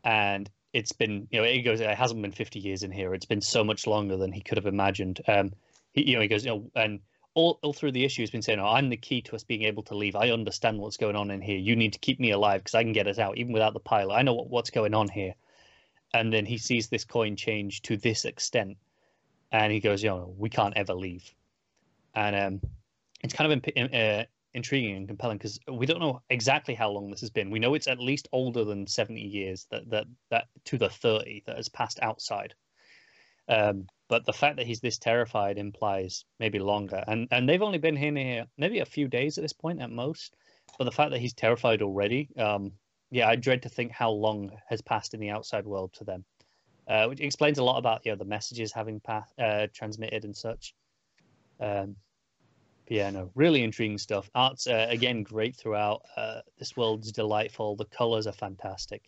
and it's been you know it goes it hasn't been 50 years in here it's been so much longer than he could have imagined um he, you know he goes you know and all, all through the issue he's been saying oh, i'm the key to us being able to leave. I understand what's going on in here. You need to keep me alive because i can get us out even without the pilot. I know what, what's going on here. And then he sees this coin change to this extent and he goes you know we can't ever leave. And um it's kind of imp- uh, intriguing and compelling because we don't know exactly how long this has been. We know it's at least older than seventy years that that that to the thirty that has passed outside. Um, but the fact that he's this terrified implies maybe longer, and and they've only been in here maybe a few days at this point at most. But the fact that he's terrified already, um, yeah, I dread to think how long has passed in the outside world to them. uh, which explains a lot about you know the messages having path, uh, transmitted and such. Um, yeah, no, really intriguing stuff. Art's uh, again great throughout. Uh, this world's delightful. The colors are fantastic.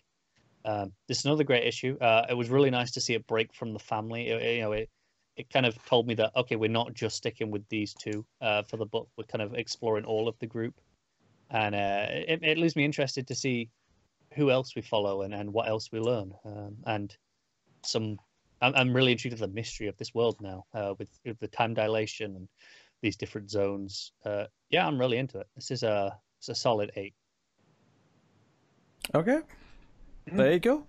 Um, this is another great issue. Uh, it was really nice to see it break from the family. It- you know, it it kind of told me that okay, we're not just sticking with these two uh, for the book. We're kind of exploring all of the group, and uh, it, it leaves me interested to see who else we follow and, and what else we learn. Um, and some, I'm, I'm really intrigued with the mystery of this world now, uh, with, with the time dilation and these different zones. Uh, yeah, I'm really into it. This is a it's a solid eight. Okay. There you go.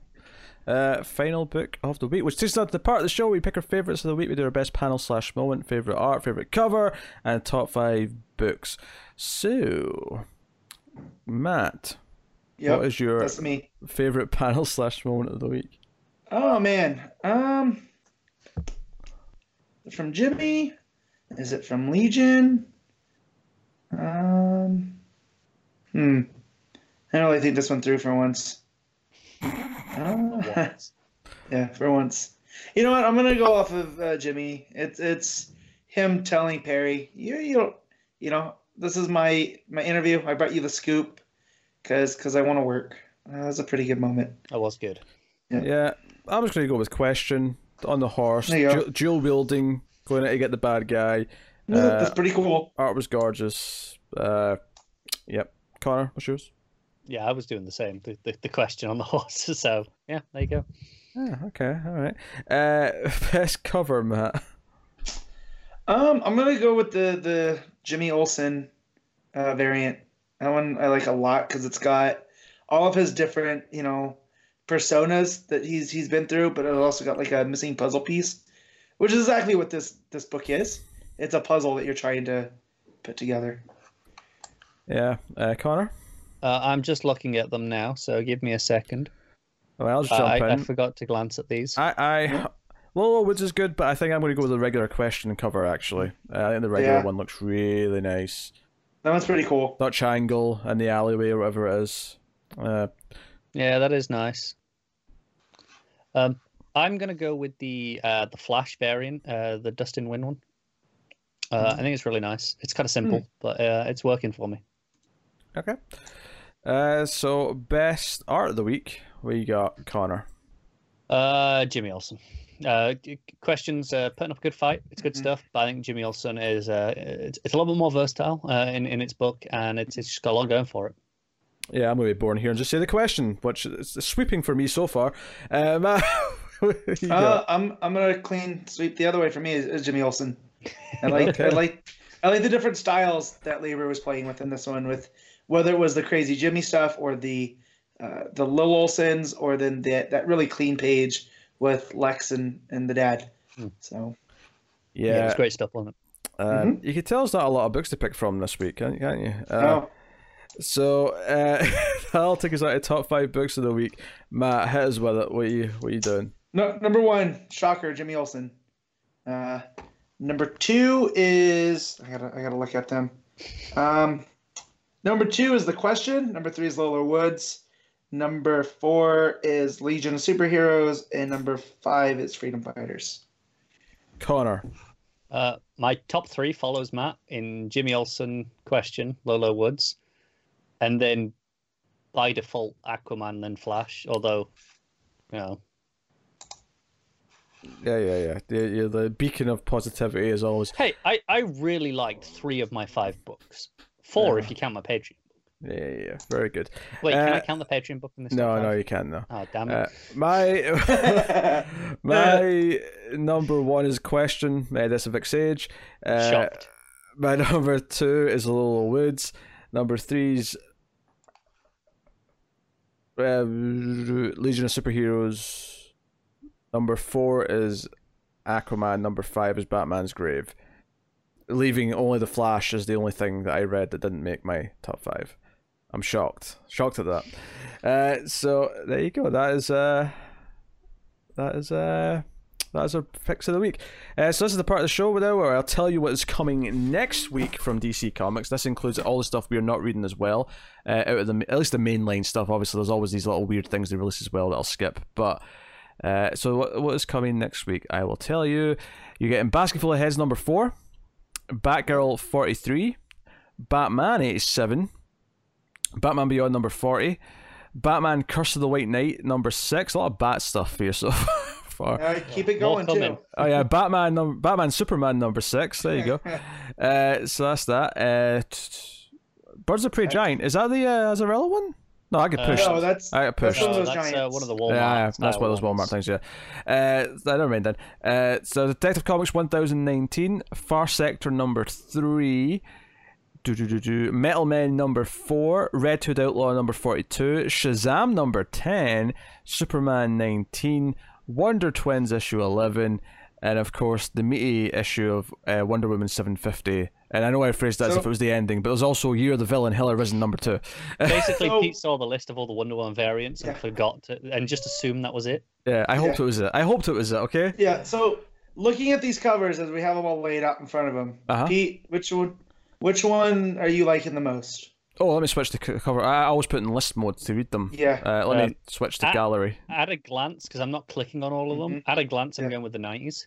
Uh, final book of the week, which takes us to the part of the show we pick our favorites of the week. We do our best panel slash moment, favorite art, favorite cover, and top five books. So, Matt, Yep, what is your me. favorite panel slash moment of the week? Oh man. Um from Jimmy? Is it from Legion? Um Hmm. I don't really think this one through for once. Uh, yeah, for once. You know what? I'm gonna go off of uh, Jimmy. It's it's him telling Perry, you you you know, this is my my interview. I brought you the scoop because because I want to work. Uh, that was a pretty good moment. That was good. Yeah. Yeah, I'm just going to go with question on the horse, There dual, dual wielding, going out to get the bad guy. Yeah, Uh, that's pretty cool. Art was gorgeous. Uh, yep. Conner, what's yours? Yeah, I was doing the same. The, the, the question on the horse. So yeah, there you go. Yeah, okay, all right. Uh, best cover, Matt. Um, I'm gonna go with the the Jimmy Olsen uh, variant. That one I like a lot because it's got all of his different, you know, personas that he's he's been through, but it also got like a missing puzzle piece, which is exactly what this this book is. It's a puzzle that you're trying to put together. Yeah, uh, Conner. Uh, I'm just looking at them now, so give me a second. Well, I'll just Uh, jump I, I forgot to glance at these. I, I, Low Low Woods is good, but I think I'm going to go with the regular question cover. Actually, uh, I think the regular Yeah. one looks really nice. That one's pretty cool. Dutch angle and the alleyway or whatever it is. Uh, Yeah, that is nice. Um, I'm gonna go with the uh, the Flash variant, uh, the Dustin Nguyen one. Uh, I think it's really nice. It's kind of simple, but uh, it's working for me. okay. Uh, so best art of the week. we got, Conner? Uh, Jimmy Olsen. Uh, questions uh, putting up a good fight. It's good Mhm. stuff. But I think Jimmy Olsen is uh, it's, it's a little bit more versatile uh, in in its book, and it's it's just got a lot going for it. Yeah, I'm going to be born here and just say the question, which is sweeping for me so far. Uh, Matt, what you Uh. I'm I'm gonna clean sweep the other way for me is, is Jimmy Olsen. I like I like I like the different styles that Lieber was playing with in this one, with whether it was the crazy Jimmy stuff or the uh, the Lil Olsons, or then that that really clean page with Lex and, and the dad. Hmm. So Yeah, Yeah, it's great stuff on it. um, you can tell us not a lot of books to pick from this week, can't, can't you? Uh, oh, So uh, that'll take us out of top five books of the week. Matt, hit us with it. What are you What are you doing? no, number one, shocker, Jimmy Olsen. Uh, number two is I gotta I gotta look at them. Um, number two is the question. Number three is Low Low Woods. Number four is Legion of Superheroes, and number five is Freedom Fighters. Conner. Uh, my top three follows Matt in Jimmy Olsen, question, Low Low Woods, and then by default Aquaman, then Flash. Although, you know, Yeah, yeah, yeah. The, you're the beacon of positivity is always. hey, I, I really liked three of my five books. Four if you count my Patreon. Yeah, yeah, yeah. Very good. Wait, can I Uh, count the Patreon book in this? No, no, you can't. No. Oh damn it! Uh, my my number one is question. Uh, this is Vic Sage. Uh, Shocked. My number two is Low Low Woods. Number three's uh, Legion of Superheroes. Number four is Aquaman. Number five is Batman's Grave. Leaving only the Flash as the only thing that I read that didn't make my top five. I'm shocked. Shocked at that. Uh, so there you go. That is uh, that is uh, that is our picks of the week. Uh, so this is the part of the show where I'll tell you what is coming next week from DC Comics. This includes all the stuff we are not reading as well. Uh, out of the at least the mainline stuff. Obviously, there's always these little weird things they release as well that I'll skip. But Uh, so what, what is coming next week? I will tell you. You're getting Basketful of Heads number four, Batgirl 43, Batman 87, Batman Beyond number 40, Batman Curse of the White Knight number six. A lot of bat stuff for yourself. for. Uh, keep it going too. Oh yeah, Batman, num- Batman, Superman number six. There you go. Uh, so that's that. Uh, t- t- Birds of Prey Giant. Is that the uh, Azzarello one? No, I get Uh. No, that's I got that's pushed. one of Oh, those that's uh, one of the Walmart. yeah, yeah, that's style one of those Walmart ones. things. Yeah. Uh, so never mind then. Uh, so Detective Comics 1019, Far Sector number three. Do, do, do, do. Metal Men number 4, Red Hood Outlaw number 42, Shazam number 10, Superman 19, Wonder Twins issue 11, and of course the meaty issue of uh, Wonder Woman 750. And I know I phrased that as if it was the ending, but there's also Year of the Villain, Hell Arisen number 2. Basically, So- Pete saw the list of all the Wonder Woman variants and Yeah. forgot to, and just assumed that was it. yeah, I hoped Yeah. it was it. I hoped it was it, okay? Yeah. So looking at these covers as we have them all laid out in front of him, Uh-huh. Pete, which one, which one are you liking the most? Oh, let me switch to cover. I I always put in list mode to read them. Yeah. Uh, let me Um, switch to I- gallery. At a glance, because I'm not clicking on all of them. At a glance, I'm Yeah. going with the 90s.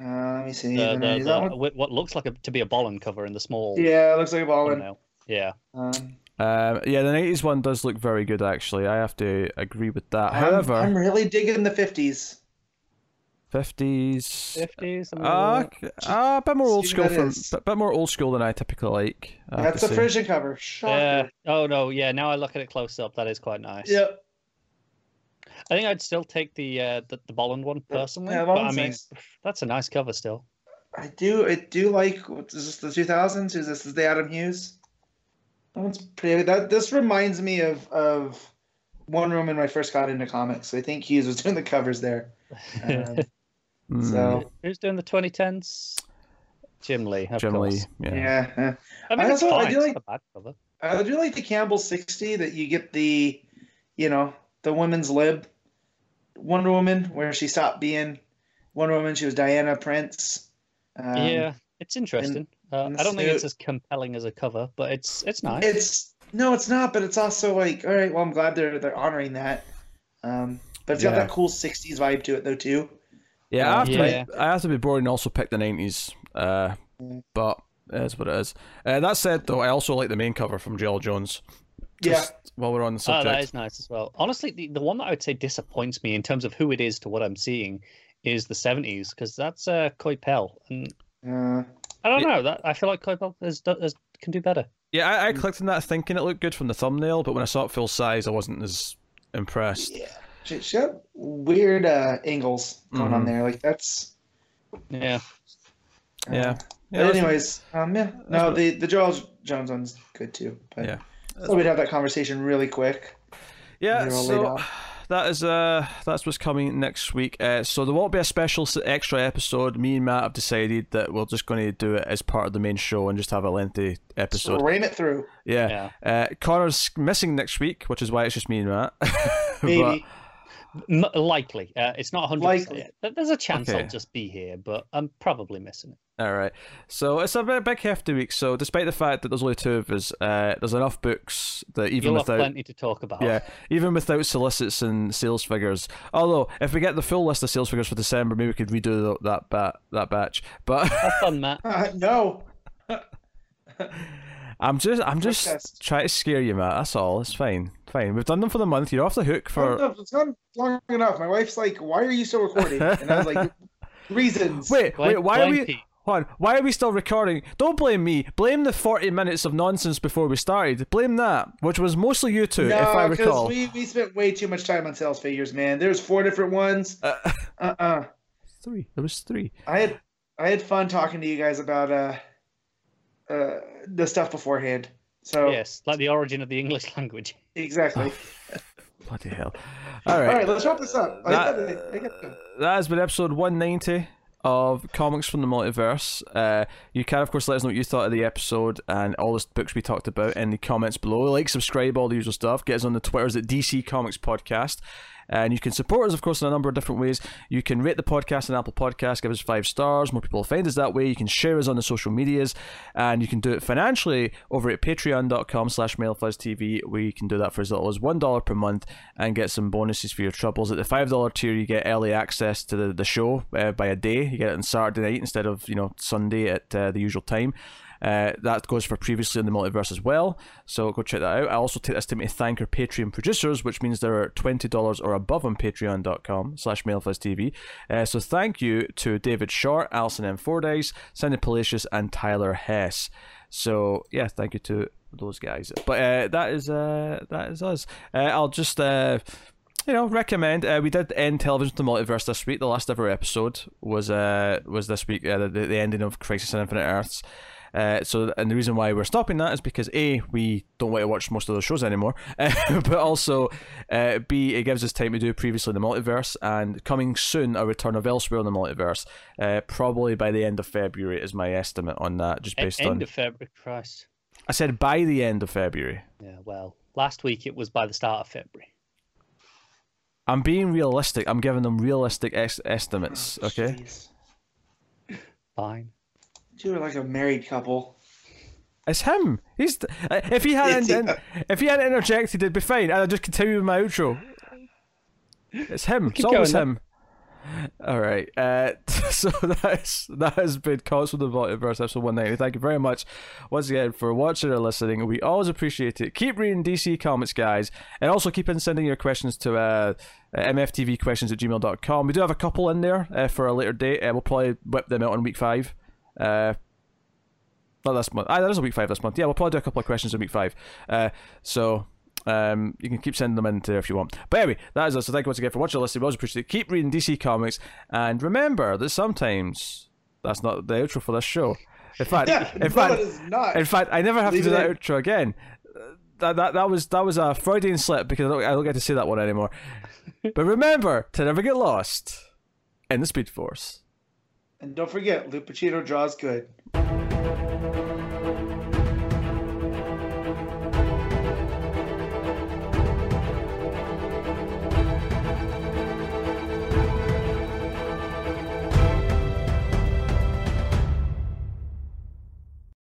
Uh, let me see. The, Then the, that the, what looks like a, to be a Bolland cover in the small Yeah, it looks like a ball. thumbnail. Yeah. Um, Um, yeah, the nineties one does look very good. Actually, I have to agree with that. I'm- However, I'm, really digging the 50s. fifties, 50s. I'm uh, uh, a bit more old school from, is. bit, bit more old school than I typically like. I That's a say. Frison cover. Shocker. Yeah. Oh no. Yeah. Now I look at it close up. That is quite nice. Yep. I think I'd still take the uh, the, the Bolland one personally. Yeah, but I mean, nice. that's a nice cover still. I do. I do like. What, is this the 2000s? Is this is the Adam Hughes? That one's pretty. That this reminds me of of Wonder Woman when I first got into comics. I think Hughes was doing the covers there. Um, Mm, so Who's doing the 2010s? Jim Lee. Of Jim Lee, yeah. yeah. I mean, I it's also- I do like- not a bad cover. I do like the Campbell 60 that you get the, you know, the women's lib Wonder Woman where she stopped being Wonder Woman. She was Diana Prince. Um, yeah, it's interesting. uh, in I don't think it's as compelling as a cover, but it's it's nice. It's no, it's not, but it's also like, all right, well, I'm glad they're they're honoring that. Um, but it's got that cool '60s vibe to it, though, too. Yeah, I have, Yeah. To, I have to be boring and also pick the nineties. Uh, but it is what it is. Uh, that said, though, I also like the main cover from Joëlle Jones. Yeah, Just while we're on the subject, Oh, that is nice as well. Honestly, the, the one that I would say disappoints me in terms of who it is to what I'm seeing is the 70s because that's uh, Coipel, and uh, I don't know that I feel like Coipel is, is, can do better. yeah, I, I Mm. clicked on that thinking it looked good from the thumbnail, but when I saw it full size, I wasn't as impressed. yeah. She, she got weird uh, angles going on Mhm. there. Like that's. Yeah, uh, Yeah. But Yeah, that's- anyways, um, yeah, no, the the Joëlle Jones one's good too. But Yeah. So we'd have that conversation really quick. Yeah, You're all laid so that is uh that's what's coming next week. Uh, so there won't be a special extra episode. Me and Matt have decided that we're just going to do it as part of the main show and just have a lengthy So episode. ram it through, Yeah. yeah. Uh, Conner's missing next week, which is why it's just me and Matt. maybe. M- likely. Uh, it's not 100. Likely. percent There's a chance Okay. I'll just be here, but I'm probably missing it. All right. So it's a big, big hefty week. So despite the fact that there's only two of us, uh, there's enough books that even You'll have without plenty to talk about. Yeah, even without solicits and sales figures. Although, if we get the full list of sales figures for December, maybe we could redo tho- that bat that batch. But Have fun, Matt. Uh, no, I'm just I'm just Protest. trying to scare you, Matt. That's all. It's fine, fine. We've done them for the month. You're off the hook for. No, it's not long enough. My wife's like, "Why are you still recording?" And I was like, "Reasons." Wait, Blame- wait. Why are we? Pete. Hold on, why are we still recording? Don't blame me. Blame the 40 minutes of nonsense before we started. Blame that, which was mostly you two, if I No, because recall. we, we spent way too much time on sales figures, man. There's four different ones. Uh, Uh uh three. There was three. I had I had fun talking to you guys about uh uh the stuff beforehand. So Yes, like the origin of the English language. exactly. Bloody hell. All All right. right, let's wrap this up. That- I that has been episode 190 of Comics from the Multiverse. Uh, you can, of course, let us know what you thought of the episode and all the books we talked about in the comments below. Like, subscribe, all the usual stuff. Get us on the Twitters at DC Comics Podcast. And you can support us, of course, in a number of different ways. You can rate the podcast on Apple Podcasts, give us five stars. More people will find us that way. You can share us on the social medias, and you can do it financially over at patreon.com slash where you can do that for as little as $1 per month and get some bonuses for your troubles. At the $5 tier, you get early access to the, the show uh, by a day. You get it on Saturday night instead of, you know, Sunday at uh, the usual time. Uh, that goes for previously in the multiverse as well. So go check that out. I also take this time to thank our Patreon producers, which means there are twenty dollars or above on patreon.com slash mailfuzztv. Uh, so thank you to David Short, Alison M. Fordyce, Sandy Palacios, and Tyler Hess. So yeah, thank you to those guys. But uh, that is uh, that is us. Uh, I'll just uh, you know, recommend. Uh, we did end television to multiverse this week. The last ever episode was uh was this week. Uh, the, the ending of Crisis on Infinite Earths. Uh, so, and the reason why we're stopping that is because a we don't want to watch most of those shows anymore, uh, but also uh, b it gives us time to do previously in the multiverse and coming soon a return of elsewhere in the multiverse. Uh, probably by the end of February is my estimate on that, just based End on. of February, Christ. I said by the end of February. Yeah, well, last week it was by the start of February. I'm being realistic. I'm giving them realistic es- estimates. Okay. Jeez. Fine. You were like a married couple. It's him. He's uh, if he hadn't Yeah. if he hadn't interjected, it'd be fine. I'd just continue with my outro. It's him. It's always going, him. All right. Uh, so that's that has been Cause for the Multiverse episode one ninety. Thank you very much once again for watching or listening. We always appreciate it. Keep reading DC comics, guys, and also keep on sending your questions to uh, mftvquestions at gmail.com. We do have a couple in there uh, for a later date. Uh, we'll probably whip them out on week five. Uh, not this month. Ah, that is a week five this month. Yeah, we'll probably do a couple of questions in week five. Uh, so um, you can keep sending them in there if you want. But anyway, that is us. So thank you once again for watching or listening. We always appreciate it. Keep reading DC Comics. And remember that sometimes that's not the outro for this show. In fact, Yeah, in fact, not. in fact, I never have Leave to do that in. outro again. That, that that was that was a Freudian slip because I don't, I don't get to say that one anymore. but remember to never get lost in the Speed Force. And don't forget, Lupacchino draws good.